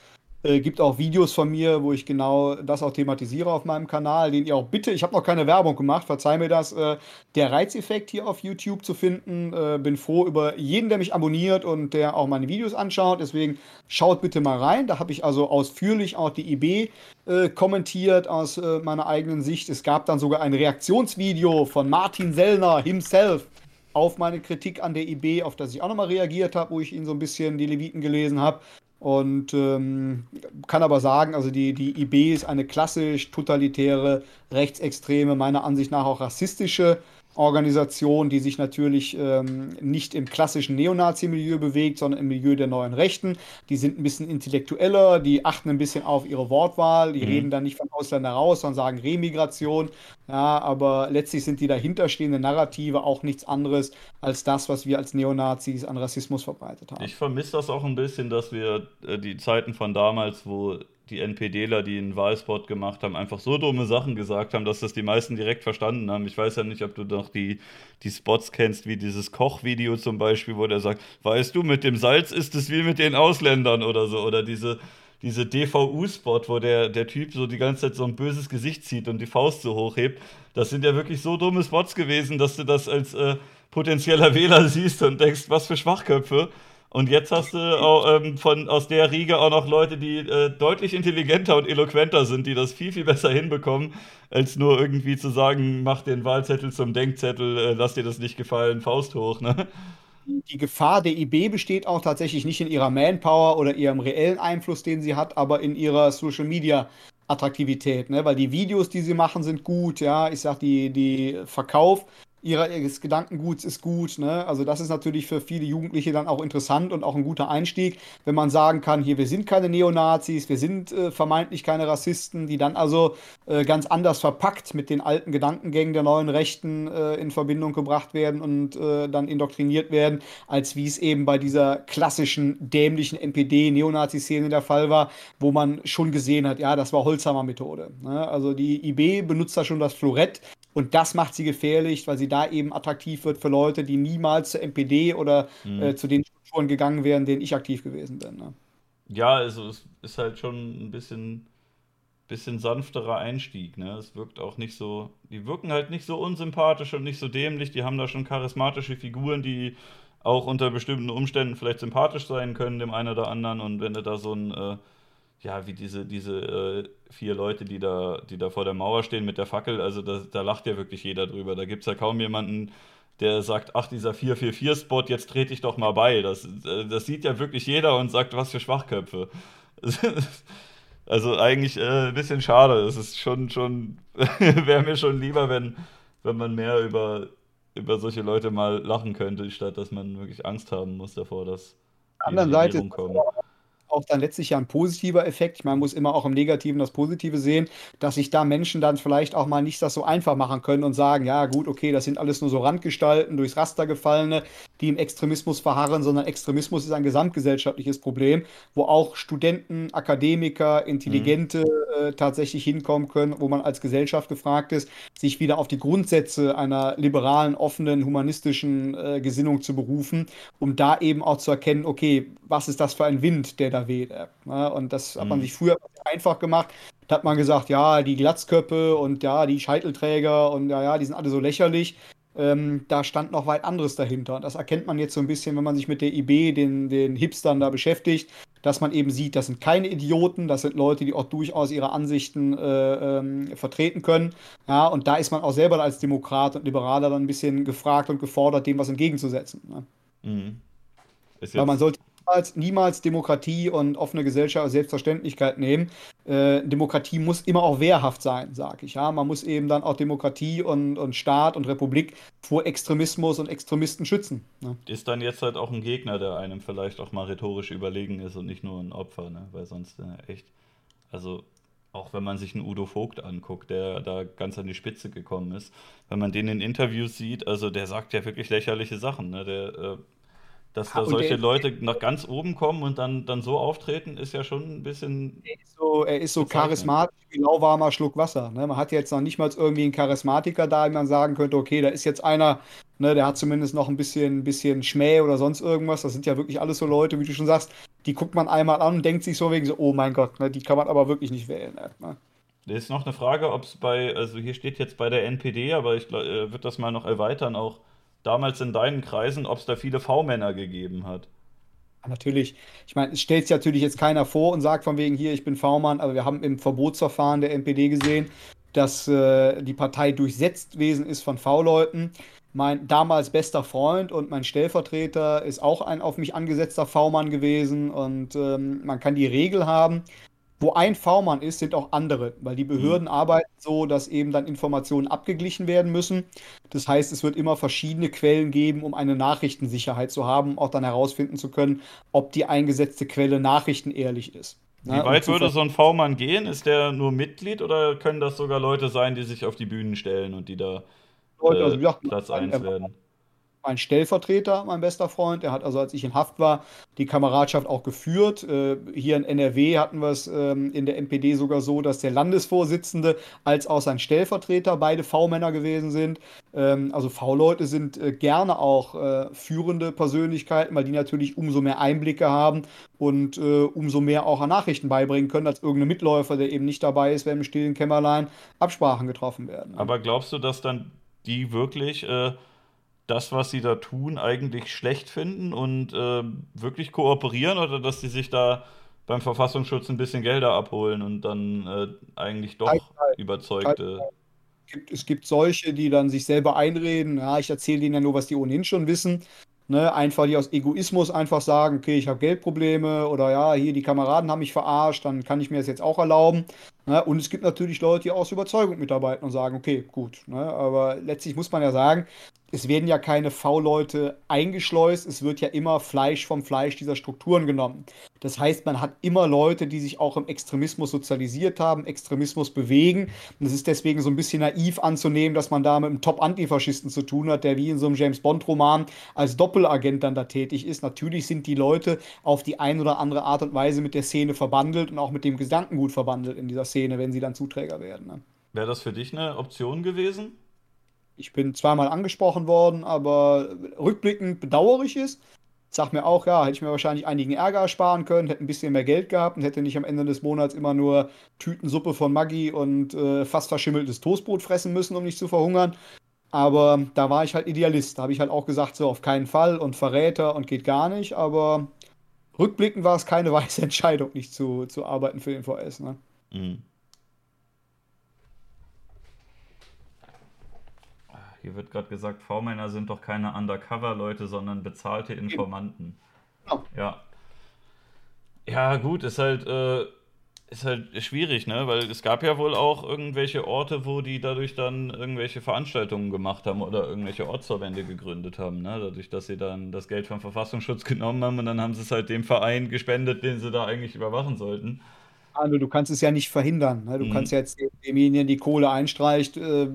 äh, gibt auch Videos von mir, wo ich genau das auch thematisiere auf meinem Kanal, den ihr auch bitte, ich habe noch keine Werbung gemacht, verzeih mir das, äh, der Reizeffekt hier auf YouTube zu finden. Äh, bin froh über jeden, der mich abonniert und der auch meine Videos anschaut. Deswegen schaut bitte mal rein. Da habe ich also ausführlich auch die IB äh, kommentiert aus äh, meiner eigenen Sicht. Es gab dann sogar ein Reaktionsvideo von Martin Sellner himself auf meine Kritik an der IB, auf das ich auch nochmal reagiert habe, wo ich ihn so ein bisschen die Leviten gelesen habe. Und ähm, kann aber sagen, also die, die IB ist eine klassisch totalitäre, rechtsextreme, meiner Ansicht nach auch rassistische Organisation, die sich natürlich ähm, nicht im klassischen Neonazi-Milieu bewegt, sondern im Milieu der neuen Rechten. Die sind ein bisschen intellektueller, die achten ein bisschen auf ihre Wortwahl, die mhm. reden dann nicht von Ausländer raus, sondern sagen Remigration. Ja, aber letztlich sind die dahinterstehenden Narrative auch nichts anderes als das, was wir als Neonazis an Rassismus verbreitet haben. Ich vermisse das auch ein bisschen, dass wir äh, die Zeiten von damals, wo die NPDler, die einen Wahlspot gemacht haben, einfach so dumme Sachen gesagt haben, dass das die meisten direkt verstanden haben. Ich weiß ja nicht, ob du noch die, die Spots kennst, wie dieses Kochvideo zum Beispiel, wo der sagt, weißt du, mit dem Salz ist es wie mit den Ausländern oder so. Oder diese, diese DVU-Spot, wo der, der Typ so die ganze Zeit so ein böses Gesicht zieht und die Faust so hochhebt. Das sind ja wirklich so dumme Spots gewesen, dass du das als äh, potenzieller Wähler siehst und denkst, was für Schwachköpfe. Und jetzt hast du auch, ähm, von, aus der Riege auch noch Leute, die äh, deutlich intelligenter und eloquenter sind, die das viel, viel besser hinbekommen, als nur irgendwie zu sagen, mach den Wahlzettel zum Denkzettel, äh, lass dir das nicht gefallen, Faust hoch. Ne? Die Gefahr der IB besteht auch tatsächlich nicht in ihrer Manpower oder ihrem reellen Einfluss, den sie hat, aber in ihrer Social Media Attraktivität, ne? weil die Videos, die sie machen, sind gut, ja, ich sag, die, die Verkauf ihres Gedankenguts ist gut. Ne? Also das ist natürlich für viele Jugendliche dann auch interessant und auch ein guter Einstieg, wenn man sagen kann, hier, wir sind keine Neonazis, wir sind äh, vermeintlich keine Rassisten, die dann also äh, ganz anders verpackt mit den alten Gedankengängen der neuen Rechten äh, in Verbindung gebracht werden und äh, dann indoktriniert werden, als wie es eben bei dieser klassischen dämlichen NPD-Neonazi-Szene der Fall war, wo man schon gesehen hat, ja, das war Holzhammer-Methode. Ne? Also die IB benutzt da schon das Florett und das macht sie gefährlich, weil sie da eben attraktiv wird für Leute, die niemals zur NPD oder mhm. äh, zu den Strukturen gegangen wären, denen ich aktiv gewesen bin. Ne? Ja, also es ist halt schon ein bisschen, bisschen sanfterer Einstieg. Ne? Es wirkt auch nicht so, die wirken halt nicht so unsympathisch und nicht so dämlich. Die haben da schon charismatische Figuren, die auch unter bestimmten Umständen vielleicht sympathisch sein können, dem einen oder anderen. Und wenn du da so ein äh, ja, wie diese, diese äh, vier Leute, die da, die da vor der Mauer stehen mit der Fackel, also da, da lacht ja wirklich jeder drüber. Da gibt es ja kaum jemanden, der sagt, ach, dieser 444-Spot, jetzt trete ich doch mal bei. Das, äh, das sieht ja wirklich jeder und sagt, was für Schwachköpfe. also eigentlich äh, ein bisschen schade. Es ist schon, schon, wäre mir schon lieber, wenn, wenn man mehr über, über solche Leute mal lachen könnte, statt dass man wirklich Angst haben muss davor, dass die anderen Seite kommen auch dann letztlich ja ein positiver Effekt. Ich meine, man muss immer auch im Negativen das Positive sehen, dass sich da Menschen dann vielleicht auch mal nicht das so einfach machen können und sagen, ja gut, okay, das sind alles nur so Randgestalten, durchs Raster gefallene. die im Extremismus verharren, sondern Extremismus ist ein gesamtgesellschaftliches Problem, wo auch Studenten, Akademiker, Intelligente mhm. äh, tatsächlich hinkommen können, wo man als Gesellschaft gefragt ist, sich wieder auf die Grundsätze einer liberalen, offenen, humanistischen äh, Gesinnung zu berufen, um da eben auch zu erkennen, okay, was ist das für ein Wind, der da weht. Ja, und das hat man mhm. sich früher einfach gemacht. Da hat man gesagt, ja, die Glatzköpfe und ja, die Scheitelträger und ja, ja, die sind alle so lächerlich. Ähm, da stand noch weit anderes dahinter. Und das erkennt man jetzt so ein bisschen, wenn man sich mit der IB, den, den Hipstern da beschäftigt, dass man eben sieht, das sind keine Idioten, das sind Leute, die auch durchaus ihre Ansichten äh, ähm, vertreten können. Ja, und da ist man auch selber als Demokrat und Liberaler dann ein bisschen gefragt und gefordert, dem was entgegenzusetzen. Ne? Mhm. Weil man sollte niemals, niemals Demokratie und offene Gesellschaft als Selbstverständlichkeit nehmen. Äh, Demokratie muss immer auch wehrhaft sein, sage ich. Ja? Man muss eben dann auch Demokratie und, und Staat und Republik vor Extremismus und Extremisten schützen. Ne? Ist dann jetzt halt auch ein Gegner, der einem vielleicht auch mal rhetorisch überlegen ist und nicht nur ein Opfer, ne? weil sonst äh, echt, also auch wenn man sich einen Udo Vogt anguckt, der da ganz an die Spitze gekommen ist, wenn man den in Interviews sieht, also der sagt ja wirklich lächerliche Sachen. Ne? Der äh, dass da solche Leute nach ganz oben kommen und dann, dann so auftreten, ist ja schon ein bisschen. Er ist so, er ist so charismatisch wie lauwarmer Schluck Wasser. Ne? Man hat jetzt noch nicht mal irgendwie einen Charismatiker da, wie man sagen könnte, okay, da ist jetzt einer, ne, der hat zumindest noch ein bisschen, bisschen Schmäh oder sonst irgendwas. Das sind ja wirklich alles so Leute, wie du schon sagst, die guckt man einmal an und denkt sich so wegen so, oh mein Gott, ne, die kann man aber wirklich nicht wählen. Ne? Ist noch eine Frage, ob es bei, also hier steht jetzt bei der NPD, aber ich äh, würde das mal noch erweitern, auch damals in deinen Kreisen, ob es da viele V-Männer gegeben hat. Natürlich, ich meine, es stellt sich natürlich jetzt keiner vor und sagt von wegen hier, ich bin V-Mann, aber wir haben im Verbotsverfahren der NPD gesehen, dass äh, die Partei durchsetzt gewesen ist von V-Leuten. Mein damals bester Freund und mein Stellvertreter ist auch ein auf mich angesetzter V-Mann gewesen und ähm, man kann die Regel haben, wo ein V-Mann ist, sind auch andere, weil die Behörden mhm. arbeiten so, dass eben dann Informationen abgeglichen werden müssen. Das heißt, es wird immer verschiedene Quellen geben, um eine Nachrichtensicherheit zu haben, auch dann herausfinden zu können, ob die eingesetzte Quelle nachrichtenehrlich ist. Wie ja, weit würde so ein V-Mann gehen? Ist der nur Mitglied oder können das sogar Leute sein, die sich auf die Bühnen stellen und die da Leute, also, ja, Platz 1 werden? Mein Stellvertreter, mein bester Freund. Der hat also, als ich in Haft war, die Kameradschaft auch geführt. Äh, hier in NRW hatten wir es ähm, in der NPD sogar so, dass der Landesvorsitzende als auch sein Stellvertreter beide V-Männer gewesen sind. Ähm, also V-Leute sind äh, gerne auch äh, führende Persönlichkeiten, weil die natürlich umso mehr Einblicke haben und umso mehr auch an Nachrichten beibringen können, als irgendein Mitläufer, der eben nicht dabei ist, wenn im stillen Kämmerlein Absprachen getroffen werden. Aber glaubst du, dass dann die wirklich das, was sie da tun, eigentlich schlecht finden und äh, wirklich kooperieren oder dass sie sich da beim Verfassungsschutz ein bisschen Gelder abholen und dann äh, eigentlich doch Teil, überzeugte. Es gibt solche, die dann sich selber einreden, ja, ich erzähle denen ja nur, was die ohnehin schon wissen. Ne, einfach die aus Egoismus einfach sagen, okay, ich habe Geldprobleme oder ja, hier die Kameraden haben mich verarscht, dann kann ich mir das jetzt auch erlauben. Ne? Und es gibt natürlich Leute, die aus Überzeugung mitarbeiten und sagen, okay, gut. Ne? Aber letztlich muss man ja sagen, es werden ja keine V-Leute eingeschleust, es wird ja immer Fleisch vom Fleisch dieser Strukturen genommen. Das heißt, man hat immer Leute, die sich auch im Extremismus sozialisiert haben, Extremismus bewegen. Und es ist deswegen so ein bisschen naiv anzunehmen, dass man da mit einem Top-Antifaschisten zu tun hat, der wie in so einem James Bond-Roman als Doppelagent dann da tätig ist. Natürlich sind die Leute auf die eine oder andere Art und Weise mit der Szene verbandelt und auch mit dem Gedankengut verbandelt in dieser Szene, wenn sie dann Zuträger werden. Ne? Wäre das für dich eine Option gewesen? Ich bin zweimal angesprochen worden, aber rückblickend bedauere ich es. Sag mir auch, ja, hätte ich mir wahrscheinlich einigen Ärger ersparen können, hätte ein bisschen mehr Geld gehabt und hätte nicht am Ende des Monats immer nur Tütensuppe von Maggi und äh, fast verschimmeltes Toastbrot fressen müssen, um nicht zu verhungern. Aber da war ich halt Idealist. Da habe ich halt auch gesagt, so auf keinen Fall und Verräter und geht gar nicht. Aber rückblickend war es keine weise Entscheidung, nicht zu, zu arbeiten für den VS. Ne? Mhm. Hier wird gerade gesagt, V-Männer sind doch keine Undercover-Leute, sondern bezahlte Informanten. Genau. Ja. Ja, gut, ist halt, äh, ist halt schwierig, ne? Weil es gab ja wohl auch irgendwelche Orte, wo die dadurch dann irgendwelche Veranstaltungen gemacht haben oder irgendwelche Ortsverbände gegründet haben, ne? Dadurch, dass sie dann das Geld vom Verfassungsschutz genommen haben und dann haben sie es halt dem Verein gespendet, den sie da eigentlich überwachen sollten. Also, du kannst es ja nicht verhindern. Ne? Du mhm. kannst jetzt demjenigen, die Kohle einstreicht, äh,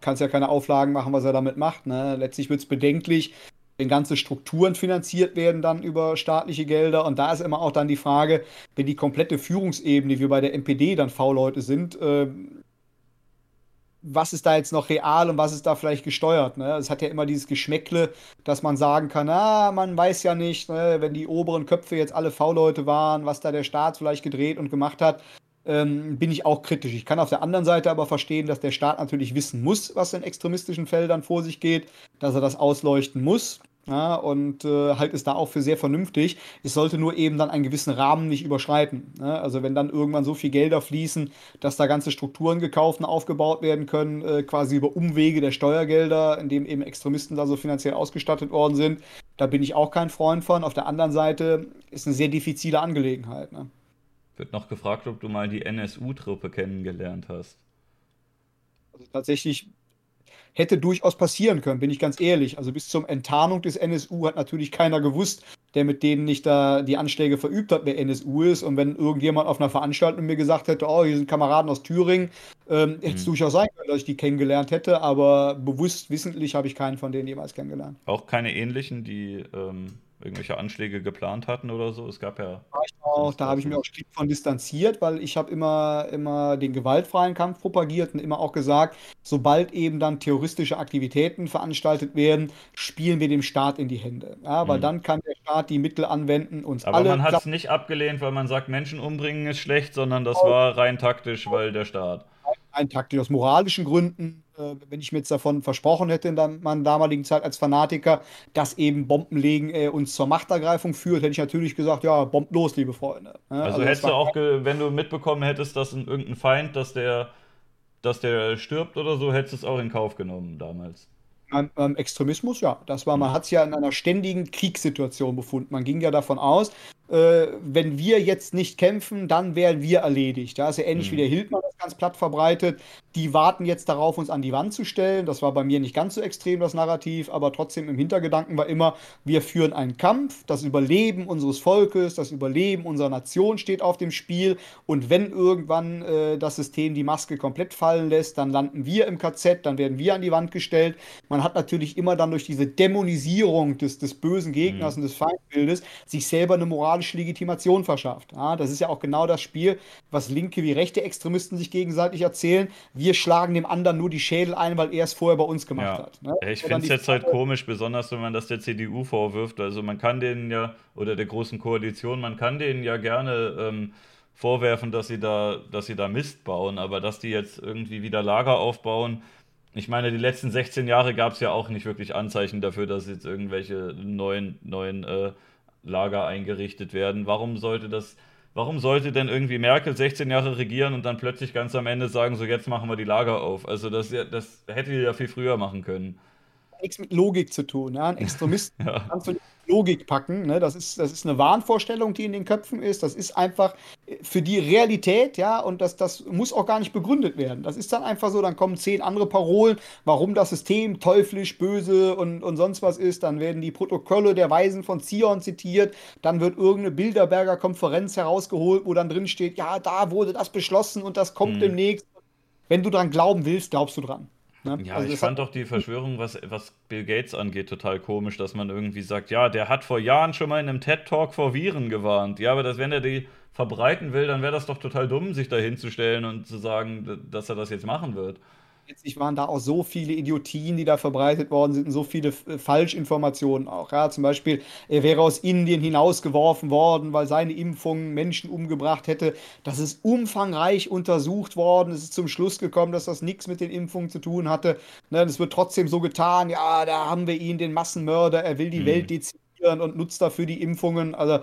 kannst ja keine Auflagen machen, was er damit macht. Ne? Letztlich wird es bedenklich, wenn ganze Strukturen finanziert werden dann über staatliche Gelder. Und da ist immer auch dann die Frage, wenn die komplette Führungsebene, wie bei der NPD dann V-Leute sind, äh, was ist da jetzt noch real und was ist da vielleicht gesteuert. Ne? Es hat ja immer dieses Geschmäckle, dass man sagen kann, ah, man weiß ja nicht, ne, wenn die oberen Köpfe jetzt alle V-Leute waren, was da der Staat vielleicht gedreht und gemacht hat, ähm, bin ich auch kritisch. Ich kann auf der anderen Seite aber verstehen, dass der Staat natürlich wissen muss, was in extremistischen Feldern vor sich geht, dass er das ausleuchten muss. Ja, und äh, halt ist da auch für sehr vernünftig. Es sollte nur eben dann einen gewissen Rahmen nicht überschreiten. Ne? Also wenn dann irgendwann so viel Gelder fließen, dass da ganze Strukturen gekauft und aufgebaut werden können, äh, quasi über Umwege der Steuergelder, indem eben Extremisten da so finanziell ausgestattet worden sind, da bin ich auch kein Freund von. Auf der anderen Seite ist eine sehr diffizile Angelegenheit. Ne? Wird noch gefragt, ob du mal die NSU-Truppe kennengelernt hast. Also tatsächlich hätte durchaus passieren können, bin ich ganz ehrlich. Also bis zur Enttarnung des NSU hat natürlich keiner gewusst, der mit denen nicht da die Anschläge verübt hat, wer NSU ist. Und wenn irgendjemand auf einer Veranstaltung mir gesagt hätte, oh, hier sind Kameraden aus Thüringen, ähm, hätte es mhm. durchaus sein können, dass ich die kennengelernt hätte, aber bewusst, wissentlich habe ich keinen von denen jemals kennengelernt. Auch keine ähnlichen, die ähm, irgendwelche Anschläge geplant hatten oder so. Es gab ja. Auch, da habe ich mich auch strikt von distanziert, weil ich habe immer, immer den gewaltfreien Kampf propagiert und immer auch gesagt, sobald eben dann terroristische Aktivitäten veranstaltet werden, spielen wir dem Staat in die Hände. Ja, weil mhm. dann kann der Staat die Mittel anwenden, uns Aber alle. Aber man hat es nicht abgelehnt, weil man sagt, Menschen umbringen ist schlecht, sondern das war rein taktisch, weil der Staat. Rein taktisch, aus moralischen Gründen äh, wenn ich mir jetzt davon versprochen hätte in meiner damaligen Zeit als Fanatiker, dass eben Bombenlegen äh, uns zur Machtergreifung führt, hätte ich natürlich gesagt, ja, bombt los, liebe Freunde. Ja, also, also hättest du auch, wenn du mitbekommen hättest, dass ein, irgendein Feind, dass der, dass der stirbt oder so, hättest du es auch in Kauf genommen damals. Beim, beim Extremismus, ja. Das war, man hat es ja in einer ständigen Kriegssituation befunden. Man ging ja davon aus, äh, wenn wir jetzt nicht kämpfen, dann wären wir erledigt. Da ist ja ähnlich mhm. wie der Hildmann ganz platt verbreitet. Die warten jetzt darauf, uns an die Wand zu stellen. Das war bei mir nicht ganz so extrem, das Narrativ, aber trotzdem im Hintergedanken war immer, wir führen einen Kampf, das Überleben unseres Volkes, das Überleben unserer Nation steht auf dem Spiel. Und wenn irgendwann äh, das System die Maske komplett fallen lässt, dann landen wir im KZ, dann werden wir an die Wand gestellt. Man hat natürlich immer dann durch diese Dämonisierung des, des bösen Gegners mhm. und des Feindbildes sich selber eine Moral moralische Legitimation verschafft. Ja, das ist ja auch genau das Spiel, was linke wie rechte Extremisten sich gegenseitig erzählen. Wir schlagen dem anderen nur die Schädel ein, weil er es vorher bei uns gemacht ja. hat. Ne? Ich finde es jetzt halt komisch, besonders wenn man das der CDU vorwirft. Also man kann denen ja, oder der großen Koalition, man kann denen ja gerne ähm, vorwerfen, dass sie da, dass sie da Mist bauen, aber dass die jetzt irgendwie wieder Lager aufbauen. Ich meine, die letzten 16 Jahre gab es ja auch nicht wirklich Anzeichen dafür, dass jetzt irgendwelche neuen, neuen äh, Lager eingerichtet werden. Warum sollte das, warum sollte denn irgendwie Merkel 16 Jahre regieren und dann plötzlich ganz am Ende sagen, so jetzt machen wir die Lager auf? Also das, das hätte die ja viel früher machen können. Nichts mit Logik zu tun. Ja? Ein Extremist ja. kannst du nicht Logik packen. Ne? Das, ist, das ist eine Wahnvorstellung, die in den Köpfen ist. Das ist einfach für die Realität, ja, und das, das muss auch gar nicht begründet werden. Das ist dann einfach so, dann kommen zehn andere Parolen, warum das System teuflisch, böse und, und sonst was ist. Dann werden die Protokolle der Weisen von Zion zitiert. Dann wird irgendeine Bilderberger Konferenz herausgeholt, wo dann drin steht, ja, da wurde das beschlossen und das kommt mhm. demnächst. Wenn du dran glauben willst, glaubst du dran. Ne? Ja, also ich fand doch die Verschwörung, was, was Bill Gates angeht, total komisch, dass man irgendwie sagt, ja, der hat vor Jahren schon mal in einem TED-Talk vor Viren gewarnt. Ja, aber das, wenn er die verbreiten will, dann wäre das doch total dumm, sich da hinzustellen und zu sagen, dass er das jetzt machen wird letztlich waren da auch so viele Idiotien, die da verbreitet worden sind und so viele äh, Falschinformationen auch. Ja, zum Beispiel, er wäre aus Indien hinausgeworfen worden, weil seine Impfung Menschen umgebracht hätte. Das ist umfangreich untersucht worden. Es ist zum Schluss gekommen, dass das nichts mit den Impfungen zu tun hatte. Ne, es wird trotzdem so getan, ja, da haben wir ihn, den Massenmörder, er will die mhm. Welt dezimieren und nutzt dafür die Impfungen. Also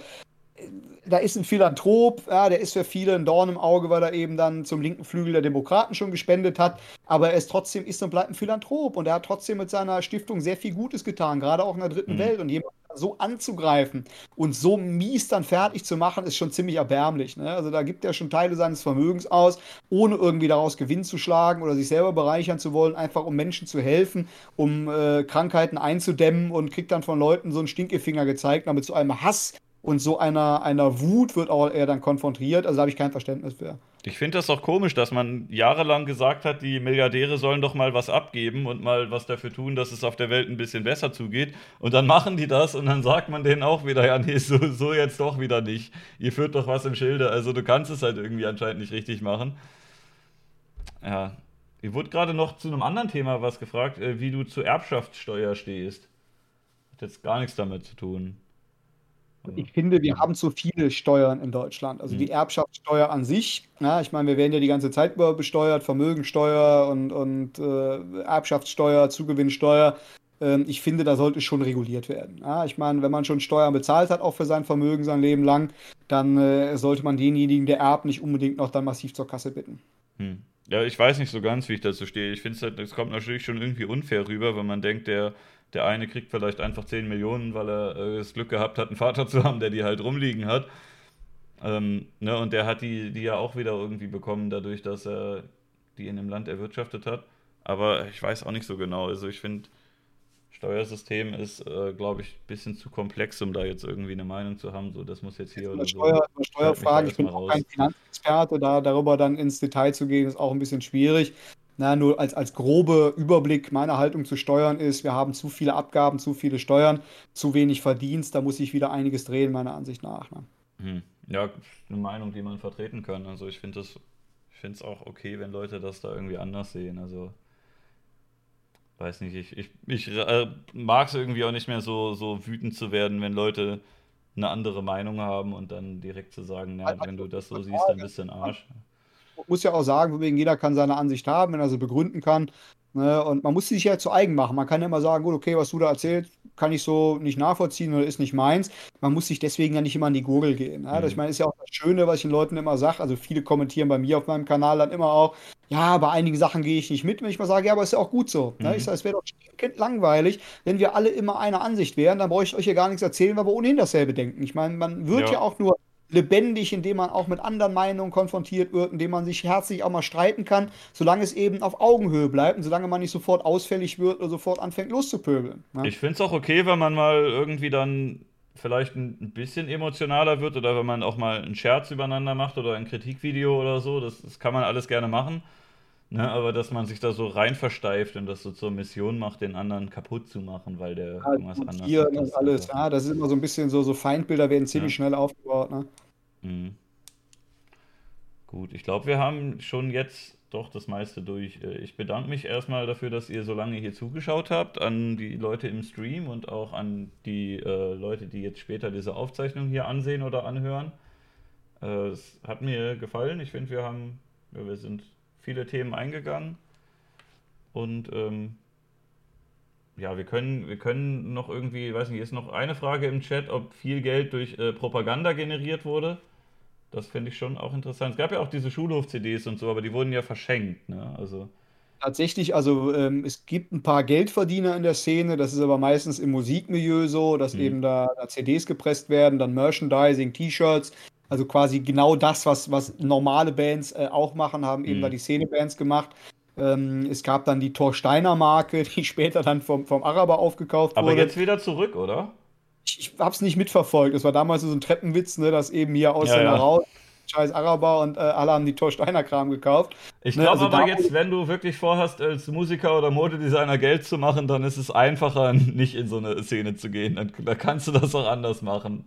da ist ein Philanthrop, ja, der ist für viele ein Dorn im Auge, weil er eben dann zum linken Flügel der Demokraten schon gespendet hat. Aber er ist trotzdem ist und bleibt ein Philanthrop und er hat trotzdem mit seiner Stiftung sehr viel Gutes getan, gerade auch in der dritten mhm. Welt. Und jemanden so anzugreifen und so mies dann fertig zu machen, ist schon ziemlich erbärmlich. Ne? Also da gibt er schon Teile seines Vermögens aus, ohne irgendwie daraus Gewinn zu schlagen oder sich selber bereichern zu wollen, einfach um Menschen zu helfen, um äh, Krankheiten einzudämmen und kriegt dann von Leuten so einen Stinkefinger gezeigt, damit zu einem Hass und so einer, einer Wut wird auch er dann konfrontiert. Also da habe ich kein Verständnis für. Ich finde das auch komisch, dass man jahrelang gesagt hat, die Milliardäre sollen doch mal was abgeben und mal was dafür tun, dass es auf der Welt ein bisschen besser zugeht. Und dann machen die das und dann sagt man denen auch wieder, ja, nee, so, so jetzt doch wieder nicht. Ihr führt doch was im Schilde. Also du kannst es halt irgendwie anscheinend nicht richtig machen. Ja. Ihr wurde gerade noch zu einem anderen Thema was gefragt, äh, wie du zur Erbschaftssteuer stehst. Hat jetzt gar nichts damit zu tun. Ich finde, wir haben zu viele Steuern in Deutschland. Also die mhm. Erbschaftssteuer an sich, ja, ich meine, wir werden ja die ganze Zeit besteuert, Vermögensteuer und, und äh, Erbschaftssteuer, Zugewinnsteuer. Ähm, ich finde, da sollte schon reguliert werden. Ja, ich meine, wenn man schon Steuern bezahlt hat, auch für sein Vermögen sein Leben lang, dann äh, sollte man denjenigen, der erbt, nicht unbedingt noch dann massiv zur Kasse bitten. Hm. Ja, ich weiß nicht so ganz, wie ich dazu stehe. Ich finde, es halt, kommt natürlich schon irgendwie unfair rüber, wenn man denkt, der der eine kriegt vielleicht einfach 10 Millionen, weil er äh, das Glück gehabt hat, einen Vater zu haben, der die halt rumliegen hat. Ähm, ne, und der hat die, die ja auch wieder irgendwie bekommen, dadurch, dass er die in dem Land erwirtschaftet hat. Aber ich weiß auch nicht so genau. Also ich finde, Steuersystem ist, äh, glaube ich, ein bisschen zu komplex, um da jetzt irgendwie eine Meinung zu haben. So, das muss jetzt hier oder Steuer, so. Steuerfragen, ich bin auch kein Finanzexperte, da darüber dann ins Detail zu gehen, ist auch ein bisschen schwierig. Na, nur als, als grobe Überblick meine Haltung zu Steuern ist, wir haben zu viele Abgaben, zu viele Steuern, zu wenig Verdienst, da muss sich wieder einiges drehen, meiner Ansicht nach. Ne? Hm. Ja, eine Meinung, die man vertreten kann. Also ich finde es ich auch okay, wenn Leute das da irgendwie anders sehen. Also weiß nicht, ich, ich, ich äh, mag es irgendwie auch nicht mehr so, so wütend zu werden, wenn Leute eine andere Meinung haben und dann direkt zu sagen, ja, wenn du das so siehst, dann bist du ein Arsch muss ja auch sagen, wegen jeder kann seine Ansicht haben, wenn er sie begründen kann. Ne? Und man muss sie sich ja zu eigen machen. Man kann ja immer sagen, gut, okay, was du da erzählst, kann ich so nicht nachvollziehen oder ist nicht meins. Man muss sich deswegen ja nicht immer an die Gurgel gehen. Ne? Mhm. Das, ich meine, ist ja auch das Schöne, was ich den Leuten immer sage. Also viele kommentieren bei mir auf meinem Kanal dann immer auch, ja, bei einigen Sachen gehe ich nicht mit, wenn ich mal sage, ja, aber ist ja auch gut so. Ne? Mhm. Ich sage, es wäre doch langweilig, wenn wir alle immer einer Ansicht wären, dann brauche ich euch ja gar nichts erzählen, weil wir ohnehin dasselbe denken. Ich meine, man wird ja, ja auch nur lebendig, indem man auch mit anderen Meinungen konfrontiert wird, indem man sich herzlich auch mal streiten kann, solange es eben auf Augenhöhe bleibt und solange man nicht sofort ausfällig wird oder sofort anfängt loszupöbeln. Ne? Ich finde es auch okay, wenn man mal irgendwie dann vielleicht ein bisschen emotionaler wird oder wenn man auch mal einen Scherz übereinander macht oder ein Kritikvideo oder so. Das, das kann man alles gerne machen. Ne, aber dass man sich da so rein versteift und das so zur Mission macht, den anderen kaputt zu machen, weil der ja, irgendwas anderes hier hat. Und alles, ja, das ist immer so ein bisschen so, so Feindbilder werden ziemlich ja. schnell aufgebaut. Ne? Mhm. Gut, ich glaube, wir haben schon jetzt doch das meiste durch. Äh, ich bedanke mich erstmal dafür, dass ihr so lange hier zugeschaut habt, an die Leute im Stream und auch an die äh, Leute, die jetzt später diese Aufzeichnung hier ansehen oder anhören. Äh, es hat mir gefallen. Ich finde, wir haben, ja, wir sind viele Themen eingegangen. Und ähm, ja, wir können, wir können noch irgendwie, weiß nicht, ist noch eine Frage im Chat, ob viel Geld durch äh, Propaganda generiert wurde. Das finde ich schon auch interessant. Es gab ja auch diese Schulhof-CDs und so, aber die wurden ja verschenkt. Ne? Also Tatsächlich, also ähm, es gibt ein paar Geldverdiener in der Szene, das ist aber meistens im Musikmilieu so, dass mhm. eben da, da, CDs gepresst werden, dann Merchandising, T-Shirts, also quasi genau das, was, was normale Bands äh, auch machen, haben eben mhm. da die Szene-Bands gemacht. Ähm, es gab dann die Torsteiner Marke, die später dann vom, vom Araber aufgekauft aber wurde. Aber jetzt wieder zurück, oder? Ich, ich habe es nicht mitverfolgt. Es war damals so ein Treppenwitz, ne, dass eben hier aus ja, ja. raus scheiß Araber und äh, alle haben die Torsteiner Kram gekauft. Ich ne, glaube also aber jetzt, wenn du wirklich vorhast, als Musiker oder Modedesigner Geld zu machen, dann ist es einfacher, nicht in so eine Szene zu gehen. Dann, da kannst du das auch anders machen.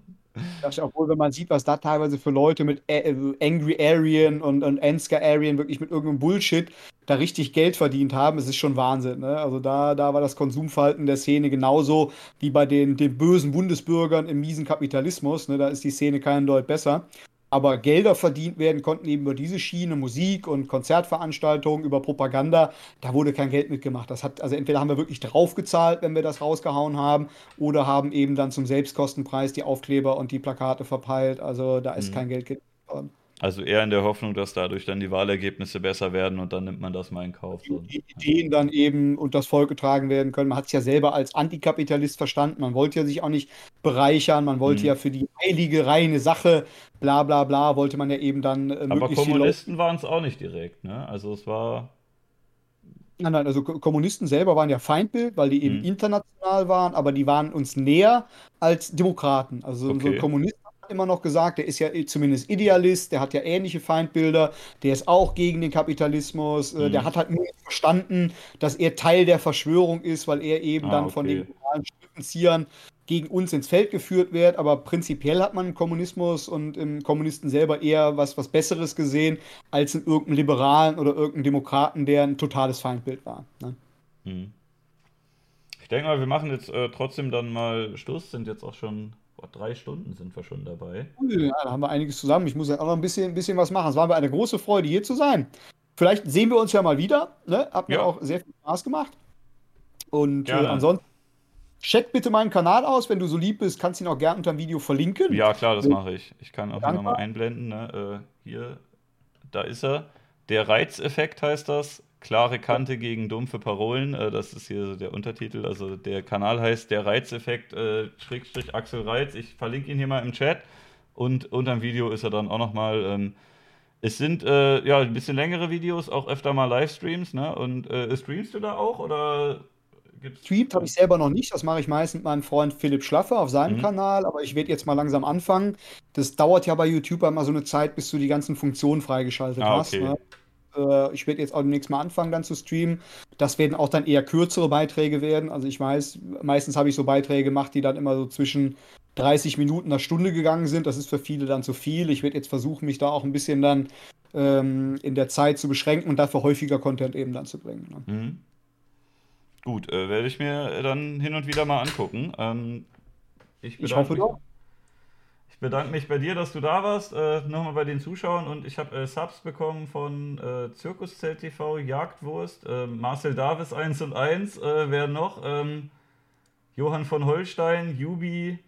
Das obwohl, wenn man sieht, was da teilweise für Leute mit äh, Angry Aryan und, und Ansgar Aryan wirklich mit irgendeinem Bullshit da richtig Geld verdient haben, es ist schon Wahnsinn. Ne? Also da, da war das Konsumverhalten der Szene genauso wie bei den, den bösen Bundesbürgern im miesen Kapitalismus. Ne? Da ist die Szene keinen Deut besser aber Gelder verdient werden konnten eben über diese Schiene, Musik und Konzertveranstaltungen, über Propaganda. Da wurde kein Geld mitgemacht. Das hat, also entweder haben wir wirklich draufgezahlt, wenn wir das rausgehauen haben, oder haben eben dann zum Selbstkostenpreis die Aufkleber und die Plakate verpeilt. Also da ist mhm. kein Geld worden. Also eher in der Hoffnung, dass dadurch dann die Wahlergebnisse besser werden und dann nimmt man das mal in Kauf. Die Ideen dann eben und das Volk getragen werden können. Man hat es ja selber als Antikapitalist verstanden. Man wollte ja sich auch nicht bereichern. Man wollte mhm. ja für die heilige, reine Sache, bla bla bla, wollte man ja eben dann. Äh, Aber Kommunisten waren es auch nicht direkt, ne? Also es war. Nein, nein, also Kommunisten selber waren ja Feindbild, weil die eben mhm. international waren, aber die waren uns näher als Demokraten. Also okay. so Kommunisten immer noch gesagt, der ist ja zumindest Idealist, der hat ja ähnliche Feindbilder, der ist auch gegen den Kapitalismus, äh, mhm. der hat halt nur verstanden, dass er Teil der Verschwörung ist, weil er eben ah, dann okay. von den globalen Strippenzieher gegen uns ins Feld geführt wird, aber prinzipiell hat man im Kommunismus und im Kommunisten selber eher was, was Besseres gesehen, als in irgendeinem Liberalen oder irgendeinem Demokraten, der ein totales Feindbild war. Ne? Mhm. Ich denke mal, wir machen jetzt äh, trotzdem dann mal Schluss, sind jetzt auch schon boah, drei Stunden sind wir schon dabei. Ja, da haben wir einiges zusammen. Ich muss ja auch noch ein bisschen, ein bisschen was machen. Es war mir eine große Freude, hier zu sein. Vielleicht sehen wir uns ja mal wieder. Ne? Hat mir ja. auch sehr viel Spaß gemacht. Und äh, ansonsten Check bitte meinen Kanal aus, wenn du so lieb bist, kannst du ihn auch gerne unter dem Video verlinken. Ja, klar, das mache ich. Ich kann auch nochmal einblenden. Ne? Äh, hier, da ist er. Der Reizeffekt heißt das. Klare Kante gegen dumpfe Parolen. Äh, das ist hier der Untertitel. Also der Kanal heißt Der Reizeffekt, äh, Schrägstrich Axel Reiz. Ich verlinke ihn hier mal im Chat. Und unter dem Video ist er dann auch nochmal. Ähm, es sind äh, ja ein bisschen längere Videos, auch öfter mal Livestreams. Ne? Und äh, streamst du da auch oder Streamt habe ich selber noch nicht. Das mache ich meistens mit meinem Freund Philipp Schlaffer auf seinem mhm. Kanal. Aber ich werde jetzt mal langsam anfangen. Das dauert ja bei YouTube immer so eine Zeit, bis du die ganzen Funktionen freigeschaltet ah, hast. Ne? Äh, ich werde jetzt auch demnächst mal anfangen, dann zu streamen. Das werden auch dann eher kürzere Beiträge werden. Also ich weiß, meistens habe ich so Beiträge gemacht, die dann immer so zwischen 30 Minuten, einer Stunde gegangen sind. Das ist für viele dann zu viel. Ich werde jetzt versuchen, mich da auch ein bisschen dann ähm, in der Zeit zu beschränken und dafür häufiger Content eben dann zu bringen. Ne? Mhm. Gut, äh, werde ich mir dann hin und wieder mal angucken. Ähm, ich, ich hoffe mich, doch. Ich bedanke mich bei dir, dass du da warst. Äh, Nochmal bei den Zuschauern und ich habe äh, Subs bekommen von äh, Zirkuszelt TV, Jagdwurst, äh, Marcel Davis 1 und 1. Äh, wer noch? Ähm, Johann von Holstein, Jubi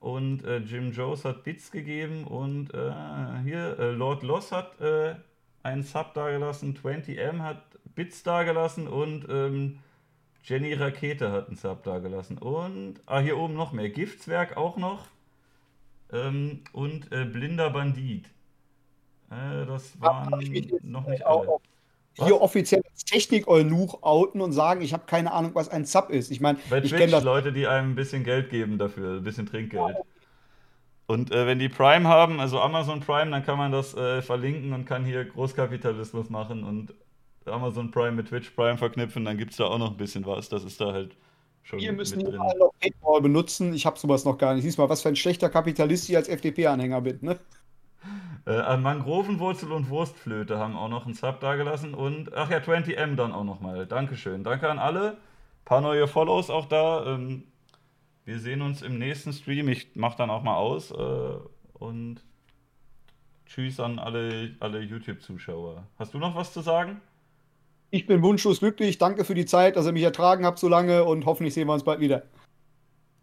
und äh, Jim Jones hat Bits gegeben und hier Lord Loss hat einen Sub dagelassen, 20M hat Bits dagelassen und ähm, Jenny Rakete hat einen Sub da gelassen. Und, ah, hier oben noch mehr. Giftswerk auch noch. Ähm, und äh, Blinder Bandit. Äh, das waren noch nicht alle. Hier offiziell als Technik-Eunuch outen und sagen, ich habe keine Ahnung, was ein Sub ist. Ich meine, ich kenne das. Leute, die einem ein bisschen Geld geben dafür, ein bisschen Trinkgeld. Ja. Und äh, wenn die Prime haben, also Amazon Prime, dann kann man das äh, verlinken und kann hier Großkapitalismus machen und Amazon Prime mit Twitch Prime verknüpfen, dann gibt es da auch noch ein bisschen was. Das ist da halt schon. Wir müssen drin. noch PayPal benutzen. Ich habe sowas noch gar nicht. Siehst mal, was für ein schlechter Kapitalist ich als FDP-Anhänger bin, ne? Äh, Mangrovenwurzel und Wurstflöte haben auch noch einen Sub dagelassen und ach ja, 20M dann auch nochmal. Dankeschön. Danke an alle. Ein paar neue Follows auch da. Ähm, wir sehen uns im nächsten Stream. Ich mache dann auch mal aus. Äh, und tschüss an alle, alle YouTube-Zuschauer. Hast du noch was zu sagen? Ich bin wunschlos glücklich. Danke für die Zeit, dass ihr mich ertragen habt so lange und hoffentlich sehen wir uns bald wieder.